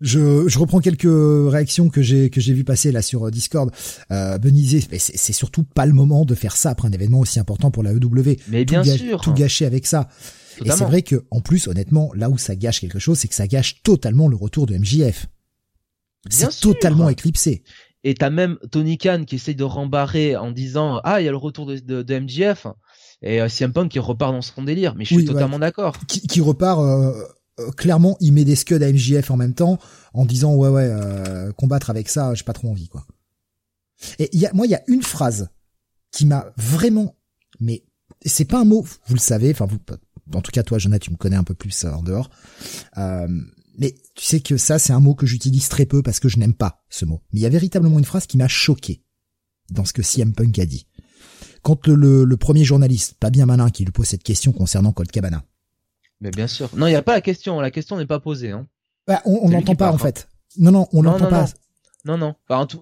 Je, je reprends quelques réactions que j'ai que j'ai vu passer là sur euh, Discord. Euh, Benizé, c'est surtout pas le moment de faire ça après un événement aussi important pour la EW. Mais bien sûr, tout gâcher avec ça. Et c'est vrai que en plus, honnêtement, là où ça gâche quelque chose, c'est que ça gâche totalement le retour de MJF. C'est totalement éclipsé. Et t'as même Tony Khan qui essaye de rembarrer en disant ah il y a le retour de, de, MJF et euh, CM Punk qui repart dans son délire. Mais je suis totalement d'accord. Qui, qui, repart euh, clairement, il met des scuds à MJF en même temps en disant ouais ouais euh, combattre avec ça j'ai pas trop envie quoi. Et y a, moi il y a une phrase qui m'a vraiment mais c'est pas un mot vous le savez enfin vous en tout cas toi Jonathan tu me connais un peu plus en dehors. Euh, mais tu sais que ça, c'est un mot que j'utilise très peu parce que je n'aime pas ce mot. Mais il y a véritablement une phrase qui m'a choqué dans ce que CM Punk a dit. Quand le, le, premier journaliste, pas bien malin, qui lui pose cette question concernant Colt Cabana. Mais bien sûr. Non, il n'y a pas la question. La question n'est pas posée. Hein. Bah, on n'entend pas, en fait. Non, non, on l'entend pas. Non, non.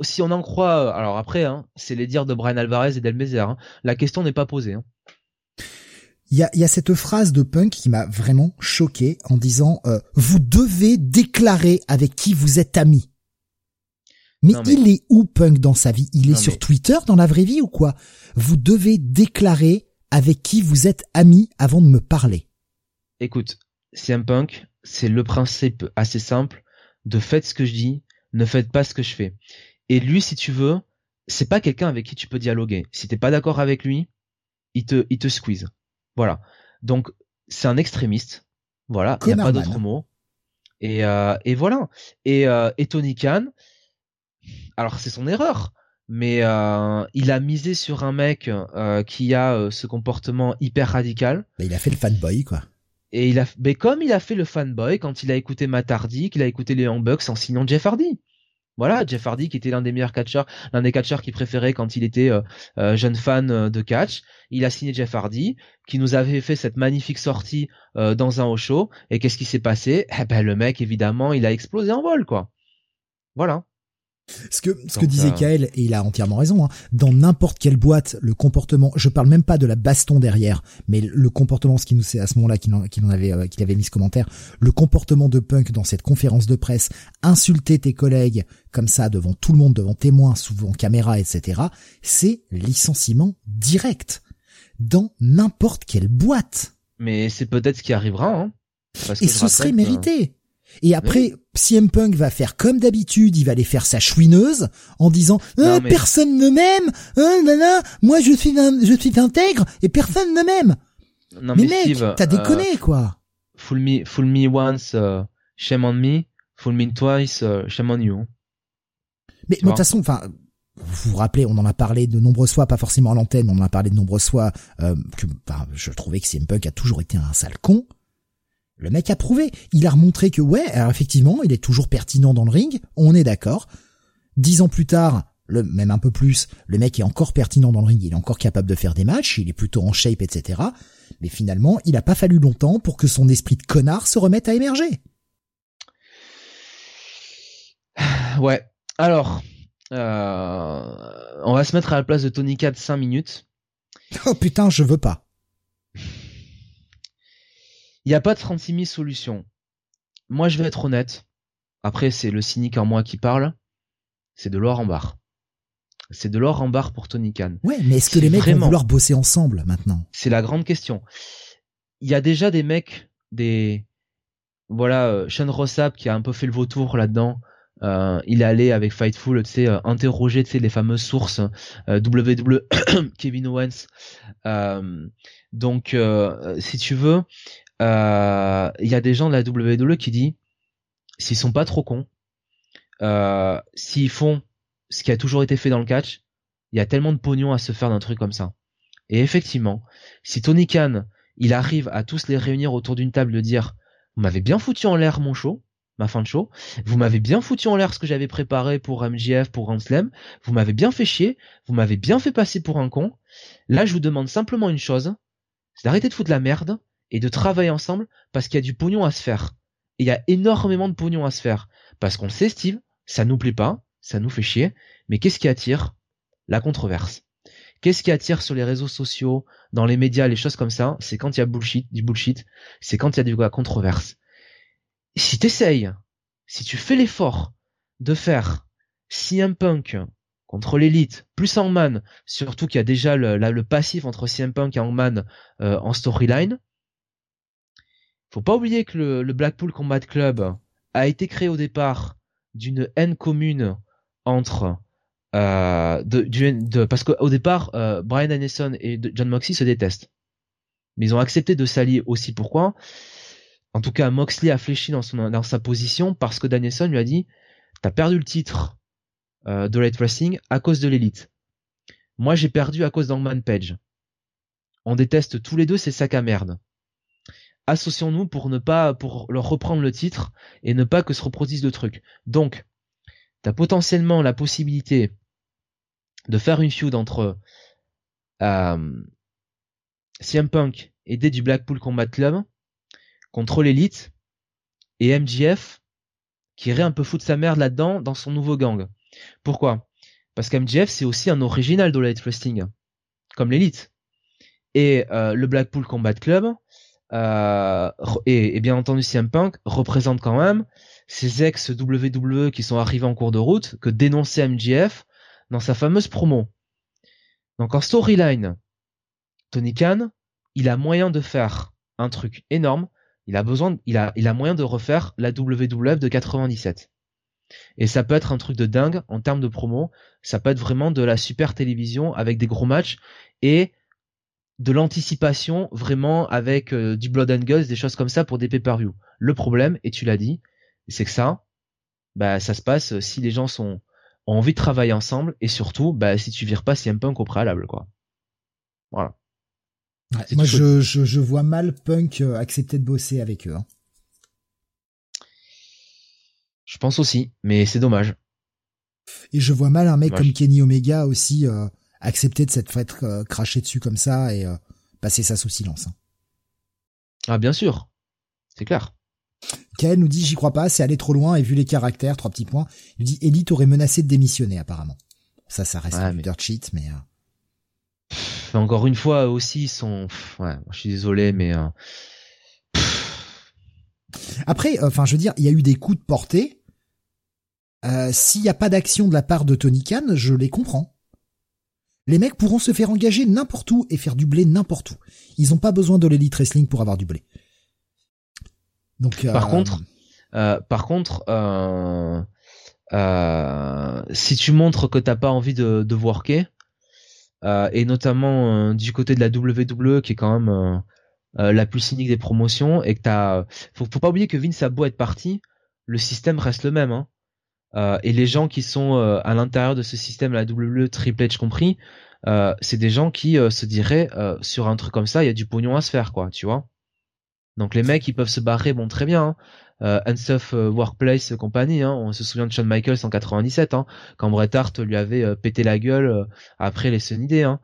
si on en croit, euh, alors après, hein, c'est les dires de Brian Alvarez et d'Elmezer. Hein. La question n'est pas posée. Hein. Il y a, y a, cette phrase de Punk qui m'a vraiment choqué en disant euh, vous devez déclarer avec qui vous êtes ami. Mais, il est où Punk dans sa vie? Il est sur Twitter dans la vraie vie ou quoi? Vous devez déclarer avec qui vous êtes ami avant de me parler. Écoute, un Punk, c'est le principe assez simple de faites ce que je dis, ne faites pas ce que je fais. Et lui, si tu veux, c'est pas quelqu'un avec qui tu peux dialoguer. Si t'es pas d'accord avec lui, il te, il te squeeze. Voilà. Donc c'est un extrémiste. Voilà, il n'y a pas d'autre mot. Et, euh, et voilà. Et, euh, et Tony Khan, alors c'est son erreur, mais euh, il a misé sur un mec qui a ce comportement hyper radical. il a fait le fanboy, quoi. Et il a, mais comme il a fait le fanboy quand il a écouté Matt Hardy, qu'il a écouté les Bucks en signant Jeff Hardy. Voilà, Jeff Hardy qui était l'un des meilleurs catcheurs, l'un des catcheurs qu'il préférait quand il était euh, euh, jeune fan euh, de catch. Il a signé Jeff Hardy, qui nous avait fait cette magnifique sortie dans un haut show. Et qu'est-ce qui s'est passé? Eh ben le mec, évidemment, il a explosé en vol, quoi. Voilà. Ce que, ce que disait Kael, et il a entièrement raison, hein, dans n'importe quelle boîte, le comportement, je parle même pas de la baston derrière, mais le comportement, ce qui nous c'est à ce moment-là qu'il en, avait, euh, qu'il avait mis ce commentaire, le comportement de Punk dans cette conférence de presse, insulter tes collègues comme ça devant tout le monde, devant témoins, souvent caméra, etc., c'est licenciement direct dans n'importe quelle boîte. Mais c'est peut-être ce qui arrivera, hein. et ce serait mérité. Et après, CM Punk va faire comme d'habitude, il va aller faire sa chouineuse en disant euh, personne ne m'aime, hein, moi je suis je suis intègre et personne ne m'aime. Non, mais, mec, t'as déconné euh, quoi. Fool me, fool me once, uh, shame on me. Fool me twice, uh, shame on you. Mais de toute façon, enfin, vous vous rappelez, on en a parlé de nombreuses fois, pas forcément à l'antenne, on en a parlé de nombreuses fois euh, que, je trouvais que CM Punk a toujours été un sale con. Le mec a prouvé. Il a remontré que ouais, alors effectivement, il est toujours pertinent dans le ring. On est d'accord. Dix ans plus tard, le, même un peu plus, le mec est encore pertinent dans le ring. Il est encore capable de faire des matchs. Il est plutôt en shape, etc. Mais finalement, il a pas fallu longtemps pour que son esprit de connard se remette à émerger. Ouais. Alors, euh, on va se mettre à la place de Tony 4 5 minutes. Oh putain, je veux pas. Il n'y a pas de 36 000 solutions. Moi, je vais être honnête. Après, c'est le cynique en moi qui parle. C'est de l'or en barre. c'est de l'or en barre pour Tony Khan. Ouais, mais est-ce que les mecs vont vouloir bosser ensemble maintenant? C'est la grande question. Il y a déjà des mecs, des voilà, euh, Sean Rossap qui a un peu fait le vautour là-dedans. Euh, il est allé avec Fightful, tu sais, euh, interroger, tu sais, les fameuses sources euh, WWE, Kevin Owens. Donc, si tu veux, il y a des gens de la WWE qui disent, s'ils sont pas trop cons, s'ils font ce qui a toujours été fait dans le catch, il y a tellement de pognon à se faire d'un truc comme ça. Et effectivement, si Tony Khan, il arrive à tous les réunir autour d'une table de dire, vous m'avez bien foutu en l'air mon show, ma fin de show. Vous m'avez bien foutu en l'air ce que j'avais préparé pour MJF, pour Grand Vous m'avez bien fait chier. Vous m'avez bien fait passer pour un con. Là, je vous demande simplement une chose. C'est d'arrêter de foutre la merde et de travailler ensemble parce qu'il y a du pognon à se faire. Et il y a énormément de pognon à se faire. Parce qu'on sait, Steve, ça nous plaît pas, ça nous fait chier. Mais qu'est-ce qui attire? La controverse. Qu'est-ce qui attire sur les réseaux sociaux, dans les médias, les choses comme ça? C'est quand il y a bullshit, du bullshit. C'est quand il y a de la controverse si t'essayes, si tu fais l'effort de faire CM Punk contre l'élite, plus Hangman, surtout qu'il y a déjà le, le, passif entre CM Punk et Hangman euh, en storyline, faut pas oublier que le, Blackpool Combat Club a été créé au départ d'une haine commune entre euh, parce qu'au départ euh, Brian Anderson et John Moxley se détestent mais ils ont accepté de s'allier aussi pourquoi? En tout cas, Moxley a fléchi dans, son, dans sa position parce que Danielson lui a dit T'as perdu le titre euh, de Light Wrestling à cause de l'élite. Moi, j'ai perdu à cause d'Angman Page. On déteste tous les deux ces sacs à merde. Associons-nous pour ne pas, pour leur reprendre le titre et ne pas que se reproduise le truc. Donc, t'as potentiellement la possibilité de faire une feud entre euh, CM Punk et du Blackpool Combat Club contre l'élite et MJF qui irait un peu foutre sa merde là-dedans dans son nouveau gang. Pourquoi? Parce qu'MJF c'est aussi un original de Light Wrestling, comme l'élite. Et euh, le Blackpool Combat Club euh, et, bien entendu CM Punk représente quand même ces ex WWE qui sont arrivés en cours de route que dénonçait MJF dans sa fameuse promo. Donc en storyline, Tony Khan, il a moyen de faire un truc énorme il a besoin, il a, il a moyen de refaire la WWF de 97. Et ça peut être un truc de dingue en termes de promo. Ça peut être vraiment de la super télévision avec des gros matchs et de l'anticipation vraiment avec euh, du blood and guts, des choses comme ça pour des pay-per-view. Le problème, et tu l'as dit, c'est que ça, bah, ça se passe si les gens sont, ont envie de travailler ensemble et surtout, bah, si tu vires pas CM Punk au préalable, quoi. Voilà moi, je, je, je, vois mal Punk euh, accepter de bosser avec eux. Hein. Je pense aussi, mais c'est dommage. Et je vois mal un mec comme Kenny Omega aussi euh, accepter de s'être fait euh, cracher dessus comme ça et passer ça sous silence. Hein. Ah bien sûr, c'est clair. Ken nous dit j'y crois pas, c'est aller trop loin et vu les caractères, trois petits points. Il dit Elite aurait menacé de démissionner apparemment. Ça, ça reste un dirt sheet, mais encore une fois, aussi, ils sont. ouais, je suis désolé, mais. Euh, Après, enfin, je veux dire, il y a eu des coups de portée. Euh, S'il n'y a pas d'action de la part de Tony Khan, je les comprends. Les mecs pourront se faire engager n'importe où et faire du blé n'importe où. Ils n'ont pas besoin de l'élite wrestling pour avoir du blé. Donc. Par euh, contre, euh, par contre, si tu montres que t'as pas envie de, worker, euh, et notamment euh, du côté de la WWE qui est quand même euh, la plus cynique des promotions et que t'as faut, faut pas oublier que Vince a beau être parti le système reste le même hein. Et les gens qui sont à l'intérieur de ce système la WWE Triple H compris c'est des gens qui se diraient sur un truc comme ça il y a du pognon à se faire quoi tu vois. Donc les mecs ils peuvent se barrer bon très bien hein euh, Unstuff euh, Workplace compagnie. Hein. On se souvient de Shawn Michaels en 97, hein, quand Bret Hart lui avait euh, pété la gueule euh, après les Sunny Hein.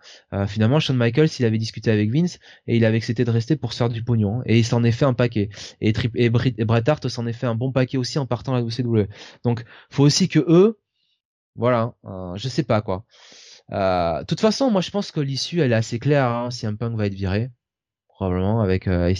finalement, Shawn Michaels, il avait discuté avec Vince et il avait accepté de rester pour se faire du pognon. Hein. et il s'en est fait un paquet. Et, et, Bret Hart s'en est fait un bon paquet aussi en partant à la WCW. Donc, faut aussi que eux, voilà, je sais pas quoi. De toute façon, moi je pense que l'issue elle est assez claire. Hein, si un punk va être viré, probablement avec euh.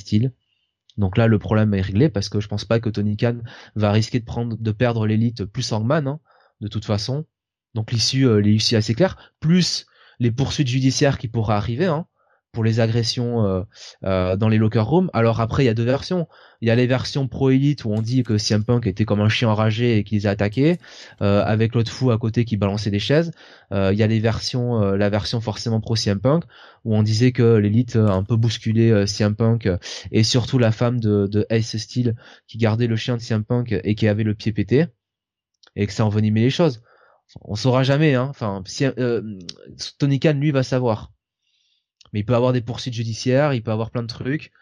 Donc là, le problème est réglé parce que je pense pas que Tony Khan va risquer de prendre, de perdre l'élite plus Hangman, hein, de toute façon. Donc l'issue, l'issue assez claire. Plus les poursuites judiciaires qui pourraient arriver. Hein pour les agressions euh, euh, dans les locker rooms. Alors après, il y a deux versions. Il y a les versions pro élite où on dit que CM Punk était comme un chien enragé et qu'il les a attaqués, euh, avec l'autre fou à côté qui balançait des chaises. il y a les versions, la version forcément pro CM Punk où on disait que l'élite a un peu bousculé CM Punk et surtout la femme de, de Ace Steel qui gardait le chien de CM Punk et qui avait le pied pété et que ça envenimait les choses. On saura jamais, hein. Enfin, Tony Khan lui va savoir mais il peut avoir des poursuites judiciaires, il peut avoir plein de trucs.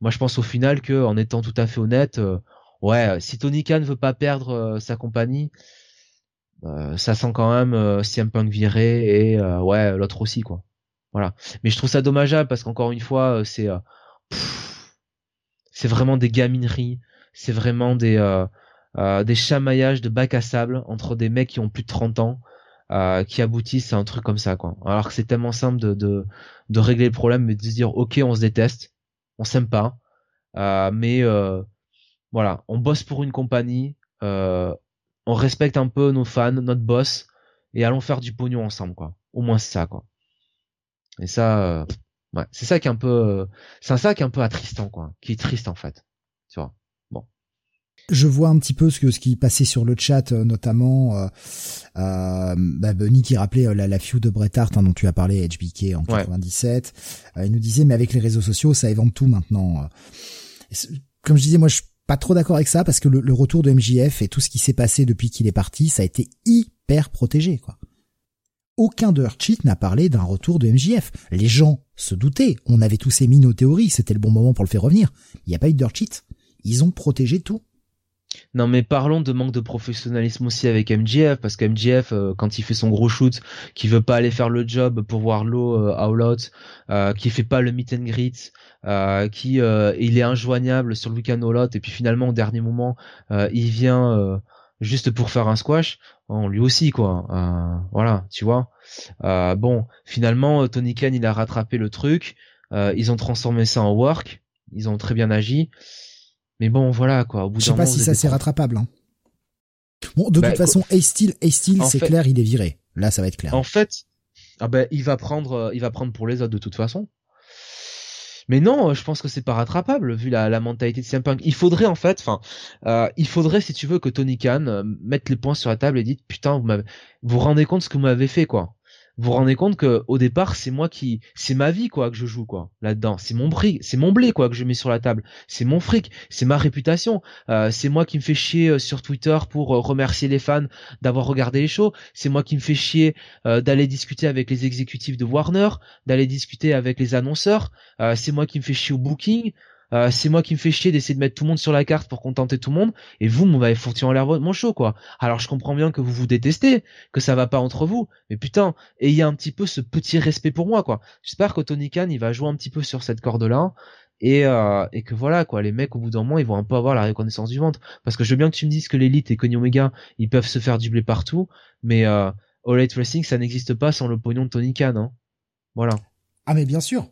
Moi, je pense au final que, en étant tout à fait honnête, euh, ouais, si Tony Khan veut pas perdre euh, sa compagnie, euh, ça sent quand même euh, CM Punk viré et ouais, l'autre aussi, quoi. Voilà. Mais je trouve ça dommageable parce qu'encore une fois, c'est c'est vraiment des gamineries, c'est vraiment des des chamaillages de bac à sable entre des mecs qui ont plus de 30 ans. Euh, qui aboutissent à un truc comme ça quoi. Alors que c'est tellement simple de, de, de régler le problème mais de se dire ok on se déteste, on s'aime pas, euh, mais euh, voilà on bosse pour une compagnie, euh, on respecte un peu nos fans, notre boss et allons faire du pognon ensemble quoi. Au moins c'est ça quoi. Et ça euh, ouais c'est ça qui est un peu c'est ça qui est un peu attristant quoi, qui est triste en fait. Tu vois. Je vois un petit peu ce que ce qui passait sur le chat, euh, notamment euh, euh, bah, Benny qui rappelait euh, la, la feud de Bret Hart hein, dont tu as parlé, HBK en 97. il nous disait mais avec les réseaux sociaux ça évente tout maintenant. Comme je disais moi je suis pas trop d'accord avec ça parce que le, le, retour de MJF et tout ce qui s'est passé depuis qu'il est parti ça a été hyper protégé quoi. Aucun de Cheat n'a parlé d'un retour de MJF. Les gens se doutaient, on avait tous émis nos théories, c'était le bon moment pour le faire revenir. Il n'y a pas eu de Cheat. Ils ont protégé tout. Non mais parlons de manque de professionnalisme aussi avec MJF parce que MJF euh, quand il fait son gros shoot, qui veut pas aller faire le job pour voir l'eau euh, all out, euh, qui fait pas le meet and greet, euh, qui il est injoignable sur le week-end out et puis finalement au dernier moment il vient juste pour faire un squash, on lui aussi quoi. voilà, tu vois. bon, finalement Tony Khan il a rattrapé le truc, ils ont transformé ça en work, ils ont très bien agi. Mais bon, voilà quoi. Au bout Je sais pas si ça c'est rattrapable. Hein. Bon, de bah, toute façon, Ace Steel, Ace Steel, c'est clair, il est viré. Là, ça va être clair. En fait, ah ben, il va prendre, euh, il va prendre pour les autres de toute façon. Mais non, je pense que c'est pas rattrapable vu la, la mentalité de CM Punk. Il faudrait en fait, enfin, euh, il faudrait si tu veux que Tony Khan euh, mette les points sur la table et dise putain vous vous rendez compte ce que vous m'avez fait quoi vous vous rendez compte que au départ c'est moi qui c'est ma vie quoi que je joue quoi là-dedans. C'est mon prix c'est mon blé quoi que je mets sur la table. C'est mon fric c'est ma réputation. Euh, c'est moi qui me fais chier euh, sur Twitter pour euh, remercier les fans d'avoir regardé les shows. C'est moi qui me fais chier d'aller discuter avec les exécutifs de Warner d'aller discuter avec les annonceurs. C'est moi qui me fais chier au booking euh, c'est moi qui me fais chier d'essayer de mettre tout le monde sur la carte pour contenter tout le monde, et vous m'avez foutu en l'air mon show, quoi. Alors je comprends bien que vous vous détestez, que ça va pas entre vous, mais putain, ayez un petit peu ce petit respect pour moi, quoi. J'espère que Tony Khan, il va jouer un petit peu sur cette corde-là, et, euh, et que voilà, quoi, les mecs, au bout d'un moment, ils vont un peu avoir la reconnaissance du ventre. Parce que je veux bien que tu me dises que l'élite et Kenny Omega, ils peuvent se faire dubler partout, mais euh, All Elite Wrestling, ça n'existe pas sans le pognon de Tony Khan, hein. Voilà. Ah mais bien sûr,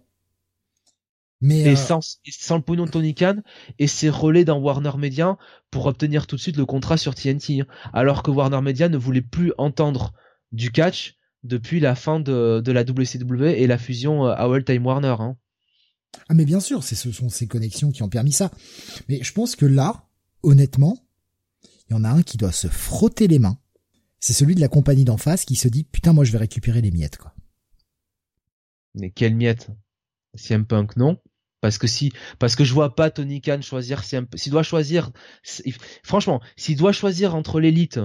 mais et, euh, sans, sans, le pognon de Tony Khan et ses relais dans Warner Media pour obtenir tout de suite le contrat sur TNT. Hein. Alors que Warner Media ne voulait plus entendre du catch depuis la fin de, de la WCW et la fusion à euh, All Time Warner. Hein. Ah mais bien sûr, ce sont ces connexions qui ont permis ça. Mais je pense que là, honnêtement, il y en a un qui doit se frotter les mains. C'est celui de la compagnie d'en face qui se dit putain moi je vais récupérer les miettes quoi. Mais quelles miettes? CM Punk non parce que si, parce que je vois pas Tony Khan choisir CM, s'il doit choisir, franchement, s'il doit choisir entre l'élite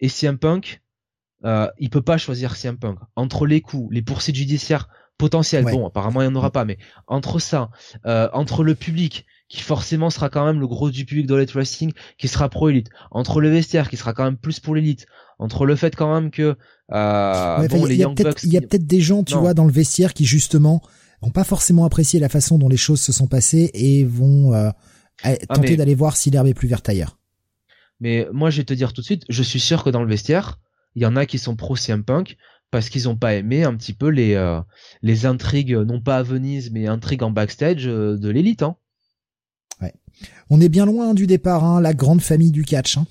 et CM Punk, euh, il peut pas choisir CM Punk. Entre les coups, les poursuites judiciaires potentielles, bon, apparemment il n'y en aura pas, mais entre ça, euh, entre le public, qui forcément sera quand même le gros du public de l'élite wrestling, qui sera pro élite, entre le vestiaire, qui sera quand même plus pour l'élite, entre le fait quand même que, euh, bon, les Young Bucks, il y a peut-être des gens, tu vois, dans le vestiaire qui justement vont pas forcément apprécier la façon dont les choses se sont passées et vont euh, ah, tenter d'aller voir si l'herbe est plus verte ailleurs. Mais moi, je vais te dire tout de suite, je suis sûr que dans le vestiaire, il y en a qui sont pro CM Punk parce qu'ils ont pas aimé un petit peu les euh, les intrigues, non pas à Venise, mais intrigues en backstage euh, de l'élite. Hein. Ouais. On est bien loin du départ, hein, la grande famille du catch. Hein.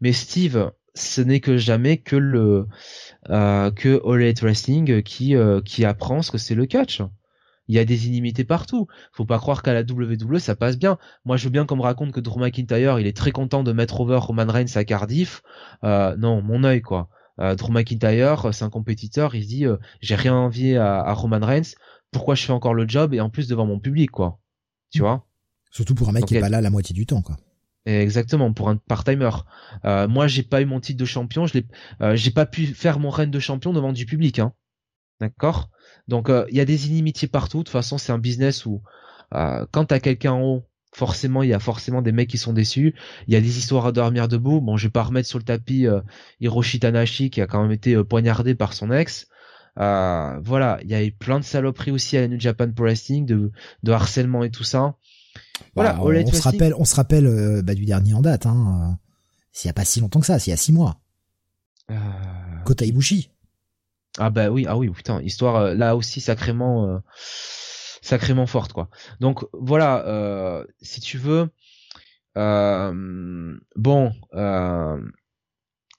Mais Steve, ce n'est que jamais que le euh, que All Elite Wrestling qui euh, qui apprend ce que c'est le catch. Il y a des inimités partout. Faut pas croire qu'à la WWE ça passe bien. Moi je veux bien qu'on me raconte que Drew McIntyre il est très content de mettre over Roman Reigns à Cardiff. Euh, non, mon œil quoi. Euh, Drew McIntyre c'est un compétiteur, il se dit j'ai rien envie à, à, Roman Reigns. Pourquoi je fais encore le job et en plus devant mon public quoi? Tu vois? Surtout pour un mec qui est pas là la moitié du temps quoi. Exactement, pour un part-timer. Euh, moi, j'ai pas eu mon titre de champion, je l'ai, euh, j'ai pas pu faire mon règne de champion devant du public, hein. D'accord? Donc, euh, il y a des inimitiés partout. De toute façon, c'est un business où euh, quand t'as quelqu'un en haut, forcément, il y a forcément des mecs qui sont déçus. Il y a des histoires à dormir debout. Bon, je vais pas remettre sur le tapis Hiroshi Tanashi qui a quand même été poignardé par son ex. voilà, il y a eu plein de saloperies aussi à la New Japan Pro Wrestling, de, de harcèlement et tout ça. Voilà, on, se rappelle, on se rappelle euh, bah, du dernier en date, hein, euh, s'il y a pas si longtemps que ça, s'il y a six mois. Euh... Kota Ibushi. Ah bah oui, ah oui, putain, histoire euh, là aussi sacrément, sacrément forte quoi. Donc voilà, si tu veux, bon,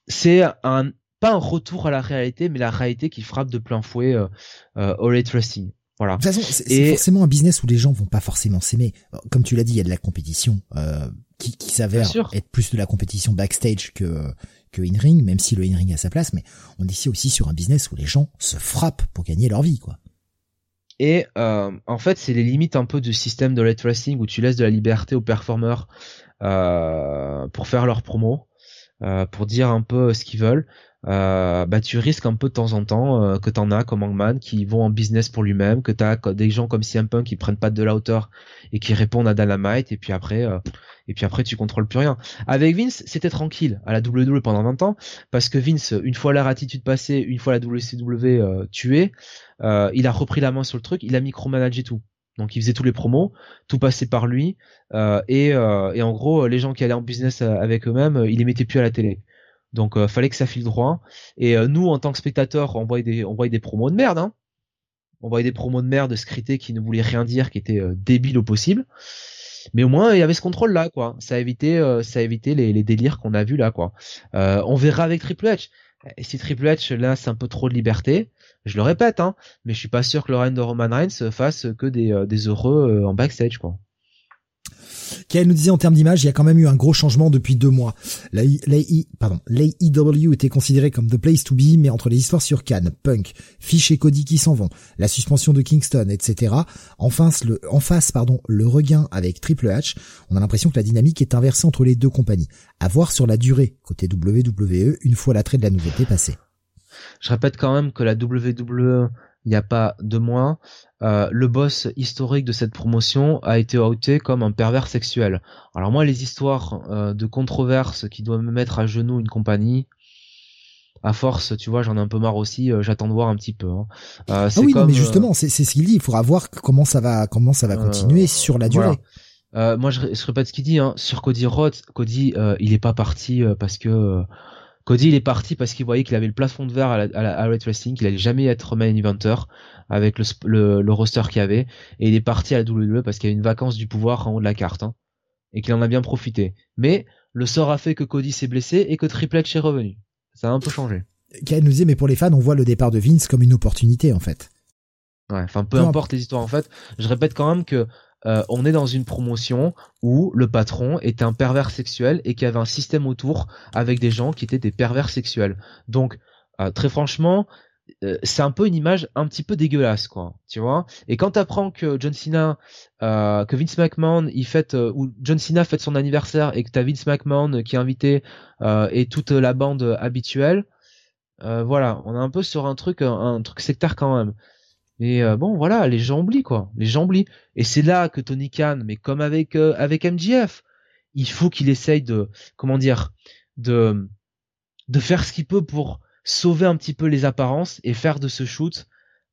c'est un pas un retour à la réalité, mais la réalité qui frappe de plein fouet euh, All Wrestling. Voilà. De toute façon, c'est forcément un business où les gens vont pas forcément s'aimer. Comme tu l'as dit, il y a de la compétition euh, qui, qui s'avère être plus de la compétition backstage que que in-ring, même si le in-ring a sa place. Mais on est ici aussi sur un business où les gens se frappent pour gagner leur vie, quoi. Et euh, en fait, c'est les limites un peu du système de light wrestling où tu laisses de la liberté aux performeurs euh, pour faire leur promo, euh, pour dire un peu ce qu'ils veulent euh, bah tu risques un peu de temps en temps euh, que t'en as comme Hangman qui vont en business pour lui-même, que t'as des gens comme CM Punk qui prennent pas de la hauteur et qui répondent à Dynamite et puis après euh, et puis après tu contrôles plus rien. Avec Vince, c'était tranquille à la WWE pendant 20 ans parce que Vince, une fois leur attitude passée, une fois la WCW euh, tuée, euh, il a repris la main sur le truc, il a micromanagé tout. Donc il faisait tous les promos, tout passait par lui et, et en gros les gens qui allaient en business avec eux-mêmes, il les mettait plus à la télé. Donc euh, fallait que ça file droit. Et euh, nous, en tant que spectateurs, on voyait des, promos de merde. Hein. On voyait des promos de merde scriptés qui ne voulaient rien dire, qui étaient euh, débiles au possible. Mais au moins, il y avait ce contrôle-là, quoi. Ça a évité, ça a les, les délires qu'on a vus là, quoi. on verra avec Triple H. Et si Triple H là, c'est un peu trop de liberté, je le répète, hein, mais je suis pas sûr que le règne de Roman Reigns fasse que des, des heureux en backstage, quoi. Qu'elle nous disait en termes d'image, il y a quand même eu un gros changement depuis deux mois. La, la, pardon, était considéré comme the place to be, mais entre les histoires sur Cannes, Punk, Fish et Cody qui s'en vont, la suspension de Kingston, etc. En face, le, en face, pardon, le regain avec Triple H, on a l'impression que la dynamique est inversée entre les deux compagnies. À voir sur la durée, côté WWE, une fois l'attrait de la nouveauté passé. Je répète quand même que la WWE il n'y a pas de mois, euh, le boss historique de cette promotion a été outé comme un pervers sexuel. Alors moi, les histoires euh, de controverses qui doivent me mettre à genoux une compagnie, à force, tu vois, j'en ai un peu marre aussi. Euh, j'attends de voir un petit peu. Hein. ah oui, mais justement, c'est ce qu'il dit. Il faudra voir comment ça va, comment ça va continuer sur la durée. moi, je, je répète ce qu'il dit. Hein. Sur Cody Rhodes, Cody, il est pas parti parce que Cody il est parti parce qu'il voyait qu'il avait le plafond de verre à, la, à, Wrestling, qu'il allait jamais être main eventer avec le, le, roster qu'il avait, et il est parti à la WWE parce qu'il y avait une vacance du pouvoir en haut de la carte, hein, et qu'il en a bien profité. Mais le sort a fait que Cody s'est blessé et que Triple H est revenu. Ça a un peu changé. Kyle nous disait, mais pour les fans, on voit le départ de Vince comme une opportunité en fait. Ouais, enfin peu importe les histoires en fait. Je répète quand même que euh, on est dans une promotion où le patron était un pervers sexuel et qu'il y avait un système autour avec des gens qui étaient des pervers sexuels. Donc, euh, très franchement, euh, c'est un peu une image un petit peu dégueulasse, quoi. Tu vois Et quand t'apprends que John Cena, que Vince McMahon, il fête ou John Cena fête son anniversaire et que t'as Vince McMahon qui est invité et toute la bande habituelle, voilà, on est un peu sur un truc, un truc sectaire quand même. Mais euh, bon, voilà, les gens oublient quoi. Les gens oublient. Et c'est là que Tony Khan, mais comme avec euh, avec MJF, il faut qu'il essaye de, comment dire, de de faire ce qu'il peut pour sauver un petit peu les apparences et faire de ce shoot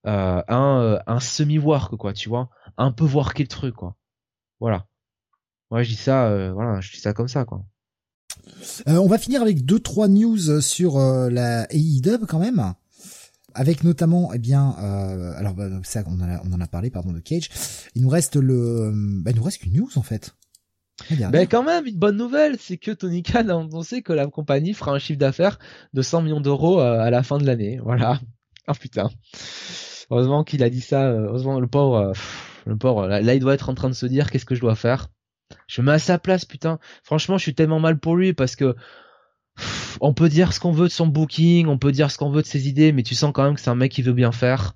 euh, un un semi work quoi, tu vois, un peu voir quel truc quoi. Voilà. Moi je dis ça, voilà, je dis ça comme ça quoi. on va finir avec deux trois news sur la AEW quand même avec notamment, eh bien, euh, alors bah, ça, on en, a, on en a parlé, pardon, de Cage. Il nous reste le, bah, il nous reste qu'une news en fait. Ben quand même, une bonne nouvelle, c'est que Tony Khan a annoncé que la compagnie fera un chiffre d'affaires de 100 millions d'euros euh, à la fin de l'année. Voilà. Oh putain. Heureusement qu'il a dit ça. Euh, heureusement le pauvre, euh, le pauvre. Là, il doit être en train de se dire qu'est-ce que je dois faire? Je me mets à sa place, putain. Franchement, je suis tellement mal pour lui parce que on peut dire ce qu'on veut de son booking, on peut dire ce qu'on veut de ses idées, mais tu sens quand même que c'est un mec qui veut bien faire.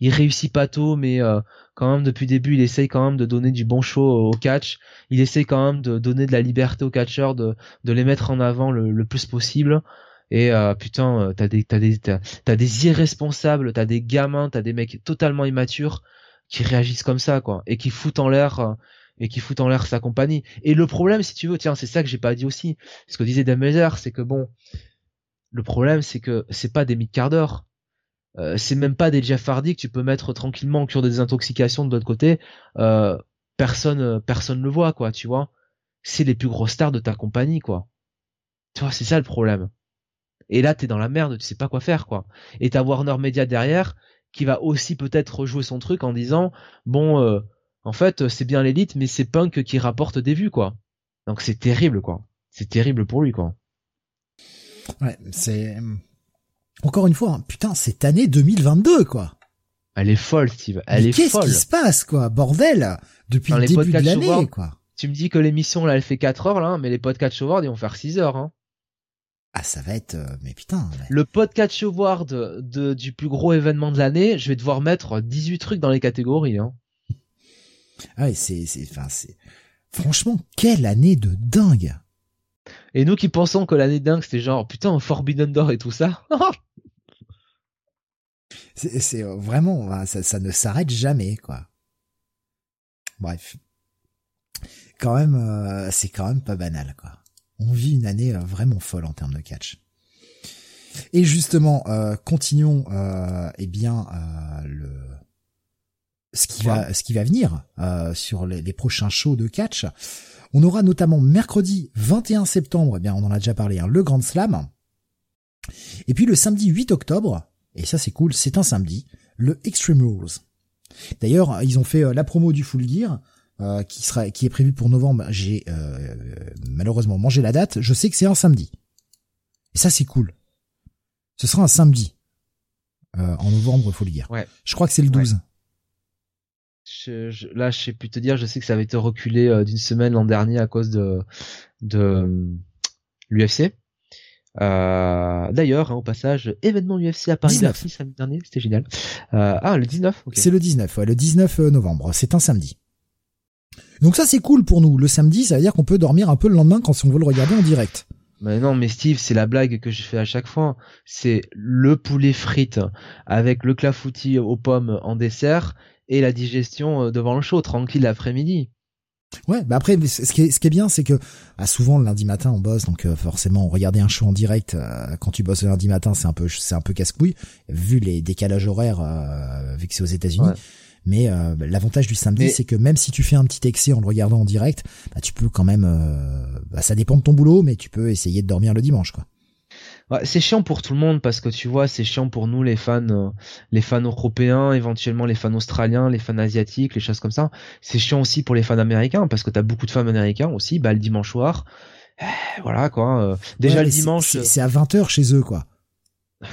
Il réussit pas tôt, mais euh, quand même depuis le début, il essaye quand même de donner du bon show au catch. Il essaye quand même de donner de la liberté aux catcheurs, de, les mettre en avant le, plus possible. Et euh, putain, euh, t'as des t'as des t'as, des irresponsables, t'as des gamins, t'as des mecs totalement immatures qui réagissent comme ça, quoi, et qui foutent en l'air et qui fout en l'air sa compagnie. Et le problème, si tu veux, tiens, c'est ça que j'ai pas dit aussi. Ce que disait Damazer, c'est que bon, le problème, c'est que c'est pas des mid quart d'heure. Euh, c'est même pas des Jeff Hardy que tu peux mettre tranquillement en cure des intoxications de l'autre côté. Euh, personne, euh, personne le voit, quoi, tu vois. C'est les plus grosses stars de ta compagnie, quoi. Tu vois, c'est ça le problème. Et là, t'es dans la merde, tu sais pas quoi faire, quoi. Et t'as Warner Media derrière qui va aussi peut-être rejouer son truc en disant, bon, euh, en fait, c'est bien l'élite, mais c'est Punk qui rapporte des vues, quoi. Donc c'est terrible, quoi. C'est terrible pour lui, quoi. Ouais, c'est encore une fois, hein, putain, cette année 2022, quoi. Elle est folle, Steve. Elle est folle. Qu'est-ce qui se passe, quoi, bordel, depuis le début de l'année, quoi. Tu me dis que l'émission là, elle fait 4 heures là, mais les podcasts Showard ils vont faire 6 heures, hein. Ah, ça va être, euh, mais putain. Le podcast Showard de, du plus gros événement de l'année, je vais devoir mettre 18 trucs dans les catégories, hein. Ah c'est, c'est, enfin, c'est, franchement, quelle année de dingue! Et nous qui pensons que l'année dingue, c'était genre, putain, Forbidden Door et tout ça. c'est, c'est euh, vraiment, ça, ça ne s'arrête jamais, quoi. Bref. Quand même, euh, c'est quand même pas banal, quoi. On vit une année euh, vraiment folle en termes de catch. Et justement, continuons, eh bien, le ce qui va ce qui va venir euh, sur les, les, prochains shows de catch. On aura notamment mercredi 21 septembre, eh bien on en a déjà parlé, hein, le Grand Slam. Et puis le samedi 8 octobre, et ça c'est cool, c'est un samedi, le Extreme Rules. D'ailleurs, ils ont fait euh, la promo du Full Gear, euh, qui sera qui est prévu pour novembre. J'ai euh, malheureusement mangé la date. Je sais que c'est un samedi. Et ça c'est cool. Ce sera un samedi en novembre Full Gear. Ouais. Je crois que c'est le 12 je, là, je sais plus te dire. Je sais que ça avait été reculé euh, d'une semaine l'an dernier à cause de de euh, l'UFC. Euh, D'ailleurs, hein, au passage, événement UFC à Paris 19. samedi dernier, c'était génial. Ah, le 19. C'est le 19, ouais, le 19 novembre. C'est un samedi. Donc ça, c'est cool pour nous. Le samedi, ça veut dire qu'on peut dormir un peu le lendemain quand on veut le regarder en direct. Mais non, mais Steve, c'est la blague que je fais à chaque fois. C'est le poulet frites avec le clafoutis aux pommes en dessert et la digestion euh, devant le show, tranquille l'après-midi. Ouais, bah après, ce qui est, ce qui est bien, c'est que ah, souvent le lundi matin on bosse, donc euh, forcément regarder un show en direct euh, quand tu bosses le lundi matin, c'est un peu, c'est un peu casse-couille vu les décalages horaires vu que c'est aux États-Unis. Mais l'avantage du samedi, c'est que même si tu fais un petit excès en le regardant en direct, bah, tu peux quand même, bah, ça dépend de ton boulot, mais tu peux essayer de dormir le dimanche, quoi c'est chiant pour tout le monde parce que tu vois, c'est chiant pour nous les fans, euh, les fans européens, éventuellement les fans australiens, les fans asiatiques, les choses comme ça. C'est chiant aussi pour les fans américains parce que t'as beaucoup de fans américains aussi. Bah le dimanche soir, eh, voilà quoi. Euh, déjà le dimanche, c'est à 20 h chez eux quoi.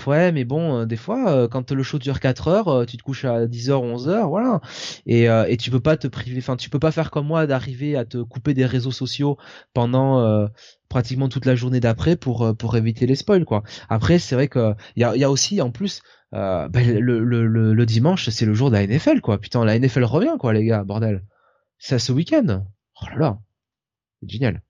Ouais, mais bon, euh, des fois, euh, quand le show dure 4 heures, euh, tu te couches à 10 h 11 h voilà. Et, et tu peux pas te priver, enfin, tu peux pas faire comme moi d'arriver à te couper des réseaux sociaux pendant pratiquement toute la journée d'après pour pour éviter les spoils, quoi. Après, c'est vrai que il y a, aussi, en plus, ben, le, le, le, dimanche, c'est le jour de la NFL, quoi. Putain, la NFL revient, quoi, les gars, bordel. C'est ce week-end. Oh là là, c'est génial.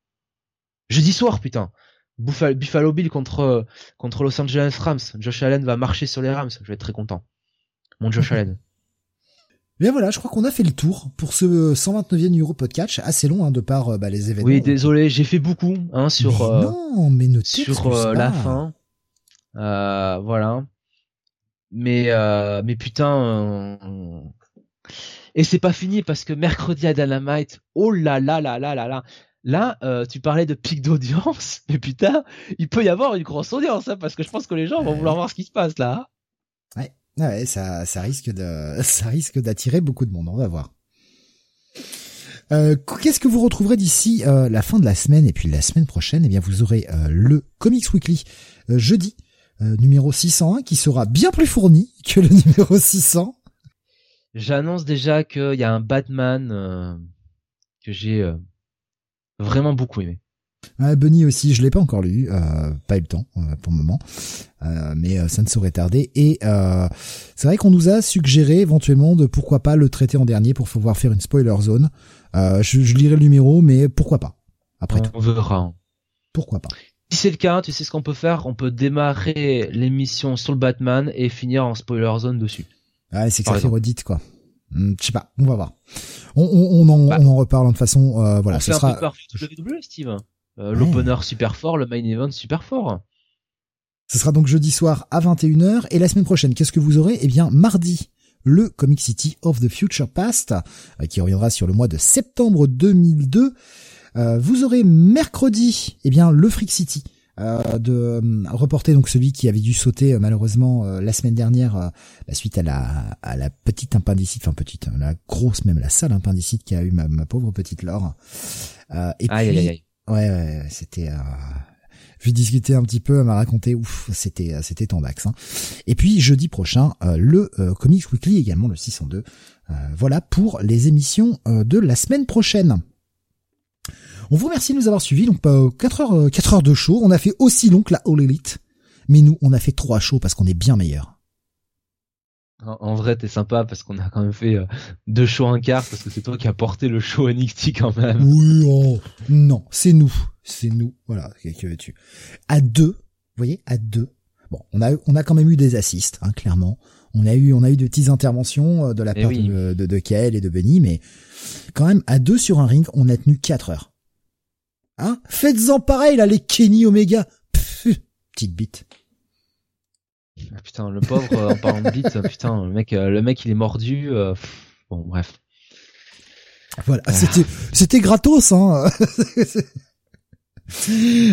Jeudi soir, putain. Buffalo Bill contre contre Los Angeles Rams. Josh Allen va marcher sur les Rams. Je vais être très content. Mon Josh Allen. Bien voilà, je crois qu'on a fait le tour pour ce 129e numéro podcast, assez long hein, de par euh, bah, les événements. Oui, désolé, j'ai fait beaucoup hein, sur mais euh, non, mais ne sur euh, la fin. voilà. Mais mais putain et c'est pas fini parce que mercredi à Dynamite, oh là là là là là là, Là, euh, tu parlais de pic d'audience, mais putain, il peut y avoir une grosse audience, hein, parce que je pense que les gens vont vouloir voir ce qui se passe là. Ouais, ouais, ça, ça risque de, ça risque d'attirer beaucoup de monde. On va voir. Euh, Qu'est-ce que vous retrouverez d'ici euh, la fin de la semaine et puis la semaine prochaine? Eh bien, vous aurez le Comics Weekly jeudi numéro 601 qui sera bien plus fourni que le numéro 600. J'annonce déjà qu'il y a un Batman que j'ai vraiment beaucoup aimé. Ah, Bunny aussi, je l'ai pas encore lu, euh, pas eu le temps euh, pour le moment, euh, mais ça ne saurait tarder. Et c'est vrai qu'on nous a suggéré éventuellement de pourquoi pas le traiter en dernier pour pouvoir faire une spoiler zone. Je, je, lirai le numéro, mais pourquoi pas Après on tout. On verra. Pourquoi pas Si c'est le cas, tu sais ce qu'on peut faire? On peut démarrer l'émission sur le Batman et finir en spoiler zone dessus. Ouais, c'est que ça fait redite quoi. Hmm, je sais pas, on va voir. On, on, on, en, bah. on en, reparle de façon, voilà. On ce fait sera. un peu peur WWE, Steve. Euh, l'opener super fort, le main event super fort. Ce sera donc jeudi soir à 21h et la semaine prochaine, qu'est-ce que vous aurez? Eh bien, mardi, le Comic City of the Future Past, euh, qui reviendra sur le mois de septembre 2002. Euh, vous aurez mercredi, eh bien, le Freak City. Euh, de reporter donc celui qui avait dû sauter malheureusement la semaine dernière la suite à la à la petite appendicite enfin petite la grosse même la sale appendicite qui a eu ma, ma pauvre petite Laure et aïe, puis aïe, aïe. Ouais, ouais, c'était. Euh... Je discutais un petit peu, elle m'a raconté, ouf, c'était euh, c'était Tandax. Hein. Et puis jeudi prochain, euh, le euh, Comics Weekly également le 602. Euh, voilà pour les émissions de la semaine prochaine. On vous remercie de nous avoir suivis. Donc 4 heures 4 heures de show. On a fait aussi long que la All Elite, mais nous on a fait trois shows parce qu'on est bien meilleurs. En, vrai, t'es sympa parce qu'on a quand même fait euh, deux shows un quart parce que c'est toi qui as porté le show NXT quand même. Oui, oh. non, c'est nous, c'est nous. Voilà, que veux-tu? À deux, vous voyez, à deux. Bon, on a on a quand même eu des assists, hein, clairement. On a eu on a eu de petites interventions euh, de la eh part de, de, de Kael et de Benny, mais quand même à deux sur un ring, on a tenu quatre heures. Hein? Faites-en pareil là, les Kenny Omega. petite bite. Ah, putain, le pauvre, euh, en parlant de bite, putain, le mec, euh, le mec, il est mordu. Euh, bon, bref. Voilà, ah. c'était, c'était gratos, hein.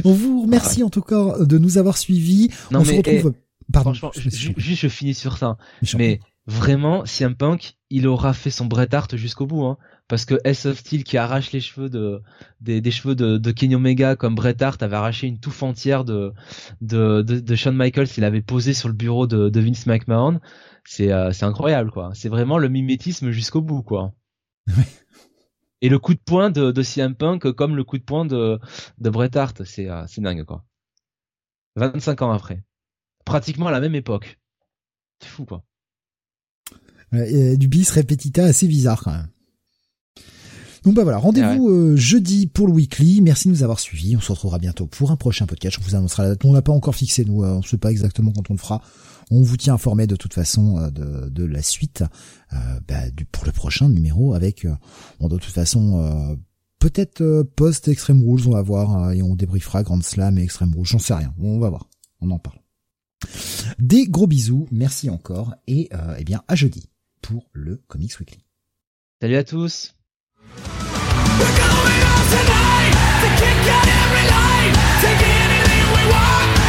On vous remercie en tout cas de nous avoir suivis. Non, On mais, se retrouve. Eh, Pardon. je, juste, je finis sur ça. Mais vraiment, un punk, il aura fait son Bret Hart jusqu'au bout, hein parce que S of Steel qui arrache les cheveux de des, cheveux de, de Kenny Omega comme Bret Hart avait arraché une touffe entière de de, de, Shawn Michaels il avait posé sur le bureau de, de Vince McMahon. C'est euh, c'est incroyable quoi. C'est vraiment le mimétisme jusqu'au bout quoi. Et le coup de poing de, de CM Punk comme le coup de poing de de Bret Hart. C'est euh, c'est dingue quoi. 25 ans après. Pratiquement à la même époque. C'est fou quoi. Du bis repetita assez bizarre quand même donc bah voilà, rendez-vous euh, jeudi pour le weekly. Merci de nous avoir suivis. On se retrouvera bientôt pour un prochain podcast. On vous annoncera la date. On l'a pas encore fixé nous. Euh, on sait pas exactement quand on le fera. On vous tient informé de toute façon euh, de, de, la suite bah, du, pour le prochain numéro avec bon, de toute façon peut-être post Extreme Rules. On va voir et on débriefera Grand Slam et Extreme Rules. J'en sais rien. On va voir. On en parle. Des gros bisous. Merci encore et eh bien à jeudi pour le Comics Weekly. Salut à tous. We're going out tonight to kick out every line, take anything we want.